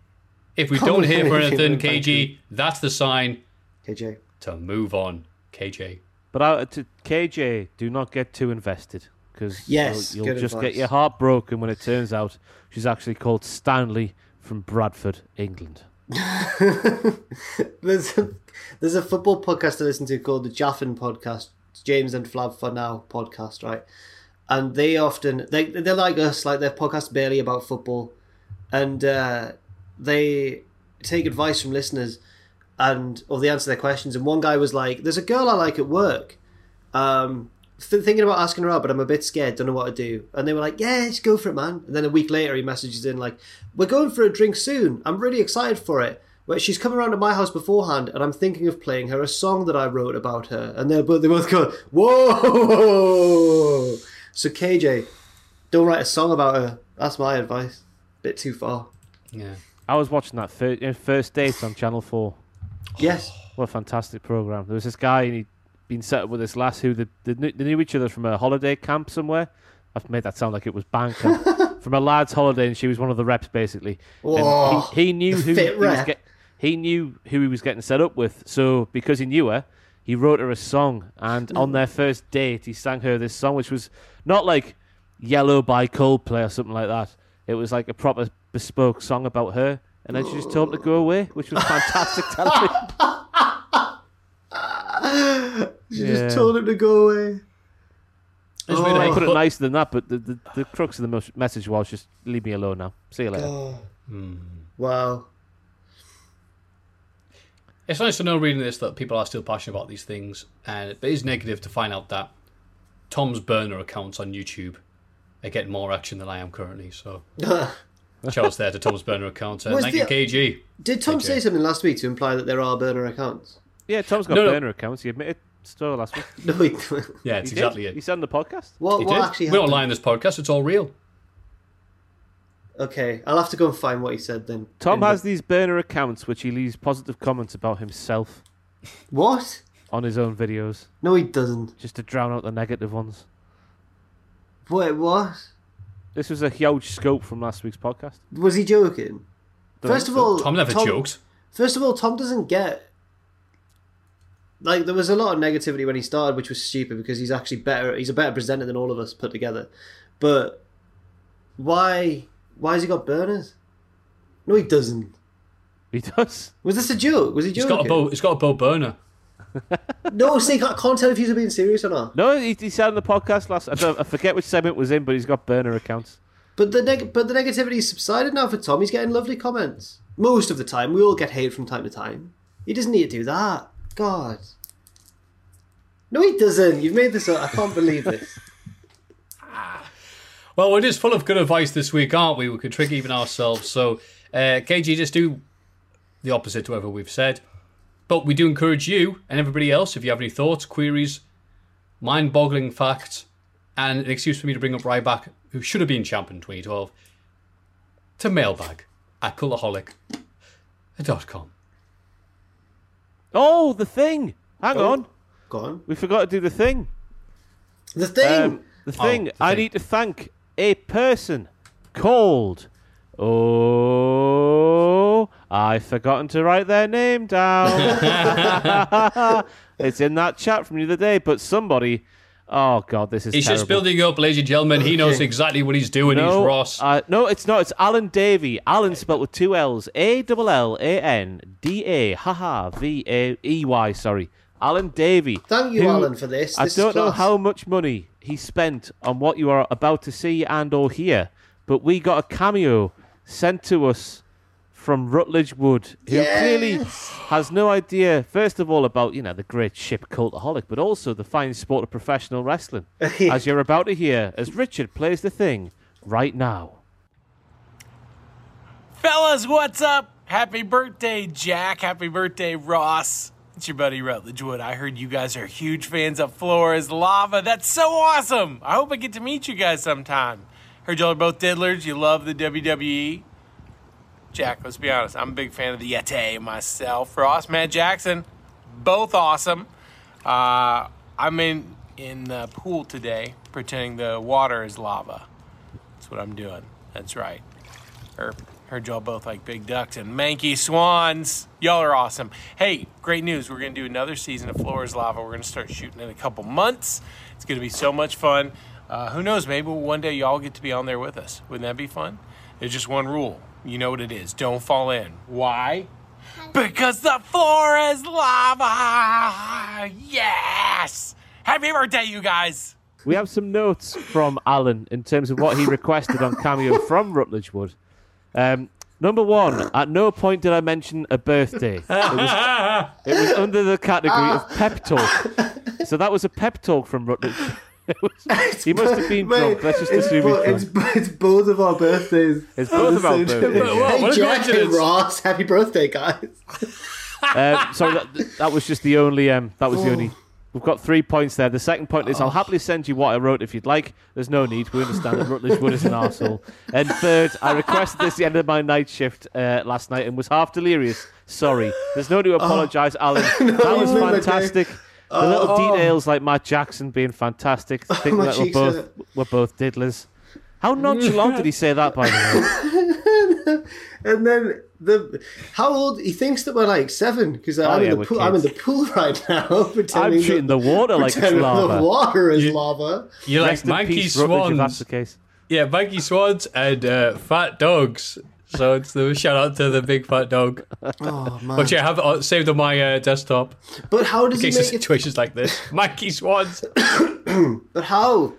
[SPEAKER 2] If we don't hear
[SPEAKER 4] many
[SPEAKER 2] for anything, KG, that's the sign
[SPEAKER 4] KJ.
[SPEAKER 2] to move on. KJ.
[SPEAKER 3] But uh, to KJ, do not get too invested because
[SPEAKER 4] Yes,
[SPEAKER 3] you'll, you'll just
[SPEAKER 4] advice.
[SPEAKER 3] get your heart broken when it turns out she's actually called Stanley from Bradford, England.
[SPEAKER 4] There's a, there's a football podcast to listen to called the Jaffin Podcast, James and Flav for Now podcast, right? And they often they they're like us, like their podcast barely about football, and uh, they take advice from listeners, and or they answer their questions. And one guy was like, "There's a girl I like at work." Um, thinking about asking her out, but I'm a bit scared, don't know what to do. And they were like, yeah, just go for it, man. And then a week later, he messages in, like, we're going for a drink soon. I'm really excited for it. But she's coming around to my house beforehand, and I'm thinking of playing her a song that I wrote about her. And they're both, they both go, whoa! So, KJ, don't write a song about her. That's my advice. Bit too far.
[SPEAKER 2] Yeah.
[SPEAKER 3] I was watching that fir- uh, first date on Channel Four.
[SPEAKER 4] Yes.
[SPEAKER 3] What a fantastic program! There was this guy, and he'd been set up with this lass who they, they, knew, they knew each other from a holiday camp somewhere. I've made that sound like it was bank from a lad's holiday, and she was one of the reps basically.
[SPEAKER 4] Whoa.
[SPEAKER 3] And he, he knew who he was get, he knew who he was getting set up with. So because he knew her, he wrote her a song, and on their first date, he sang her this song, which was not like "Yellow" by Coldplay or something like that. It was like a proper bespoke song about her, and then she just told him to go away, which was fantastic television.
[SPEAKER 4] She
[SPEAKER 3] Yeah.
[SPEAKER 4] just told him to go away.
[SPEAKER 2] Just
[SPEAKER 4] Oh.
[SPEAKER 2] really
[SPEAKER 3] I put it nicer than that, but the, the, the crux of the message was just leave me alone now. See you later.
[SPEAKER 4] Oh. Wow.
[SPEAKER 2] It's nice to know reading this that people are still passionate about these things, and it is negative to find out that Tom's burner accounts on YouTube are getting more action than I am currently. So, shouts there to Tom's burner account. Uh,
[SPEAKER 4] and
[SPEAKER 2] thank
[SPEAKER 4] the-
[SPEAKER 2] you, KG.
[SPEAKER 4] Did Tom
[SPEAKER 2] KJ.
[SPEAKER 4] say something last week to imply that there are burner accounts?
[SPEAKER 3] Yeah, Tom's got
[SPEAKER 2] No, no.
[SPEAKER 3] burner accounts. He admitted so last week.
[SPEAKER 4] No, he,
[SPEAKER 2] Yeah, it's
[SPEAKER 3] He
[SPEAKER 2] exactly
[SPEAKER 3] did.
[SPEAKER 2] it.
[SPEAKER 3] You said on the podcast.
[SPEAKER 4] what,
[SPEAKER 2] He
[SPEAKER 4] what
[SPEAKER 2] did.
[SPEAKER 4] actually
[SPEAKER 2] we don't
[SPEAKER 4] happened?
[SPEAKER 2] lie in this podcast; it's all real.
[SPEAKER 4] Okay, I'll have to go and find what he said then.
[SPEAKER 3] Tom
[SPEAKER 4] In the-
[SPEAKER 3] has these burner accounts which he leaves positive comments about himself
[SPEAKER 4] What?
[SPEAKER 3] on his own videos,
[SPEAKER 4] No, he doesn't.
[SPEAKER 3] just to drown out the negative ones.
[SPEAKER 4] Wait, what?
[SPEAKER 3] This was a huge scope from last week's podcast.
[SPEAKER 4] Was he joking?
[SPEAKER 3] Don't
[SPEAKER 4] First of
[SPEAKER 3] so.
[SPEAKER 4] all,
[SPEAKER 2] Tom never jokes.
[SPEAKER 4] First of all, Tom doesn't get. Like there was a lot of negativity when he started, which was stupid because he's actually better. He's a better presenter than all of us put together. But why? Why has he got burners? No, he doesn't.
[SPEAKER 3] He does.
[SPEAKER 4] Was this a joke? Was he
[SPEAKER 2] He's
[SPEAKER 4] joking?
[SPEAKER 2] got a bow. He's got a bow burner.
[SPEAKER 4] No, see, I can't tell if he's being serious or not.
[SPEAKER 3] No, he, he said on the podcast last. I, don't, I forget which segment was in, but he's got burner accounts.
[SPEAKER 4] But the neg- but the negativity's subsided now for Tom. He's getting lovely comments most of the time. We all get hate from time to time. He doesn't need to do that. God. No, he doesn't. You've made this up. I can't believe this.
[SPEAKER 2] Well, we're just full of good advice this week, aren't we? We could trick even ourselves. So, uh, KG, just do the opposite to whatever we've said. But we do encourage you and everybody else, if you have any thoughts, queries, mind boggling facts, and an excuse for me to bring up Ryback, who should have been champ in 2012, to mailbag at cultaholic.com.
[SPEAKER 3] Oh, the thing. Hang
[SPEAKER 4] Oh.
[SPEAKER 3] on.
[SPEAKER 4] Go on.
[SPEAKER 3] We forgot to do the thing.
[SPEAKER 4] The thing.
[SPEAKER 3] Um, the
[SPEAKER 2] Oh,
[SPEAKER 3] thing.
[SPEAKER 2] the
[SPEAKER 3] I
[SPEAKER 2] thing.
[SPEAKER 3] need to thank a person called. Oh, I've forgotten to write their name down. it's in that chat from the other day, but somebody. Oh God, this is.
[SPEAKER 2] He's just building up, ladies and gentlemen. He knows exactly what he's doing.
[SPEAKER 3] No,
[SPEAKER 2] he's Ross.
[SPEAKER 3] Uh, no, it's not. It's Alan Davey. Alan spelled with two L's. A double L A N D A. Haha. V A E Y. Sorry. Alan Davey.
[SPEAKER 4] Thank you,
[SPEAKER 3] who-
[SPEAKER 4] Alan, for this.
[SPEAKER 3] I
[SPEAKER 4] This is
[SPEAKER 3] don't know how much money he spent on what you are about to see and or hear, but we got a cameo sent to us from Rutledge Wood, who
[SPEAKER 4] Yes!
[SPEAKER 3] clearly has no idea, first of all, about you know the great ship Cultaholic, but also the fine sport of professional wrestling. as you're about to hear, as Richard plays the thing right now.
[SPEAKER 8] Fellas, what's up? Happy birthday, Jack. Happy birthday, Ross. It's your buddy Rutledge Wood. I heard you guys are huge fans of Floor is Lava. That's so awesome. I hope I get to meet you guys sometime. Heard y'all are both diddlers. You love the WWE. Jack, let's be honest. I'm a big fan of the Yeti myself. Ross, Matt Jackson, both awesome. Uh, I'm in in the pool today, pretending the water is lava. That's what I'm doing. That's right. Or heard y'all both like big ducks and manky swans. Y'all are awesome. Hey, great news. We're going to do another season of Floor's Lava. We're going to start shooting in a couple months. It's going to be so much fun. Uh, who knows? Maybe one day y'all get to be on there with us. Wouldn't that be fun? There's just one rule. You know what it is. Don't fall in. Why? Because the floor is lava. Yes. Happy birthday, you guys.
[SPEAKER 3] We have some notes from Alan in terms of what he requested on Cameo from Rutledge Wood. Um, number one, at no point did I mention a birthday. It was, it was under the category of pep talk. So that was a pep talk from Rutledge. It was- he must have been
[SPEAKER 4] Mate,
[SPEAKER 3] drunk. Let's just
[SPEAKER 4] it's
[SPEAKER 3] assume
[SPEAKER 4] bo-
[SPEAKER 3] he's
[SPEAKER 4] it's,
[SPEAKER 3] drunk.
[SPEAKER 4] bo- it's both of our birthdays.
[SPEAKER 3] It's both of our birthdays, yeah.
[SPEAKER 4] Hey,
[SPEAKER 2] What
[SPEAKER 4] Jack and. Ross, happy birthday, guys.
[SPEAKER 3] Uh, sorry, that, that was just the only. Um, that was the only. We've got three points there. The second point is I'll happily send you what I wrote if you'd like. There's no need. We understand that Rutledge Wood is an arsehole. And third, I requested this at the end of my night shift uh, last night and was half delirious. Sorry. There's no need to apologise, Alan. that was fantastic. The little details like Matt Jackson being fantastic. Thinking
[SPEAKER 4] my
[SPEAKER 3] that we're both,
[SPEAKER 4] hurt.
[SPEAKER 3] we're both diddlers. How nonchalant did he say that, by the way?
[SPEAKER 4] And then the how old he thinks that we're like seven because I'm
[SPEAKER 3] Oh, yeah,
[SPEAKER 4] in the pool. I'm in the pool right now. Pretending
[SPEAKER 3] I'm treating
[SPEAKER 4] that,
[SPEAKER 3] the water like it's
[SPEAKER 4] pretending
[SPEAKER 3] lava.
[SPEAKER 4] The water is lava.
[SPEAKER 2] You're like
[SPEAKER 3] Rest in
[SPEAKER 2] monkey
[SPEAKER 3] peace, Rutledge, that's the case.
[SPEAKER 2] Yeah, monkey swans and uh, fat dogs. So it's the shout out to the big fat dog,
[SPEAKER 4] Oh man!
[SPEAKER 2] which I have uh, saved on my uh, desktop
[SPEAKER 4] But how
[SPEAKER 2] in
[SPEAKER 4] does he
[SPEAKER 2] case of
[SPEAKER 4] make it?
[SPEAKER 2] situations like this. Monkey swans.
[SPEAKER 4] But how?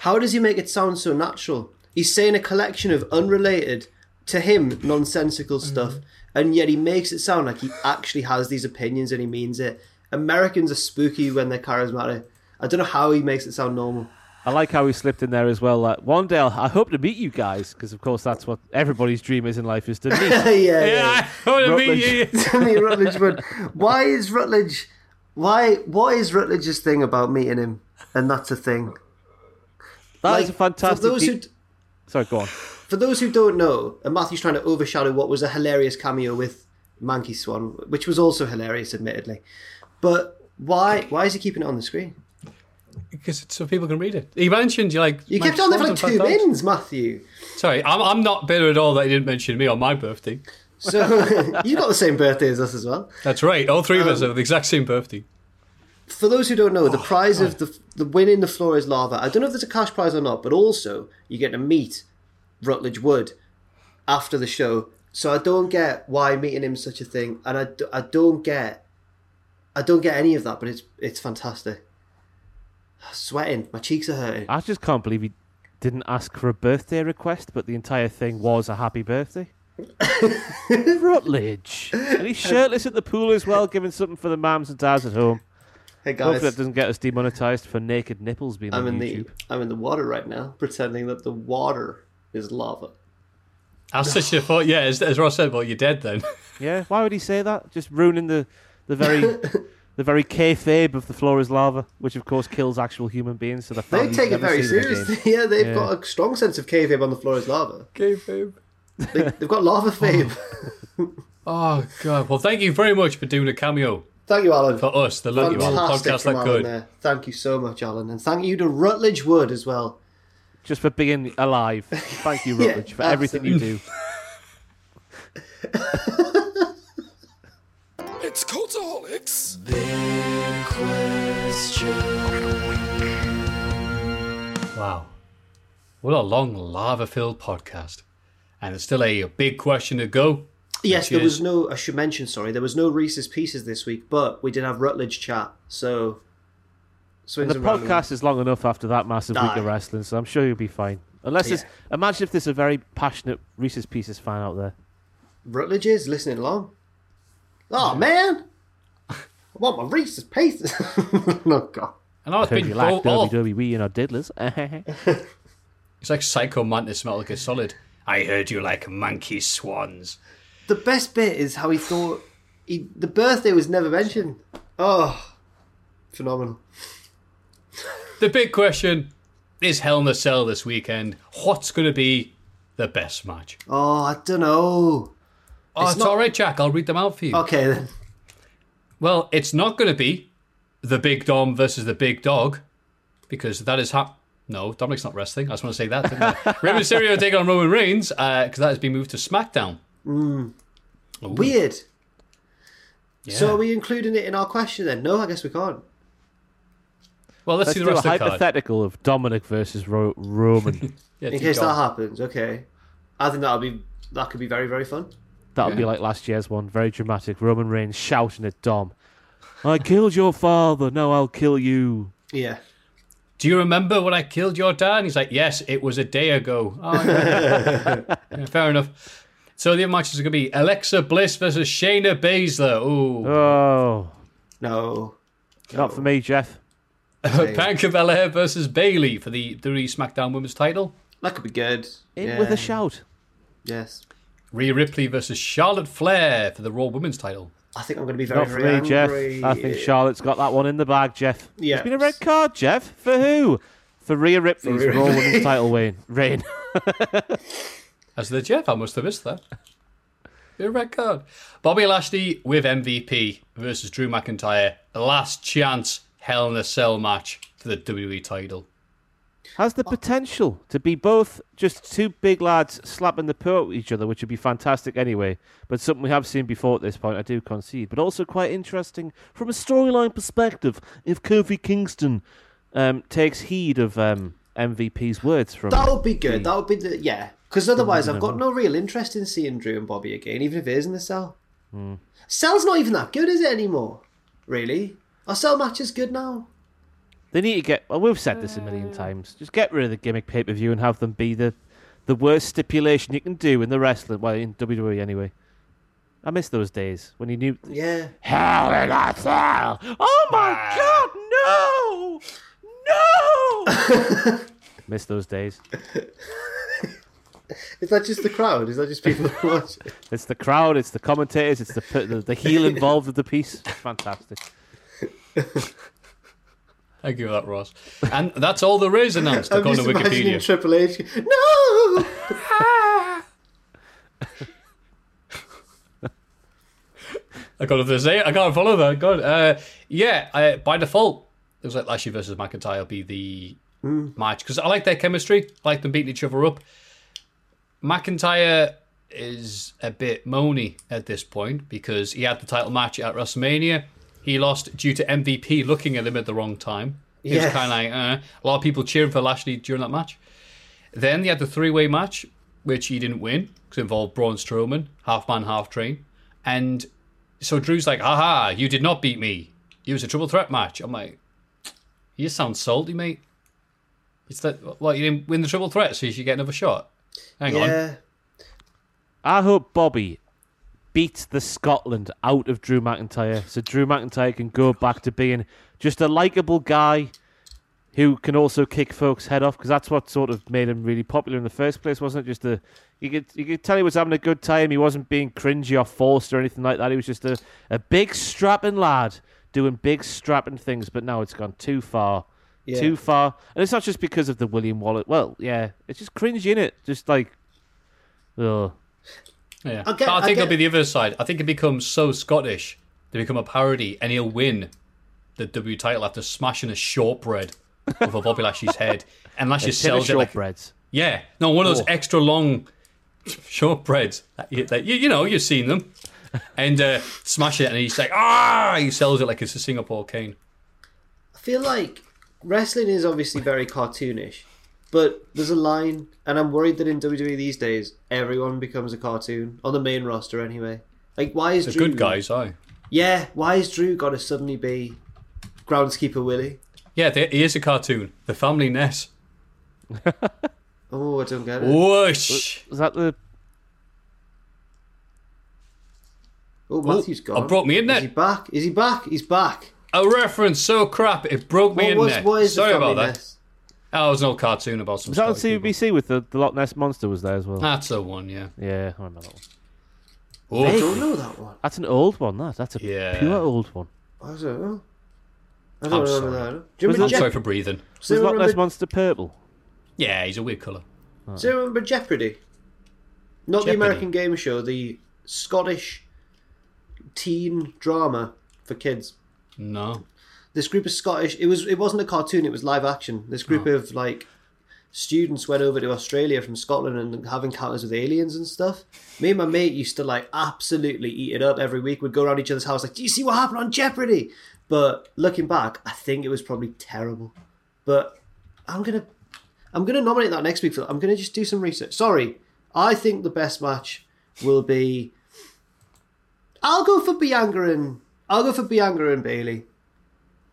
[SPEAKER 4] How does he make it sound so natural? He's saying a collection of unrelated to him nonsensical stuff, and yet he makes it sound like he actually has these opinions and he means it. Americans are spooky when they're charismatic. I don't know how he makes it sound normal.
[SPEAKER 3] I like how he slipped in there as well. Uh, one day I'll, I hope to meet you guys because, of course, that's what everybody's dream is in life is to meet.
[SPEAKER 4] yeah, yeah.
[SPEAKER 2] Yeah, I want to meet you.
[SPEAKER 4] Tell me, Rutledge, but why is Rutledge? Why? What is Rutledge's thing about meeting him? And that's a thing.
[SPEAKER 3] That is
[SPEAKER 4] Like,
[SPEAKER 3] a fantastic.
[SPEAKER 4] For those
[SPEAKER 3] de-
[SPEAKER 4] who,
[SPEAKER 3] Sorry, go on.
[SPEAKER 4] for those who don't know, and Matthew's trying to overshadow what was a hilarious cameo with Monkey Swan, which was also hilarious, admittedly. But why? Why is he keeping it on the screen?
[SPEAKER 2] Because it's so people can read it. He mentioned you like.
[SPEAKER 4] You kept on there for like two minutes, Matthew.
[SPEAKER 2] Sorry, I'm, I'm not bitter at all that he didn't mention me on my birthday.
[SPEAKER 4] So you got the same birthday as us as well.
[SPEAKER 2] That's right. All three of
[SPEAKER 4] Um,
[SPEAKER 2] us have the exact same birthday.
[SPEAKER 4] For those who don't know,
[SPEAKER 2] Oh,
[SPEAKER 4] the prize of the the win in the floor is lava. I don't know if there's a cash prize or not, but also you get to meet Rutledge Wood after the show. So I don't get why meeting him is such a thing, and I, I don't get I don't get any of that. But it's it's fantastic. Sweating, my cheeks are hurting.
[SPEAKER 3] I just can't believe he didn't ask for a birthday request, but the entire thing was a happy birthday. Rutledge. And he's shirtless at the pool as well, giving something for the mums and dads at home.
[SPEAKER 4] Hey guys.
[SPEAKER 3] Hopefully that doesn't get us demonetized for naked nipples being
[SPEAKER 4] I'm
[SPEAKER 3] on
[SPEAKER 4] in
[SPEAKER 3] YouTube.
[SPEAKER 4] the I'm in the water right now, pretending that the water is lava.
[SPEAKER 2] I was such a thought. Yeah, as, as Ross said, well, you're dead then.
[SPEAKER 3] Yeah, why would he say that? Just ruining the, the very the very kayfabe of the floor is lava, which of course kills actual human beings. So the
[SPEAKER 4] They take it very
[SPEAKER 3] see them again.
[SPEAKER 4] seriously. Yeah, they've
[SPEAKER 3] Yeah.
[SPEAKER 4] got a strong sense of cave on the floor is lava.
[SPEAKER 2] Okay, babe.
[SPEAKER 4] They, they've got lava oh. fame.
[SPEAKER 2] Oh god. Well, thank you very much for doing a cameo
[SPEAKER 4] Thank you, Alan.
[SPEAKER 2] for us, the Lucky One podcast that
[SPEAKER 4] Alan
[SPEAKER 2] good.
[SPEAKER 4] there. Thank you so much, Alan, and thank you to Rutledge Wood as well.
[SPEAKER 3] Just for being alive. Thank you,
[SPEAKER 4] Yeah,
[SPEAKER 3] Rutledge, for everything you do.
[SPEAKER 9] It's Cultaholics.
[SPEAKER 2] Wow. What a long lava-filled podcast, and it's still a, big question to go.
[SPEAKER 4] Yes,
[SPEAKER 2] Which
[SPEAKER 4] there was no. I should mention, sorry, there was no Reese's Pieces this week, but we did have Rutledge chat. So, swings
[SPEAKER 3] The
[SPEAKER 4] and roundabouts.
[SPEAKER 3] podcast is long enough after that massive week of wrestling, so I'm sure you'll be fine. Unless
[SPEAKER 4] Yeah.
[SPEAKER 3] it's imagine if there's a very passionate Reese's Pieces fan out there.
[SPEAKER 4] Rutledge is listening along. Oh man, I want my Reese's Pieces. no God.
[SPEAKER 2] And I've
[SPEAKER 3] Heard
[SPEAKER 2] been
[SPEAKER 3] you like
[SPEAKER 2] oh,
[SPEAKER 3] Derby Derby, you know, diddlers.
[SPEAKER 2] It's like Psycho Mantis like a Solid. I heard you like monkey swans.
[SPEAKER 4] The best bit is how he thought he, the birthday was never mentioned. Oh, phenomenal.
[SPEAKER 2] The big question is Hell in a Cell this weekend. What's going to be the best match?
[SPEAKER 4] Oh, I don't know.
[SPEAKER 2] Oh,
[SPEAKER 4] It's
[SPEAKER 2] it's,
[SPEAKER 4] not-
[SPEAKER 2] all right, Jack. I'll read them out for you.
[SPEAKER 4] Okay then.
[SPEAKER 2] Well, it's not going to be the Big Dom versus the Big Dog because that is hap. No, Dominic's not wrestling. I just want to say that. Didn't I? Rey Mysterio taking on Roman Reigns uh, because that has been moved to SmackDown. Mm. Ooh.
[SPEAKER 4] Weird.
[SPEAKER 2] Yeah.
[SPEAKER 4] So are we including it in our question then? No, I guess we can't.
[SPEAKER 2] well, let's,
[SPEAKER 3] Let's
[SPEAKER 2] see
[SPEAKER 3] do
[SPEAKER 2] the
[SPEAKER 3] a
[SPEAKER 2] of the card.
[SPEAKER 3] hypothetical of Dominic versus Ro- Roman.
[SPEAKER 2] Yeah,
[SPEAKER 4] In case
[SPEAKER 2] going.
[SPEAKER 4] that happens, okay. I think that'll be that could be very very fun.
[SPEAKER 3] That'll be like last year's one. Very dramatic. Roman Reigns shouting at Dom, I killed your father, now I'll kill you.
[SPEAKER 4] Yeah.
[SPEAKER 2] Do you remember when I killed your dad? And he's like, yes, it was a day ago. Oh, yeah. Yeah, fair enough. So the other matches are going to be Alexa Bliss versus Shayna Baszler. Ooh.
[SPEAKER 3] Oh,
[SPEAKER 4] No.
[SPEAKER 3] not for me, Jeff.
[SPEAKER 2] Bianca Belair versus Bayley for the WWE SmackDown Women's title.
[SPEAKER 4] That could be good.
[SPEAKER 3] In
[SPEAKER 4] yeah.
[SPEAKER 3] with a shout.
[SPEAKER 4] Yes.
[SPEAKER 2] Rhea Ripley versus Charlotte Flair for the Raw Women's title.
[SPEAKER 4] I think I'm going to be very
[SPEAKER 3] Not for
[SPEAKER 4] very
[SPEAKER 3] me, Jeff.
[SPEAKER 4] angry.
[SPEAKER 3] I think Charlotte's got that one in the bag, Jeff.
[SPEAKER 4] Yeah.
[SPEAKER 3] It's been a red card, Jeff. For who? For Rhea Ripley's
[SPEAKER 4] Rhea
[SPEAKER 3] Raw
[SPEAKER 4] Ripley.
[SPEAKER 3] Women's title win. Reign.
[SPEAKER 2] As the Jeff, I must have missed that. A red card. Bobby Lashley with MVP versus Drew McIntyre. Last chance Hell in a Cell match for the WWE title.
[SPEAKER 3] Has the potential to be both just two big lads slapping the poo at each other, which would be fantastic anyway, but something we have seen before at this point, I do concede, but also quite interesting from a storyline perspective if Kofi Kingston um, takes heed of um, MVP's words from.
[SPEAKER 4] That would be good. That would be the yeah. Because otherwise, I've got
[SPEAKER 3] no.
[SPEAKER 4] real interest in seeing Drew and Bobby again, even if it is in the cell. Cell's not even that good, is it anymore? Really? Are cell matches good now?
[SPEAKER 3] They need to get. Well, we've said this a million uh. times. Just get rid of the gimmick pay per view and have them be the the worst stipulation you can do in the wrestling. Well, in WWE anyway. I miss those days when you knew
[SPEAKER 4] Yeah.
[SPEAKER 3] Hell in a cell. Oh my God! No, no. miss those days.
[SPEAKER 4] Is that just the crowd? Is that just people who watch? it?
[SPEAKER 3] It's the crowd. It's the commentators. It's the the, the heel involved with the piece. Fantastic.
[SPEAKER 2] Thank you for that, Ross. And that's all there is announced
[SPEAKER 4] I'm
[SPEAKER 2] according to
[SPEAKER 4] imagining
[SPEAKER 2] Wikipedia.
[SPEAKER 4] Triple H. No.
[SPEAKER 2] I got to say, I can't follow that. God, uh, yeah. Uh, by default, it was like Lashley versus McIntyre will be the match because I like their chemistry. I like them beating each other up. McIntyre is a bit moany at this point because he had the title match at WrestleMania. He lost due to MVP looking at him at the wrong time. He was kind of like uh, a lot of people cheering for Lashley during that match. Then he had the three-way match, which he didn't win because it involved Braun Strowman, half man, half train, and so Drew's like, "Aha, you did not beat me. It was a triple threat match." I'm like, "You sound salty, mate. It's that what you didn't win the triple threat, so you should get another shot." Hang on.
[SPEAKER 3] I hope Bobby beats the Scotland out of Drew McIntyre so Drew McIntyre can go back to being just a likable guy who can also kick folks' head off because that's what sort of made him really popular in the first place, wasn't it? Just a you could you could tell he was having a good time. He wasn't being cringy or forced or anything like that. He was just a, a big strapping lad doing big strapping things. But now it's gone too far.
[SPEAKER 4] Yeah.
[SPEAKER 3] Too far, and it's not just because of the William Wallet. Well, yeah, it's just cringy in it. Just like, ugh.
[SPEAKER 2] Yeah,
[SPEAKER 4] I get-
[SPEAKER 2] But I
[SPEAKER 4] I
[SPEAKER 2] think it'll be the other side. I think it becomes so Scottish they become a parody, and he'll win the W title after smashing a shortbread over Bobby Lashley's head, and Lashley
[SPEAKER 3] A tin of
[SPEAKER 2] sells it like
[SPEAKER 3] shortbreads.
[SPEAKER 2] yeah, no one of those
[SPEAKER 3] Oh.
[SPEAKER 2] extra long shortbreads. That you, that, you, you know, you've seen them, and uh, smash it, and he's like ah, he sells it like it's a Singapore cane.
[SPEAKER 4] I feel like wrestling is obviously very cartoonish, but there's a line, and I'm worried that in WWE these days, everyone becomes a cartoon on the main roster anyway. Like, why is
[SPEAKER 2] The
[SPEAKER 4] Drew?
[SPEAKER 2] good guys, aye.
[SPEAKER 4] Yeah, why is Drew got to suddenly be groundskeeper Willie?
[SPEAKER 2] Yeah, there, he is a cartoon. The Family Ness.
[SPEAKER 4] Oh, I don't get it.
[SPEAKER 2] Whoosh!
[SPEAKER 3] Was that the?
[SPEAKER 4] Oh, Matthew's gone.
[SPEAKER 2] I broke me in
[SPEAKER 4] Is he back? Is he back? He's back.
[SPEAKER 2] A reference so crap it broke me
[SPEAKER 4] What
[SPEAKER 2] in
[SPEAKER 4] was?
[SPEAKER 2] there.
[SPEAKER 4] What is
[SPEAKER 2] Sorry
[SPEAKER 4] the
[SPEAKER 2] about
[SPEAKER 4] family
[SPEAKER 2] that.
[SPEAKER 4] Nest?
[SPEAKER 2] Oh, it was an old cartoon about some
[SPEAKER 3] Was that on
[SPEAKER 2] Scottish people.
[SPEAKER 3] With the, the Loch Ness monster was there as well?
[SPEAKER 2] That's the one, yeah.
[SPEAKER 3] Yeah, I remember that one.
[SPEAKER 2] Oh,
[SPEAKER 4] I don't know that one.
[SPEAKER 3] That's an old one. That that's a
[SPEAKER 2] Yeah.
[SPEAKER 3] pure old one. Oh, oh.
[SPEAKER 4] I don't know. I
[SPEAKER 2] I'm
[SPEAKER 4] don't remember
[SPEAKER 2] sorry.
[SPEAKER 4] that. Do you
[SPEAKER 3] Was
[SPEAKER 4] remember,
[SPEAKER 2] I'm
[SPEAKER 4] Je-
[SPEAKER 2] sorry for breathing.
[SPEAKER 4] do
[SPEAKER 3] Was
[SPEAKER 4] you
[SPEAKER 3] Loch Ness monster purple?
[SPEAKER 2] Yeah, he's a weird colour.
[SPEAKER 4] do you remember Jeopardy? Not the American game show, the Scottish teen drama for kids.
[SPEAKER 2] No.
[SPEAKER 4] This group of Scottish it was it wasn't a cartoon, it was live action. This group oh. of like students went over to Australia from Scotland and have encounters with aliens and stuff. Me and my mate used to like absolutely eat it up every week. We'd go around each other's house like, Do you see what happened on Jeopardy? But looking back, I think it was probably terrible. But I'm gonna I'm gonna nominate that next week for I'm gonna just do some research. Sorry. I think the best match will be I'll go for Bianca and I'll go for Bianca and Bayley.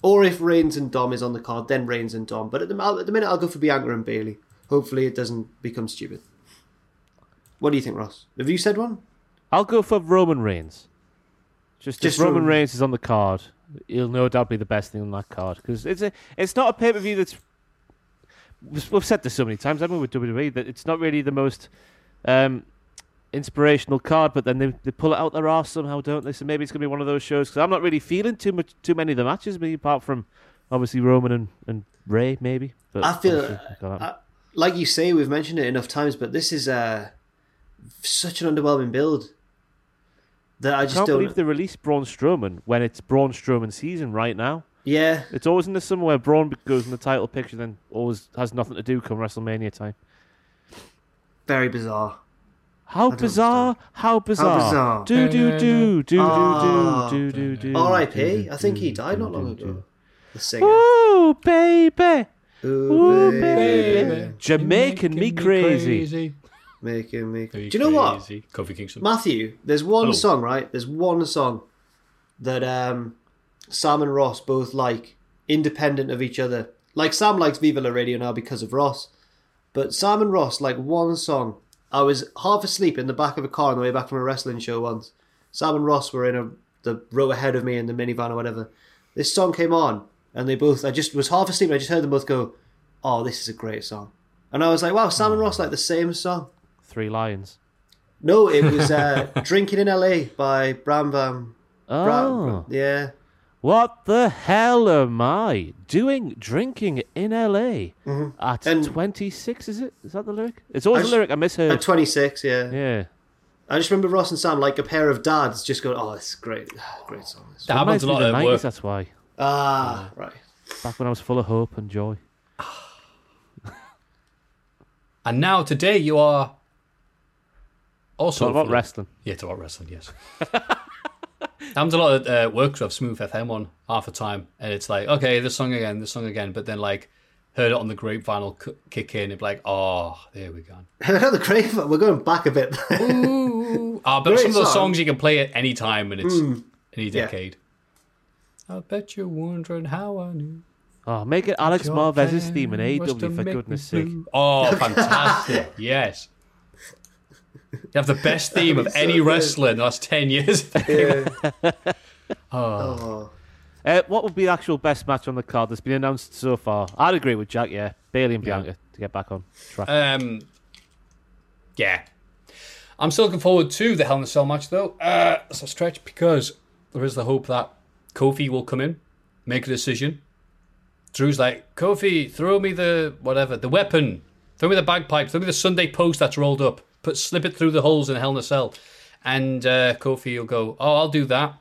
[SPEAKER 4] Or if Reigns and Dom is on the card, then Reigns and Dom. But at the, at the minute, I'll go for Bianca and Bayley. Hopefully, it doesn't become stupid. What do you think, Ross? Have you said one?
[SPEAKER 3] I'll go for Roman Reigns. Just,
[SPEAKER 4] Just
[SPEAKER 3] if Roman
[SPEAKER 4] Roman.
[SPEAKER 3] Reigns is on the card, he'll no doubt be the best thing on that card because it's a it's not a pay per view that's. We've we've said this so many times, haven't we, with WWE, that it's not really the most um, inspirational card, but then they, they pull it out their arse somehow, don't they? So maybe it's going to be one of those shows because I'm not really feeling too much too many of the matches, maybe apart from obviously Roman and, and Rey, maybe. But
[SPEAKER 4] I feel,
[SPEAKER 3] I
[SPEAKER 4] like you say, we've mentioned it enough times, but this is uh, such an underwhelming build that I
[SPEAKER 3] I
[SPEAKER 4] just
[SPEAKER 3] can't
[SPEAKER 4] don't.
[SPEAKER 3] believe they released Braun Strowman when it's Braun Strowman season right now.
[SPEAKER 4] Yeah,
[SPEAKER 3] It's always in the summer where Braun goes in the title picture, then always has nothing to do come WrestleMania time.
[SPEAKER 4] very bizarre.
[SPEAKER 3] How
[SPEAKER 4] don't
[SPEAKER 3] bizarre! How bizarre!
[SPEAKER 4] bizarre.
[SPEAKER 3] Do do do do
[SPEAKER 4] Ah.
[SPEAKER 3] do do do do.
[SPEAKER 4] R.I.P. I think he died not long ago. The singer.
[SPEAKER 3] Ooh, baby!
[SPEAKER 4] Ooh,
[SPEAKER 3] Ooh,
[SPEAKER 4] baby.
[SPEAKER 3] baby! Jamaican me crazy.
[SPEAKER 4] Making me. Do you know what?
[SPEAKER 2] Kofi Kingston.
[SPEAKER 4] Matthew, there's one
[SPEAKER 2] Hello.
[SPEAKER 4] song, right? There's one song that um, Sam and Ross both like, independent of each other. Like Sam likes Viva La Radio now because of Ross, but Sam and Ross like one song. I was half asleep in the back of a car on the way back from a wrestling show once. Sam and Ross were in a the row ahead of me in the minivan or whatever. This song came on, and they both. I just was half asleep. and I just heard them both go, "Oh, this is a great song," and I was like, "Wow, Sam and Ross like the same song."
[SPEAKER 3] Three Lions.
[SPEAKER 4] No, it was uh, "Drinking in L.A." by Bran Van.
[SPEAKER 3] Oh,
[SPEAKER 4] yeah.
[SPEAKER 3] What the hell am I doing drinking in LA at
[SPEAKER 4] Mm-hmm. And-
[SPEAKER 3] 26? Is it? Is that the lyric? It's always
[SPEAKER 4] I
[SPEAKER 3] the lyric. I misheard.
[SPEAKER 4] At 26, yeah.
[SPEAKER 3] yeah.
[SPEAKER 4] I just remember Ross and Sam, like a pair of dads, just going, oh, it's great. Great song. this."
[SPEAKER 2] That happens a lot
[SPEAKER 3] of the 90s,
[SPEAKER 2] work.
[SPEAKER 3] That's why.
[SPEAKER 4] Ah, right.
[SPEAKER 3] Back when I was full of hope and joy.
[SPEAKER 2] And now today you are also
[SPEAKER 3] Talk about wrestling.
[SPEAKER 2] Yeah, talk about wrestling. Yes. happens a lot at uh, work 'cause I have Smooth FM on half the time, and it's like, okay, this song again, this song again, but then like heard it on the grape vinyl c- kick in, and be like, oh, there we go.
[SPEAKER 4] the great. We're going back a bit.
[SPEAKER 2] Ah, but
[SPEAKER 4] Great
[SPEAKER 2] some of those
[SPEAKER 4] song.
[SPEAKER 2] songs you can play at any time, and it's any
[SPEAKER 4] Yeah.
[SPEAKER 2] decade. I bet you're wondering how I knew.
[SPEAKER 3] Oh, make it Alex
[SPEAKER 2] your
[SPEAKER 3] Marvez's theme in
[SPEAKER 2] plan was
[SPEAKER 3] AEW,
[SPEAKER 2] to
[SPEAKER 3] for goodness sake.
[SPEAKER 2] Oh, fantastic! yes. You have the best theme of
[SPEAKER 4] That'd
[SPEAKER 2] any
[SPEAKER 4] so good.
[SPEAKER 2] wrestler in the last ten years.
[SPEAKER 4] oh.
[SPEAKER 3] Uh, what would be the actual best match on the card that's been announced so far? I'd agree with Jack, yeah. Bayley and Bianca to get back on track.
[SPEAKER 2] Um, yeah. I'm still looking forward to the Hell in a Cell match, though. Uh, it's a stretch because there is the hope that Kofi will come in, make a decision. Drew's like, Kofi, throw me the whatever, the weapon, throw me the bagpipe, throw me the Sunday post that's rolled up, put slip it through the holes in Hell in a Cell, and uh, Kofi will go, oh, I'll do that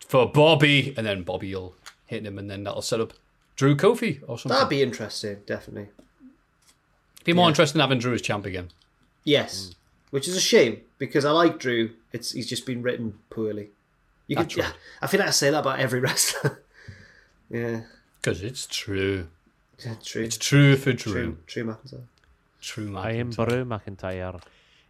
[SPEAKER 2] for Bobby, and then Bobby will hit him, and then that'll set up Drew Kofi or something.
[SPEAKER 4] That'd be interesting, definitely.
[SPEAKER 2] be more interesting having Drew as champ again.
[SPEAKER 4] Yes. Which is a shame, because I like Drew. It's He's just been written poorly. You could,
[SPEAKER 2] right.
[SPEAKER 4] yeah, I feel like I say that about every wrestler. yeah.
[SPEAKER 2] Because it's true.
[SPEAKER 4] Yeah, True.
[SPEAKER 2] It's true for Drew.
[SPEAKER 4] True.
[SPEAKER 2] Drew.
[SPEAKER 4] True McIntyre.
[SPEAKER 3] I am. Drew McIntyre.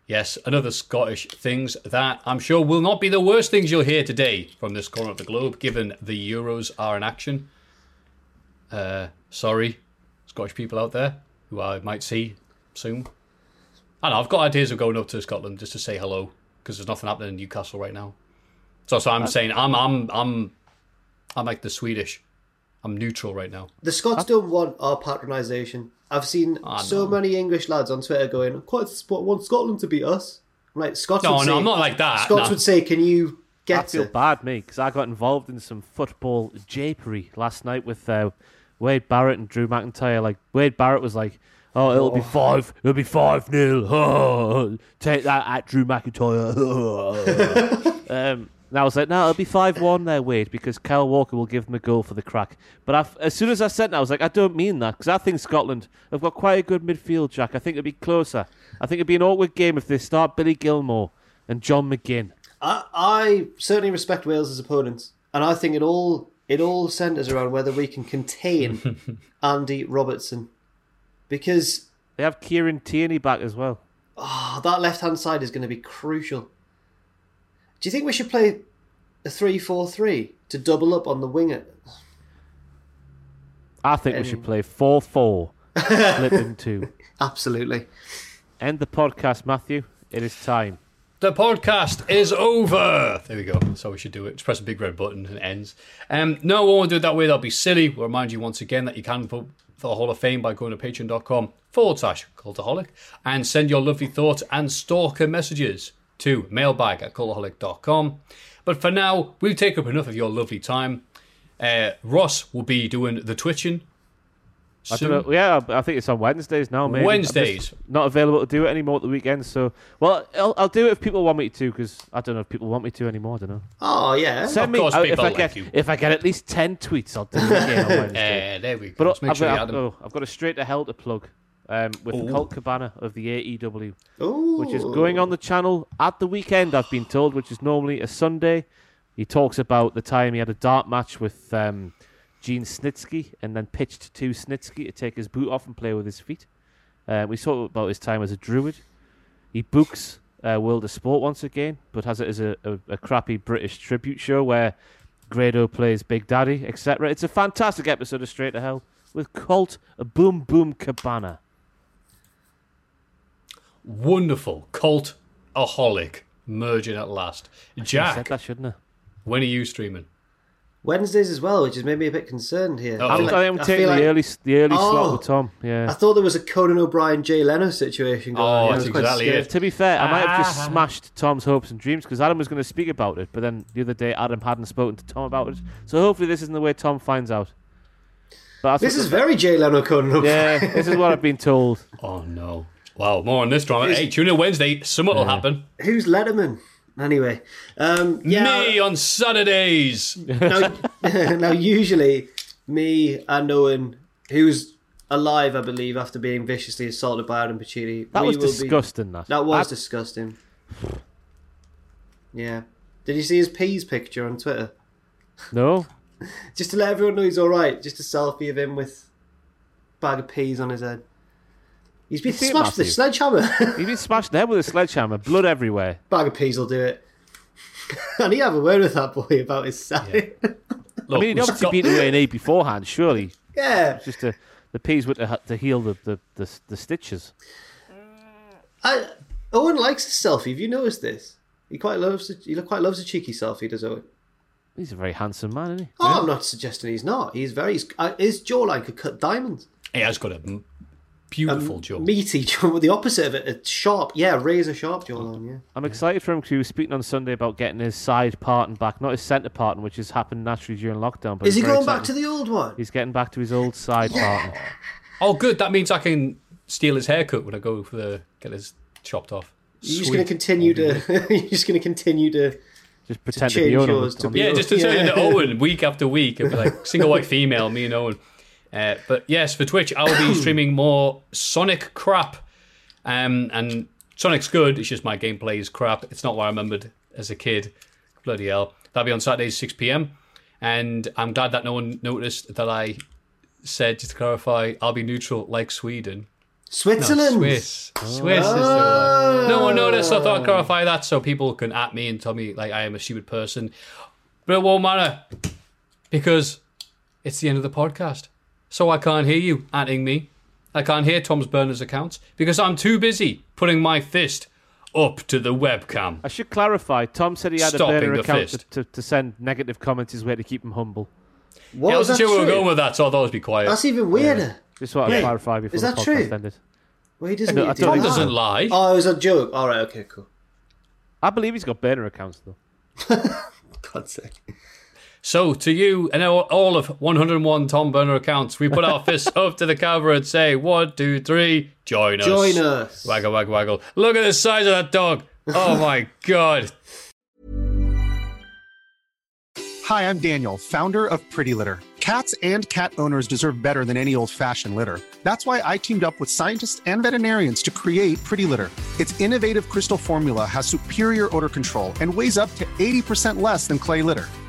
[SPEAKER 2] Yes, another Scottish things that I'm sure will not be the worst things you'll hear today from this corner of the globe, given the Euros are in action. Uh, sorry, Scottish people out there who I might see soon. I know I've got ideas of going up to Scotland just to say hello because there's nothing happening in Newcastle right now. So, so I'm saying I'm I'm I'm I'm like the Swedish. I'm neutral right now.
[SPEAKER 4] The Scots don't want our patronisation. I've seen
[SPEAKER 2] Ah,
[SPEAKER 4] so
[SPEAKER 2] no.
[SPEAKER 4] many English lads on Twitter going, "I quite sp- want Scotland to beat us." I'm like, Scots
[SPEAKER 2] No,
[SPEAKER 4] would
[SPEAKER 2] no,
[SPEAKER 4] say,
[SPEAKER 2] I'm not like that,
[SPEAKER 4] Scots
[SPEAKER 2] no.
[SPEAKER 4] would say, "Can you get?"
[SPEAKER 3] I feel
[SPEAKER 4] it?"
[SPEAKER 3] bad, me, because I got involved in some football japery last night with uh, Wade Barrett and Drew McIntyre. Like Wade Barrett was like, "Oh, it'll be five, it'll be five nil. Take that at Drew McIntyre." um, and I was like, "No, it'll be five one there, Wade, because Kyle Walker will give them a goal for the crack." But i as soon as I said that, I was like, "I don't mean that," because I think Scotland have got quite a good midfield, Jack. I think it'll be closer. I think it'd be an awkward game if they start Billy Gilmour and John McGinn.
[SPEAKER 4] I, I certainly respect Wales' as opponents, and I think it all it all centres around whether we can contain Andy Robertson, because
[SPEAKER 3] They have Kieran Tierney back as well.
[SPEAKER 4] oh, that left hand side is going to be crucial. Do you think we should play a 3-4-3 to double up on the winger?
[SPEAKER 3] I think we should play 4 4, split in two.
[SPEAKER 4] Absolutely.
[SPEAKER 3] End the podcast, Matthew. It is time.
[SPEAKER 2] The podcast is over. There we go. That's how we should do it. Just press a big red button and it ends. Um, no, we won't do it that way. That'll be silly. We'll remind you once again that you can vote for the Hall of Fame by going to patreon.com forward slash cultaholic and send your lovely thoughts and stalker messages to mailbag at cultaholic.com. But for now, we've taken up enough of your lovely time. Uh, Ross will be doing the twitching.
[SPEAKER 3] I don't know. Yeah, I think it's on Wednesdays now, maybe. I'm
[SPEAKER 2] Wednesdays.
[SPEAKER 3] not available to do it anymore at the weekend, So, well, I'll, I'll do it if people want me to, because I don't know if people want me to anymore. I don't know.
[SPEAKER 4] Oh yeah.
[SPEAKER 3] Send me
[SPEAKER 2] course
[SPEAKER 3] if
[SPEAKER 2] people
[SPEAKER 3] I
[SPEAKER 2] like
[SPEAKER 3] get
[SPEAKER 2] you.
[SPEAKER 3] if I get at least ten tweets, I'll do it again on Wednesday.
[SPEAKER 2] Uh, there we go.
[SPEAKER 3] But
[SPEAKER 2] make
[SPEAKER 3] I've,
[SPEAKER 2] sure you
[SPEAKER 3] got,
[SPEAKER 2] add them.
[SPEAKER 3] oh, I've got a straight to hell to plug um, with the
[SPEAKER 2] Ooh.
[SPEAKER 3] Colt Cabana of the AEW.
[SPEAKER 4] Ooh.
[SPEAKER 3] which is going on the channel at the weekend, I've been told, which is normally a Sunday. He talks about the time he had a dart match with um, Gene Snitsky and then pitched to Snitsky to take his boot off and play with his feet. Uh, we talk about his time as a druid. He books uh, World of Sport once again, but has it as a, a, a crappy British tribute show where Grado plays Big Daddy, etc. It's a fantastic episode of Straight to Hell with Colt Boom Boom Cabana.
[SPEAKER 2] Wonderful. Cult aholic merging at last.
[SPEAKER 3] I said
[SPEAKER 2] Jack,
[SPEAKER 3] that, shouldn't I?
[SPEAKER 2] when are you streaming?
[SPEAKER 4] Wednesdays as well, which has made me a bit concerned here.
[SPEAKER 2] Oh.
[SPEAKER 4] I
[SPEAKER 3] I'm,
[SPEAKER 4] like-
[SPEAKER 3] I'm taking
[SPEAKER 4] feel
[SPEAKER 3] the
[SPEAKER 4] like-
[SPEAKER 3] early the early slot
[SPEAKER 4] Oh.
[SPEAKER 3] with Tom. Yeah.
[SPEAKER 4] I thought there was a Conan O'Brien Jay Leno situation going
[SPEAKER 2] Oh,
[SPEAKER 4] on. I
[SPEAKER 2] that's
[SPEAKER 4] quite
[SPEAKER 2] exactly
[SPEAKER 4] scared.
[SPEAKER 2] it.
[SPEAKER 3] To be fair, I might have just
[SPEAKER 2] Ah.
[SPEAKER 3] smashed Tom's hopes and dreams because Adam was going to speak about it, but then the other day Adam hadn't spoken to Tom about it. So hopefully this isn't the way Tom finds out. But
[SPEAKER 4] This is very Jay Leno Conan O'Brien.
[SPEAKER 3] yeah, this is what I've been told.
[SPEAKER 2] Oh no. Wow, more on this drama. Hey, tune in Wednesday. Something will happen.
[SPEAKER 4] Who's Letterman? Anyway, um, yeah.
[SPEAKER 2] Me on Saturdays.
[SPEAKER 4] now, now, usually, me and Owen, who's alive, I believe, after being viciously assaulted by Adam Pacitti.
[SPEAKER 3] That was
[SPEAKER 4] will be-
[SPEAKER 3] disgusting. That
[SPEAKER 4] That was
[SPEAKER 3] I-
[SPEAKER 4] disgusting. Yeah. Did you see his peas picture on Twitter?
[SPEAKER 3] no.
[SPEAKER 4] Just to let everyone know he's all right. Just a selfie of him with a bag of peas on his head. He's been
[SPEAKER 3] You see it,
[SPEAKER 4] smashed with a sledgehammer.
[SPEAKER 3] He's been smashed in the head with a sledgehammer, blood everywhere.
[SPEAKER 4] bag of peas will do it. and he have a word with that boy about his side. Yeah.
[SPEAKER 2] Look,
[SPEAKER 3] I mean, he'd
[SPEAKER 2] we've
[SPEAKER 3] obviously
[SPEAKER 2] got-
[SPEAKER 3] been to A&E beforehand, surely. Yeah. Just to, the peas were to, to heal the, the, the, the stitches.
[SPEAKER 4] I, Owen likes his selfie. Have you noticed this? He quite loves. He quite loves a cheeky selfie. Does Owen?
[SPEAKER 3] He's a very handsome man, isn't he?
[SPEAKER 4] Oh, I'm not suggesting he's not. He's very. He's, uh, his jawline could cut diamonds.
[SPEAKER 2] He has got a m- beautiful um, jaw.
[SPEAKER 4] Meaty jaw. The opposite of it. A sharp. Yeah, razor sharp jawline. Oh. Yeah.
[SPEAKER 3] I'm excited for him because he was speaking on Sunday about getting his side parting back, not his centre parting, which has happened naturally during lockdown. But
[SPEAKER 4] Is he going back to the old one?
[SPEAKER 3] He's getting back to his old side parting.
[SPEAKER 2] Oh, good. That means I can steal his haircut when I go for the get his chopped off.
[SPEAKER 4] You're just going to continue to. you're just going to continue to.
[SPEAKER 3] Just pretend to,
[SPEAKER 4] change
[SPEAKER 3] be Owen.
[SPEAKER 4] to be-
[SPEAKER 3] the-
[SPEAKER 2] Yeah, just to turn
[SPEAKER 4] Yeah.
[SPEAKER 2] into Owen week after week. It'd be like single white female, me and Owen. Uh, but yes, for Twitch, I'll be streaming more Sonic crap. Um, and Sonic's good. It's just my gameplay is crap. It's not what I remembered as a kid. Bloody hell. That'll be on Saturdays, 6 p.m. And I'm glad that no one noticed that I said, just to clarify, I'll be neutral like Sweden.
[SPEAKER 4] Switzerland.
[SPEAKER 2] No, Swiss. Swiss is the one. No one noticed. I thought I'd clarify that so people can at me and tell me like I am a stupid person. But it won't matter because it's the end of the podcast. So I can't hear you atting me. I can't hear Tom's burners accounts because I'm too busy putting my fist up to the webcam.
[SPEAKER 3] I should clarify. Tom said he had
[SPEAKER 2] Stopping
[SPEAKER 3] a burner account to, to, to send negative comments his way to keep him humble.
[SPEAKER 4] What
[SPEAKER 2] yeah, I
[SPEAKER 4] was
[SPEAKER 2] wasn't
[SPEAKER 4] that
[SPEAKER 2] sure where we were
[SPEAKER 4] true?
[SPEAKER 2] going with that, so I thought I'd be quiet.
[SPEAKER 4] That's even weirder.
[SPEAKER 3] Just want to
[SPEAKER 4] Wait,
[SPEAKER 3] clarify before
[SPEAKER 4] is
[SPEAKER 3] the
[SPEAKER 4] that
[SPEAKER 3] podcast
[SPEAKER 4] true?
[SPEAKER 3] ended.
[SPEAKER 4] Well, he doesn't
[SPEAKER 3] No,
[SPEAKER 4] need do
[SPEAKER 2] Tom doesn't lie.
[SPEAKER 4] Oh, it was a joke. All right, okay, cool.
[SPEAKER 3] I believe he's got burner accounts though.
[SPEAKER 4] God's sake.
[SPEAKER 2] So, to you and all- all of 101 Tom Burner accounts, we put our fists up to the camera and say, one, two, three, join us.
[SPEAKER 4] Join us.
[SPEAKER 2] Waggle, waggle, waggle. Look at the size of that dog. Oh my god.
[SPEAKER 10] Hi, I'm Daniel, founder of Pretty Litter. Cats and cat owners deserve better than any old fashioned litter. That's why I teamed up with scientists and veterinarians to create Pretty Litter. Its innovative crystal formula has superior odor control and weighs up to 80% less than clay litter.